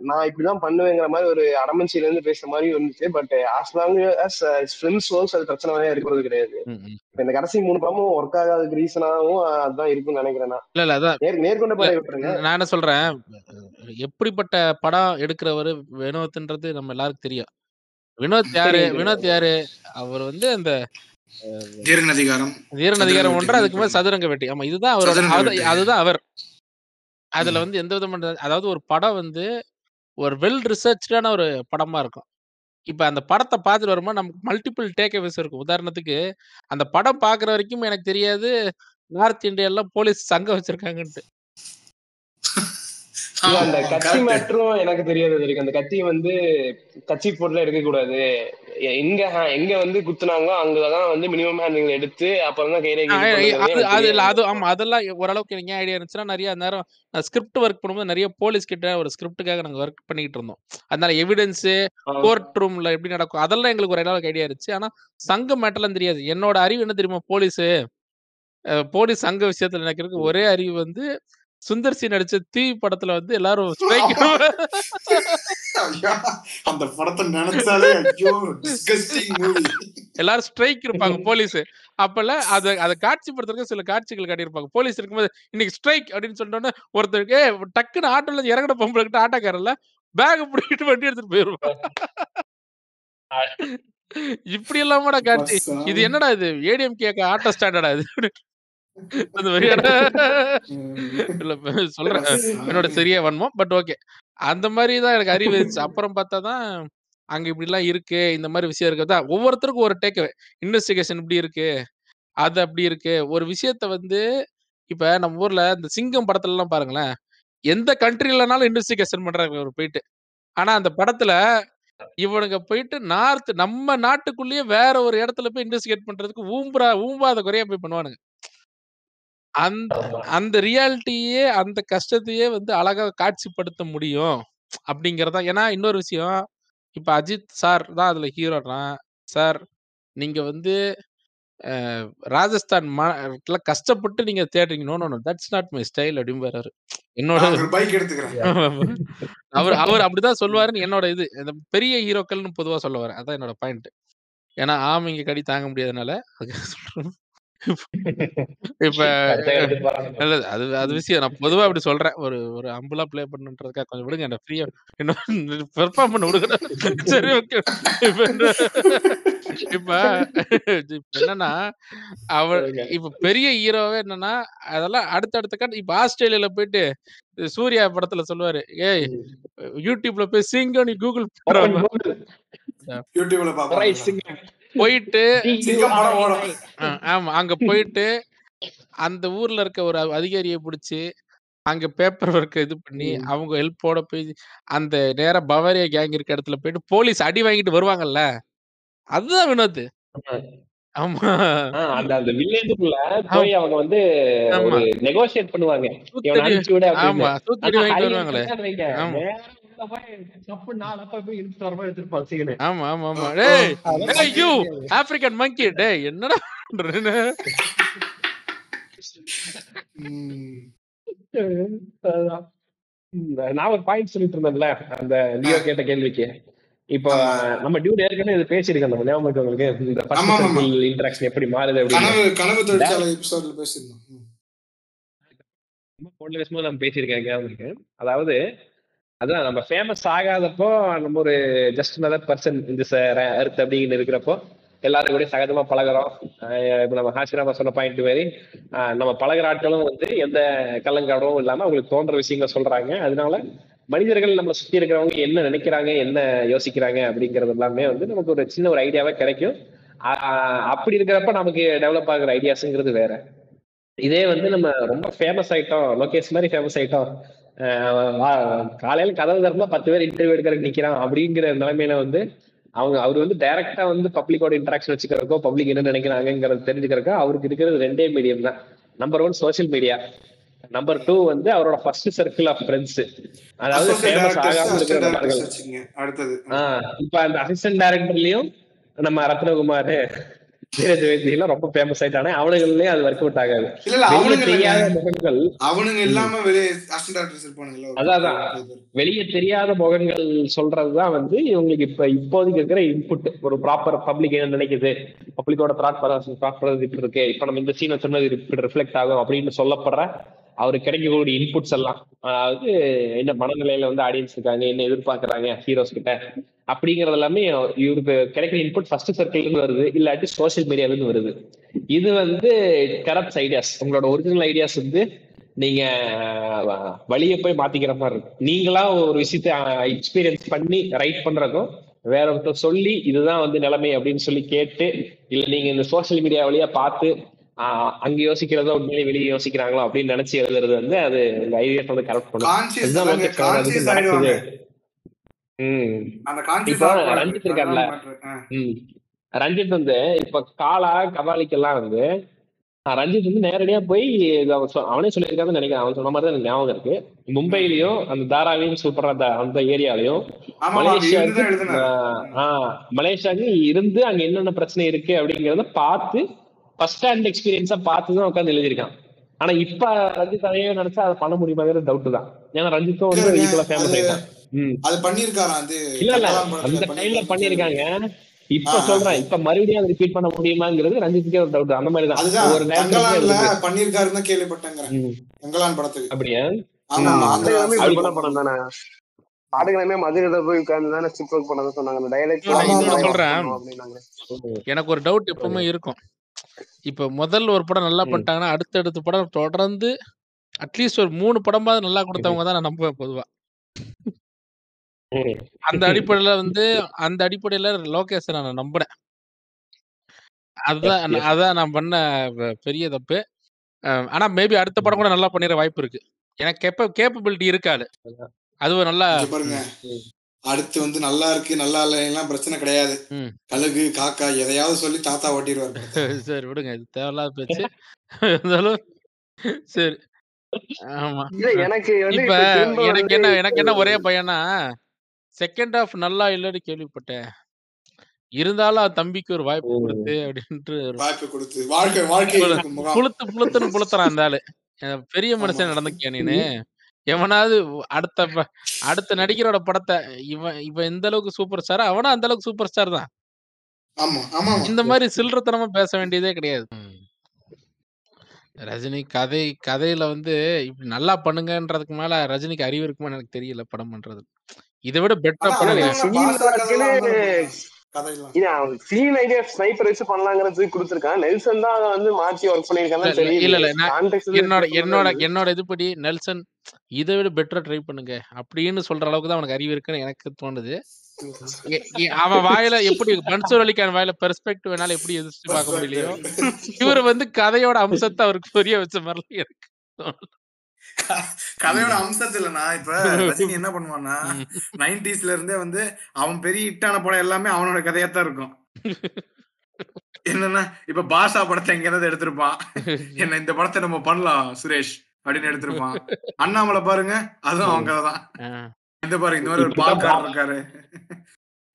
நான் இப்படிதான் பண்ணுவேங்கிற மாதிரி ஒரு அடமன்சில இருந்து பேசுற மாதிரி இருந்துச்சு. But as long as films works அது பிரச்சனையே இருக்கிறது கிடையாது. இந்த கடைசி மூணு படமும் ஒர்க் ஆகாததுக்கு ரீசனாவும் அதுதான் இருக்கும்னு நினைக்கிறேன் நான். இல்ல இல்ல அதான். நேர் நேர்கொண்ட பாதை விட்டுருங்க. நான் என்ன சொல்றேன்? எப்படிப்பட்ட படம் எடுக்கிறவரு வினோத்ன்றது நம்ம எல்லாருக்கும் தெரியும். வினோத் யாரு. வினோத் யாரு? அவர் வந்து அந்த ஜீரன் அதிகாரம் வீரன் அதிகாரம் ஒன்று அதுக்கு மேல சதுரங்க வெட்டி. ஆமா இதுதான் வேட்டை. அதுதான் அவர். அதுல. வந்து எந்த விதமான அதாவது ஒரு படம் வந்து ஒரு வெல் ரிசர்ச்டான ஒரு படமா இருக்கும். இப்ப அந்த படத்தை பார்த்துட்டு வரும்போது நமக்கு மல்டிபிள் டேக் அவேஸ் இருக்கும். உதாரணத்துக்கு அந்த படம் பாக்குற வரைக்கும் எனக்கு தெரியாது நார்த் இந்தியால போலீஸ் சங்கம் வச்சிருக்காங்கன்ட்டு. அந்த correct. மேட்டரும் எனக்கு தெரியாது இருக்கு அந்த கத்தி வந்து கட்சி பொருளை எடுக்க கூடாது எங்க எங்க வந்து குத்துனாங்களோ அங்கதான் வந்து மினிமம் ஹேண்டில் எடுத்து அப்புறம் தான் கைரேகை அது இல்ல அது ஆமா அதெல்லாம் ஓரளவுக்கு எனக்கு ஐடியா இருந்துச்சுன்னா நிறைய நேரம் ஸ்கிரிப்ட் ஒர்க் பண்ணும்போது நிறைய போலீஸ் கிட்ட ஒரு ஸ்கிரிப்டுக்காக நாங்க ஒர்க் பண்ணிக்கிட்டு இருந்தோம். அதனால எவிடன்ஸ். கோர்ட் ரூம்ல எப்படி நடக்கும் அதெல்லாம் எங்களுக்கு ஒரு அளவுக்கு ஐடியா இருந்துச்சு. ஆனா சங்க மேட்டர்லாம் தெரியாது. என்னோட அறிவு என்ன தெரியுமா போலீஸ் போலீஸ் சங்க விஷயத்துல எனக்கு இருக்க ஒரே அறிவு வந்து சுந்தர் சி நடிச்ச தீ படத்துல வந்து எல்லாரும் அந்த படத்தை நினைச்சாலே எல்லாரும் ஸ்ட்ரைக் இருப்பாங்க போலீஸ். அப்பல அத அதை காட்சிப்படுத்துறதுக்கு சில காட்சிகள் காட்டியிருப்பாங்க. போலீஸ் இருக்கும்போது இன்னைக்கு ஸ்ட்ரைக் அப்படின்னு சொன்னோன்னே ஒருத்தருக்கு "ஏய், டக்குன்னு ஆட்டோல இறங்கின பொம்பளை கிட்ட ஆட்டோக்காரல்ல பேக் பிடிக்கிட்டு வண்டி எடுத்துட்டு போயிருவான் இப்படி எல்லாமாடா காட்சி. இது என்னடா இது? ஏடிஎம் கேக்க ஆட்டோ ஸ்டாண்டர்டா இது? சொல்றேன். என்னோட சரியா வன்மம் பட் ஓகே அந்த மாதிரி தான் எனக்கு அறிவு இருந்துச்சு. அப்புறம் பார்த்தா தான் அங்க இப்படிலாம் இருக்கு இந்த மாதிரி விஷயம் இருக்கு. தான் ஒவ்வொருத்தருக்கும் ஒரு டேக் இன்வெஸ்டிகேஷன் இப்படி இருக்கு அது அப்படி இருக்கு. ஒரு விஷயத்த வந்து இப்ப நம்ம ஊர்ல இந்த சிங்கம் படத்துல எல்லாம் பாருங்களேன். எந்த கண்ட்ரிலனாலும் இன்வெஸ்டிகேஷன் பண்றாங்க இவர் போயிட்டு. ஆனா அந்த படத்துல இவனுங்க போயிட்டு நார்த் நம்ம நாட்டுக்குள்ளேயே வேற ஒரு இடத்துல போய் இன்வெஸ்டிகேட் பண்றதுக்கு ஊம்புறா ஊம்பாத குறையா போய் பண்ணுவானுங்க. அந்த ஆமா. அந்த ரியாலிட்டியே அந்த கஷ்டத்தையே வந்து அழகா காட்சிப்படுத்த முடியும் அப்படிங்கறதா ஏன்னா இன்னொரு விஷயம். இப்ப அஜித் சார் தான் அதுல ஹீரோனா. சார் நீங்க வந்து அஹ், ராஜஸ்தான் ம- ல கஷ்டப்பட்டு நீங்க தேடுறீங்க. No no that's not my style அப்படின்னு என்னோட நான் ஒரு பைக் எடுத்துக்கிறேன். அவர் அவர் அப்படிதான் சொல்லுவாருன்னு என்னோட இது. இந்த பெரிய ஹீரோக்கள்னு பொதுவா சொல்ல வரேன் அதான் என்னோட பாயிண்ட் ஏன்னா ஆமைங்க கடி தாங்க முடியாதனால அதுக்காக சொல்றேன். இப்ப அது அது விஷயம். நான் பொதுவா அப்படி சொல்றேன். ஒரு ஒரு அம்புலா ப்ளே பண்ணுன்றதுக்காக கொஞ்சம் விடுங்க என்ன ஃப்ரீயா இன்னும் பெர்ஃபார்ம் பண்ண விடுங்க. சரி ஓகே இப்ப இப்ப என்னன்னா அவர் இப்ப பெரிய ஹீரோவே என்னன்னா அதெல்லாம் அடுத்தடுத்த கட்ட இப்ப ஆஸ்திரேலியால போயிட்டு சூர்யா படத்துல சொல்லுவாரு ஏய் யூடியூப்ல போய் சிங்கம் நீ கூகுள். யூடியூப்ல. போயிட்டு ஆமா அங்க போயிட்டு அந்த ஊர்ல இருக்க ஒரு அதிகாரியை பிடிச்சி அங்க பேப்பர் ஒர்க் இது பண்ணி. அவங்க ஹெல்ப்போட போய் அந்த நேரா பவாரியா கேங் இருக்க இடத்துல போயிட்டு போலீஸ் அடி வாங்கிட்டு வருவாங்கல்ல? அதுதான் வினோத். ஆமா. அந்த அந்த வில்லேஜுக்குள்ள போய் அவங்க வந்து நெகோசியேட் பண்ணுவாங்க. ஆமா. ஆனா வாங்கிட்டு வருவாங்களே. ஆமா. ஆமா ஆமா ஆமா டேய் அதெல்லாம் ஏய் யூ ஆப்பிரிக்கன் மங்கி டேய் என்னடா பண்றேன்னு நான் ஒரு பாயிண்ட் சொல்லிட்டு இருந்தேன்ல அந்த லியோ கேட்ட கேள்விக்கு இப்போ. நம்ம டியூட் ஏற்கனவே இது பேசியிருக்கோம் நம்ம ஞாபகம் இருக்கா உங்களுக்கு இந்த. ஃபர்ஸ்ட் இன்டராக்ஷன் எப்படி மாறுது அப்படின்னு கனவு கனவு தொழிற்சாலை எபிசோட்ல பேசியிருந்தோம் ம். போன்ல பேசும்போது நம்ம பேசியிருக்கேன் ஞாபகம் இருக்கு அதாவது அதான் நம்ம ஃபேமஸ் ஆகாதப்போ நம்ம ஒரு ஜஸ்ட் another பர்சன் இந்த அர்த் அப்படின்னு இருக்கிறப்போ எல்லாரும் கூட சகஜமா பழகுறோம். இப்போ நம்ம ஹாசிராமா சொன்ன பாயிண்ட் மாதிரி நம்ம பழகுற ஆட்களும் வந்து எந்த கள்ளங்காடமும் இல்லாம அவங்களுக்கு தோன்ற விஷயங்களை சொல்றாங்க. அதனால மனிதர்கள் நம்மளை சுத்தி இருக்கிறவங்க என்ன நினைக்கிறாங்க என்ன யோசிக்கிறாங்க அப்படிங்கிறது எல்லாமே வந்து நமக்கு ஒரு சின்ன ஒரு ஐடியாவே கிடைக்கும். அப்படி இருக்கிறப்ப நமக்கு டெவலப் ஆகுற ஐடியாஸுங்கிறது வேற. இதே வந்து நம்ம ரொம்ப ஃபேமஸ் ஆயிட்டோம் லோகேஷ் மாதிரி ஃபேமஸ் ஆயிட்டோம். காலையில கதவு திறந்தா பத்து பேர் இன்டர்வியூ எடுக்கிறதுக்கு நிக்கிறான் அப்படிங்கிற நிலைமையில வந்து அவங்க அவர் வந்து டைரக்டா வந்து பப்ளிக்கோட இன்டராக்ஷன் வச்சுக்கிறக்கோ பப்ளிக் என்ன நினைக்கிறாங்கிறது தெரிஞ்சுக்கிறக்கோ அவருக்கு இருக்கிறது ரெண்டே மீடியம் தான். Number one social media number two வந்து அவரோட ஃபர்ஸ்ட் சர்க்கிள் ஆஃப் ஃப்ரெண்ட்ஸ் அதாவது ஃபேமஸ் ஆகாம இருக்கிற இப்ப அந்த அசிஸ்டன்ட் டைரக்டர்லயும் நம்ம ரத்னகுமார். வைத்தி எல்லாம் ரொம்ப ஃபேமஸ் ஆயிட்டானே அவனுங்களையும் அது ஒர்க் அவுட் ஆகாது. வெளியே. தெரியாத முகங்கள். அவனுங்க இல்லாம வெளியே அதான். வெளியே தெரியாத முகங்கள் சொல்றதுதான் வந்து இவங்களுக்கு இப்ப இப்போதைக்கு இருக்கிற இன்புட் ஒரு ப்ராப்பர் பப்ளிக் என்ன நினைக்குது? பப்ளிக்கோட தாட் தாட் இப்படி இருக்கு. இப்ப நம்ம இந்த சீனை சொன்னது இப்படி ரிஃப்ளெக்ட் ஆகும் அப்படின்னு சொல்லப்படுற அவருக்கு கிடைக்கக்கூடிய இன்புட்ஸ் எல்லாம் அதாவது என்ன மனநிலையில வந்து ஆடியன்ஸ் இருக்காங்க என்ன எதிர்பார்க்கறாங்க ஹீரோஸ் கிட்ட அப்படிங்கறது எல்லாமே இவருக்கு கிடைக்கிற இன்புட் ஃபர்ஸ்ட் சர்க்கிள் இருந்து வருது இல்லாட்டி சோஷியல் மீடியால இருந்து வருது. இது வந்து கரப்ட் ஐடியாஸ் உங்களோட ஒரிஜினல் ஐடியாஸ் வந்து நீங்க வழியை வழிய போய் மாத்திக்கிற மாதிரி இருக்கும். நீங்களா ஒரு விஷயத்த எக்ஸ்பீரியன்ஸ் பண்ணி ரைட் பண்றதும் வேற ஒருத்தர் சொல்லி இதுதான் வந்து நிலைமை அப்படின்னு சொல்லி கேட்டு இல்ல நீங்க இந்த சோஷியல் மீடியா வழியா பார்த்து அங்க யோசிக்கிறத உண்மையிலேயே வெளியே யோசிக்கிறாங்களோ அப்படின்னு நினைச்சு எழுதுறது வந்து அது ஐவிஎஃப் வந்து கரெக்ட் பண்ணும் ரஞ்சித் இருக்கார்ல. ரஞ்சித் வந்து இப்ப காலா கபாலிக்கெல்லாம் வந்து ரஞ்சித் வந்து நேரடியா போய் அவன் சொல்லியிருக்காருன்னு நினைக்கிறேன். அவன் சொன்ன மாதிரி தான் ஞாபகம் இருக்கு. மும்பையிலயும் அந்த தாராவியும் சூப்பர் அந்த ஏரியாலையும் மலேசியாவுக்கு ஆஹ் மலேசியாவுக்கு இருந்து அங்க என்னென்ன பிரச்சனை இருக்கு அப்படிங்கறத பார்த்து ஃபர்ஸ்ட் ஹேண்ட் எக்ஸ்பீரியன்ஸா பார்த்து தான் உட்காந்து எழுதியிருக்கான். ஆனா இப்ப ரஞ்சித் அதையே நினைச்சா அதை பண்ண முடியுமாங்கிற டவுட் தான். ஏன்னா ரஞ்சித்தும் வந்து ஈக்குவலா ஃபேமஸ் ஆயிட்டான். ம். அது பண்ணிருக்காராம் அது இல்ல இல்ல. அந்த டைம்ல பண்ணிருக்காரு பண்ணிருக்காங்க இப்ப. சொல்றேன். இப்ப மறுபடியும் அதை ரிப்பீட் பண்ண முடியுமாங்கிறது ரஞ்சித்துக்கே ஒரு டவுட் அந்த மாதிரி தான் ஒரு நேரத்துல பண்ணிருக்காருன்னு ம். தங்கலான் படத்துக்கு. அப்படியா? படம் தானே. ஆடுகளமே மதுரையில போய் உட்கார்ந்து தானே ஸ்டிப் ஒர்க் பண்ணதை சொன்னாங்க. அந்த ஆமா. சொல்றேன். அப்படின்னாங்க. எனக்கு ஒரு டவுட் எப்பவுமே இருக்கும். இப்ப முதல்ல ஒரு படம் நல்லா. பண்ணிட்டாங்கன்னா அடுத்தடுத்த படம் தொடர்ந்து அட்லீஸ்ட் ஒரு மூணு படமாவது நல்லா கொடுத்தவங்க தான் நான் நம்புவேன் பொதுவா. அந்த அடிப்படையில வந்து அந்த அடிப்படையில லோகேஷை நான் நம்புறேன். அதுதான். அதான் நான் பண்ண பெரிய தப்பு. ஆனா மேபி அடுத்த படம் கூட நல்லா பண்ணிட வாய்ப்பு இருக்கு. எனக்கு கேப்ப கேப்பபிலிட்டி இருக்காது. அது ஒரு நல்லா. அடுத்து வந்து நல்லா இருக்கு நல்லா இல்லைலாம் பிரச்சனை கிடையாது. கழுகு காக்கா எதையாவது சொல்லி தாத்தா ஓட்டிடுவார். சரி விடுங்க இது தேவையில்லாத பேச்சு இருந்தாலும் சரி ஆமா இல்ல எனக்கு வந்து இப்ப எனக்கு என்ன எனக்கு என்ன ஒரே பையனா செகண்ட் ஹாஃப் நல்லா இல்லைன்னு கேள்விப்பட்டேன் இருந்தாலும் தம்பிக்கு ஒரு வாய்ப்பு. கொடுத்து அப்படின்ட்டு வாய்ப்பு கொடுத்து வாழ்க்கை வாழ்க்கை புளுத்து புளுத்துன்னு புளுத்துறான் அந்த ஆளு பெரிய மனுஷன். நடந்துக்கியா நீனு எவனாவது அடுத்த ப- அடுத்த நடிகரோட படத்தை இவன் இவன் எந்த அளவுக்கு சூப்பர் ஸ்டார் அவனும் அந்த அளவுக்கு சூப்பர் ஸ்டார் தான். ஆமா ஆமா இந்த மாதிரி சில்லறத்தனமா பேச வேண்டியதே கிடையாது. ரஜினி கதை கதையில வந்து இப்படி நல்லா பண்ணுங்கன்றதுக்கு மேல ரஜினிக்கு அறிவு இருக்குமான்னு எனக்கு தெரியல படம் பண்றது இதை விட பெட்டரா அதான் அவன் சீன் ஐடியா ஸ்னைப்பர் வச்சு பண்ணலாங்கிறது கொடுத்துருக்கான். நெல்சன் தான் அதை வந்து மாத்தி ஒர்க் இல்ல பண்ணிருக்கான்னு இல்ல தெரியுது. இல்ல இல்ல நான் கான்டெக்ட் என்னோட என்னோட என்னோட இதுபடி நெல்சன் இதை விட பெட்டரா ட்ரை பண்ணுங்க அப்படின்னு சொல்ற அளவுக்கு தான் அவனுக்கு அறிவு இருக்குன்னு எனக்கு தோணுது. அவன் வாயில எப்படி மன்சூர் அலிகான் வாயில பெர்ஸ்பெக்டிவ் வேணாலும் எப்படி எதிர்த்து பார்க்க முடியலையோ இவர் வந்து கதையோட அம்சத்தை அவருக்கு புரிய வச்ச மாதிரி எனக்கு தோணுது. கதையோட அம்சத்துல நான் இப்ப ரஜினி என்ன பண்ணுவான்னா. நைன்டிஸ்ல இருந்தே வந்து அவன் பெரிய ஹிட்டான படம் எல்லாமே அவனோட கதையா தான் இருக்கும். என்னன்னா இப்ப பாஷா படத்தை எங்க இருந்து எடுத்திருப்பான். என்ன இந்த படத்தை நம்ம பண்ணலாம் சுரேஷ் அப்படின்னு எடுத்திருப்பான். அண்ணாமலை பாருங்க அதுவும் அவன் கதை தான். இந்த பாருங்க இந்த மாதிரி ஒரு பால்காரர் இருக்காரு.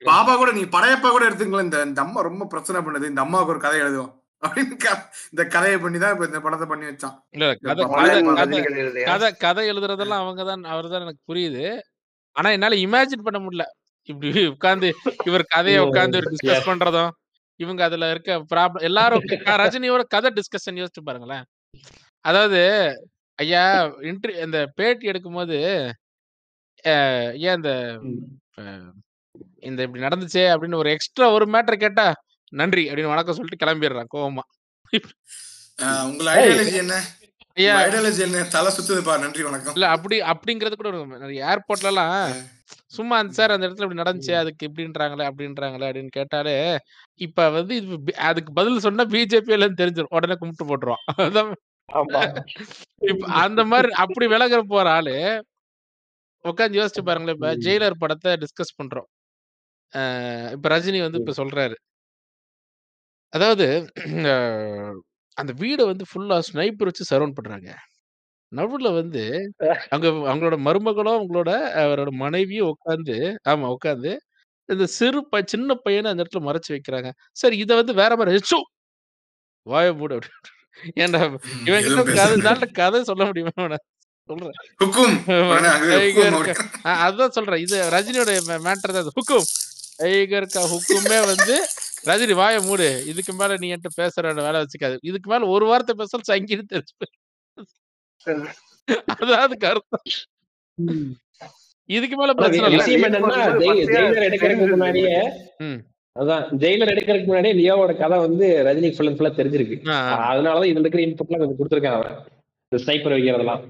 பாபா கூட நீ படையப்பா கூட எடுத்துங்களேன் இந்த இந்த அம்மா ரொம்ப பிரச்சனை பண்ணுது இந்த அம்மாவுக்கு ஒரு கதை எழுதுவோம். அப்படின்னு இந்த கதையை பண்ணி தான் இப்ப இந்த படத்தை பண்ணி வச்சான். இல்ல இல்ல, கதை கதை எழுதுறதெல்லாம் அவங்க தான் அவர் தான் எனக்கு புரியுது. ஆனா என்னால இமேஜின் பண்ண முடியல. இப்படி உட்கார்ந்து இவர் கதையை உட்கார்ந்து Yes. டிஸ்கஸ் பண்றதும் இவங்க அதுல இருக்க ப்ராப்ளம் எல்லாரும் ரஜினியோட கதை டிஸ்கஷன் யோசிச்சு பாருங்களேன். அதாவது ஐயா இன்ட்ரி இந்த பேட்டி எடுக்கும்போது அஹ், ஏன் இந்த இந்த இப்படி நடந்துச்சே அப்படின்னு ஒரு எக்ஸ்ட்ரா ஒரு மேட்டர் கேட்டா நன்றி அப்படின்னு வணக்கம் சொல்லிட்டு கிளம்பிடுறான் கோவமா. உங்கள ஐடியாலஜி என்ன? ஐயா. ஐடியாலஜி என்ன? தலை சுத்துதுப்பா நன்றி வணக்கம். இல்ல அப்படி அப்படிங்கிறது கூட ஏர்போர்ட்ல எல்லாம் சும்மா அந்த சார் அந்த இடத்துல இப்படி நடந்துச்சு அதுக்கு இப்படின்றாங்களே அப்படின்றாங்களே அப்படின்னு கேட்டாலே இப்ப வந்து அதுக்கு பதில் சொன்னா பிஜேபி எல்லாம் தெரிஞ்சிடும் உடனே கும்பிட்டு போட்டுருவான். அதான். அந்த மாதிரி அப்படி விலகுற போற ஆளு உட்காந்து யோசிச்சு பாருங்களேன் இப்ப ஜெயிலர் படத்தை டிஸ்கஸ் பண்றோம். இப்ப ரஜினி வந்து இப்ப சொல்றாரு அதாவது அந்த வீடை வந்து ஃபுல்லா ஸ்னைப்பர் வச்சு சரௌண்ட் பண்றாங்க. நடுவுல வந்து அங்க அவங்களோட மருமகளும் அவங்களோட அவரோட மனைவியும் உட்காந்து ஆமா உட்காந்து இந்த சிறு ப சின்ன பையனை அந்த இடத்துல மறைச்சு வைக்கிறாங்க. சரி இதை வந்து வேற மாதிரி ஹெச்சோ! வாய மூடு அப்படின்னு ஏன்டா இவன் கிட்ட எதுவும் கதை பேச நல்ல கதை சொல்ல முடியுமா? சொல்றேன். ஹுக்கும் உடனே ஹுக்கும் கா- சொல்றேன். இது ரஜினியோட மேட்டர் தான் இது. ஹுக்கும். டைகர் கா ஹுக்குமே வந்து ரஜினி வாய மூடு. இதுக்கு மேல நீ என்கிட்ட பேசுற வேலை வச்சுக்காது. இதுக்கு மேல ஒரு வார்த்தை பேசல சங்கின்னு தெரிஞ்சு. அதாவது கருத்தம் இதுக்கு மேல பிரச்சனை. அதான் ஜெயிலர் எடுக்கிறதுக்கு முன்னாடியே லியோவோட கதை வந்து ரஜினி ஃபுல் அண்ட் ஃபுல்லா தெரிஞ்சிருக்கு. அதனாலதான் இதுல இருக்கிற இன்புட்லாம் கொஞ்சம் கொடுத்துருக்கான் அவன் இந்த ஸ்னைப்பர் வைக்கிறதெல்லாம்.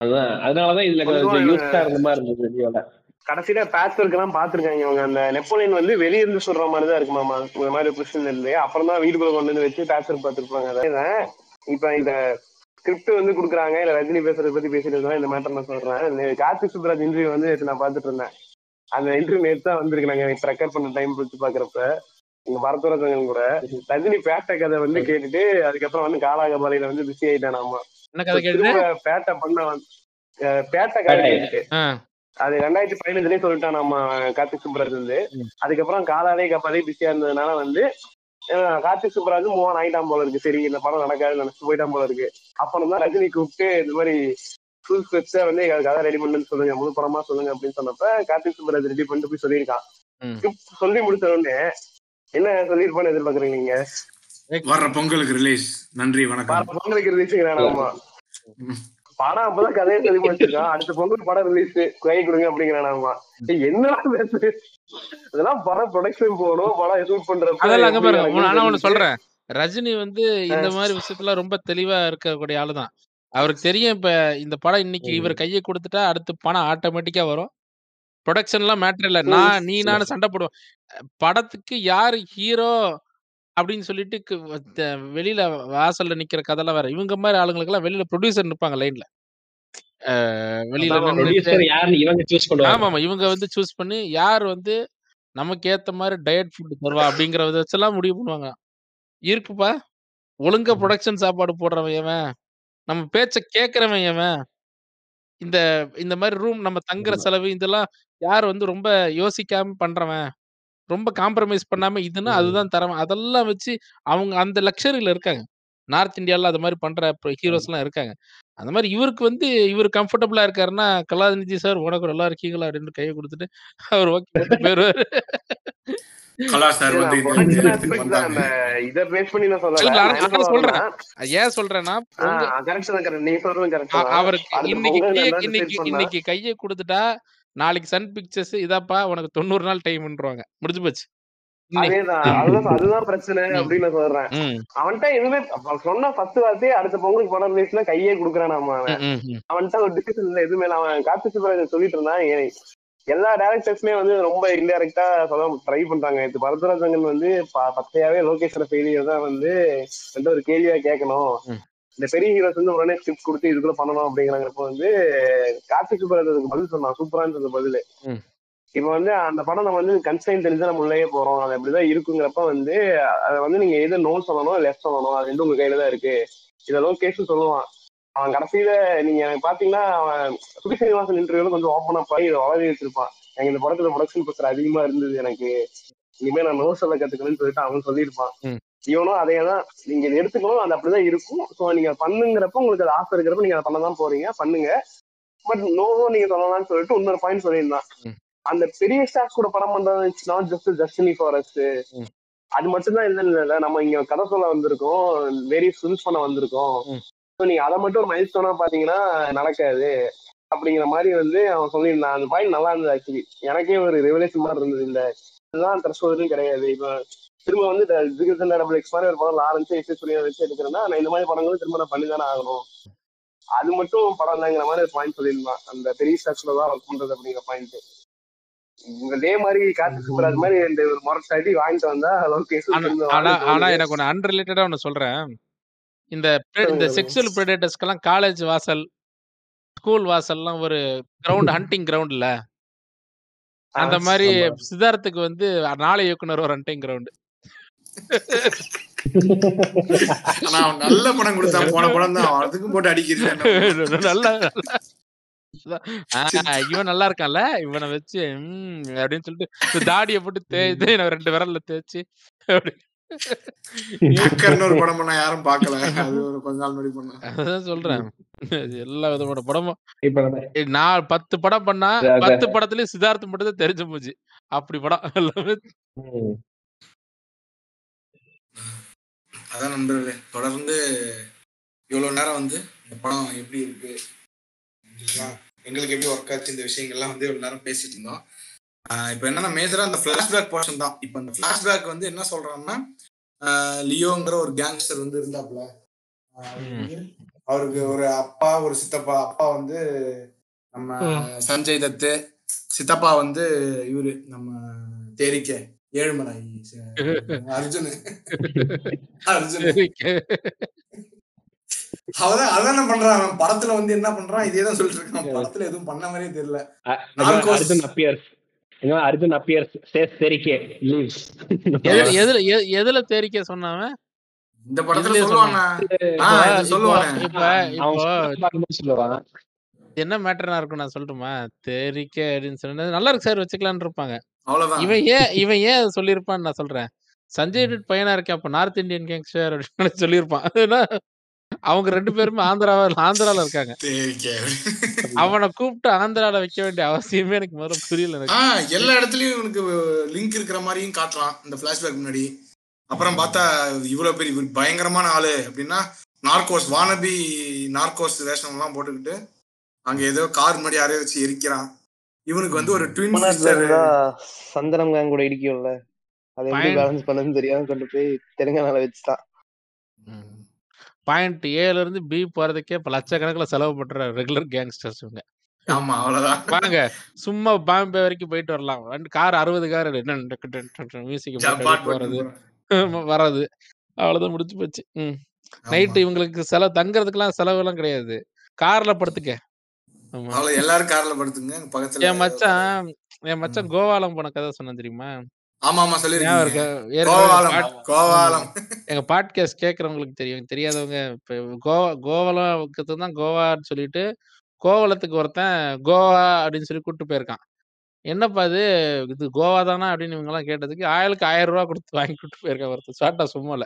அதுதான் அதனாலதான் இதுல கொஞ்சம் யூஸ்டா இருந்த மாதிரி இருந்தது லியோல கடைசியில பேட்ச் ஒர்க் எல்லாம் பாத்துருக்காங்க அவங்க அந்த நெப்போலியன் வந்து வெளிய இருந்து சொல்ற மாதிரி தான் இருக்குமாமா இந்த மாதிரி பிரச்சனை இருந்து. அப்புறம் தான் வீட்டுக்குள்ள கொண்டு வந்து வச்சு பேட்ச் ஒர்க் பாத்துருப்பாங்க அதான் இப்ப இந்த ஸ்கிரிப்ட் வந்து குடுக்குறாங்க. இல்ல ரஜினி பேசுறத பத்தி பேசிட்டு இந்த மேட்டர் நான் சொல்றேன். கார்த்திக் சுப்ராஜ் இன்டர்வியூ வந்து நான் பாத்துட்டு இருந்தேன். அந்த இன்டர்வியூ நேத்து தான் வந்திருக்கு நாங்க இப்ப ரெக்கார்ட் பண்ண டைம் வச்சு பாக்குறப்ப இங்க பரத்துரசங்கன் கூட. ரஜினி பேட்டை கதை வந்து கேட்டுட்டு அதுக்கப்புறம் வந்து காலாகபாலையில வந்து பிஸி கேட்டு திரும்ப பேட்டை பண்ண பேட்டை கதை. கேட்டுட்டு. அது ரெண்டாயிரத்தி பதினஞ்சுலயே சொல்லிட்டான் நம்ம கார்த்திக் சுப்ராஜ் வந்து. அதுக்கப்புறம் காலாலே கப்பாலே பிஸியா இருந்ததுனால வந்து கார்த்திக் சுப்ராஜ் மூவ் ஆயிட்டான் போல இருக்கு. சரி இந்த படம் நடக்காதுன்னு நினைச்சு போயிட்டான் போல இருக்கு. அப்புறம் தான் ரஜினி கூப்பிட்டு இந்த மாதிரி ஃபுல் ஸ்கிரிப்ட்ஸை வந்து எங்களுக்கு கதை ரெடி பண்ணுன்னு சொல்லுங்க முழு படமா சொல்லுங்க அப்படின்னு சொன்னப்ப கார்த்திக் சுப்ராஜ் ரெடி பண்ணிட்டு போய் சொல்லியிருக்கான். சொல்லி முடிச்ச உடனே என்ன சொல்லியிருப்பான்னு எதிர்பார்க்குறீங்க நீங்க? வர்ற பொங்கலுக்கு ரிலீஸ் நன்றி வணக்கம். பொங்கலுக்கு ரிலீஸ் வேணாமா படம் அப்பதான் கதையை சொல்லி முடிச்சிருக்கான். அடுத்த பொங்கல் படம் ரிலீஸ் கை கொடுங்க அப்படிங்கிறானாமா. ஏய், என்ன பேசு அதெல்லாம் படம் ப்ரொடக்ஷன் போகணும். படம் ஷூட் பண்றப்ப அதெல்லாம் பாருங்க. ஆனா ஒண்ணு சொல்றேன். ரஜினி வந்து இந்த மாதிரி விஷயத்துல ரொம்ப தெளிவா இருக்கக்கூடிய ஆளுதான். அவருக்கு தெரியும் இப்ப இந்த படம் இன்னைக்கு இவர் கையை கொடுத்துட்டா அடுத்து பணம் ஆட்டோமேட்டிக்கா வரும். ப்ரொடக்ஷன்லாம் மேட்டர் இல்ல. நான் நீ நானும் சண்டை போடுவோம். அஹ் படத்துக்கு யாரு ஹீரோ அப்படின்னு சொல்லிட்டு கு- த- வெளியில வாசல்ல நிக்கிற கதைலாம் வேற. இவங்க மாதிரி ஆளுங்களுக்கெல்லாம் வெளியில ப்ரொடியூசர் நிப்பாங்க லைன்ல வெளியில அதான் நின்னுட்டு ப்ரொடியூசர் யாருன்னு இவங்க சூஸ் பண்ணுவாங்க. ஆமா ஆமா இவங்க வந்து சூஸ் பண்ணி யார் வந்து நமக்கு ஏத்த மாதிரி டயட் ஃபுட் தருவா அப்படிங்கிற வச்செல்லாம் முடிவு பண்ணுவாங்க. இருக்குப்பா ஒழுங்கா ப்ரொடக்ஷன் சாப்பாடு போடுறவன் எவன் நம்ம பேச்ச கேட்கறவன் எவன் இந்த இந்த மாதிரி ரூம் நம்ம தங்குற செலவு இதெல்லாம் யார் வந்து ரொம்ப யோசிக்காம பண்றவன். ரொம்ப காம்ப்ரமைஸ் பண்ணாம இதுன்னா அதுதான் தரவன் அதெல்லாம் வச்சு அவங்க அந்த லக்ஸரியில இருக்காங்க. நார்த் இந்தியால அது மாதிரி பண்ற ஹீரோஸ் எல்லாம் இருக்காங்க. அந்த மாதிரி இவருக்கு வந்து இவர் கம்ஃபர்டபுளா இருக்காருன்னா கலாநிதி சார் உனக்கு நல்லா இருக்கீங்களா? அப்படின்னு கையை கொடுத்துட்டு அவர் ஓகே தான். அவருக்கு இன்னைக்கு இன்னைக்கு கையை கொடுத்துட்டா நாளைக்கு சன் பிக்சர்ஸ் இதாப்பா உனக்கு தொண்ணூறு நாள் டைம்ன்றாங்க முடிஞ்சு போச்சு. அதேதான். பிரச்சனை. அப்படின்னு சொல்றேன். அவன்கிட்ட எதுவுமே சொன்ன ஃபர்ஸ்ட் வார்த்தையே அடுத்த பொங்கலுக்கு படம் ரிலீஸ்ல கையே குடுக்குறான். அவன்கிட்ட ஒரு டிசிஷன் இல்ல எதுவுமே. அவன் சுப்ராஜ் சொல்லிட்டு இருந்தான். எல்லா டேரக்டர்ஸுமே வந்து ரொம்ப இன்டெரக்டா சொல்ல ட்ரை பண்றாங்க. இது பரதராஜன் வந்து ப- பச்சையாவே லோகேஷோட ஃபெயிலியர் தான் வந்து ஒரு கேள்வியா கேட்கணும். இந்த பெரிய ஹீரோஸ் வந்து உடனே ஸ்கிரிப்ட் கொடுத்து இதுக்குள்ள பண்ணணும் அப்படிங்கிறப்ப வந்து கார்த்திக் சுப்ராஜ் அதுக்கு பதில் சொன்னான். சூப்பரா இருந்தது பதில். இப்ப வந்து அந்த படம் நம்ம வந்து கன்ஸ்டைன் தெரிஞ்சு நம்ம உள்ளே போறோம். அது அப்படிதான் இருக்குங்கிறப்ப வந்து அதை வந்து நீங்க எது நோ சொல்லணும் லெஃப்ட் சொல்லணும் அது வந்து உங்க கையில தான் இருக்கு. இதை லோகேஷ் சொல்லுவான். அவன் கடைசியில நீங்க எனக்கு பாத்தீங்கன்னா அவன் சுடி சீனிவாசன் இன்டர்வியூல கொஞ்சம் ஓப்பன் அப் ஆகி இதை வளரி வச்சிருப்பான். எனக்கு இந்த படத்துல ப்ரொடக்ஷன் ப்ரெஷர் அதிகமா இருந்தது எனக்கு. இனிமே நான் நோ சொல்ல கத்துக்கணும்னு சொல்லிட்டு அவன் சொல்லியிருப்பான். இவனும் அதே தான். நீங்க இதை எடுத்துக்கணும் அது அப்படிதான் இருக்கும். ஸோ நீங்க பண்ணுங்கிறப்ப உங்களுக்கு அது ஆசை இருக்கிறப்ப நீங்க அதை பண்ணதான் போறீங்க. பண்ணுங்க. பட் நோவோ நீங்க சொல்லலாம்னு சொல்லிட்டு இன்னொரு பாயிண்ட் சொல்லியிருந்தான். அந்த பெரிய ஸ்டார்ஸ் கூட படம் பண்றது இட்ஸ் நாட் ஜஸ்ட் ஜஸ்டினி ஃபாரஸ்ட். அது மட்டும்தான் இல்ல இல்ல நம்ம இங்க கதை சொல்ல வந்திருக்கோம். வேரியஸ் ஃபில்ம்ஸ் பண்ண வந்திருக்கோம். ஸோ நீங்க அதை மட்டும் ஒரு மைல் ஸ்டோனா பாத்தீங்கன்னா நடக்காது. அப்படிங்கிற மாதிரி வந்து அவன் சொல்லியிருந்தான். அந்த பாயிண்ட் நல்லா இருந்தது ஆக்சுவலி எனக்கே ஒரு ரெவலேஷன் மாதிரி இருந்தது இந்த இதுதான் த்ரெஷோல்டும் கிடையாது. இப்போ திரும்ப வந்து டபுள் எக்ஸ் மாதிரி ஒரு படம் லாரன்ஸ் எஸ் சூர்யா வச்சு எடுக்கிறேன்னா நான் இந்த மாதிரி படங்களும் திரும்ப நான் பண்ணி தானே ஆகணும். அது மட்டும் படம் இல்லைங்கிற மாதிரி ஒரு பாயிண்ட் சொல்லியிருந்தான் அந்த பெரிய ஸ்டாக்ஸ்ல தான் ஒர்க் பண்றது அப்படிங்கிற பாயிண்ட் இதே மாதிரி கார்த்திக் சுப்ராஜ் மாதிரி இந்த ஒரு மொரட்டாட்டி வாங்கிட்டு வந்தா லோகேஷ் ஆனா ஆனா எனக்கு ஒன்று அன்ரிலேட்டடா ஒன்று சொல்றேன். இந்த. செக்ஷுவல் ப்ரெடேட்டர்ஸ்க்கெல்லாம் காலேஜ் வாசல் ஸ்கூல் வாசல்லாம் ஒரு கிரவுண்ட் ஹண்டிங் கிரவுண்ட்ல அந்த மாதிரி. சித்தார்த்துக்கு வந்து நாளை இயக்குனர் ஒரு ஹண்டிங் கிரவுண்ட் நல்ல படம் கொடுத்தான் போன படம் தான். அதுக்கும் போட்டு அடிக்கிறது நல்ல இவன் நல்லா இருக்கான்ல? இவனை வச்சு ம், அப்படின்னு சொல்லிட்டு தாடியை போட்டு தேய்த்து நான் ரெண்டு விரல்ல தேய்ச்சி அப்படி. டக்கர்னு ஒரு படம் பண்ண யாரும் பார்க்கல. அது ஒரு கொஞ்ச நாள் முன்னாடி பண்ண அதான் சொல்றேன். எல்லா விதமான படமும். இப்ப நான் பத்து படம் பண்ணா. பத்து படத்துலயும் சித்தார்த் மட்டும் தான் தெரிஞ்சு போச்சு. அப்படி படம் எல்லாமே. அதான் நண்பர்களே தொடர்ந்து இவ்வளவு நேரம் வந்து இந்த படம் எப்படி இருக்கு எங்களுக்கு எப்படி ஒர்க் ஆச்சு இந்த விஷயங்கள்லாம் வந்து இவ்வளவு நேரம் பேசிட்டு இருந்தோம். இப்போ என்னன்னா மேஜரா அந்த ஃபிளாஷ்பேக் போர்ஷன் தான். இப்போ அந்த ஃபிளாஷ்பேக் வந்து என்ன சொல்றாங்கன்னா லியோங்கிற ஒரு கேங்ஸ்டர் வந்து இருந்தாப்ல அவருக்கு ஒரு அப்பா ஒரு சித்தப்பா. அப்பா வந்து நம்ம சஞ்சய் தத்து. சித்தப்பா வந்து இவரு நம்ம தேரிக்க. ஏழுமலை அர்ஜுன். அர்ஜுன். அவதான் அதான் பண்றான் அவன் படத்துல வந்து என்ன பண்றான்? இதே தான் சொல்லிட்டு இருக்கான். படத்துல எதுவும் பண்ண மாதிரியே தெரியல. அர்ஜுன் அப்பியர்ஸ் சேஸ் தெரிக்கே லீவ்ஸ் எதுல எதுல தேரிக்க சொன்னாவன் இந்த படத்துல சொல்லுவாங்க என்ன மேட்டர்னா இருக்கும் நான் சொல்லட்டுமா? தெரிக்க அப்படின்னு சொன்னது நல்லா இருக்கு சார் வச்சுக்கலாம்னு இருப்பாங்க. இவன் ஏன் இவன் ஏன் அதை சொல்லியிருப்பான்னு நான் சொல்றேன். சஞ்சய் டட் பையனா இருக்கேன் அப்ப நார்த் இந்தியன் கேங்ஸ்டர் அப்படின்னு சொல்லியிருப்பான். அவங்க ரெண்டு பேருமே ஆந்திராவா ஆந்திரால இருக்காங்க. அவனை கூப்பிட்டு ஆந்திரால வைக்க வேண்டிய அவசியமே எனக்கு முதல்ல புரியல எல்லா இடத்துலயும் இவனுக்கு லிங்க் இருக்கிற மாதிரியும் காட்டுறான் இந்த பிளாஷ்பேக் முன்னாடி. அப்புறம் பார்த்தா இவ்வளவு பெரிய பயங்கரமான ஆளு அப்படின்னா நார்கோஸ் வானபி நார்கோஸ் வேஷம் எல்லாம் போட்டுக்கிட்டு அங்க ஏதோ கார் முன்னாடி யாரையோ வச்சு எரிக்கிறான். இவனுக்கு வந்து ஒரு ட்வின் சந்தனம் கூட இடிக்கும்ல. அதை. பேலன்ஸ் பண்ணதுன்னு தெரியாம கொண்டு போய் தெலுங்கானால வச்சுட்டான். பாயிண்ட் ஏல இருந்து பி போறதுக்கே இப்ப லட்சக்கணக்கில் செலவு பண்ற ரெகுலர் கேங்ஸ்டர்ஸ் இவங்க. ஆமா அவ்வளவுதான். வாங்க சும்மா பாம்பே வரைக்கும் போயிட்டு வரலாம். கார் அறுபது கார் மியூசிக் ஜப்பாட் போறது. வர்றது. அவ்வளவுதான் முடிச்சு போச்சு. ம். நைட்டு இவங்களுக்கு செலவு தங்கறதுக்கெல்லாம் செலவு எல்லாம் கிடையாது. கார்ல படுத்துக்க. எல்லாரும் கார்ல படுத்துங்க என் மச்சான் என் மச்சான் கோவாலம் போன கதை சொன்னேன் தெரியுமா? ஆமா ஆமா சொல்லிருக்கீங்க கோவாலம் எங்க பாட்காஸ்ட் கேட்கறவங்களுக்கு தெரியும். தெரியாதவங்க இப்ப கோவா கோவலத்துக்கு தான் கோவான்னு சொல்லிட்டு கோவலத்துக்கு ஒருத்தன் கோவா அப்படின்னு சொல்லி கூட்டு போயிருக்கான். என்னப்பா இது? இது கோவா தானா அப்படின்னு இவங்க எல்லாம் கேட்டதுக்கு ஆயிலுக்கு ஆயிரம் ரூபாய் கொடுத்து வாங்கி கூட்டு போயிருக்கான் ஒருத்தன். சாட்டா சும்மால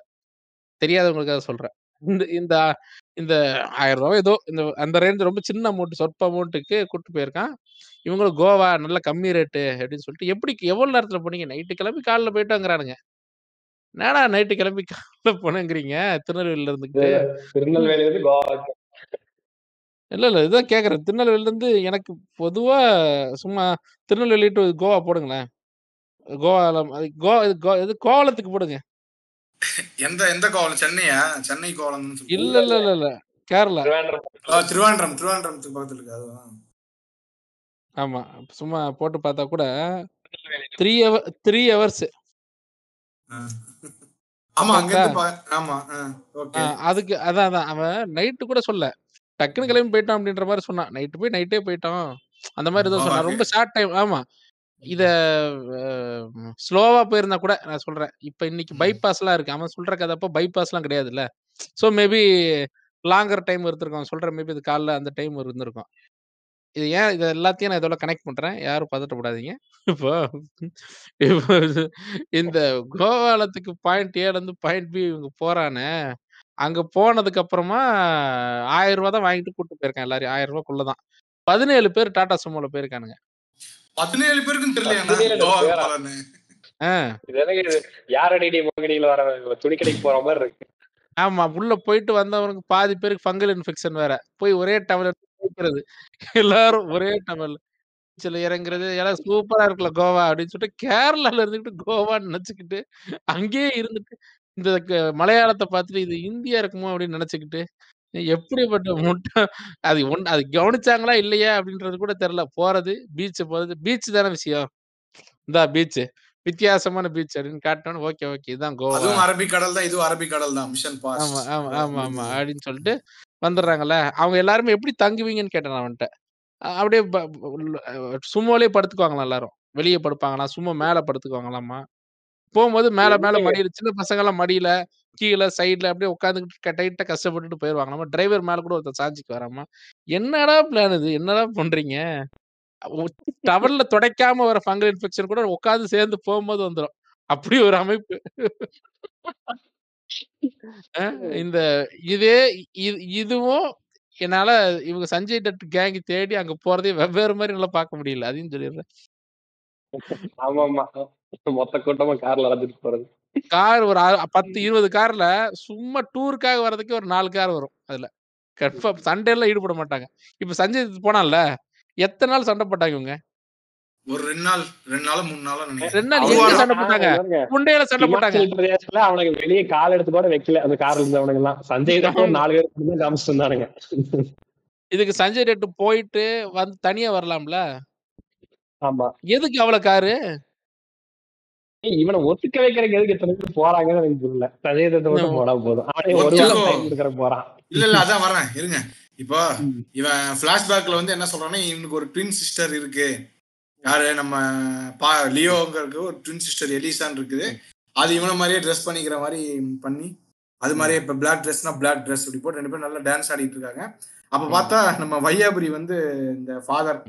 தெரியாதவங்களுக்காக சொல்றேன். இந்த இந்த இந்த ஆயிரம் ரூபாய் ஏதோ இந்த அந்த ரேஞ்ச் ரொம்ப சின்ன அமௌண்ட் சொற்ப அமௌண்ட்டுக்கு கூட்டு போயிருக்கான். இவங்களும் கோவா நல்ல கம்மி ரேட்டு அப்படின்னு சொல்லிட்டு எப்படி எவ்வளவு நேரத்துல போனீங்க? நைட்டு கிளம்பி காலைல போயிட்டோங்கிறானுங்க. என்னடா நைட்டு கிளம்பி காலைல போனேங்கிறீங்க? திருநெல்வேலியில இருந்துக்கிட்டு. திருநெல்வேலி கோவா இல்ல இல்ல. இதான் கேக்குறேன். திருநெல்வேலில இருந்து எனக்கு பொதுவா சும்மா திருநெல்வேலி டு கோவா போடுங்களேன். கோவாலம் அது கோ இது கோ- இது கோவலத்துக்கு போடுங்க. எந்த எந்த கோவலம் சென்னையா? சென்னை கோவலம் இல்ல இல்ல இல்ல இல்ல. கேரளா. திருவாண்டம் திருவாண்டரத்துக்கு பக்கத்துல இருக்கு. அதுவா ஆமா. சும்மா போட்டு பார்த்தா கூட த்ரீ ஹவர் த்ரீ ஹவர்ஸ் ஆ. ஆமா அங்க இருந்து பா- ஆமா ஓகே. அதுக்கு அதான் அதான். அவன் நைட்டு கூட சொல்ல டக்குன்னு கிளம்பி போயிட்டான் அப்படின்ற மாதிரி சொன்னான். நைட்டு போய் நைட்டே போயிட்டோம் அந்த மாதிரி தான் சொன்னான். ரொம்ப ஷார்ட் டைம் ஆமா. இத ஸ்லோவா போயிருந்தா கூட நான் சொல்றேன். இப்ப இன்னைக்கு ம். பைபாஸ்லாம் இருக்கு. அவன் சொல்ற கதை அப்போ பைபாஸ்லாம் கிடையாதுல்ல. ஸோ மேபி லாங்கர் டைம் இருந்திருக்கும் சொல்ற மேபி இது காலைல அந்த டைம் இருந்திருக்கும். இது ஏன் இது எல்லாத்தையும் நான் இதோட கனெக்ட் பண்றேன். யாரும் பதட்டப்படாதீங்க. இப்போ இப்போ இந்த கோவாலத்துக்கு பாயிண்ட் ஏல இருந்து பாயிண்ட் பி இவங்க போறானே அங்க போனதுக்கு அப்புறமா ஆயிரம் ரூபாய் தான் வாங்கிட்டு கூட்டு போயிருக்கேன் எல்லாரையும். ஆயிரம் ரூபாய்க்குள்ளதான் பதினேழு பேர் டாடா சுமோல போயிருக்கானுங்க. பதினேழு பேருக்கும் யாரடி மோகனியில வர துணி கடைக்கு போற மாதிரி இருக்கு. ஆமா உள்ள போயிட்டு வந்தவனுக்கு பாதி பேருக்கு ஃபங்கல் இன்ஃபெக்ஷன் வேற. போய் ஒரே டவல் எடுக்கிறது எல்லாரும் ஒரே டவல் சில இறங்குறது எல்லாம் சூப்பரா இருக்குல்ல கோவா? அப்படின்னு சொல்லிட்டு கேரளால இருந்துகிட்டு கோவான்னு நினைச்சுக்கிட்டு அங்கேயே இருந்துட்டு இந்த மலையாளத்தை பார்த்துட்டு இது இந்தியா இருக்குமோ அப்படின்னு நினைச்சுக்கிட்டு எப்படிப்பட்ட முட்டை? அது ஒன் அது கவனிச்சாங்களா இல்லையா அப்படின்றது கூட தெரியல. போறது பீச் போறது. பீச் தானே விஷயம். இந்தா பீச் வித்தியாசமான பீச் அப்படின்னு காட்டணும் ஓகே ஓகே இதுதான் கோவா. அதுவும் அரபிக் கடல் தான். இதுவும் அரபிக் கடல் தான். மிஷன் பாஸ் ஆமா ஆமா ஆமா ஆமா அப்படின்னு சொல்லிட்டு வந்துடுறாங்கல்ல. அவங்க எல்லாருமே எப்படி தங்குவீங்கன்னு கேட்டேன் அவன்கிட்ட. அப்படியே சும்மாலே படுத்துக்குவாங்களா எல்லாரும். வெளியே படுப்பாங்களா சும்மா மேல படுத்துக்குவாங்களாமா போகும்போது மேல மேல மடியில சின்ன பசங்க எல்லாம் மடியில கீழே சைடுல அப்படியே உட்காந்துக்கிட்டு டைட்டா கஷ்டப்பட்டுட்டு போயிருவாங்களாமா டிரைவர் மேல கூட ஒருத்தர் சாஞ்சிக்கு வராமா என்னடா பிளான் இது? என்னடா பண்றீங்க? டவல்ல துடைக்காம வர ஃபங்கல் இன்ஃபெக்ஷன் கூட உட்காந்து சேர்ந்து போகும்போது வந்துரும். அப்படி ஒரு அமைப்பு. இந்த இதே இது இதுவும் என்னால இவங்க சஞ்சய் தட் கேங் தேடி அங்க போறதே வெவ்வேறு மாதிரி என்னால பார்க்க முடியல. அதையும் சொல்லிடுறேன். ஆமா ஆமா மொத்த கூட்டமா கார்ல அழைச்சிட்டு போறது. கார் ஒரு பத்து இருபது கார்ல சும்மா டூருக்காக வர்றதுக்கு ஒரு நாலு கார் வரும் அதுல. கன்ஃபார்ம் சண்டையில ஈடுபட மாட்டாங்க. இப்ப சஞ்சய் போனான்ல எத்தனை நாள் சண்டை போட்டாங்க இவங்க? ஒரு ரெண்டு நாள் ரெண்டு நாள் மூணு நாள் ரெண்டு நாள் எங்க சண்டை போட்டாங்க? முண்டையில சண்டை போட்டாங்க. பிரதேசத்துல அவனுக்கு வெளியே கால் எடுத்து கூட வைக்கல. அந்த கார்ல இருந்தவனுங்க எல்லாம் சஞ்சய் தான் நாலு பேர் தான் காமிச்சிட்டு இருந்தானுங்க. இதுக்கு சஞ்சய் ரெட்டு போயிட்டு வந்து தனியா வரலாம்ல? ஆமா. எதுக்கு அவ்வளவு காரு இவனை ஒத்துக்க வைக்கிறதுக்கு எதுக்கு எத்தனை பேர் போறாங்கன்னு எனக்கு புரியல. சதவீதத்தை மட்டும் போனா போதும். அவனே ஒரு டைம் கொடுக்குற போறான். இல்ல இல்ல அதான் வரேன் இருங்க. இப்போ. இவன் பிளாஷ்பேக்ல வந்து என்ன சொல்றான்னா இவனுக்கு ஒரு ட்வின் சிஸ்டர் இருக்கு. யாரு? நம்ம பா லியோங்கிறதுக்கு ஒரு ட்வின் சிஸ்டர் எலிசான் இருக்குது. அது இவனை மாதிரியே ட்ரெஸ் பண்ணிக்கிற மாதிரி பண்ணி அது மாதிரியே இப்ப பிளாக் ட்ரெஸ்னா பிளாக் ட்ரெஸ் அப்படி போட்டு ரெண்டு பேரும் நல்லா டான்ஸ் ஆடிட்டு இருக்காங்க. அப்ப பார்த்தா நம்ம வையாபுரி வந்து இந்த ஃபாதர்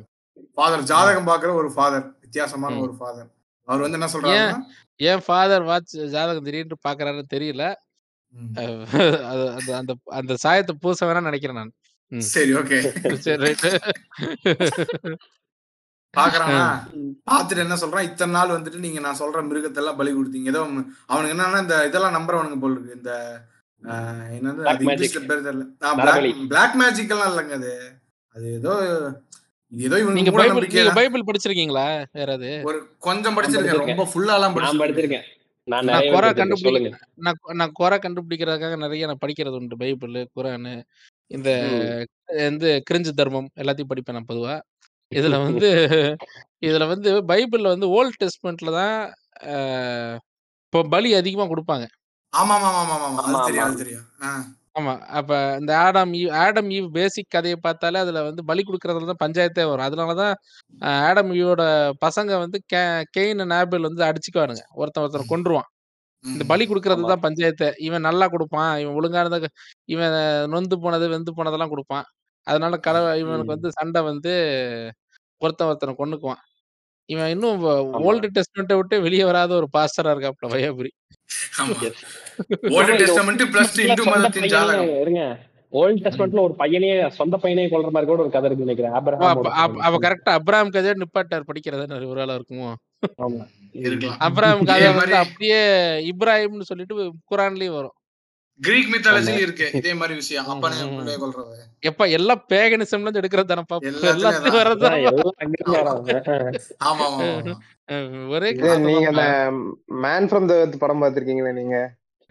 ஃபாதர் ஜாதகம் பாக்குற ஒரு ஃபாதர் வித்தியாசமான. ஒரு ஃபாதர் அவர் வந்து என்ன சொல்றாருன்னா என் ஃபாதர் வாட்ச் ஜாதகம் திடீர்னு பாக்குறாருன்னு தெரியல. அந்த அந்த அந்த சாயத்தை பூச வேணா நினைக்கிறேன் நான். சரி ஓகே. சரி பாக்குறானா? பார்த்துட்டு என்ன சொல்றான்? இத்தனை நாள் வந்துட்டு நீங்க நான் சொல்ற மிருகத்தை எல்லாம் பலி கொடுத்தீங்க. ஏதோ அவனுக்கு என்னன்னா இந்த இதெல்லாம் நம்புறவனுங்க போல் இருக்கு. இந்த ஆஹ், என்னது? Black அது இங்கிலீஷ்ல. பேர் தெரியல. பிளாக் மேஜிக் எல்லாம் இல்லைங்க அது. அது ஏதோ ஏதோ நீங்க பைபிள் நம்பிக்கை நீங்க பைபிள் படிச்சிருக்கீங்களா? யாராவது ஒரு கொஞ்சம் படிச்சிருக்கேன். ரொம்ப ஃபுல்லாலாம் படிச்சிருக்கேன். நான் குறை படிச்சிருக்கேன். கண்டுபிடி சொல்லுங்க. நான் நான் குறை கண்டுபிடிக்கிறதுக்காக நிறைய நான் படிக்கிறது உண்டு. பைபிள் குரானு இந்த. வந்து கிரிஞ்சு தர்மம் எல்லாத்தையும் படிப்பேன் நான் பொதுவா. இதுல வந்து இதுல வந்து பைபிள்ல வந்து ஓல்ட் டெஸ்ட்மெண்ட்ல தான் இப்போ பலி அதிகமா கொடுப்பாங்க. ஆமா ஆமா ஆமா ஆமா ஆமா அது ஆமா, தெரியும். தெரியும் ஆமா அப்ப இந்த Adam Eve Adam Eve basic கதையை பார்த்தாலே அதுல வந்து பலி கொடுக்கறதுல தான் பஞ்சாயத்தே வரும் அதனாலதான் ஆடம் ஈவோட பசங்க வந்து கெயின் ஆபேல் வந்து அடிச்சுக்குவானுங்க ஒருத்தன் ஒருத்தன் கொன்றுவான் இந்த. பலி கொடுக்கறது. தான் பஞ்சாயத்து இவன் நல்லா கொடுப்பான் இவன் ஒழுங்கானத இவன் நொந்து போனது வெந்து போனதெல்லாம் கொடுப்பான் அதனால கல இவனுக்கு. வந்து சண்டை வந்து ஒருத்தன் ஒருத்தனை கொன்னுக்குவான் இவன் இன்னும். ஓல்டு டெஸ்ட்மெண்ட்டை விட்டு வெளியே வராத ஒரு பாஸ்டரா இருக்காப்ல வையாபுரி. ஓல்டு ஆமா, இது டெஸ்டமெண்ட் பிளஸ் சொந்த இந்து மதத்தின் பையனே ஜாதகம். இருங்க. ஓல்ட் டெஸ்ட்மெண்ட்ல ஒரு பையனே சொந்த பையனே கொல்ற மாதிரி கூட ஒரு கதை இருக்கு நினைக்கிறேன். பையன். அவ கரெக்டா அப்ராம் கதை நிப்பாட்டார் படிக்கிறத ஒரு வேளை இருக்குமோ? ஆமா. இருக்கலாம். அப்ராம் இதே கதை வந்து அப்படியே இப்ராஹிம்னு சொல்லிட்டு குரான்லயும் வரும். கிரீக் மித்தாலஜி ஆமா. இருக்கு. இதே மாதிரி விஷயம். அப்பனே. பிள்ளைய கொல்றது? எப்ப எல்லாம் பேகனிசம்ல இருந்து எடுக்கிறது தானப்பா? எல்லாத்தையும் வராங்க ஆமா ஒரே நீங்க அந்த. மேன் ஃப்ரம் த படம் பாத்திருக்கீங்களா நீங்க?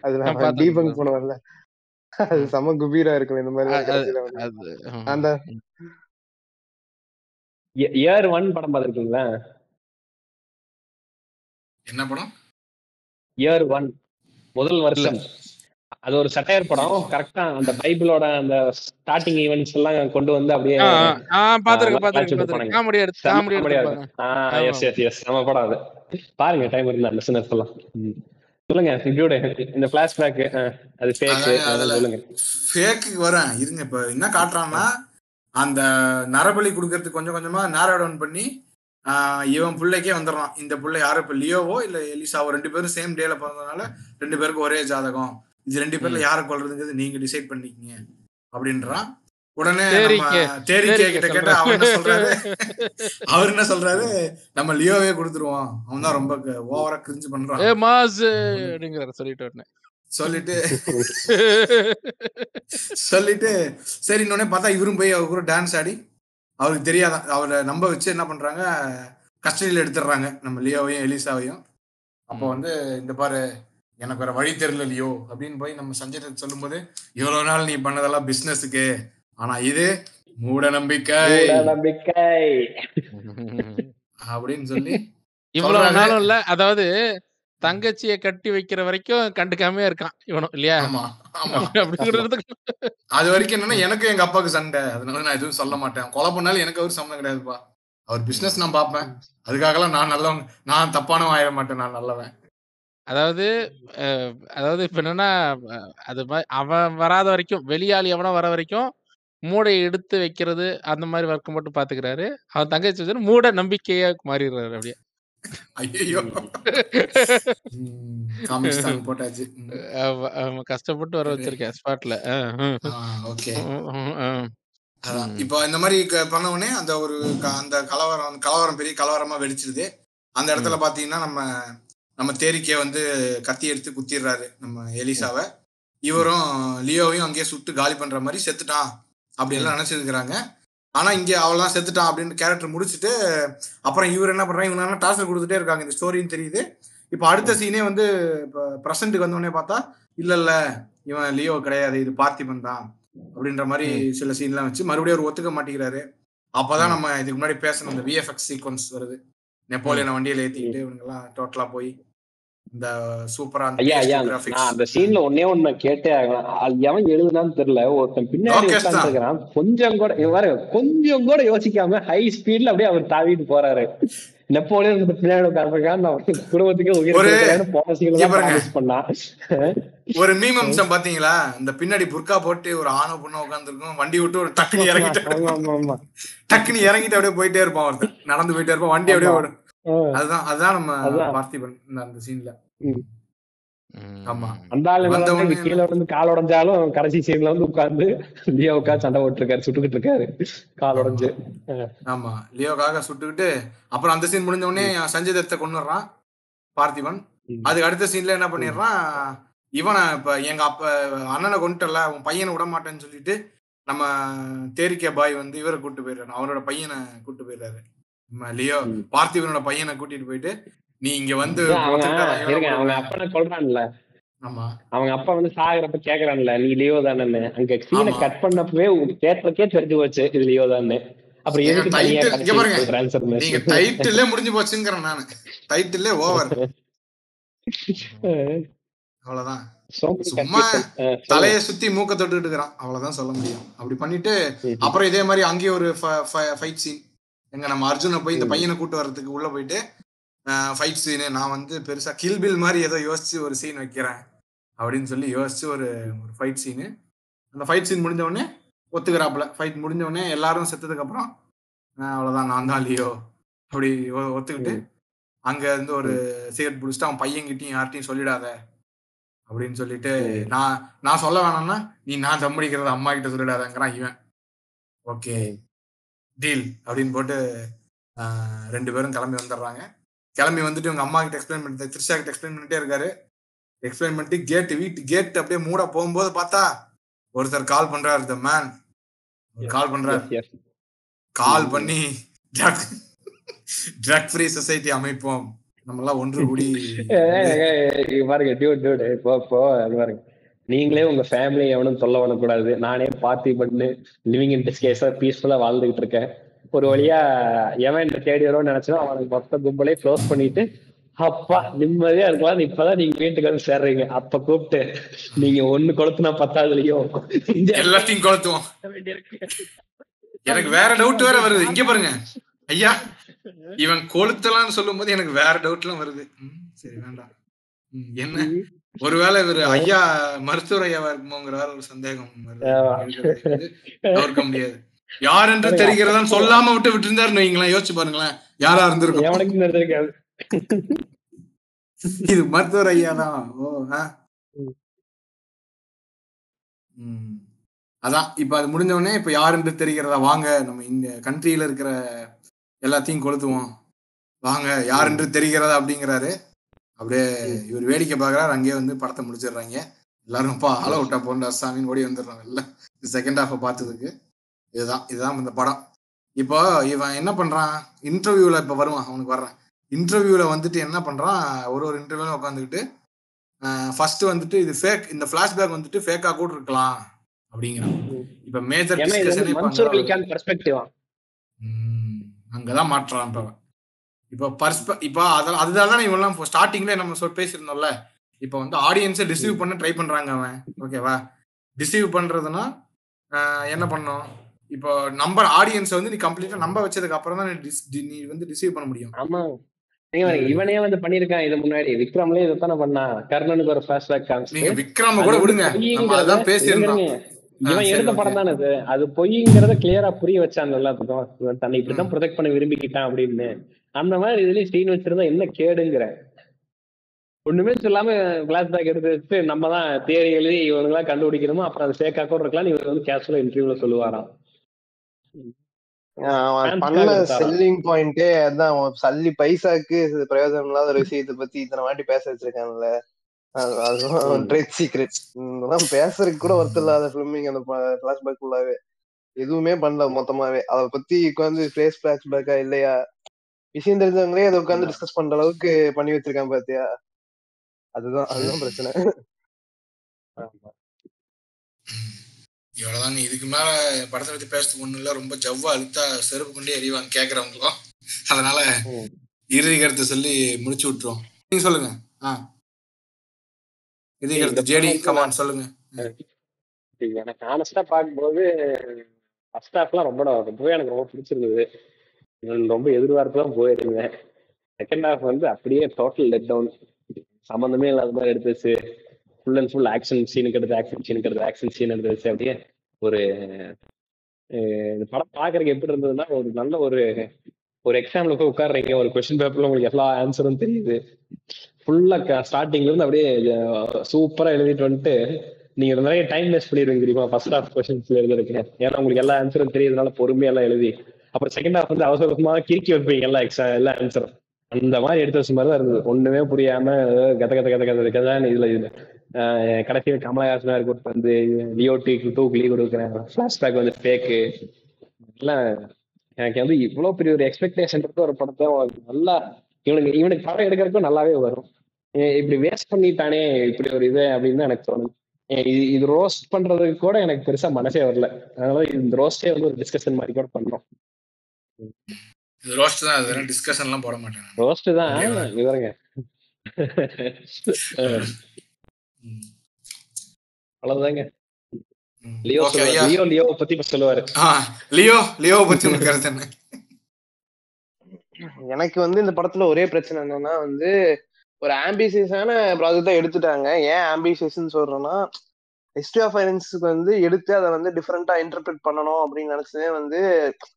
அதுல நான் டீபங்க். பண்ணுவார்ல அது செம குபீரா இருக்கும் இந்த மாதிரி அது- அது. அந்த இயர் ஒன் படம் பார்த்திருக்கீங்களா? என்ன படம்? இயர் ஒன் முதல் வருஷம். அது ஒரு சட்டையர் படம். கரெக்டா அந்த பைபிளோட அந்த ஸ்டார்டிங் ஈவெண்ட்ஸ் எல்லாம் கொண்டு வந்து அப்படியே பாத்திருக்கேன். எஸ் எஸ் எஸ் நம்ம படம் அது. பாருங்க டைம் இருந்தா லிசனர்ஸ் எல்லாம். சொல்லுங்க இப்படியோட இந்த பிளாஷ்பேக் அது ஃபேக் சொல்லுங்க. ஃபேக்கு வரேன். இருங்க இப்ப என்ன காட்டுறான்னா அந்த நரபலி கொடுக்கறதுக்கு கொஞ்சம் கொஞ்சமா நேரோ டவுன் பண்ணி ஆஹ் இவன் பிள்ளைக்கே வந்துடுறான். இந்த பிள்ளை யாரும் இப்ப லியோவோ இல்ல எலிசாவோ? ரெண்டு பேரும் சேம் டேல பிறந்ததுனால ரெண்டு பேருக்கும் ஒரே ஜாதகம். இது ரெண்டு பேர்ல யாரை கொல்றதுங்கிறது நீங்க டிசைட் பண்ணிக்கங்க. அப்படின்றான். உடனே தேரிக்கே, கிட்ட கேட்டா அவன் என்ன சொல்றாரு. அவர் என்ன சொல்றாரு? நம்ம லியோவே கொடுத்துருவோம். அவன் தான் ரொம்ப ஓவரா கிரிஞ்சு பண்றான். ஏ அப்படிங்கிறாரு சொல்லிட்டு உடனே. சொல்லிட்டு சொல்லிட்டு சரி இன்னொன்னே பார்த்தா இவரும் போய் அவர் கூட டான்ஸ் ஆடி அவருக்கு தெரியாதான். அவரை நம்ப வச்சு என்ன பண்றாங்க? கஸ்டடியில் எடுத்துடுறாங்க. நம்ம லியோவையும் எலிசாவையும். அப்போ வந்து இந்த பாரு எனக்கு வேற வழி தெரியல லியோ அப்படின்னு போய் நம்ம சஞ்சய் சொல்லும்போது இவ்வளவு நாள் நீ பண்ணதெல்லாம் பிசினஸுக்கு ஆனா இது மூட நம்பிக்கை நம்பிக்கை அப்படின்னு சொல்லி இவ்வளவு. நாளும் இல்ல அதாவது தங்கச்சிய கட்டி வைக்கிற வரைக்கும் கண்டுக்காம இருக்கான் இவனும் இல்லையா? ஆமா ஆமா. அப்படிங்கிறதுக்கு அது வரைக்கும் என்னன்னா எனக்கு எங்க அப்பாவுக்கு சண்டை. அதனால நான் எதுவும் சொல்ல மாட்டேன். கொலை பண்ணாலும் எனக்கு அவர் சம்மந்தம் கிடையாதுப்பா. அவர் பிசினஸ் நான் பார்ப்பேன். அதுக்காகலாம் நான் நல்லவன் நான் தப்பானவன் ஆயிட மாட்டேன் நான் நல்லவன். அதாவது அஹ், அதாவது இப்ப என்னன்னா அது அவன் வராத வரைக்கும் வெளியாள் எவனோ வர வரைக்கும் மூடையை எடுத்து வைக்கிறது அந்த மாதிரி ஒர்க் மட்டும் பாத்துக்கிறாரு. அவன் தங்கச்சி வந்து மூட நம்பிக்கையா மாறிடுறாரு அப்படியே. ஐயோ போட்டாச்சு. கஷ்டப்பட்டு வர வச்சிருக்கேன் ஸ்பாட்ல. ஓகே. இப்போ இந்த மாதிரி க- பண்ண உடனே அந்த ஒரு க- அந்த கலவரம் கலவரம் பெரிய கலவரமா வெடிச்சிருது. அந்த இடத்துல பாத்தீங்கன்னா நம்ம நம்ம தேரிக்கே வந்து கத்தி எடுத்து குத்திடுறாரு நம்ம எலிசாவை. இவரும் லியோவையும் அங்கேயே சுட்டு காலி பண்ற மாதிரி செத்துட்டான். அப்படி எல்லாம் நினைச்சிருக்கிறாங்க. ஆனா இங்க அவள்தான் செத்துட்டான் அப்படின்னு கேரக்டர் முடிச்சுட்டு அப்புறம் இவர் என்ன பண்றாங்க இவங்க டார்ச்சர் கொடுத்துட்டே இருக்காங்க. இந்த ஸ்டோரியும் தெரியுது. இப்போ அடுத்த சீனே வந்து இப்போ ப்ரெசண்ட்டுக்கு வந்தோடனே பார்த்தா இல்ல இல்ல இவன் லியோ கிடையாது. இது பார்த்திபன் தான். அப்படின்ற மாதிரி சில சீன்லாம் வச்சு மறுபடியும் அவர் ஒத்துக்க மாட்டேங்கிறாரு. அப்பதான். நம்ம இதுக்கு முன்னாடி பேசணும். இந்த விஎஃப்எக்ஸ் சீக்வன்ஸ் வருது. நெப்போலியனை வண்டியில ஏத்திக்கிட்டு இவங்க எல்லாம் டோட்டலா போய் இந்த சூப்பரா அந்த ஐயா ஐயா கிராபிக்ஸ் நான் அந்த சீன்ல ஒன்னே ஒண்ணு கேட்டே ஆகலாம் அது எவன் எழுதுனான்னு தெரியல. ஒருத்தன் பின்னாடி. உட்காந்துருக்கான் கொஞ்சம் கூட பாரு கொஞ்சம் கூட யோசிக்காம ஹை ஸ்பீட்ல அப்படியே அவர் தாவிட்டு போறாரு. நெப்போலியன் பின்னாடி உட்காந்துருக்கான் குடும்பத்துக்கு பண்ணான். ஒரு மீம் அம்சம் பாத்தீங்களா இந்த பின்னாடி புர்கா போட்டு ஒரு ஆணோ பொண்ணோ உட்காந்துருக்கும் வண்டி விட்டு ஒரு டக்குனு இறங்கிட்டு டக்குனு இறங்கிட்டு அப்படியே போயிட்டே இருப்பான் ஒருத்தன். நடந்து போயிட்டே இருப்பான். வண்டி அப்படியே. ஓடும். அதுதான் அதுதான் நம்ம. பார்த்திபன் அந்த சீன்ல. ஆமா. அந்த ஆளு வந்த கீழே கால் உடைஞ்சாலும் கடைசி சீன்ல வந்து உட்கார்ந்து லியோ உட்காந்து சண்டை போட்டுருக்காரு சுட்டுக்கிட்டு இருக்காரு கால் உடைஞ்சு. ஆமா. லியோக்காக சுட்டுக்கிட்டு அப்புறம் அந்த சீன் முடிஞ்ச உடனே சஞ்சய் தத்தை கொண்டுறான் பார்த்திபன். அதுக்கு அடுத்த சீன்ல என்ன பண்ணிடுறான்? இவனை இப்ப எங்க அப்ப அண்ணனை கொண்டுட்டல உன் பையனை விட மாட்டேன்னு சொல்லிட்டு நம்ம தேரிக்கை பாய் வந்து இவரை கூட்டு போயிடுறாரு. அவரோட பையனை கூட்டு போயிடுறாரு. லியோ. பார்த்திபனோட பையனை கூட்டிட்டு போயிட்டு நீ இங்க வந்து அவங்க. அப்பனை கொல்றான்ல. ஆமா. அவங்க அப்பா வந்து சாகுறப்ப கேக்குறான்ல நீ லியோ தானேன்னு. அங்க சீனை. கட் பண்ணப்பவே தேட்டருக்கே தெரிஞ்சு போச்சு இது லியோ தானே அப்புறம் எதுக்கு தனியா. நீங்க டைட்டிலே முடிஞ்சு போச்சுங்கிறேன் நானு. டைட்டிலே ஓவர் அவ்வளவுதான். சும்மா தலையை சுத்தி மூக்க தொட்டுட்டு இருக்கிறான். அவ்வளவுதான் சொல்ல முடியும். அப்படி பண்ணிட்டு அப்புறம் இதே மாதிரி அங்கேயே ஒரு ஃபைட் சீன் எங்க நம்ம அர்ஜுனை போய் இந்த. பையனை கூட்டு வர்றதுக்கு உள்ள போயிட்டு ஃபைட் சீனு நான் வந்து பெருசா கில் பில் மாதிரி ஏதோ யோசிச்சு ஒரு சீன் வைக்கிறேன் அப்படின்னு சொல்லி யோசிச்சு ஒரு ஒரு ஃபைட் சீனு அந்த ஃபைட் சீன் முடிஞ்ச உடனே ஒத்துக்கிறாப்புல. ஃபைட் முடிஞ்ச உடனே எல்லாரும் செத்ததுக்கு அப்புறம் அவ்வளவுதான் நான் தான் லியோ அப்படி ஒத்துக்கிட்டு அங்க இருந்து ஒரு சிகரெட் பிடிச்சிட்டு அவன் பையன்கிட்டயும் யார்கிட்டயும் சொல்லிடாத அப்படின்னு சொல்லிட்டு. நான் நான் சொல்ல வேணாம்னா நீ நான் தம் அடிக்கிறத அம்மா கிட்ட சொல்லிடாதங்கிறான் இவன். ஓகே. டீல் அப்படின்னு போட்டு ரெண்டு பேரும் கிளம்பி வந்துடுறாங்க கிளம்பி வந்துட்டு உங்க அம்மா கிட்ட எக்ஸ்பிளைன் பண்ணிட்டு த்ரிஷா கிட்ட எக்ஸ்பிளைன் பண்ணிட்டே இருக்காரு. எக்ஸ்பிளைன் பண்ணிட்டு கேட் வீட்டு கேட் அப்படியே மூட போகும்போது பார்த்தா ஒருத்தர் கால் பண்றாரு த மேன் கால் பண்றாரு. கால் பண்ணி ட்ரக் ட்ரக் ஃப்ரீ சொசைட்டி அமைப்போம். நம்ம எல்லாம் ஒன்று கூடி பாருங்க இப்போ இப்போ அது பாருங்க. நீங்களே உங்க ஃபேமிலி எவனும் சொல்ல வரக்கூடாது நானே பார்த்தி பண்ணு லிவிங் இன் டிஸ்கேஸா பீஸ்ஃபுல்லா வாழ்ந்துகிட்டு இருக்கேன். ஒரு வழியா எவன் என்ன தேடி வரும்னு நினைச்சா அவனுக்கு மொத்த கும்பலே க்ளோஸ் பண்ணிட்டு அப்பா நிம்மதியா இருக்கலாம். இப்பதான் நீங்க வீட்டுக்கு வந்து சேர்றீங்க. அப்ப கூப்பிட்டு நீங்க ஒண்ணு கொளுத்துனா பத்தாவதுலயும் எல்லாத்தையும் கொளுத்துவோம். எனக்கு வேற டவுட் வேற வருது. இங்க பாருங்க. ஐயா இவன் கொளுத்தலாம்னு சொல்லும் போது எனக்கு வேற டவுட் எல்லாம் வருது. ம், சரி வேண்டாம். என்ன? ஒருவேளை இவரு ஐயா மருத்துவர் ஐயாவா இருக்குமோங்கிற ஒரு சந்தேகம் தவிர்க்க முடியாது. யார் என்று தெரிகிறதான்னு சொல்லாம விட்டு விட்டு இருந்தாருன்னு வைங்களேன். யோசிச்சு பாருங்களேன். யாரா இருந்திருக்கும்? இது மருத்துவர் ஐயா தான் ஓ. அதான். இப்ப அது முடிஞ்ச உடனே இப்ப யாருன்னு தெரிகிறதா? வாங்க. நம்ம இந்த கண்ட்ரியில இருக்கிற எல்லாத்தையும் கொளுத்துவோம். வாங்க. யாருன்று தெரிகிறதா? அப்படிங்கிறாரு. அப்படியே இவர் வேடிக்கை பார்க்கறாரு அங்கேயே வந்து படத்தை முடிச்சிடுறாங்க. எல்லாரும் அப்பா ஆள விட்டா போண்டா சாமின்னு ஓடி வந்துடுறாங்க எல்லாம். செகண்ட் ஹாஃபை பார்த்ததுக்கு. இதுதான் இதுதான் இந்த படம். இப்போ இவன் என்ன பண்றான்? இன்டர்வியூல இப்ப வருவான் அவனுக்கு வர்றான். இன்டர்வியூல வந்துட்டு என்ன பண்றான்? ஒரு ஒரு இன்டர்வியூல உட்காந்துக்கிட்டு ஃபர்ஸ்ட் வந்துட்டு இது ஃபேக் இந்த பிளாஷ்பேக் வந்துட்டு ஃபேக்கா கூட இருக்கலாம் அப்படிங்கிறான். இப்ப மேஜர் அங்கதான் மாற்றான் இப்ப. இப்போ பர்ஸ்ப இப்போ அதெல்லாம் அதுதான் தான் இவெல்லாம் ஸ்டார்டிங்ல நம்ம சொல் பேசியிருந்தோம்ல. இப்போ வந்து ஆடியன்ஸை டிசீவ் பண்ண ட்ரை பண்றாங்க அவன். ஓகேவா டிசீவ் பண்றதுன்னா என்ன பண்ணும்? இப்போ நம்பர் ஆடியன்ஸை வந்து நீ கம்ப்ளீட்டா நம்ப வச்சதுக்கு அப்புறம் தான் நீ வந்து டிசீவ் பண்ண முடியும். ஆமா. இவனே வந்து பண்ணிருக்கான் இது முன்னாடி. விக்ரம்லயே இதுதானே பண்ணான். கர்ணனுக்கு ஒரு ஃபிளாஷ்பேக் காமிச்சு விக்ரம கூட விடுங்க. நம்ம அதான் பேசியிருந்தோம். இவன் எடுத்த. படம் தானே அது அது பொய்ங்கிறத கிளியரா புரிய வச்சான் எல்லாத்துக்கும். தன்னை இப்படிதான் ப்ரொடெக்ட் பண்ண விரும்பிக்கிட்டான் அப்படின்னு. அந்த மாதிரி இதுலயும் சீன் வச்சிருந்தா என்ன கேடுங்கிற. ஒண்ணுமே சொல்லாம கிளாஸ் பேக் எடுத்து வச்சு நம்ம தான் தேடி எழுதி இவனுங்களா கண்டுபிடிக்கணுமோ அப்புறம் அது ஃபேக்கா கூட இருக்கலாம் இவர் வந்து கேஷுவலா இன்டர்வியூல சொல்லுவாராம். பண்ண? செல்லிங் பாயிண்டே அதான் சல்லி பைசாக்கு பிரயோஜனம் இல்லாத ஒரு விஷயத்தை பத்தி இத்தனை வாட்டி பேச வச்சிருக்கான்ல. அது- அதுதான் ட்ரேட் சீக்ரெட் பேசுறதுக்கு கூட ஒருத்தர் இல்லாத ஃபிலிமிங் அந்த பிளாஷ்பேக் ஃபுல்லாவே எதுவுமே பண்ணல மொத்தமாவே. அதை பத்தி உட்காந்து ஃபேஸ் பிளாஷ்பேக்கா இல்லையா? விஷயம் தெரிஞ்சவங்களே அதை உட்காந்து டிஸ்கஸ் பண்ற அளவுக்கு பண்ணி வச்சிருக்கான் பாத்தியா? அதுதான் அதுதான் பிரச்சனை. இவ்வளவுதாங்க இதுக்கு மேல படத்தை பத்தி பேசுறதுக்கு ஒண்ணும் இல்ல. ரொம்ப ஜவ்வா அழுத்தா செருப்பு கொண்டே எறிவாங்க கேக்குறவங்களும். அதனால இறுதி கருத்தை சொல்லி முடிச்சு விட்டுருவோம். நீங்க சொல்லுங்க. ஆ. இறுதி கருத்து. ஜேடி கமான் சொல்லுங்க. எனக்கு ஆனஸ்டா பார்க்கும்போது ஃபர்ஸ்ட் ஹாஃப்லாம் ரொம்ப ரொம்பவே எனக்கு ரொம்ப பிடிச்சிருந்தது. ரொம்ப எதிர்பார்ப்பு தான் போயிருந்தேன். செகண்ட் ஹாஃப் வந்து அப்படியே டோட்டல் லெட் டவுன் சம்மந்தமே இல்லாத மாதிரி எடுத்துச்சு ஃபுல் அண்ட் ஃபுல் ஆக்ஷன் சீனுக்கு எடுத்து ஆக்ஷன் சீனுக்கு எடுத்து ஆக்ஷன் சீன் எடுத்துச்சு அப்படியே ஒரு இந்த படம் பார்க்கறதுக்கு எப்படி இருந்ததுன்னா ஒரு நல்ல ஒரு ஒரு எக்ஸாம்ல போய் உட்காடுறீங்க ஒரு கொஸ்டின் பேப்பர்ல உங்களுக்கு எல்லா ஆன்சரும் தெரியுது. ஃபுல்லா ஸ்டார்டிங்ல இருந்து அப்படியே சூப்பரா எழுதிட்டு வந்துட்டு நீங்க நிறைய டைம் வேஸ்ட் பண்ணிடுவீங்க தெரியுமா ஃபர்ஸ்ட் ஹாஃப் கொஸ்டின்ஸ்ல எழுதிருக்கேன் ஏன்னா உங்களுக்கு எல்லா ஆன்சரும் தெரியுதுனால பொறுமையெல்லாம் எழுதி அப்புறம் செகண்ட் ஹாஃப் வந்து அவசரமா கிறுக்கி வைப்பீங்கல்ல எக்ஸா எல்லா ஆன்சரும் அந்த மாதிரி எடுத்து வச்ச மாதிரி தான் இருந்தது. ஒண்ணுமே புரியாம கத கத கத கத கத கதான்னு இதுல கடைசியில் கமலஹாசனா இருக்கு வந்து லியோ டீ டூ லீவ் கொடுக்குறேன். ஃபிளாஷ்பேக் வந்து ஃபேக்கு எல்லாம் எனக்கு வந்து இவ்வளவு பெரிய ஒரு எக்ஸ்பெக்டேஷன் இருக்க ஒரு படத்தை நல்லா இவனுக்கு இவனுக்கு படம் எடுக்கிறதுக்கும் நல்லாவே வரும். இப்படி வேஸ்ட் பண்ணிட்டானே இப்படி ஒரு இது அப்படின்னு தான் எனக்கு தோணுது. ஏன் இது இது ரோஸ்ட் பண்றதுக்கு கூட எனக்கு பெருசா மனசே வரல. அதனால இந்த ரோஸ்டே வந்து ஒரு டிஸ்கஷன் மாதிரி கூட பண்றோம். ரோஸ்ட் தான் அது வெறும் டிஸ்கஷன் எல்லாம் போட மாட்டேன். ரோஸ்ட் தான் ம். அவ்வளவுதாங்க. லியோ. லியோ லியோ பத்தி சொல்லுவாரு ஆ, லியோ லியோ பத்தி உங்களுக்கு கருத்து என்ன எனக்கு வந்து இந்த படத்துல ஒரே பிரச்சனை என்னன்னா வந்து ஒரு ஆம்பிசியஸான ப்ராஜெக்ட் தான் எடுத்துட்டாங்க ஏன் ஆம்பிசியஸ்ன்னு சொல்றேன்னா ஹிஸ்டரி ஆஃப் ஃபைனான்ஸுக்கு வந்து எடுத்து அதை வந்து டிஃப்ரெண்டா இன்டர்பிரேட் பண்ணணும் அப்படின்னு நினைச்சதே வந்து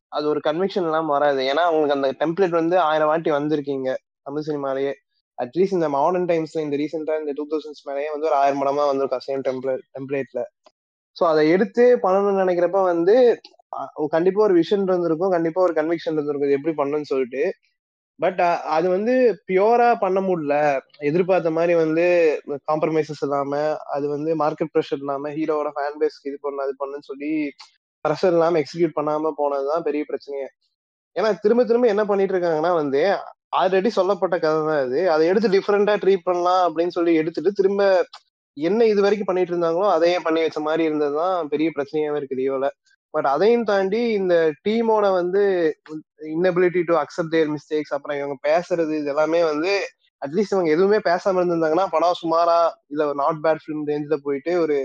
அது ஒரு கன்விக்ஷன் எல்லாம் வராது. ஏன்னா அவங்களுக்கு அந்த டெம்ப்ளேட் வந்து ஆயிரம் வாட்டி வந்திருக்கீங்க தமிழ் சினிமாலேயே. அட்லீஸ்ட் இந்த மாடர்ன் டைம்ஸ்ல இந்த ரீசெண்டா இந்த டூ தௌசண்ட்ஸ் மேலேயே வந்து ஒரு ஆயிரம் படமா வந்திருக்கும் சேம் டெம்ப்ளேட் டெம்ப்ளேட்ல ஸோ அதை எடுத்து பண்ணணும்னு நினைக்கிறப்ப வந்து கண்டிப்பாக கண்டிப்பா ஒரு விஷன் இருந்திருக்கும் கண்டிப்பா ஒரு கன்விக்ஷன் இருந்திருக்கும் எப்படி பண்ணணும்னு சொல்லிட்டு பட் அது வந்து பியூரா பண்ண முடியல. எதிர்பார்த்த மாதிரி வந்து காம்ப்ரமைசஸ் இல்லாம அது வந்து மார்க்கெட் ப்ரெஷர் இல்லாம ஹீரோவோட ஃபேன் பேஸ்க்கு இது பண்ணு அது பண்ணுன்னு சொல்லி ப்ரெஷர் இல்லாம எக்ஸிக்யூட் பண்ணாம போனதுதான் பெரிய பிரச்சனையே. ஏன்னா திரும்ப திரும்ப என்ன பண்ணிட்டு இருக்காங்கன்னா வந்து ஆல்ரெடி சொல்லப்பட்ட கதை தான் இது. அதை எடுத்து டிஃப்ரெண்டா ட்ரீட் பண்ணலாம் அப்படின்னு சொல்லி எடுத்துட்டு திரும்ப என்ன இது வரைக்கும் பண்ணிட்டு இருந்தாங்களோ அதையே பண்ணி வச்ச மாதிரி இருந்ததுதான் பெரிய பிரச்சனையாவே இருக்கு லியோல பட் அதையும் தாண்டி இந்த டீமோட வந்து inability to accept their mistakes அப்புறம் இவங்க பேசுறது இது எல்லாமே வந்து அட்லீஸ்ட் இவங்க எதுவுமே பேசாம இருந்திருந்தாங்கன்னா படம் சுமாரா இல்ல ஒரு நாட் பேட் ஃபிலிம் ரேஞ்சில போயிட்டு ஒரு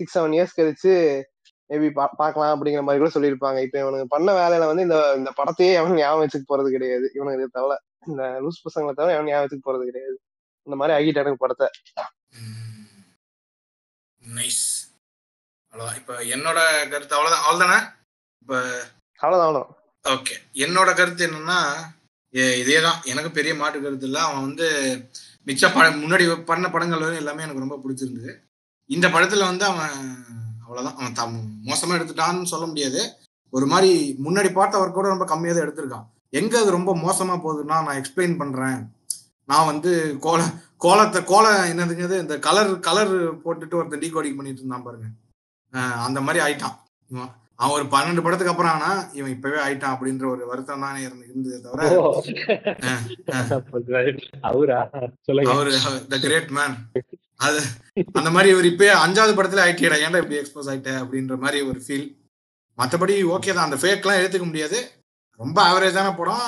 சிக்ஸ் செவன் இயர்ஸ் கழிச்சு மேபி பார்க்கலாம் அப்படிங்கிற மாதிரி கூட சொல்லியிருப்பாங்க. இப்போ இவனுக்கு பண்ண வேலையில வந்து இந்த இந்த படத்தையே எவனும் ஞாபகம் வச்சுக்க போறது கிடையாது. இவனுக்கு தவிர இந்த லூஸ் பசங்களை தவிர எவனும் ஞாபகம் வச்சுக்க போறது கிடையாது. இந்த மாதிரி ஆகிட்டானுங்க படத்தை. நைஸ் அவ்வளோதான் இப்போ என்னோட கருத்து அவ்வளோதான் அவ்வளோதானே இப்போ அவ்வளவுதான் அவ்வளவு ஓகே. என்னோட கருத்து என்னன்னா இதே தான் எனக்கு பெரிய மாற்று கருத்து இல்லை. அவன் வந்து மிச்ச படம் முன்னாடி பண்ண படங்கள் வரை எல்லாமே எனக்கு ரொம்ப பிடிச்சிருந்தது. இந்த படத்துல வந்து அவன் அவ்வளோதான் அவன் தம் மோசமாக எடுத்துட்டான்னு சொல்ல முடியாது. ஒரு மாதிரி முன்னாடி பார்த்த ஒர்க் கூட ரொம்ப கம்மியாக தான் எடுத்திருக்கான். எங்க அது ரொம்ப மோசமா போகுதுன்னா நான் எக்ஸ்பிளைன் பண்றேன். நான் வந்து கோல கோலத்தை கோல என்னதுங்கிறது இந்த கலர் கலர் போட்டுட்டு ஒருத்தன் டீகோடிங் பண்ணிட்டு இருந்தான் பாருங்க. அந்த மாதிரி ஆயிட்டான். இவன் அவன் ஒரு பன்னெண்டு படத்துக்கு அப்புறம் ஆனா இவன் இப்பவே ஆயிட்டான் அப்படின்ற ஒரு வருத்தம் தானே இருந்து இருந்ததே தவிர. அவரா? த கிரேட் மேன் அது அந்த மாதிரி இவர் இப்பயே அஞ்சாவது படத்துல ஆயிட்டியடா ஏன்டா இப்படி எக்ஸ்போஸ் ஆயிட்ட அப்படின்ற மாதிரி ஒரு ஃபீல் மற்றபடி ஓகே தான் அந்த ஃபேக்லாம் எடுத்துக்க முடியாது. ரொம்ப ஆவரேஜான படம்.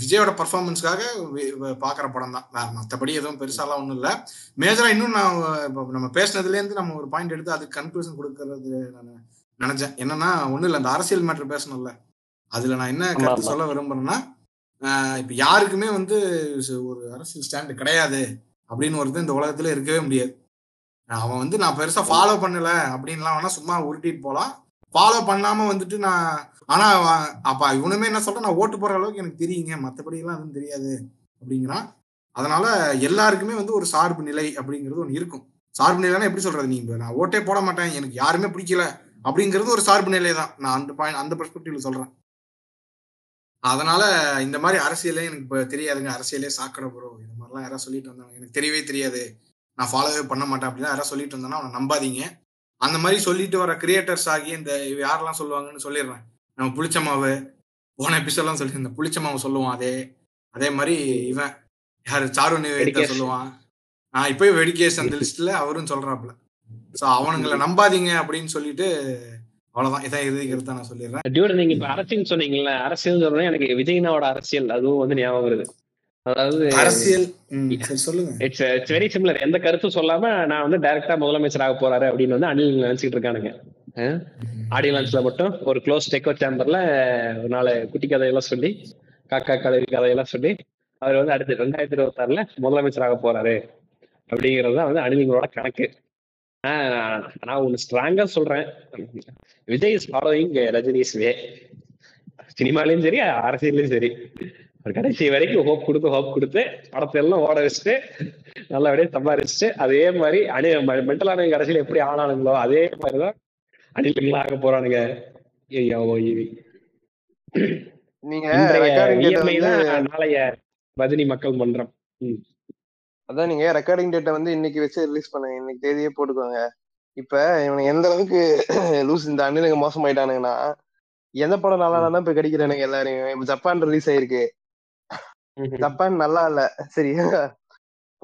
விஜயோட பர்ஃபார்மன்ஸ்க்காக பார்க்குற படம் தான் மற்றபடி எதுவும் பெருசாலாம் ஒன்றும் இல்லை. மேஜரா இன்னும் நான் இப்போ நம்ம பேசுனதுலேருந்து நம்ம ஒரு பாயிண்ட் எடுத்து அதுக்கு கன்க்ளூஷன் கொடுக்கறது நான் நினைச்சேன். என்னன்னா ஒன்றும் இல்லை அந்த அரசியல் மேட்ரு பேசணும்ல. அதுல நான் என்ன கருத்து. சொல்ல விரும்புறேன்னா ஆஹ் இப்ப யாருக்குமே வந்து ஒரு அரசியல் ஸ்டாண்டு கிடையாது. அப்படின்னு ஒருத்தன் இந்த உலகத்துல இருக்கவே முடியாது. அவன் வந்து நான் பெருசா ஃபாலோ பண்ணல அப்படின்லாம் வேணா சும்மா உருட்டிட்டு போலாம். ஃபாலோ பண்ணாம வந்துட்டு நான் ஆனா அப்ப இவனுமே என்ன சொல்றான்? நான் ஓட்டு போற அளவுக்கு எனக்கு தெரியுங்க. மத்தபடி எல்லாம் எதுவும் தெரியாது அப்படிங்கிறான். அதனால எல்லாருக்குமே வந்து ஒரு சார்பு நிலை அப்படிங்கிறது ஒன்று இருக்கும். சார்பு நிலைன்னா எப்படி சொல்றது? நீங்க நான் ஓட்டே போட மாட்டேன். எனக்கு யாருமே பிடிக்கல அப்படிங்கிறது ஒரு சார்பு நிலை தான். நான் அந்த பாயிண்ட் அந்த பெர்ஸ்பெக்டிவ்ல சொல்றேன். அதனால இந்த மாதிரி அரசியலே எனக்கு இப்போ தெரியாதுங்க. அரசியலே சாக்கடை ப்ரோ இந்த மாதிரிலாம் யாராவது சொல்லிட்டு வந்தாங்க. எனக்கு தெரியவே தெரியாது. நான் ஃபாலோவே பண்ண மாட்டேன் அப்படின்னா யாராவது சொல்லிட்டு இருந்தேன்னா அவனை நம்பாதீங்க. அந்த மாதிரி சொல்லிட்டு வர கிரியேட்டர்ஸ் ஆகி இந்த இவ யாரெல்லாம் சொல்லுவாங்கன்னு சொல்லிடுறேன். நம்ம புளிச்ச மாவு போன எபிசோட்லாம் சொல்லியிருந்தேன். புளிச்ச மாவு சொல்லுவான் அதே அதே மாதிரி இவன். யாரு? சாரு நிவேதா வெடிகேஷ். சொல்லுவான். நான் இப்போயும் வெடிகேஷ் அந்த லிஸ்ட்ல அவரும் சொல்றாப்புல. ஸோ அவனுங்களை நம்பாதீங்க அப்படின்னு சொல்லிட்டு அவ்வளவுதான். இதான் இறுதி கருத்தை நான் சொல்லிடுறேன். டியூட் நீங்க இப்ப அரசியல் சொன்னீங்கல்ல அரசியல் சொன்னா எனக்கு விஜயனாவோட அரசியல் அதுவும் வந்து ஞாபகம் வருது. அதாவது அரசியல்? சொல்லுங்க. இட்ஸ் இட்ஸ் வெரி சிமிலர் எந்த கருத்தும் சொல்லாம நான் வந்து டைரக்டா முதலமைச்சர் ஆக போறாரு அப்படின்னு வந்து அனில் நினைச்சிட்டு இருக்கானுங்க. ஆடியோ லான்ச்ல மட்டும் ஒரு க்ளோஸ் டெக்கோ சேம்பர்ல ஒரு நாள் குட்டி கதையெல்லாம் சொல்லி காக்கா கலரி கதையெல்லாம் சொல்லி அவர் வந்து அடுத்து ரெண்டாயிரத்தி இருபத்தி ஆறுல முதலமைச்சர் ஆக போறாரு. அப்படிங்கிறது தான் வந்து அணிலிங்களோட கணக்கு. நான் ஒன்று ஸ்ட்ராங்காக சொல்றேன். Vijay is following Rajini's way சினிமாலையும் சரி அரசியல்லையும் சரி. ஒரு கடைசி வரைக்கும் ஹோப் கொடுத்து ஹோப் கொடுத்து படத்தை எல்லாம் ஓட வச்சுட்டு நல்லபடியாக சம்பாரிச்சுட்டு அதே மாதிரி அணி மென்டலான கடைசியில் எப்படி ஆனானுங்களோ அதே மாதிரி தான் அணில்களா ஆக போறானுங்க. நீங்க நாளைய ரஜினி மக்கள் மன்றம். அதான் நீங்க ரெக்கார்டிங் டேட்டை வந்து இன்னைக்கு வச்சு ரிலீஸ் பண்ணுங்க இன்னைக்கு தேதியே போட்டுக்கோங்க. இப்ப இவனுக்கு எந்த அளவுக்கு லூஸ் இந்த அண்ணனுங்க மோசமாயிட்டானுங்கன்னா எந்த படம் நல்லா இல்லைன்னா இப்ப கடிக்கிறானுங்க எல்லாரையும். இப்ப ஜப்பான் ரிலீஸ் ஆயிருக்கு. ஜப்பான் நல்லா இல்ல. சரியா?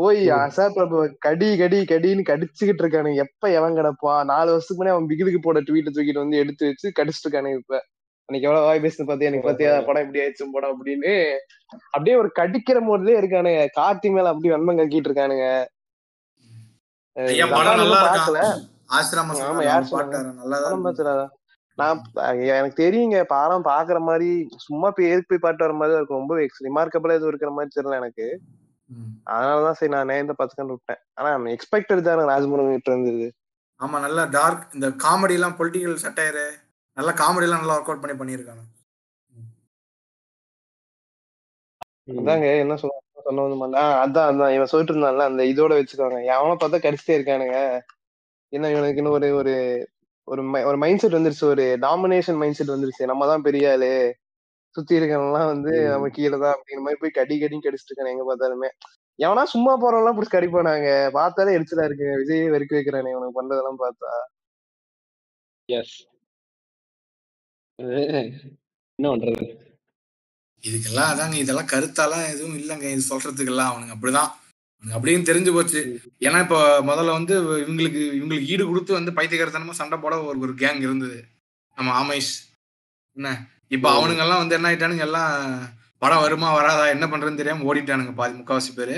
போய் ம். அசாத் பிரபு கடி கடி கடின்னு கடிச்சுக்கிட்டு இருக்கானுங்க எப்ப எவன் கிடப்பா நாலு வருஷத்துக்கு முன்னாடி அவன் பிகிலுக்கு போட ட்வீட் தூக்கிட்டு வந்து எடுத்து வச்சு கடிச்சிட்டு இருக்கானுங்க இப்ப. அன்னைக்கு எவ்வளவு வாய் பேசுன்னு பாத்தியா? எனக்கு பாத்தியா? படம் இப்படி ஆயிடுச்சு படம் அப்படின்னு. அப்படியே ஒரு கடிக்கிற மோட்லயே இருக்கானுங்க. கார்த்தி மேல அப்படி வன்மம் கக்கிட்டு இருக்கானுங்க. நான் எனக்கு தெரியுங்க படம் பாக்குற மாதிரி சும்மா போய் எதுக்கு போய் பாட்டு வர மாதிரி தான் இருக்கும். ரொம்ப ரிமார்க்கபிளா எதுவும் இருக்கிற மாதிரி தெரியல எனக்கு. அதனாலதான் சரி நான் நேர்ந்த பத்து கண்டு விட்டேன். ஆனா எக்ஸ்பெக்டட் தானே ராஜ்முருகன் கிட்ட இருந்தது. ஆமா நல்லா டார்க் இந்த காமெடி எல்லாம் பொலிட்டிக்கல் சட்டையரு நல்லா காமெடி எல்லாம் நல்லா ஒர்க் அவுட் பண்ணி பண்ணியிருக்காங்க. ம். அதாங்க என்ன சொல்ல சொன்ன வந்து அதான் அதான் இவன் சொல்லிட்டு இருந்தான்ல அந்த இதோட வச்சுக்கோங்க. எவனை பார்த்தா கடிச்சிட்டே இருக்கானுங்க. என்ன இவனுக்குன்னு ஒரு ஒரு ஒரு ஒரு மைண்ட் செட் வந்துருச்சு ஒரு டாமினேஷன் மைண்ட் செட் வந்துருச்சு. நம்ம தான் பெரிய ஆளு. சுத்தி இருக்கவங்கலாம் வந்து. நம்ம கீழே தான் அப்படிங்கிற மாதிரி போய் கடி கடின்னு கடிச்சிட்டு இருக்கானு எங்க பார்த்தாலுமே. எவனா சும்மா போறவங்கலாம் பிடிச்சி கடிப்பானாங்க பார்த்தாலே எரிச்சலா இருக்குங்க. விஜய் வெறுக்க வைக்கிறானே இவனுக்கு பண்றதெல்லாம் பார்த்தா. எஸ் என்ன பண்றது? இதுக்கெல்லாம் அதாங்க இதெல்லாம் கருத்தாலாம் எதுவும் இல்லைங்க. இது சொல்றதுக்கெல்லாம் அவனுங்க அப்படிதான். அப்படின்னு தெரிஞ்சு போச்சு. ஏன்னா இப்போ முதல்ல வந்து இவங்களுக்கு இவங்களுக்கு ஈடு கொடுத்து வந்து பைத்தியக்காரத்தனமா சண்டை போட ஒரு ஒரு கேங் இருந்தது. நம்ம ஆமேஷ். என்ன? இப்போ. அவனுங்க எல்லாம் வந்து என்ன ஆயிட்டானுங்க? எல்லாம் படம் வருமா வராதா என்ன பண்றதுன்னு தெரியாம ஓடிட்டானுங்க பாதி முக்காவாசி பேரு.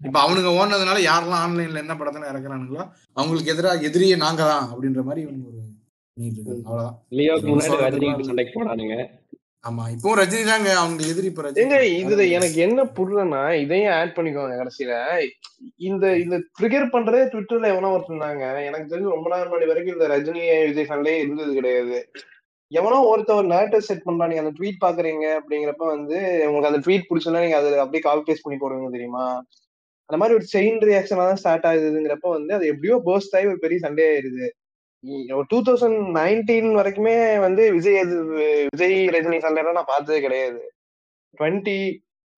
இப்போ அவனுங்க ஓடுனதுனால யாரெல்லாம் ஆன்லைன்ல என்ன படத்துல இறக்குறானுங்களோ அவங்களுக்கு எதிராக எதிரியே நாங்க தான் அப்படின்ற மாதிரி இவனுங்க ஒரு இது ஆமா இப்போ ரஜினி தாங்க அவங்க எதிரி இப்போ ரஜினி. இதுல எனக்கு என்ன புரியலன்னா இதையும் ஆட் பண்ணிக்கோங்க கடைசியில. இந்த இந்த ட்ரிகர் பண்றதே ட்விட்டர்ல எவனோ ஒருத்தந்தாங்க எனக்கு தெரிஞ்சு ரொம்ப நாள் முன்னாடி வரைக்கும் இந்த ரஜினி விஜய் சண்டையே இருந்தது கிடையாது. எவனோ ஒருத்தர் ஒரு நேரட்டர் செட் பண்றா நீங்க அந்த ட்வீட் பாக்குறீங்க அப்படிங்கிறப்ப வந்து உங்களுக்கு அந்த ட்வீட் பிடிச்சுன்னா நீங்க அதை அப்படியே காப்பி பேஸ்ட் பண்ணி போடுவீங்க தெரியுமா? அந்த மாதிரி ஒரு செயின் ரியாக்ஷனா தான் ஸ்டார்ட் ஆகுதுங்கிறப்ப வந்து அது எப்படியோ burst ஆகி ஒரு பெரிய சண்டே ஆயிருது டூ தௌசண்ட் நைன்டீன் வரைக்குமே வந்து விஜய் எது- விஜய் ரஜினி சண்டைலாம் நான் பார்த்ததே கிடையாது. டுவெண்ட்டி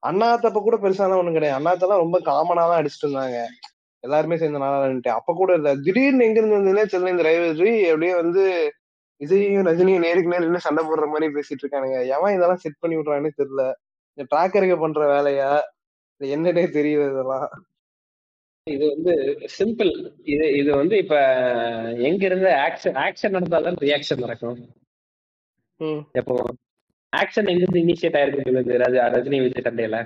அண்ணாத்தப்ப கூட பெருசாலாம் ஒன்றும் கிடையாது. அண்ணாத்தெல்லாம் ரொம்ப காமனா தான் அடிச்சுட்டு இருந்தாங்க. எல்லாருமே சேர்ந்து நாளான்ட்டு அப்ப கூட இல்ல திடீர்னு எங்க இருந்து வந்ததுன்னே சென்னை இந்த ரைவல்ரி அப்படியே வந்து விஜயும் ரஜினியும் நேருக்கு நேர் நின்னு சண்டை போடுற மாதிரி பேசிட்டு இருக்கானுங்க. எவன் இதெல்லாம் செட் பண்ணி விடுறான்னு தெரியல. இந்த ட்ராக்கருக்கு பண்ற வேலையா? இது என்னன்னே தெரியல இதெல்லாம். இது வந்து சிம்பிள் இது இது வந்து இப்ப எங்க இருந்து ஆக்ஷன் ஆக்ஷன் நடந்தாதான் ரியாக்ஷன் நடக்கும். எப்போ? ஆக்ஷன் எங்க இருந்து இனிஷியேட் ஆயிருக்கு ரஜ ரஜினி விஜய் சண்டையில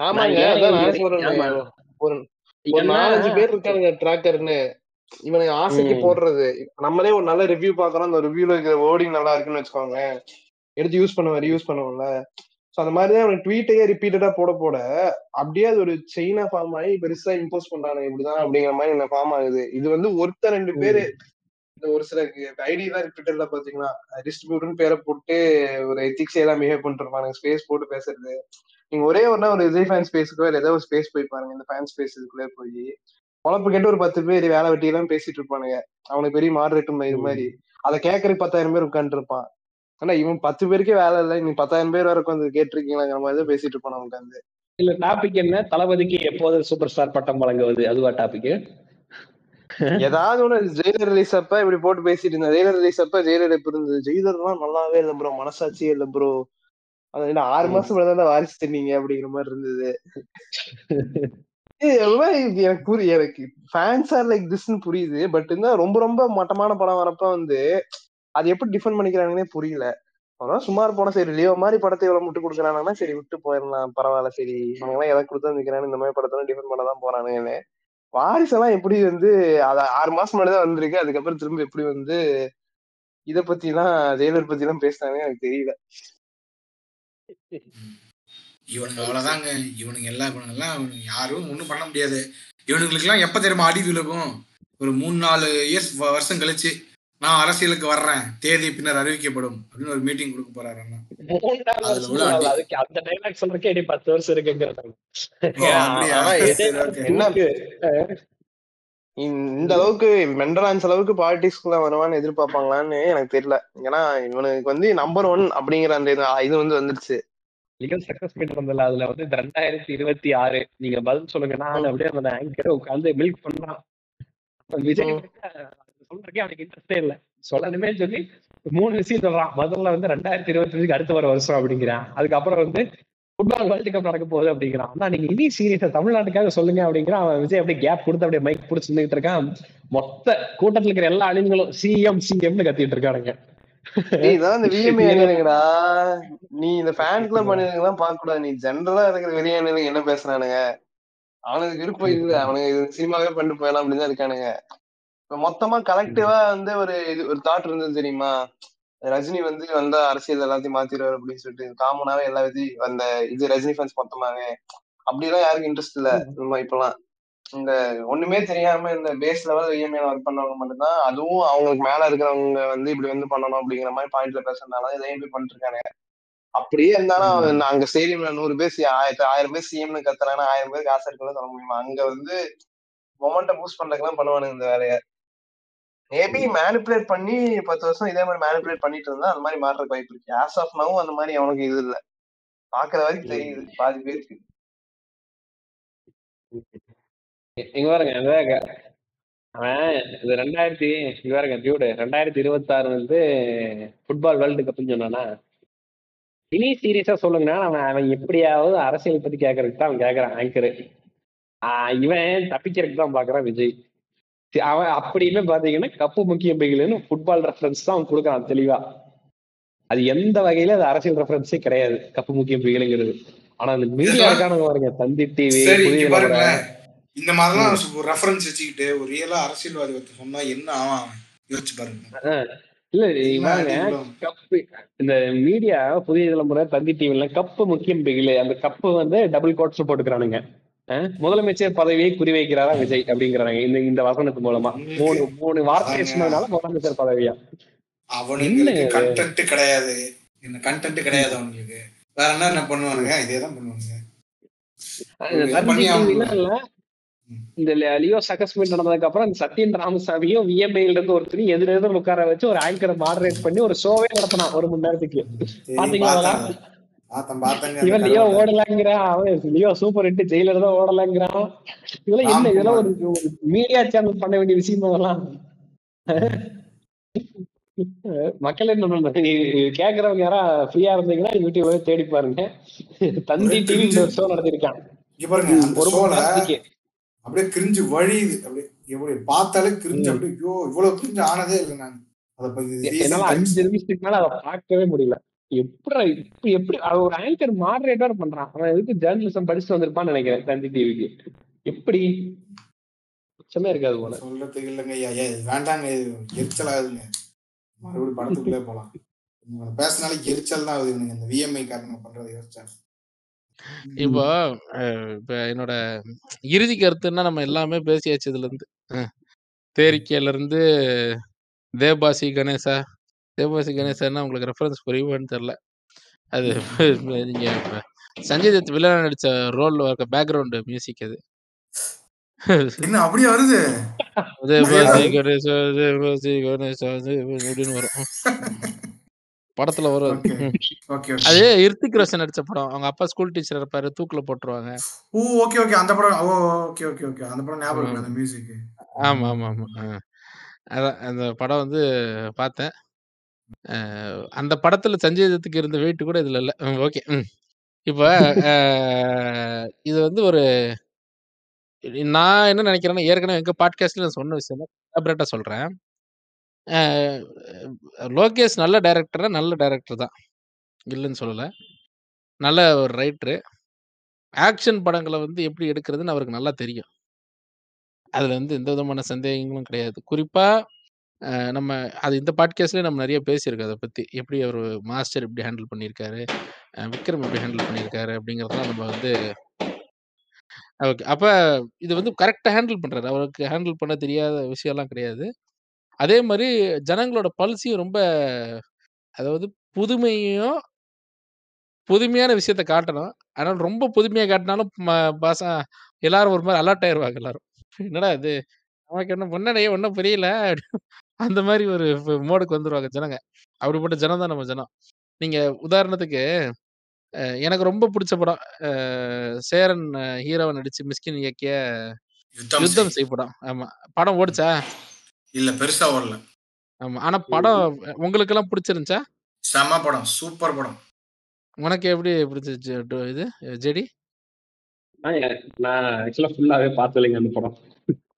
ஆமாங்க. ஒரு நாலஞ்சு பேர் இருக்கானுங்க ட்ராக்கர்னு இவனுக்கு ஆசைக்கு. போடுறது. நம்மளே ஒரு நல்ல ரிவ்யூ பாக்குறோம் அந்த ரிவ்யூல இருக்கிற வேர்டிங் நல்லா இருக்குன்னு வச்சுக்கோங்க எடுத்து யூஸ் பண்ணுவாரு யூஸ் பண்ணுவோம்ல. சோ அந்த மாதிரிதான் அவனுக்கு ட்வீட்டையே ரிப்பீட்டடா போட போட அப்படியே அது ஒரு செயினா ஃபார்ம் ஆகி பெருசா இம்போஸ் பண்றாங்க இப்படிதான் அப்படிங்கிற மாதிரி என்ன ஃபார்ம் ஆகுது. இது வந்து ஒருத்தர் ரெண்டு பேரு இந்த ஒரு சில ஐடி தான் ட்விட்டர்ல பாத்தீங்கன்னா டிஸ்ட்ரிபியூட்டர்னு பேரை போட்டு ஒரு எத்திக்ஸ் எல்லாம் பிஹேவ் பண்ணிட்டு இருப்பாங்க ஸ்பேஸ் போட்டு பேசுறது. நீங்க ஒரே ஒரு ஒரு விஜய் ஃபேன் ஸ்பேஸுக்கோ இல்ல ஏதோ ஒரு ஸ்பேஸ் போய் பாருங்க. இந்த ஃபேன் ஸ்பேஸ் இதுக்குள்ளே போய் குழப்பு கேட்டு ஒரு பத்து பேர் வேலை வெட்டி எல்லாம் பேசிட்டு இருப்பானுங்க. அவனுக்கு பெரிய மாடரேட்டும் இது மாதிரி. அதை கேட்கறதுக்கு பத்தாயிரம் பேர் உட்காந்துட்டு இருப்பான். ஆனா இவன் பத்து பேருக்கே வேலை இல்லை. நீ பத்தாயிரம் பேர் வரைக்கும் வந்து கேட்டிருக்கீங்களா மாதிரி தான் பேசிட்டு இருப்பான் உட்காந்து இல்ல டாபிக் என்ன? தளபதிக்கு எப்போது சூப்பர் ஸ்டார் பட்டம் வழங்குவது? அதுவா டாபிக் ஏதாவது ஒண்ணு ஜெயிலர் ரிலீஸ் அப்ப இப்படி போட்டு பேசிட்டு இருந்தேன். ஜெயிலர் ரிலீஸ் அப்ப ஜெயிலர் எப்படி இருந்தது? ஜெயிலர்லாம் நல்லாவே இல்லை ப்ரோ மனசாட்சியே இல்லை ப்ரோ அது என்ன ஆறு. மாசம் தான் வாரிசு தண்ணீங்க அப்படிங்கிற மாதிரி இருந்தது. எல்லாம் எனக்கு புரியுது எனக்கு ஃபேன்ஸ் ஆர் லைக் திஸ்னு புரியுது. பட் இருந்தா ரொம்ப ரொம்ப மட்டமான படம் வரப்ப வந்து அது எப்படி டிஃபெண்ட் பண்ணிக்கிறாங்கன்னே புரியல. அப்புறம் சுமார் போன சரி லியோ மாதிரி படத்தை இவ்வளவு விட்டு கொடுக்குறாங்கன்னா சரி விட்டு போயிடலாம் பரவாயில்ல சரி அவங்க எல்லாம் எதை கொடுத்தா நிக்கிறானு இந்த மாதிரி படத்தெல்லாம் டிஃபெண்ட் பண்ண தான் போறானுங்கன்னு. வாரிசு எல்லாம் எப்படி வந்து அது ஆறு மாசம் முன்னாடி தான் வந்திருக்கு அதுக்கப்புறம் திரும்ப எப்படி வந்து இத பத்தி எல்லாம் ஜெயிலர் பத்தி எல்லாம் பேசினாங்க எனக்கு தெரியல. இவனுங்க அவ்வளவுதாங்க. இவனுங்க எல்லாம் இவனுங்க எல்லாம் இவனுங்க யாரும் ஒண்ணும் பண்ண முடியாது. இவனுங்களுக்கு எல்லாம் எப்ப தெரியுமா அடி விழுகும்? ஒரு மூணு நாலு இயர்ஸ் வருஷம் கழிச்சு நான் அரசியலுக்கு வர்றேன். தேதி பின்னர் அறிவிக்கப்படும் அப்படின்னு ஒரு மீட்டிங் கொடுக்க போறாரு அந்த டைலாக் சொல்றதுக்கே இனி பத்து வருஷம் என்ன? இந்த அளவுக்கு மெண்டரான்ஸ் அளவுக்கு பாலிடிக்ஸ்குள்ள வருவான்னு எதிர்பார்ப்பாங்களான்னு எனக்கு தெரியல. ஏன்னா இவனுக்கு வந்து நம்பர் ஒன் அப்படிங்கிற அந்த இது இது வந்து வந்துருச்சு. லீகல் சக்சஸ் மீட் இருந்ததுல அதுல வந்து இந்த ரெண்டாயிரத்தி இருபத்தி ஆறு நீங்க பதில் சொல்லுங்க. நான் அப்படியே அந்த ஆங்கரை உட்காந்து மில்க் பண்றான் அப்ப விஜய் அது சொல்றதுக்கே அவனுக்கு இன்ட்ரெஸ்டே இல்ல. சொல்லணுமே சொல்லி மூணு விஷயம் சொல்றான். முதல்ல வந்து ரெண்டாயிரத்தி இருபத்தஞ்சுக்கு அடுத்த வர வருஷம் அப்படிங்கிறான். அதுக்கப்புறம் வந்து ஃபுட்பால் வேர்ல்டு கப் நடக்க போகுது அப்படிங்கிறான். ஆனா நீங்க இனி சீரியஸா தமிழ்நாட்டுக்காக சொல்லுங்க அப்படிங்கிறான். அவன் விஜய் அப்படியே கேப் கொடுத்து அப்படியே மைக் பிடிச்சி நின்றுட்டு இருக்கான். மொத்த கூட்டத்துல இருக்கிற எல்லா அணிங்களும் சிஎம் சிஎம்னு கத்திட்டு இருக்கானுங்க. இதான் இந்த விஎம்ஏ அணிலுங்கடா நீ இந்த ஃபேன்ஸ்ல பண்ணிருக்கலாம் பார்க்க கூடாது நீ ஜென்ரலா இருக்கிற வெளியே அணிலுங்க என்ன பேசுறானுங்க? அவனுக்கு விருப்பம் இல்ல அவனுங்க இது சினிமாவே பண்ணிட்டு போயிடலாம் அப்படின்னு தான் இருக்கானுங்க. இப்ப மொத்தமா கலெக்டிவா வந்து ஒரு இது ஒரு தாட் இருந்தது தெரியுமா? ரஜினி வந்து வந்தா அரசியல் எல்லாத்தையும் மாத்திடுவாரு அப்படின்னு சொல்லிட்டு காமனாவே எல்லா இது அந்த இது ரஜினி ஃபேன்ஸ் மொத்தமாவே. அப்படிலாம் யாருக்கும் இன்ட்ரெஸ்ட் இல்ல. இப்பெல்லாம். இந்த ஒண்ணுமே தெரியாம இந்த பேஸ் லெவல் இஎம்ஐ ஒர்க் பண்ணவங்க மட்டும்தான் அதுவும் அவங்களுக்கு மேல இருக்கிறவங்க வந்து இப்படி வந்து பண்ணணும் அப்படிங்கிற மாதிரி பாயிண்ட்ல பேசுறதுனால இதையும் இப்படி பண்ணிட்டு இருக்காங்க அப்படியே இருந்தாலும் அங்க ஸ்டேடியம்ல நூறு பேர் ஆயிரத்து ஆயிரம் பேர் சிஎம்னு கத்துறாங்கன்னா ஆயிரம் பேர் காசு இருக்குன்னு சொல்ல முடியுமா? அங்க வந்து மொமெண்ட்டை பூஸ்ட் பண்றதுக்கு பண்ணுவானுங்க இந்த வேலையை. மேபி மேனிப்புலேட் பண்ணி பத்து வருஷம் இதே மாதிரி மேனிப்புலேட் பண்ணிட்டு இருந்தா அந்த மாதிரி மாறுறதுக்கு வாய்ப்பு இருக்கு. ஆஸ் ஆஃப் நவும் அந்த மாதிரி அவனுக்கு இது இல்ல. பாக்குற வரைக்கும் தெரியுது. பாதி பேருக்கு. இங்க பாருங்க அந்த க- அவன் இது ரெண்டாயிரத்தி இங்க பாருங்க டியூடு ரெண்டாயிரத்தி இருபத்தி ஆறு வந்து ஃபுட்பால் வேர்ல்டு கப்னு சொன்னானா? இனி சீரியஸா சொல்லுங்கன்னா அவன் அவன் எப்படியாவது அரசியல் பத்தி கேட்கறதுக்கு தான் அவன் கேட்கறான் ஆங்கரு இவன் தப்பிக்கிறதுக்கு தான் பாக்குறான் விஜய். அவன் அப்படியுமே பாத்தீங்கன்னா கப்பு முக்கிய பிகிலுன்னு ஃபுட்பால் ரெஃபரன்ஸ் தான் அவன் கொடுக்குறான் தெளிவா. அது எந்த வகையில அது அரசியல் ரெஃபரன்ஸே கிடையாது கப்பு முக்கிய பிகிலுங்கிறது ஆனா அந்த மீடியா. இருக்கானுங்க பாருங்க தந்தி டிவி சரி புதிய இங்க பாருங்களேன். இந்த மாதிரிலாம் ஒரு ரெஃபரன்ஸ் வச்சுக்கிட்டு ஒரு ரியலா அரசியல்வாதி ஒருத்தர் சொன்னா என்ன ஆவான்? யோசிச்சு பாருங்க. இல்ல இவங்க? கப்பு இந்த மீடியா புதிய தலைமுறை தந்தி டிவில கப்பு முக்கியம் பிகிலு அந்த கப்பு வந்து டபுள் கோட்ஸ் போட்டுக்கிறானுங்க. முதலமைச்சர் பதவியை குறிவைக்கிறாரா விஜய் அப்படிங்கிறாங்க இந்த இந்த வசனத்து மூலமா. மூணு மூணு வார்த்தை. சொன்னதுனால முதலமைச்சர் பதவியா? என்ன? கண்டென்ட் கிடையாது. இந்த கண்டென்ட் கிடையாது அவனுங்களுக்கு. வேற என்ன என்ன பண்ணுவானுங்க? இதே தான் பண்ணுவானுங்க இந்த லியோ சக்கஸ் மீட் நடந்ததுக்கு அப்புறம் இந்த சத்யன் ராமசாமியும் விஎம்ஐல இருந்து ஒருத்தரையும் எதிர எதிர உட்கார வச்சு ஒரு ஆங்கரை மாடரேட் பண்ணி ஒரு ஷோவே நடத்தினான் ஒரு மணி நேரத்துக்கு. பாத்தீங்களா இவன் லியோ ஓடலாங்கிறான். அவன் லியோ சூப்பர் ஹிட் ஜெயிலர் தான் ஓடலாங்கிறான். இதெல்லாம் என்ன இதெல்லாம் ஒரு மீடியா சேனல் பண்ண வேண்டிய விஷயம் அதெல்லாம்? மக்கள் என்ன கேக்குறவங்க யாரா ஃப்ரீயா இருந்தீங்கன்னா யூடியூப்ல தேடி பாருங்க. தந்தி டிவி ஷோ நடத்திருக்கான் ஒரு அப்படியே கிரிஞ்சு வழியுது. அப்படியே எப்படி பார்த்தாலே கிரிஞ்சு. அப்படியே ஐயோ இவ்வளவு கிரிஞ்சு ஆனதே இல்லை நான். என்னால அஞ்சு நிமிஷத்துக்கு மேல அதை பார்க்கவே முடியல. எப்படி இப்படி எப்படி ஒரு ஆங்கர் மாடரேட்டர் பண்றான். அவன் எதுக்கு ஜேர்னலிசம் படிச்சுட்டு வந்திருப்பான்னு நினைக்கிறேன் தந்தி டிவிக்கு எப்படி? சுத்தமே இருக்காது போல. சொல்றதுக்கு இல்லைங்க ஐயா. ஏ வேண்டாங்க எரிச்சல் ஆகுதுங்க மறுபடியும் படத்துக்குள்ளே போலாம். பேசினாலே எரிச்சல் தான் ஆகுது. இந்த விஎம்ஐ காரணங்க பண்றது யோசிச்சா. இப்போ அஹ், இப்ப என்னோட இறுதி கருத்துன்னா நம்ம எல்லாமே பேசியாச்சு இதுல இருந்து அஹ், தேரிக்கையில இருந்து தேபாசி கணேசா தேபாசி கணேசன்னா உங்களுக்கு ரெஃபரன்ஸ் புரியுமான்னு தெரியல அது நீங்க இப்ப சஞ்சய் தத் வில்லன் நடிச்ச ரோல்ல இருக்க பேக்ரவுண்ட் மியூசிக் அது. என்ன அப்படியே வருது? தேபாசி கணேசா தேபாசி கணேசா தேபாசி அப்படின்னு வரும். படத்துல வரும். அது. ஓகே. ம். ஓகே அது ஓகே இர்த்திக் ரோஷன் நடிச்ச படம். அவங்க அப்பா ஸ்கூல் டீச்சர் இருப்பாரு தூக்குல போட்டுருவாங்க. Oh okay okay. அந்த படம் ஓ ஓகே ஓகே ஓகே. அந்த படம் ஞாபகம் இருக்கு ஆமா அந்த மியூசிக் ஆமா ஆமா ஆமா. அதான் அந்த படம் வந்து பார்த்தேன். அந்த படத்துல சஞ்சய் தத்துக்கு இருந்த வெயிட் கூட இதுல இல்ல. ஓகே. இப்போ இது வந்து ஒரு நான் என்ன நினைக்கிறேன்னா, ஏற்கனவே எங்க பாட்காஸ்ட்ல நான் சொன்ன விஷயம் தான். சொல்றேன். லோகேஷ் நல்ல டைரக்டர்னா, நல்ல டைரக்டர் தான். இல்லைன்னு சொல்லலை நல்ல ஒரு ரைட்ரு ஆக்ஷன் படங்களை வந்து எப்படி எடுக்கிறதுன்னு அவருக்கு நல்லா தெரியும். அதில் வந்து எந்த விதமான சந்தேகங்களும் கிடையாது. குறிப்பாக நம்ம அது இந்த பாட்காஸ்ட்லேயே நம்ம நிறைய பேசியிருக்கோம் அதை பற்றி எப்படி அவர் மாஸ்டர் எப்படி ஹேண்டில் பண்ணியிருக்காரு, விக்ரம் எப்படி ஹேண்டில் பண்ணியிருக்காரு அப்படிங்கிறதெல்லாம் நம்ம வந்து ஓகே. அப்போ இது வந்து கரெக்டாக ஹேண்டில் பண்ணுறாரு அவருக்கு ஹேண்டில் பண்ண தெரியாத விஷயம்லாம் கிடையாது. அதே மாரி ஜனங்களோட பல்ஸையும் ரொம்ப அதாவது புதுமையையும் புதுமையான விஷயத்த காட்டணும். ஆனா ரொம்ப புதுமையா காட்டினாலும் ம பாச எல்லாரும் ஒரு மாரி அலர்ட் ஆயிருவாங்க எல்லாரும். என்னடா இது? நமக்கு என்ன முன்னாடியே ஒண்ணும் புரியல. அந்த மாரி ஒரு ஃப மோடுக்கு வந்துருவாங்க ஜனங்க. அப்படிப்பட்ட ஜனம் தான் நம்ம ஜனம். நீங்க உதாரணத்துக்கு அ எனக்கு ரொம்ப புடிச்ச படம். அ சேரன் ஹீரோவா நடிச்சு மிஸ்கின் இயக்கிய யுத்தம் யுத்தம் செய். செய் படம். ஆமா. படம் ஓடுச்சா? இல்ல பெருசா ஓடல. ஆமா. ஆனா படம் உங்களுக்கெல்லாம் புடிச்சிருந்துச்சா? செம்ம படம். சூப்பர் படம். உனக்கு எப்படி புடிச்சிருச்சு டு இது ஜெடி? நான் ஆக்சுவலா ஃபுல்லாவே பார்த்ததில்லைங்க அந்த படம்.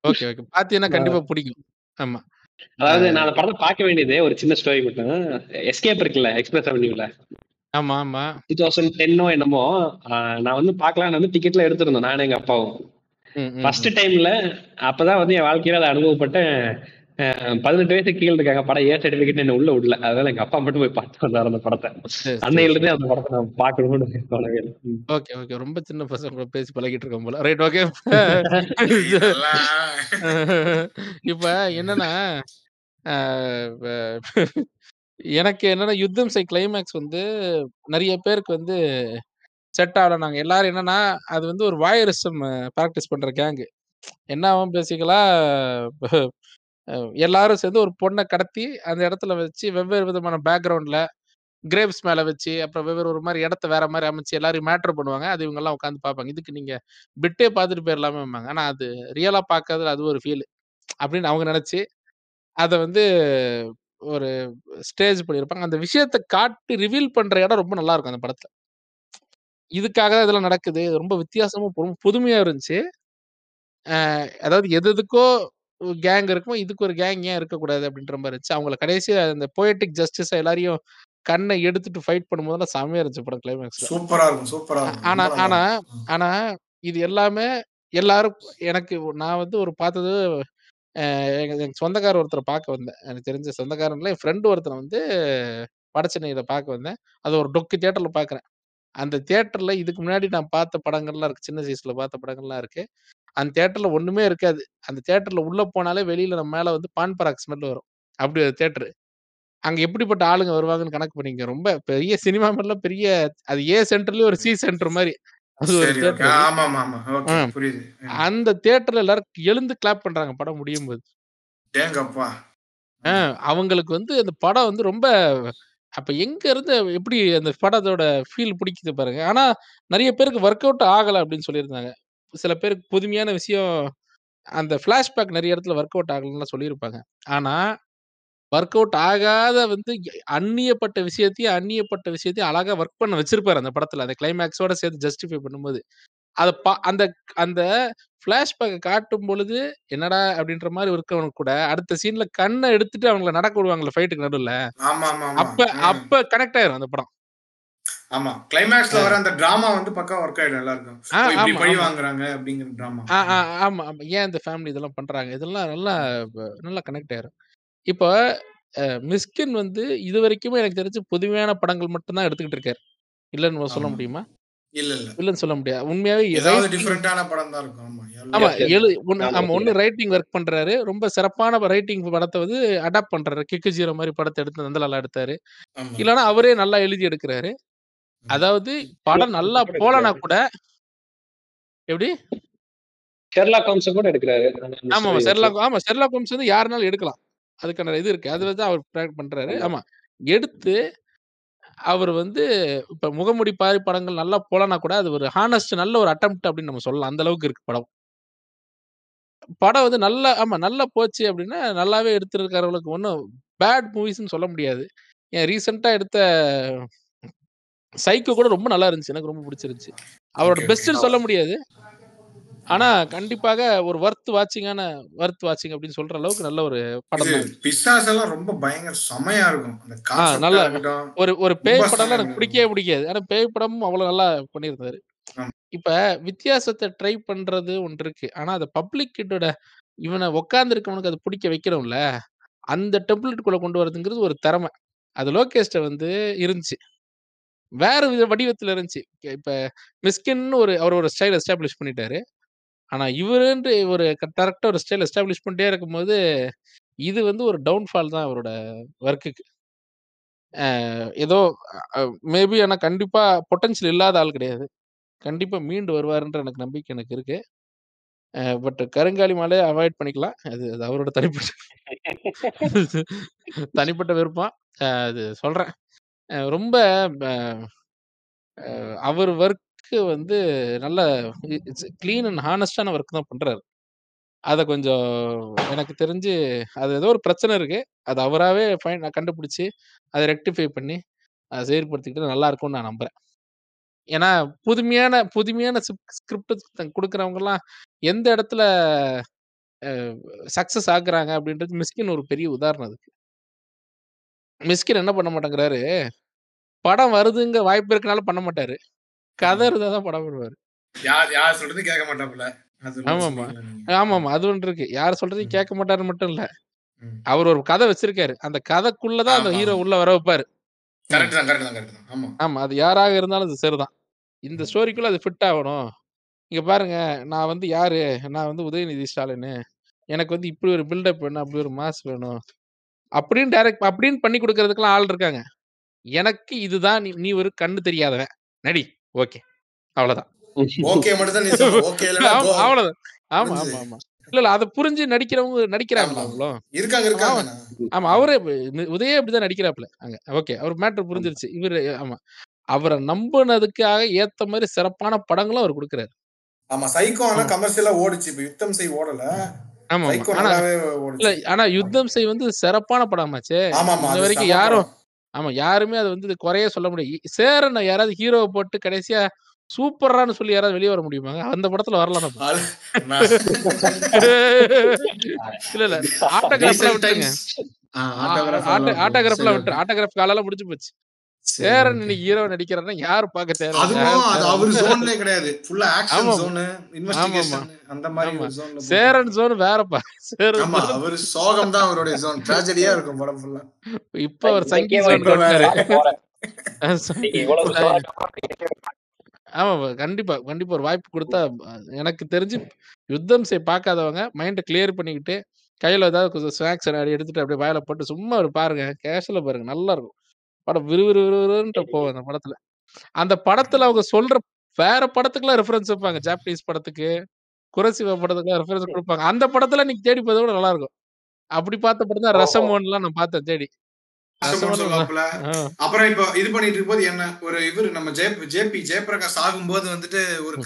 Okay, okay. பார்த்தீன்னா நான் கண்டிப்பா புடிக்கும். ஆமா. அதாவது நான் அந்த படத்த பார்க்க வேண்டியது ஒரு சின்ன ஸ்டோரி மட்டும். எஸ்கேப் இருக்குல்ல, எக்ஸ்பிரஸ் அவென்யூல. ஆமா, ஆமா. 2010ஓ என்னமோ, அ நான் வந்து பார்க்கலாம்னு வந்து டிக்கெட்லாம் எடுத்திருந்தோம் நானும் எங்க அப்பாவும். ஃபர்ஸ்ட். டைம்ல அப்பதான் வந்து என் வாழ்க்கையில அத அனுபவப்பட்டேன். 18 வயசுக்கு கீழ இருக்காங்க. படம் ஏ சர்டிபிகேட் என்ன உள்ள விடல. அதனால எங்க அப்பா மட்டும் போய் பார்த்துட்டு வந்தாரு அந்த படத்த. அன்னையில. இருந்தே அந்த படத்த நான் தோணவே. ம். Okay, okay. ரொம்ப சின்ன பசங்க கூட பேசி பழகிட்டு இருக்கோம் போல. Right okay. இப்ப என்னன்னா, எனக்கு என்னன்னா யுத்தம் செய் கிளைமாக்ஸ் வந்து நெறைய பேருக்கு வந்து செட் ஆகல. நாங்க எல்லாரும் என்னன்னா, அது வந்து ஒரு வாயரிசம் பிராக்டிஸ் பண்ற கேங்கு. என்ன ஆகும் பேசிக்கலா எல்லாரும் சேர்ந்து ஒரு பொண்ணை கடத்தி, அந்த இடத்துல வச்சு வெவ்வேறு விதமான பேக்ரவுண்டில் கிரேப்ஸ் மேல வச்சு, அப்புறம் வெவ்வேறு ஒரு மாதிரி இடத்த வேற மாதிரி அமைச்சு எல்லாரும் மேட்ரு பண்ணுவாங்க. அது இவங்கெல்லாம் உட்காந்து பார்ப்பாங்க. இதுக்கு நீங்க பிட்டே பார்த்துட்டு போயிரலாமேம்பாங்க. ஆனா அது ரியலா பார்க்கறதுல அது ஒரு ஃபீல் அப்படின்னு அவங்க நினச்சி அதை வந்து ஒரு ஸ்டேஜ் பண்ணியிருப்பாங்க. அந்த விஷயத்தை காட்டி ரிவீல் பண்ற இடம் ரொம்ப நல்லா இருக்கும் அந்த படத்துல. இதுக்காக தான் இதெல்லாம் நடக்குது. ரொம்ப வித்தியாசமாக ரொம்ப புதுமையா இருந்துச்சு. அதாவது எது எதுக்கோ கேங் இருக்கும். இதுக்கு ஒரு கேங் ஏன் இருக்கக்கூடாது அப்படின்ற மாரி இருந்துச்சு. அவங்கள கடைசியா அந்த பொயட்டிக் ஜஸ்டிஸா எல்லாரையும் கண்ண எடுத்துட்டு ஃபைட் பண்ணும்போதெல்லாம் செம்மையா இருந்துச்சு படம் கிளைமாக்ஸ்ல. சூப்பரா இருக்கும். சூப்பரா. ஆனா ஆனா. ஆனா இது எல்லாமே எல்லாரும் எனக்கு நான் வந்து ஒரு பார்த்தது எங்க சொந்தக்காரர் ஒருத்தர பார்க்க வந்தேன். எனக்கு தெரிஞ்ச சொந்தக்காரன் இல்ல, என் ஃப்ரெண்ட் ஒருத்தன வந்து வடசென்னையில பார்க்க வந்தேன். அது ஒரு டொக்கு தியேட்டர்ல பார்க்குறேன். அந்த தியேட்டர்ல இதுக்கு முன்னாடி நான் பார்த்த படங்கள்லாம் இருக்கு. சின்ன சைஸ்ல பார்த்த படங்கள்லாம் இருக்கு. அந்த தியேட்டர்ல ஒண்ணுமே இருக்காது. அந்த தியேட்டர்ல உள்ள போனாலே வெளியில நம்ம மேல வந்து பான் பராக் ஸ்மெல் வரும். அப்படி ஒரு தியேட்டரு. அங்க எப்படிப்பட்ட ஆளுங்க வருவாங்கன்னு கணக்கு பண்ணிக்கங்க. ரொம்ப பெரிய சினிமா மாரிலாம் பெரிய அது ஏ சென்டர்லயே ஒரு சி சென்டர் மாரி. அது ஒரு சரி, ஓகே. தியேட்டர் அது. ஆமாமா, ஆமா. ஓகே. ம். புரியுது. ம். அந்த தியேட்டர்ல எல்லாரும் எழுந்து கிளாப் பண்றாங்க படம் முடியும்போது. அடேங்கப்பா! ஆ ம். அவங்களுக்கு வந்து அந்த படம் வந்து ரொம்ப அப்ப எங்க இருந்து எப்படி அந்த படத்தோட ஃபீல் பிடிக்குது பாருங்க. ஆனா நெறைய பேருக்கு வொர்க் அவுட் ஆகல அப்படின்னு சொல்லியிருந்தாங்க. சில பேருக்கு புதுமையான விஷயம் அந்த ஃபிளாஷ்பேக் நெறைய இடத்துல வொர்க் அவுட் ஆகலன்னுலாம் சொல்லியிருப்பாங்க. ஆனா வொர்க் அவுட் ஆகாத வந்து அந்நியப்பட்ட விஷயத்தையும் அந்நியப்பட்ட விஷயத்தையும் அழகா வொர்க் பண்ண வச்சிருப்பாரு அந்த படத்துல. அந்த கிளைமாக்ஸோட சேர்த்து ஜஸ்டிஃபை பண்ணும்போது. அத ப அந்த அந்த ஃபிளாஷ்பேக்க காட்டும் பொழுது, என்னடா! அப்படின்ற மாரி இருக்கவனுக்கு கூட, அடுத்த சீன்ல கண்ண எடுத்துட்டு அவங்கள நடக்க விடுவாங்கல்ல ஃபைட்டுக்கு நடுவுல. அப்ப. அப்ப கனெக்ட் ஆயிரும் அந்த படம். ஆமா. கிளைமாக்ஸ்ல. வர அந்த டிராமா வந்து பக்கா ஒர்க் ஆயிடும் எல்லாருக்கும். இப்படி ஆமா, பழி ஆமா. வாங்குறாங்க அப்படிங்கிற டிராமா. ஆமா, ஆமா. ஏன் இந்த ஃபேமிலி இதெல்லாம் பண்றாங்க? இதெல்லாம் நல்லா நல்லா கனெக்ட் ஆயிரும். இப்ப மிஸ்கின் வந்து இதுவரைக்குமே எனக்கு தெரிஞ்சு புதுமையான படங்கள் மட்டும் தான் எடுத்துக்கிட்டு இருக்காரு. இல்லன்னு சொல்ல. முடியுமா? இல்ல, இல்ல. இல்லன்னு சொல்ல முடியாது. உண்மையாவே ஏதாவது டிஃபரண்டான படம் தான் இருக்கும். ஆமா. எழு ஆமா. ஒண்ணு. ரைட்டிங் வொர்க் பண்றாரு. ரொம்ப சிறப்பான ரைட்டிங் படத்த வந்து அடாப்ட் பண்றாரு. கிக்கு ஜீரோ மாரி படத்த எடுத்து நந்தலாலா எடுத்தாரு. ஆமா. இல்லன்னா அவரே நல்லா எழுதி எடுக்குறாரு. அதாவது படம் நல்லா போலனா. கூட எப்படி? ஷெர்லாக் ஹோம்ஸ கூட எடுக்குறாரு. வச்சு. ஷெர்லாக் ஆமா. ஷெர்லாக் ஹோம்ஸ் வந்து யாருனாலும் எடுக்கலாம். அதுக்கான இது இருக்கு. அது வந்து அவர் பிராக்ட் பண்றாரு. ஆமா. ஆமா. எடுத்து அவரு வந்து இப்ப முகமூடி பாரி படங்கள் நல்லா போலனா கூட, அது ஒரு ஹானஸ்ட் நல்ல ஒரு அட்டெம்ப்ட் அப்படின்னு நம்ம சொல்லலாம். அந்த அளவுக்கு இருக்கு படம். படம் வந்து நல்லா ஆமா நல்லா போச்சு அப்படின்னா, நல்லாவே எடுத்திருக்கிறவங்களுக்கு ஒண்ணும் பேட் மூவிஸ்ன்னு சொல்ல முடியாது. ஏன் ரீசென்ட்டா எடுத்த சைக்கோ கூட ரொம்ப நல்லா இருந்துச்சு. எனக்கு ரொம்ப புடிச்சிருந்துச்சு. அவரோட. பெஸ்ட்ன்னு சொல்ல முடியாது. ஆனா கண்டிப்பாக ஒரு வொர்த் வாட்சிங்கான வொர்த் வாட்சிங் அப்படின்னு சொல்ற அளவுக்கு நல்ல ஒரு படம். பிசாஸ் எல்லாம் ரொம்ப பயங்கர செமையா இருக்கும் நல்லா ஒரு ஒரு பேய் படம்லாம் எனக்கு பிடிக்கவே பிடிக்காது. ஆனா பேய் படமும் அவ்வளவு நல்லா பண்ணியிருந்தாரு. இப்ப வித்தியாசத்த ட்ரை பண்றது ஒன்று இருக்கு. ஆனா அத பப்ளிக் கிட்டோட இவன உட்கார்ந்து இருக்கவனுக்கு அது பிடிக்க வைக்கிறோம்ல, அந்த டெம்ப்ளேட்குள்ள கொண்டு வரதுங்கிறது ஒரு திறமை. அது லோகேஷ்ட்ட வந்து இருந்துச்சு. வேற வித வடிவத்துல இருந்துச்சு. இப்ப மிஸ்கின்னு ஒரு அவர் ஒரு ஸ்டைல் எஸ்டாப்ளிஷ் பண்ணிட்டாரு. ஆனா இவருன்ட்டு ஒரு கரெக்டாக ஒரு ஸ்டைல் எஸ்டாப்ளிஷ் பண்ணிட்டே இருக்கும்போது, இது வந்து ஒரு டவுன்ஃபால் தான் அவரோட ஒர்க்குக்கு ஏதோ மேபி ஆனால் கண்டிப்பாக பொட்டன்ஷியல் இல்லாத ஆள் கிடையாது. கண்டிப்பாக மீண்டு வருவாருன்ற எனக்கு நம்பிக்கை எனக்கு இருக்கு. பட் கருங்காலி மாலே அவாய்ட் பண்ணிக்கலாம். அது அது அவரோட தனிப்பட்ட தனிப்பட்ட விருப்பம். அது சொல்கிறேன் அ ரொம்ப ப அ அவர் ஒர்க்கு வந்து நல்ல இட்ஸ் கிளீன் அண்ட் ஹானஸ்டான ஒர்க் தான் பண்றாரு. அத கொஞ்சம் எனக்கு தெரிஞ்சு அது ஏதோ ஒரு பிரச்சனை இருக்கு. அது அவராவே ஃபைன் கண்டுபிடிச்சு, அத ரெக்டிஃபை பண்ணி, அத செயல்படுத்திக்கிட்டா நல்லா இருக்கும்னு நான் நம்புறேன். ஏன்னா, புதுமையான புதுமையான ஸ்கிரிப் ஸ்கிரிப்ட் குடுக்குறவங்கலாம் எந்த இடத்துல அ சக்சஸ் ஆகுறாங்க அப்படின்றது மிஸ்கின் ஒரு பெரிய உதாரணம் அதுக்கு. மிஸ்கின் என்ன பண்ண மாட்டேங்கிறாரு, படம் வருதுங்க வாய்ப்பு இருக்கனால பண்ண மாட்டாரு. கதை இருந்தா தான் படம் பண்ணுவாரு. யார் யார் சொல்றதையும் கேட்க மாட்டாப்புல ஆமாமா. நீங்க ஆமாமா. அது ஒண்ணு இருக்கு. யார் சொல்றதையும் கேட்க மாட்டாருன்னு மட்டும் இல்ல. அவர் ஒரு கதை வச்சிருக்காரு. அந்த கதைக்குள்ள தான் அந்த ஆமா ஹீரோ ஆமா உள்ள வர வைப்பாரு. ஆமா ஆமா. அது யாராக இருந்தாலும் அது சரிதான். இந்த ஸ்டோரிக்குள்ள அது ஃபிட் ஆகணும். இங்க பாருங்க, நான் வந்து யாரு? நான் வந்து உதயநிதி ஸ்டாலினு. எனக்கு வந்து இப்படி ஒரு பில்டப் வேணும், அப்படி ஒரு மாஸ் வேணும். அப்படின்னு டைரக்ட் அப்படின்னு பண்ணி குடுக்குறதுக்குலாம் ஆள் இருக்காங்க. எனக்கு இதுதான் நீ நீ ஒரு கண்ணு தெரியாதவன். நடி. ஓகே. அவ்வளோதான். ஓகே மட்டும் தான் நீ சொல்ல ஓகே இல்லனா ஆமா. ஆமா. இல்ல, இல்ல. அத புரிஞ்சு நடிக்கிறவங்க நடிக்கிறாங்கல்ல ஆமா அவங்களும். இருக்காங்க இருக்காங்க ஆமா. அவரே உதயே அப்படிதான் நடிக்கிறாப்ல அங்க. ஓகே. அவர் மேட்டர் புரிஞ்சிருச்சு. இவரு ஆமா. அவர நம்புனதுக்காக ஏத்த மாரி சிறப்பான படங்களும் அவர் குடுக்குறாரு. ஆமா சைக்கோ ஆனா. கமர்ஷியலா ஓடுச்சு இப்ப யுத்தம் செய் ஓடல ஆனா யுத்தம் செய் வந்து சிறப்பான படமாச்சே. அது வரைக்கும் யாரும் ஆமா. யாருமே அத வந்து குறையே சொல்ல முடியாது. இ சேரன யாராவது ஹீரோவ போட்டு கடைசியா சூப்பர்ரான்னு சொல்லி யாராவது வெளிய வர முடியுமாங்க? அந்த படத்துல வரலாம் நம்ம. இல்ல, இல்ல. ஆட்டோகிராஃப்லாம் ரீசெண்ட் விட்டுருங்க. டைம்ஸ் ஆ ஆட்டோகிராஃப் ஆட்டோ அதெல்லாம் போகும் சரி ஆட்டோகிராஃப்லாம் ஓகே விட்டுரு. ஆட்டோகிராஃப் காலெல்லாம் முடிஞ்சு போச்சு. சரி சேரன் இன்னைக்கு ஹீரோ நடிக்கிறார்னா யாரு பார்க்க தேர அதுவும் அது அவர் ஜோன்லயே கிடையாது ஃபுல்லா ஆக்ஷன் ஆமாமா. ஜோனு. இன்வெஸ்டிகேஷன் அந்த மாதிரி ஆமா. ஒரு ஜோன்ல சேரன் ஜோன் வேறப்பா. சேரன் ஆமா ஜோன் அவரு சோகம் தான் அவருடைய ஜோன் டிராஜடியா இருக்கும் படம் ஃபுல்லா இப்ப அவர் சங்கி இப்ப வேற ஆமாமா. கண்டிப்பா, கண்டிப்பா ஒரு வாய்ப்பு குடுத்தா எனக்கு தெரிஞ்சு யுத்தம் செய் பார்க்காதவங்க மைண்ட கிளியர் பண்ணிக்கிட்டு, கையில ஏதாவது கொஞ்சம் ஸ்நாக்ஸ் எடுத்துட்டு அப்படியே வாயில போட்டு சும்மா ஒரு பாருங்க. கேஷுவலா பாருங்க. நல்லா இருக்கும். படம் விறு விறு விறு விறுன்ட்டு போகும் அந்த படத்துல. அந்த படத்துல அவங்க சொல்ற வேற படத்துக்குலாம் ரெஃபரன்ஸ் வைப்பாங்க. ஜாப்பனீஸ் படத்துக்கு, குறசிவா படத்துக்குலாம் ரெஃபரன்ஸ் குடுப்பாங்க. அந்த படத்துல நீங்க தேடி பார்த்தா கூட நல்லா இருக்கும். அப்படி பார்த்த படம் தான் ரசமோன்லாம் நான் பார்த்தேன் தேடி. அப்புறம் இப்போ இது பண்ணிட்டு இருக்கும்போது என்ன ஒரு இவர் நம்ம ஜேபி ஜெயபிரகாஷ் ஆகும்போது வந்துட்டு ஒரு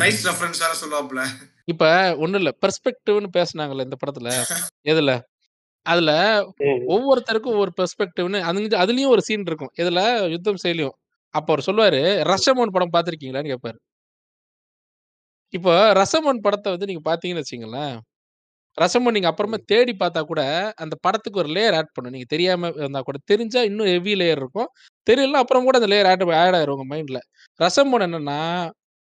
கிரைஸ்ட் ரெஃபரன்ஸ் வேற சொல்லுவாப்புல இப்ப ஒண்ணும் இல்ல. பெர்ஸ்பெக்டிவ்னு பேசுனாங்கல்ல இந்த படத்துல. எதுல? அதுல. ஒவ்வொருத்தருக்கும் ஒவ்வொரு பெர்ஸ்பெக்டிவ்னு அதுங்க அதுலயும் ஒரு சீன் இருக்கும். எதுல? யுத்தம் செயலியும். அப்ப அவர் சொல்லுவாரு, "ரஷமோன் படம் பார்த்திருக்கீங்களான்னு?" கேட்பாரு. இப்போ ரசமோன் படத்த வந்து நீங்க பார்த்தீங்கன்னு வச்சுக்கங்களேன், ரசமோன் நீங்க அப்புறமா தேடி பார்த்தா கூட, அந்த படத்துக்கு ஒரு லேயர் ஆட் பண்ணும். நீங்க தெரியாம இருந்தா கூட. தெரிஞ்சா இன்னும் ஹெவி லேயர் இருக்கும். தெரியலனா அப்புறம் கூட அந்த லேயர் ஆட் ஆட் ஆயிரும் உங்க மைண்ட்ல. ரசமோன் என்னன்னா,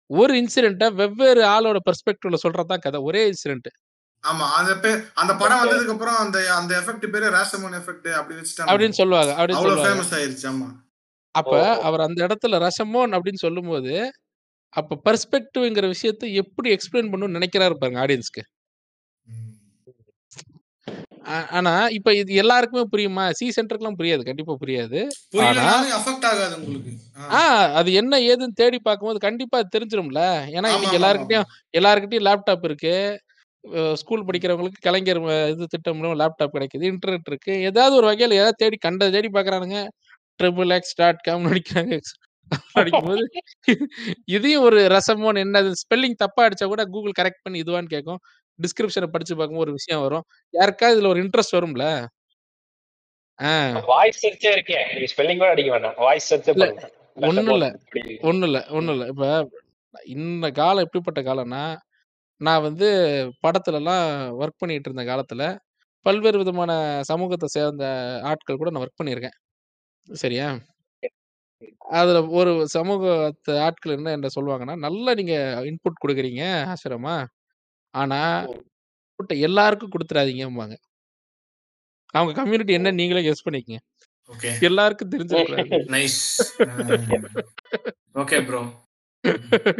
ஒரு இன்சிடென்ட்ட வெவ்வேறு ஆளோட பெர்ஸ்பெக்டிவ்ல சொல்றது கதை. ஒரே இன்சிடென்ட். ஆமா அந்த அந்த படம் வந்ததுக்கு அப்புறம் அந்த அந்த எஃபெக்ட் பேரு ராசமோன் எஃபெக்ட் அப்படி வச்சுட்டாங்க அப்படின்னு சொல்லுவாங்க. அப்படின்னு அவ்வளவு. ஃபேமஸ் ஆயிருச்சு ஆமா அப்ப அவர் அந்த இடத்துல ரசமோன் அப்படின்னு சொல்லும்போது, அப்ப பெர்ஸ்பெக்டிவ்ங்கிற விஷயத்த எப்படி எக்ஸ்பிளைன் பண்ணணும்னு நினைக்கிறாரு பாருங்க ஆடியன்ஸ்க்கு. ஆனா, இப்ப இது எல்லாருக்குமே புரியுமா? சி சென்டருக்குலாம் புரியாது. கண்டிப்பா புரியாது. ஆனா புரியலனாலும் அஃபெக்ட் ஆகாது உங்களுக்கு ஆ அது என்ன ஏதுன்னு தேடி பார்க்கும்போது கண்டிப்பா அது தெரிஞ்சிரும்ல. ஏன்னா இன்னைக்கு எல்லார்கிட்டயும் எல்லார்கிட்டயும் லேப்டாப் இருக்கு. ஸ்கூல் படிக்கிறவங்களுக்கு கலைஞர் இது திட்டம் மூலம் லேப்டாப் கிடைக்குது. இன்டர்நெட் இருக்கு. ஏதாவது ஒரு வகையில ஏதாவது தேடி கண்டத தேடி பார்க்குறானுங்க. ட்ரிபிள் எக்ஸ் டாட் காம்னு அடிக்கிறாங்க. அடிக்கும்போது இதையும் ஒரு ரசமோன்னு என்னது ஸ்பெல்லிங் தப்பா அடிச்சா கூட கூகுள் கரெக்ட் பண்ணி இதுவான்னு கேட்கும். டிஸ்கிரிப்ஷன படிச்சு பார்க்கும்போது ஒரு விஷயம் வரும். யாருக்காவது இதுல ஒரு இன்ட்ரெஸ்ட் வரும்ல. வாய்ஸ் சர்ச்சே இருக்கே. நீங்க ஸ்பெல்லிங் கூட அடிக்க வேண்டாம். வாய்ஸ் சர்ச்சே. ஒண்ணும் இல்ல. ஒண்ணும் இல்ல ஒண்ணும் ம். இல்ல. இப்ப இந்த காலம் எப்படிப்பட்ட காலம்னா நான் வந்து படத்துலலாம் ஒர்க் பண்ணிட்டு இருந்த காலத்துல, பல்வேறு விதமான சமூகத்த சேர்ந்த ஆட்கள் கூட நான் ஒர்க் பண்ணியிருக்கேன். சரியா? அதுல ஒரு சமூகத்து ஆட்கள் என்ன என்ட்ட சொல்லுவாங்கன்னா, "நல்லா நீங்க இன்புட் குடுக்குறீங்க ஆசிரமா. ஆனா, இன்புட்ட எல்லாருக்கும் குடுத்துறாதீங்கம்பாங்க." அவங்க கம்யூனிட்டி என்னன்னு நீங்களே கெஸ் பண்ணிக்கங்க. ஓகே. எல்லாருக்கும் தெரிஞ்சிடக்கூடாது. Nice. Okay bro.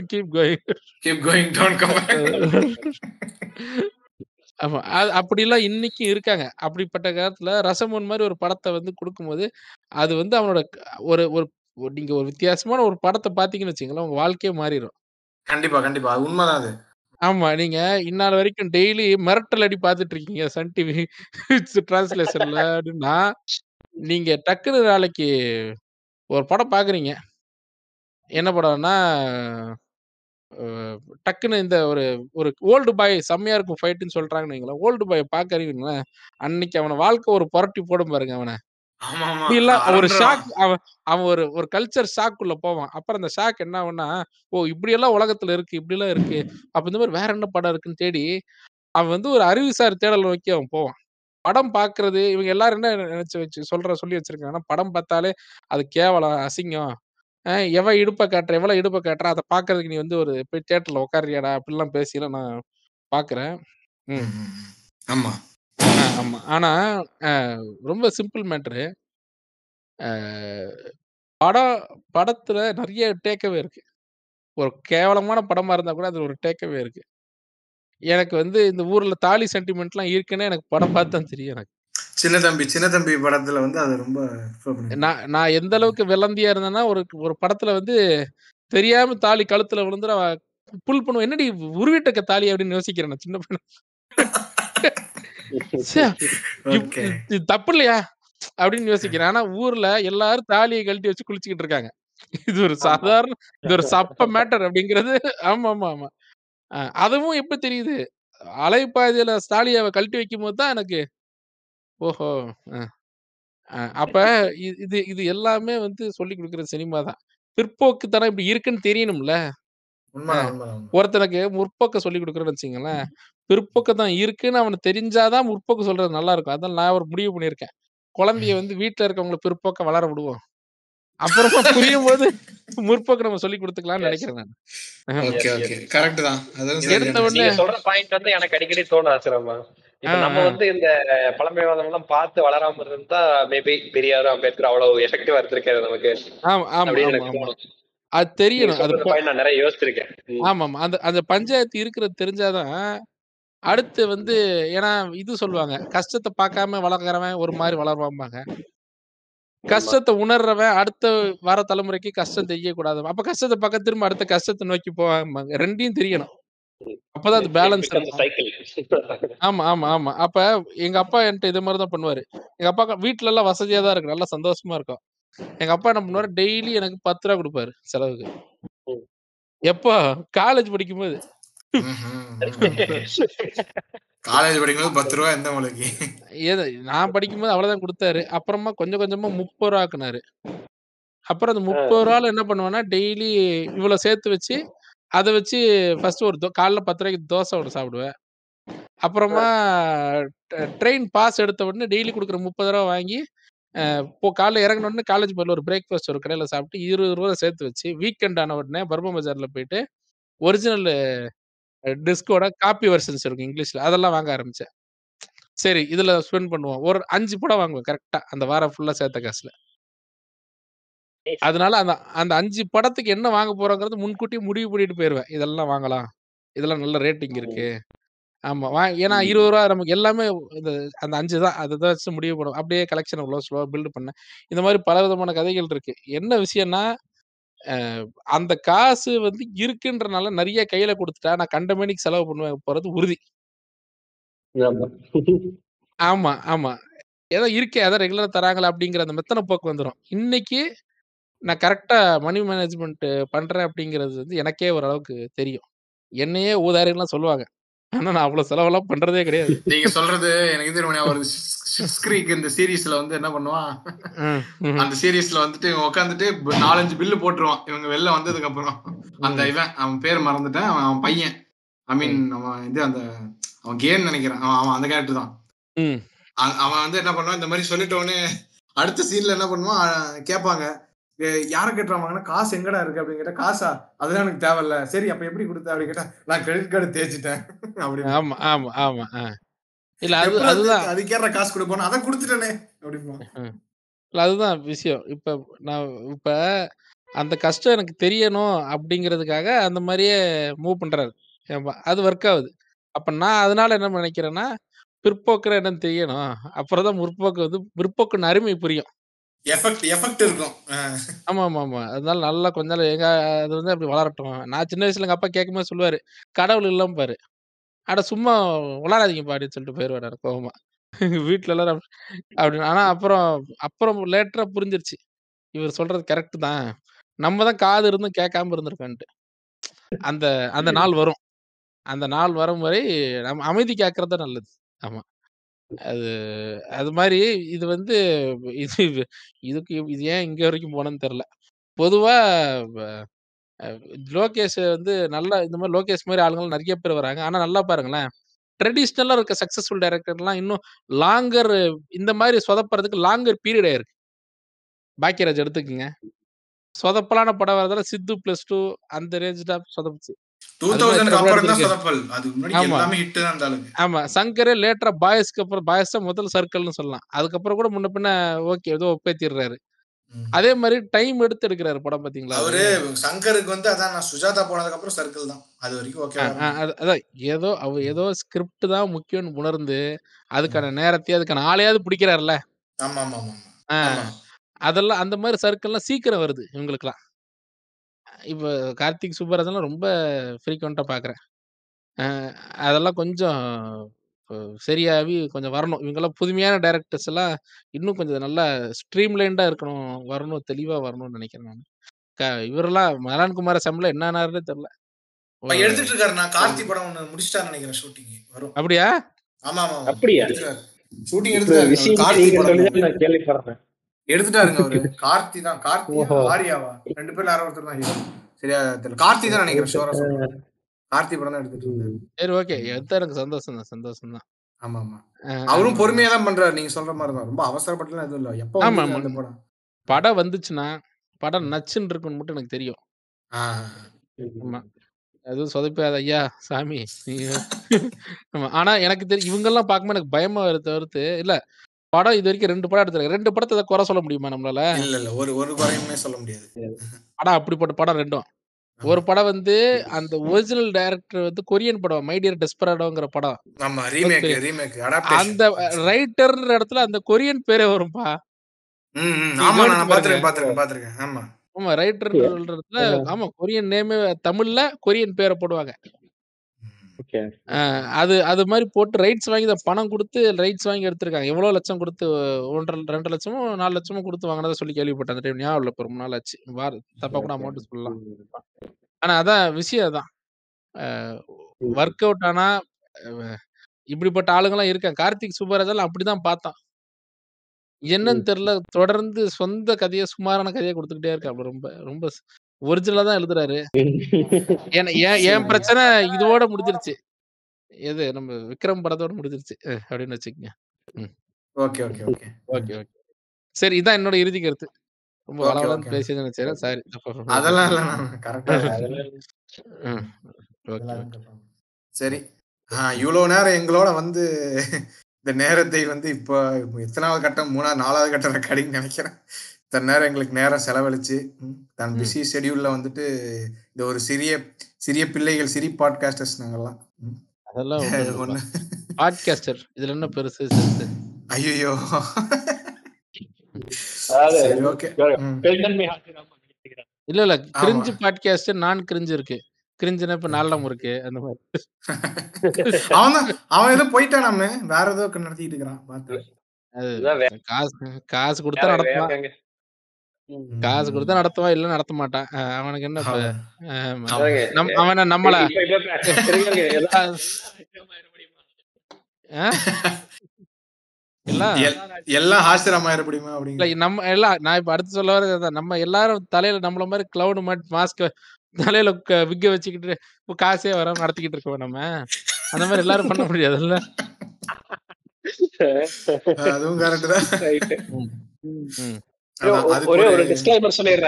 Keep going. Keep going don't come ஆமா. அது அப்படிலாம் இன்னைக்கும் இருக்காங்க. அப்படிப்பட்ட காலத்துல ரசமூன் மாரி ஒரு படத்த வந்து குடுக்கும்போது, அது வந்து அவனோட ஒரு ஒரு நீங்க ஒரு வித்தியாசமான ஒரு படத்த பார்த்தீங்கன்னு வச்சுக்கங்களேன், உங்க வாழ்க்கையே மாறிரும். கண்டிப்பா, கண்டிப்பா. அது உண்மதான் அது. ஆமா. நீங்க இந்நாள் வரைக்கும் டெய்லி மிரட்டல் அடி பார்த்துட்டு இருக்கீங்க சன் டிவி டிரான்ஸ்லேஷன்ல அப்படின்னா, நீங்க டக்குனு நாளைக்கு ஒரு படம் பார்க்குறீங்க. என்ன படம்னா, அ டக்குனு இந்த ஒரு ஒரு ஓல்டு பாய் செம்மையா இருக்கும் ஃபைட்டுன்னு சொல்றாங்கன்னு வைங்களேன். ஓல்டு பாய பார்க்குறீங்களேன், அன்னைக்கு அவன வாழ்க்கை ஒரு புரட்டி போடும் பாருங்க அவன. இப்படிலாம் ஒரு. ஷாக் அவன் அவன் ஒரு ஒரு கல்ச்சர் ஷாக்குள்ள போவான். அப்புறம் அந்த ஷாக் என்ன ஆகும்னா, ஓ! இப்படியெல்லாம் உலகத்துல இருக்கு, இப்படிலாம் இருக்கு. அப்ப இந்த மாரி வேற என்ன படம் இருக்குன்னு தேடி, அவன் வந்து ஒரு அறிவுசார் தேடல் நோக்கி அவன் போவான். படம் பார்க்குறது இவங்க எல்லாரும் என்ன நெனச்சு வச்சு சொல்ற சொல்லி வச்சிருக்காங்கன்னா, படம் பார்த்தாலே அது கேவலம், அசிங்கம். எவன் இடுப்ப காட்டுற, எவள இடுப்ப காட்டுறா, அத பார்க்கறதுக்கு நீ வந்து ஒரு போய் தியேட்டர்ல உட்காருறியாடா? அப்படிலாம் பேசிலாம் நான் பார்க்குறேன். ம். ம். ஆமா. ஆ ஆமா. ஆனா, அ ரொம்ப சிம்பிள் மேட்டரு. படம் படத்துல நெறைய டேக் அவே இருக்கு. ஒரு கேவலமான படமா இருந்தா கூட அதுல ஒரு டேக் அவே இருக்கு. எனக்கு வந்து இந்த ஊர்ல தாலி சென்டிமென்ட்லாம் இருக்குன்னே எனக்கு படம் பார்த்து தான் தெரியும் எனக்கு. சின்ன தம்பி சின்ன தம்பி படத்துல வந்து அது ரொம்ப. நான் நான் எந்த அளவுக்கு வெள்ளந்தியா இருந்தேன்னா, ஒரு ஒரு படத்துல வந்து தெரியாம தாலி கழுத்துல விழுந்துரும் அவ புல் பண்ணுவா. "என்னடி உருவிட்டு இருக்க தாலி" அப்படின்னு யோசிக்கிறேன் நான் சின்ன பையனா. தப்பு இல்லையா? அப்படின்னு யோசிக்கிறேன். ஆனா ஊர்ல எல்லாரும் தாலிய கழட்டி வச்சு குளிச்சுக்கிட்டு இருக்காங்க. இது ஒரு ஆமா. சாதாரண இது ஒரு சப்ப மேட்டர் அப்படிங்கிறது ஆமாமாமா. அ அதுவும் எப்ப தெரியுது? அலைப்பாயுதையில தாலிய அவ கழட்டி வைக்கும்போது தான் எனக்கு, ஓஹோ! அ அ அப்ப இ இது இது எல்லாமே வந்து சொல்லிக் குடுக்குற சினிமா தான். பிற்போக்குத்தனம் இப்படி இருக்குன்னு தெரியணும்ல. அ உண்மதான். ஒருத்தனுக்கு முற்போக்க சொல்லிக் குடுக்குறோம்னு வச்சுக்கங்களேன், பிற்போக்குத்தனம் இருக்குன்னு அவனுக்கு தெரிஞ்சா தான் முற்போக்கு சொல்றது நல்லா இருக்கும். அதான் நான் ஒரு முடிவு பண்ணியிருக்கேன். குழந்தைய வந்து வீட்ல இருக்கவங்கள பிற்போக்கா வளர விடுவோம். அப்புறமா புரியும்போது முற்போக்கு நம்ம சொல்லிக் குடுத்துக்கலாம்னு எஸ். நெனைக்கிறேன் நானு. அஹ. Okay, yes, okay. Yes. Correct தான். அதுவும் எடுத்த உடனே நீங்க. சொல்ற பாயிண்ட் வந்து எனக்கு அடிக்கடி தோணும் ஆசிரமா. இப்ப நம்ம. வந்து இந்த பழமைவாதம்லாம் பார்த்து வளராம இருந்தா மேபி பெரியார், அம்பேத்கர் அவ்வளவு எஃபெக்டிவா இருந்திருக்காது நமக்கு. ஆமா, ஆமா, அப்படின்னு ஆமா, எனக்கு ஆமா. தோணும். அது தெரியணும். அது நான் நெறைய யோசிச்சிருக்கேன். ம். ஆமாமா. அந்த அந்த பஞ்சாயத்து இருக்கிறது தெரிஞ்சா தான், அடுத்து வந்து ஏன்னா இது சொல்லுவாங்க. கஷ்டத்த பார்க்காம வளர்க்கிறவன் ஒரு மாரி வளருவாம்பாங்க. ஆமா. கஷ்டத்த உணர்றவன் அடுத்த வர தலைமுறைக்கு கஷ்டம் தெரியக்கூடாது. அப்ப கஷ்டத்த பார்க்க திரும்ப அடுத்த கஷ்டத்த நோக்கி போவாம்பாங்க. 2யும் தெரியணும். அப்பதான் அது இட் பேலன்ஸ். ஆமா, ஆமா, ஆமா. அப்ப எங்க அப்பா என்ட்ட இது மாரி தான் பண்ணுவாரு. எங்க அப்பாக்கு வீட்லலாம் வசதியா தான் இருக்கு. நல்லா சந்தோஷமா இருக்கும். எங்க அப்பா என்ன பண்ணுவாரு, டெய்லி எனக்கு ரூ. 10 குடுப்பாரு செலவுக்கு. எப்போ? காலேஜ் படிக்கும்போது. காலேஜ் படிக்கும்போது ரூ. 10 எந்த மூலைக்கு? ஏது நான் படிக்கும்போது அவ்வளோதான் குடுத்தாரு. அப்புறமா கொஞ்சம் கொஞ்சமா ரூ. 30 ஆக்குனாரு. அப்புறம் அந்த ரூ. ஆ. 30ல என்ன பண்ணுவேன்னா, டெய்லி இவ்வளோ சேர்த்து வச்சு, அத வச்சு ஃபர்ஸ்ட்டு ஒரு காலைல 10:30க்கு தோசை ஒண்ணு சாப்பிடுவேன். அப்புறமா ட்ரெயின் பாஸ் எடுத்த உடனே டெய்லி குடுக்குற ரூ. 30 வாங்கி, இப்போ காலைல இறங்குன உடனே காலேஜ் பக்கத்துல ஒரு பிரேக்ஃபாஸ்ட் ஒரு கடையில சாப்பிட்டு ரூ. 20 சேர்த்து வச்சு, வீக்கெண்ட் ஆன உடனே பர்மா பஜார்ல போயிட்டு, ஒரிஜினல் டிஸ்கோட காப்பி வெர்ஷன்ஸ் இருக்கும் இங்கிலீஷ்ல. அதெல்லாம் வாங்க ஆரம்பிச்சேன். சரி, இதுல ஸ்பெண்ட் பண்ணுவோம். ஒரு 5 படம் வாங்குவேன் கரெக்ட்டா. அந்த வாரம் ஃபுல்லா சேர்த்த காசுல. அதனால அந்த அந்த 5 படத்துக்கு என்ன வாங்க போறோங்கிறது முன்கூட்டியே முடிவு பண்ணிட்டு போயிருவேன். இதெல்லாம் வாங்கலாம். இதெல்லாம் நல்ல ரேட்டிங் இருக்கு. ஆமா. வா ஏன்னா ம். ரூ. 20 நமக்கு எல்லாமே இந்த அந்த 5 தான். அத தான் வச்சு முடிவு பண்ணுவேன். அப்படியே கலெக்ஷன இவ்வளோ ஸ்லோவா பில்ட் பண்ணேன். இந்த மாரி பலவிதமான கதைகள் இருக்கு. என்ன விஷயம்னா, அந்த காசு வந்து இருக்குன்றனால நெறைய கையில குடுத்துட்டா, நான் கண்டமேனிக்கு செலவு பண்ணுவேன் போறது உறுதி. ஆமா. ஆமா. ஏதோ இருக்கே அதான் ரெகுலரா தராங்களே அப்படிங்கிற அந்த மெத்தன போக்கு வந்துரும். இன்னைக்கு நான் கரெக்ட்டா மனி மேனேஜ்மென்ட் பண்றேன் அப்படிங்கிறது வந்து எனக்கே ஓரளவுக்கு தெரியும். என்னையே ஊதாரின்லாம் சொல்லுவாங்க. ஆனா நான் அவ்வளோ செலவெல்லாம் பண்றதே கிடையாது. நீங்க சொல்றது எனக்கு இது ஞாபகம் வருது. ஷிட்ஸ் ஷிட்ஸ் கிரீக் இந்த சீரிஸ்ல வந்து என்ன பண்ணுவான், ம், ம். அந்த சீரிஸ்ல வந்துட்டு இவன் உட்காந்துட்டு 4, 5 பில்லு போட்டுருவான். இவங்க வெளில வந்ததுக்கு அப்புறம். அந்த ம். இவன் அவன் பேர் மறந்துட்டேன். அவன் அவன் பையன். ஐ மீன் அவன் இது அந்த அவன் கேம் நினைக்கிறேன் அவன் அவன் அந்த கேரக்டர் தான் ம் அ- அவன் வந்து என்ன பண்ணுவான் இந்த மாதிரி சொல்லிட்டோன்னே அடுத்த சீன்ல என்ன பண்ணுவான் கேட்பாங்க "ஏ, யாரை கேட்டுறாங்கன்னா காசு எங்கடா இருக்கு? அப்படின்னு கேட்டா காசா? அதெல்லாம் எனக்கு தேவையில்ல. சரி அப்ப எப்படி கொடுத்த? அப்படின்னு கேட்டா நான் கிரெடிட் கார்டு தேய்ச்சிட்டேன். அப்படின்னு. ஆமா ஆமா ஆமா. இல்ல அது அதுதான். அது கேட்ற காசு கொடுப்போம் அதை கொடுத்துட்டேனே அப்படிமா இல்ல அதுதான் விஷயம். இப்ப நான் இப்ப அந்த கஷ்டம் எனக்கு தெரியணும் அப்படிங்கிறதுக்காக அந்த மாதிரியே மூவ் பண்றாரு. அது ஒர்க் ஆகுது. அப்ப நான் அதனால என்ன நினைக்கிறேன்னா பிற்போக்குற என்னன்னு தெரியணும். அப்புறம் தான் முற்போக்கு வந்து பிற்போக்குன்னு அருமை புரியும். எஃபெக்ட் எஃபெக்ட் இருக்கும். ஆமா ஆமா ஆமா அதனால நல்லா கொஞ்ச நாள் எங்க அது வந்து அப்படி வளரட்டும். நான் சின்ன வயசுல எங்க அப்பா கேட்கும்போது சொல்லுவாரு கடவுள் இல்லம் பாரு. அட சும்மா விளாடாதீங்க பாடின்னு சொல்லிட்டு போயிருவாரு கோவமா. வீட்டுல எல்லாரும் அப்படின்னு. ஆனா அப்புறம் அப்புறம் லேட்டரா புரிஞ்சிருச்சு. இவர் சொல்றது கரெக்ட் தான். நம்ம தான் காது இருந்தும் கேட்காம இருந்திருக்கோன்ட்டு. அந்த அந்த நாள் வரும். அந்த நாள் வரும் வரை நம்ம அமைதி கேட்கறது நல்லது. ஆமா. அது அது மாதிரி இது வந்து இது இதுக்கு இது ஏன் இங்க வரைக்கும் போனேன்னு தெரியல பொதுவா வ- லோகேஷ் வந்து நல்லா இந்த மாதிரி லோகேஷ் மாதிரி ஆளுங்கள் நிறைய பேர் வராங்க. ஆனா நல்லா பாருங்களேன் ட்ரெடிஷ்னலா இருக்க சக்சஸ்ஃபுல் டைரக்டர்லாம் இன்னும் லாங்கர் இந்த மாதிரி சொதப்பறதுக்கு லாங்கர் பீரியட் ஆயிருக்கு. பாக்கியராஜ் எடுத்துக்கங்க. சொதப்பலான படம் வரதால சித்து பிளஸ் டூ அந்த ரேஞ்ச் தான் சொதப்புச்சு. ஆமா. சங்கரே லேட்டரா பாய்ஸ்க்கு அப்புறம் பாய்ஸ் தான் முதல் சர்க்கிள்னு சொல்லலாம். அதுக்கப்புறம் கூட முன்ன பின்ன ஓகே ஏதோ ஒப்பேத்திடுறாரு. அதே மாதிரி டைம் எடுத்து எடுக்கிறாரு படம் பாத்தீங்களா? அவரு சங்கருக்கு வந்து அதான் நான் சுஜாதா போனதுக்கு அப்புறம் சர்க்கிள் தான். அது வரைக்கும் அது- அதான் ஏதோ அவர் ஏதோ ஸ்கிரிப்ட் தான் முக்கியம்னு உணர்ந்து. அதுக்கான நேரத்தையும் அதுக்கான ஆளையாவது பிடிக்கிறாருல்ல? ஆமா ஆமா ஆமா. அதெல்லாம் அந்த மாதிரி சர்க்கிள்லாம் சீக்கிரம் வருது இவங்களுக்குலாம் இப்போ கார்த்திக் சுப்பராஜன்லாம் ரொம்ப ஃப்ரீக்வெண்ட்டாக பார்க்குறேன் அதெல்லாம் கொஞ்சம் இப்போ சரியாகி கொஞ்சம் வரணும். இவங்கெல்லாம் புதுமையான டைரக்டர்ஸ் எல்லாம் இன்னும் கொஞ்சம் நல்லா ஸ்ட்ரீம்லைண்டாக இருக்கணும் வரணும் தெளிவாக வரணும்னு நினைக்கிறேன் நான். க இவரெல்லாம் மலான் குமார சம்பளம் என்னன்னாருன்னு இப்ப எடுத்துட்டு இருக்காரு நான் கார்த்தி படம் ஒண்ணு முடிச்சிட்டாரு நினைக்கிறேன் ஷூட்டிங் வரும். அப்படியா? ஆமா ஆமா அப்படியா? ஷூட்டிங் நான் கேள்விப்படுறேன். எடுத்துட்டாருங்க அவரு. கார்த்தி தான். கார்த்தியா ஓஹோ. ஆரியாவா? ரெண்டு பேர்ல யாரோ ஒருத்தர் தான். சரியா தெரியல. கார்த்தி தான் நினைக்கிறேன். ஷோரா கார்த்தி படம் தான் எடுத்துட்டு இருந்தாரு. சரி ஓகே. எடுத்தா எனக்கு சந்தோஷம் தான். சந்தோஷம் தான். ஆமா ஆமா அவரும் பொறுமையா தான் பண்றாரு. நீங்க சொல்ற மாதிரி தான். ரொம்ப அவசரப்பட்டுலாம் எதுவும் இல்ல. எப்ப ஆமா அந்த படம்? படம் வந்துச்சுன்னா படம் நச்சுன்னு இருக்குன்னு மட்டும் எனக்கு தெரியும். ஆமா. எதுவும் சொதப்பாத ஐயா சாமி. ஆனா எனக்கு தெரியும் இவங்கெல்லாம் பார்க்கும்போது எனக்கு பயமா வருது தவிர்த்து இல்ல படம் இது வரைக்கும் ரெண்டு படம் எடுத்திருக்காங்க. ரெண்டு படத்தை இதை குறை சொல்ல முடியுமா நம்மளால? இல்ல இல்ல. ஒரு ஒரு குறையுமே சொல்ல முடியாது. படம் அப்படிப்பட்ட படம் ரெண்டும். ஒரு படம் வந்து அந்த ஒரிஜினல் டைரக்டர் வந்து கொரியன் படம். மைடியர் டெஸ்பராடோங்கிற படம். அந்த ரைட்டர் இடத்துல அந்த கொரியன் பேரே வரும்பா? ஆமா ரைட்டர் இடத்துல ஆமா கொரியன் நேமே தமிழ்ல கொரியன் பேரை போடுவாங்க. அது அது மாதிரி போட்டு ரைட்ஸ் வாங்கி பணம் கொடுத்து ரைட்ஸ் வாங்கி எடுத்திருக்காங்க. எவ்வளவு லட்சம் கொடுத்து ஒன்றரை ரெண்டு லட்சமோ நாலு லட்சமோ கொடுத்து வாங்கினதை சொல்லி கேள்விப்பட்டேன். அந்த டைம் ஞாபகம் இப்போ ரொம்ப நாள் ஆச்சு. வார தப்பா கூட அமௌண்ட் சொல்லலாம். ஆனா அதான் விஷயம் அதான். ஒர்க் அவுட் ஆனா இப்படிப்பட்ட ஆளுங்கெல்லாம் இருக்காங்க. கார்த்திக் சுப்பராஜெல்லாம் அப்படிதான் பார்த்தான். என்னன்னு தெரியல. தொடர்ந்து சொந்த கதையை சுமாரான கதையை கொடுத்துக்கிட்டே இருக்காப்ல ரொம்ப ரொம்ப ஒரிஜினலா தான் எழுதுறாரு. என் பிரச்சனை இதோட முடிஞ்சிருச்சு. எது நம்ம விக்ரம் படத்தோட முடிஞ்சிருச்சு. அப்படின்னு வச்சுக்கோங்க. Okay okay okay. Okay okay. சரி இதான் என்னோட இறுதி கருத்து. ரொம்ப ஓகே பேசி நினைச்சேன். சாரி. அதெல்லாம் இல்ல கரெக்டா சரி. இவ்வளவு நேரம் எங்களோட வந்து இந்த நேரத்தை வந்து இப்போ எத்தனாவது கட்டம் மூணாவது நாலாவது கட்டம் ரெக்கார்டிங் நினைக்கிறேன். இத்தனை நேரம் எங்களுக்கு நேரம் செலவழிச்சு தன் பிஸி ஷெடியூல்ல வந்துட்டு இந்த ஒரு சிறிய சிறிய பிள்ளைகள் சிறி பாட்காஸ்டர்ஸ் நாங்கெல்லாம். அதெல்லாம் ஒண்ணு. பாட்காஸ்டர் இதுல என்ன பெருசு ஐயோ இல்ல இல்ல. கிரிஞ்சு பாட்காஸ்ட் நான் கிரிஞ்சு இருக்கு. கிரிஞ்சுனா இப்ப நாளம் இருக்கு அந்த மாதிரி. அவன் அவன் ஏதோ போயிட்டானாமே வேற ஏதோ நடத்திட்டு இருக்கிறான் காசு காசு கொடுத்தா நடத்துவான் காசு. கொடுத்தா நடத்துவான் இல்ல நடத்த மாட்டான் அவனுக்கு என்ன அவன் நம்மள எல்லாம் இல்ல அப்படிங்கிற நம்ம எல்லாம் நான் இப்ப அடுத்து சொல்ல வரது. நம்ம எல்லாரும் தலையில நம்மள மாதிரி கிளவுட் மாஸ்க் தலையில விக்க வச்சுக்கிட்டு இப்ப காசே வராம நடத்திக்கிட்டு இருக்கோம் நம்ம. அந்த மாரி எல்லாரும் பண்ண முடியாதுல்ல. அதுவும் கரெக்ட் தான். ஒரே ஒரு டிஸ்க்ளைமர் சொல்லிடுறேன்.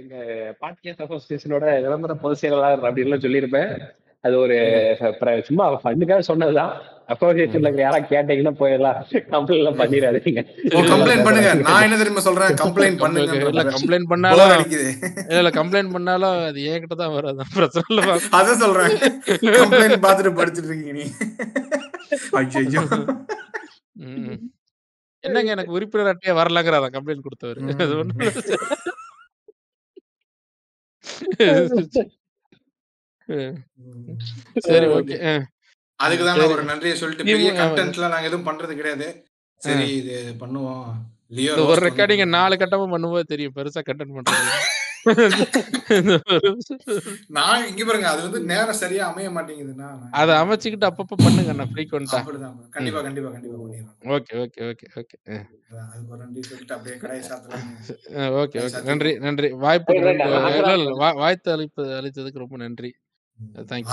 எங்க பாட்காஸ்ட் அசோசியேஷனோட விளம்பர பொதுச் செயலாளர் அப்படின்லாம் சொல்லியிருப்பேன். அது ஒரு சும்மா ஃபன்னுக்காக சொன்னதுதான். அசோசியேஷன்ல யாராவது கேட்டீங்கன்னா போயிடலாம். கம்ப்ளைண்ட் எல்லாம் பண்ணிடாதீங்க. கம்ப்ளைண்ட் பண்ணுங்க. நான் என்ன தெரியுமா சொல்றேன்? கம்ப்ளைண்ட் இல்ல பண்ணுங்கன்றேன். கம்ப்ளைண்ட் பண்ணாலும். இல்ல இல்ல கம்ப்ளைண்ட் பண்ணாலும் அது என்கிட்ட தான் வரும். அதான் பிரச்சனை இல்ல. அதான் சொல்றேன். கம்ப்ளைண்ட் பார்த்துட்டு படிச்சிட்டு இருக்கீங்க நீ. ஐயையோ! என்னங்க எனக்கு உறுப்பினர் அட்டையே வரலங்கிறாராம் கம்ப்ளைண்ட் குடுத்தவரு. அது ம். ஒண்ணும் இல்ல. ம். ம். சரி ஓகே. அ. அதுக்கு தான் நான் சரி. ஒரு நன்றிய சொல்லிட்டு பெரிய மு- கன்டென்ட்லாம் நாங்க எதுவும் பண்றது கிடையாது. அ. சரி இது பண்ணுவோம். லியோ இந்த ஒரு ரோஸ்ட் வந்து ரெக்கார்டிங்க பண்ணுவோம். 4 கட்டமா பண்ணும்போது தெரியும். பெருசா கன்டென்ட் பண்றது. நான் இங்க பாருங்க அது வந்து நேரம் சரியா அமைய மாட்டேங்குதுன்னா நான் அத அமைச்சுக்கிட்டு அப்பப்ப பண்ணுங்க அண்ணா ஃப்ரீக்வென்ட்டா. அப்படிதான் ம். கண்டிப்பா கண்டிப்பா கண்டிப்பா. Okay okay okay okay. அப்படியே கடையை ஓகே ஓகே. நன்றி. நன்றி. ரைட். இல்ல ஆக்சுவலா இல்ல வா வாய்ப்பு அளிப்பு அளித்ததுக்கு ரொம்ப நன்றி. ம். தேங்க்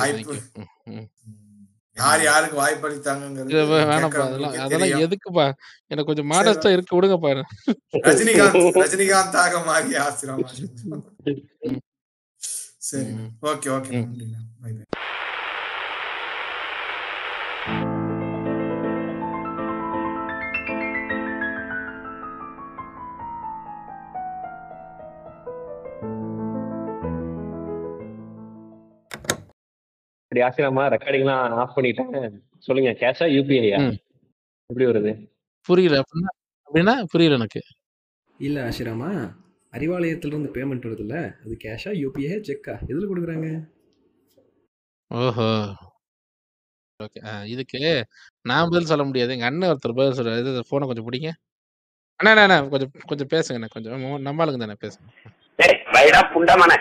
யார். யாருக்கு இல்ல வாய்ப்பளித்தாங்கங்கிறது வே வேணாம்ப்பா. அதெல்லாம் அதெல்லாம். எதுக்குப்பா? எனக்கு கொஞ்சம் சரி மாடஸ்ட்டா இருக்கு விடுங்கப்பா. ரஜினிகாந்த் ரஜினிகாந்தாக மாறி ஆசிரமா ம். சரிண்ணா. ம். ஓகே ஓகே அப்படி ஆசிரமா ரெக்கார்டிங்லாம் ஆஃப் பண்ணிட்டேன். சொல்லுங்க கேஷா? யூபிஐயா? ம். எப்படி வருது? புரியல அப்படின்னா அப்படின்னா புரியல எனக்கு. இல்ல ஆஷிராமா அறிவாலயத்திலிருந்து பேமெண்ட் வருதுல்ல அது கேஷா யூபிஐ செக்கா எதுல கொடுக்குறாங்க ஓஹோ! ஓகே. இதுக்கு நான் பதில் சொல்ல முடியாது. எங்க அண்ணன் ஒருத்தர் பதில் சொல்றாரு. இது ஃபோன கொஞ்சம் புடிங்க. அண்ணா அண்ணா கொஞ்சம் கொஞ்சம் பேசுங்கண்ணே. கொஞ்சம் நம்ம ஆளுங்க தானே பேசுங்க. டேய் வைடா புண்டமனே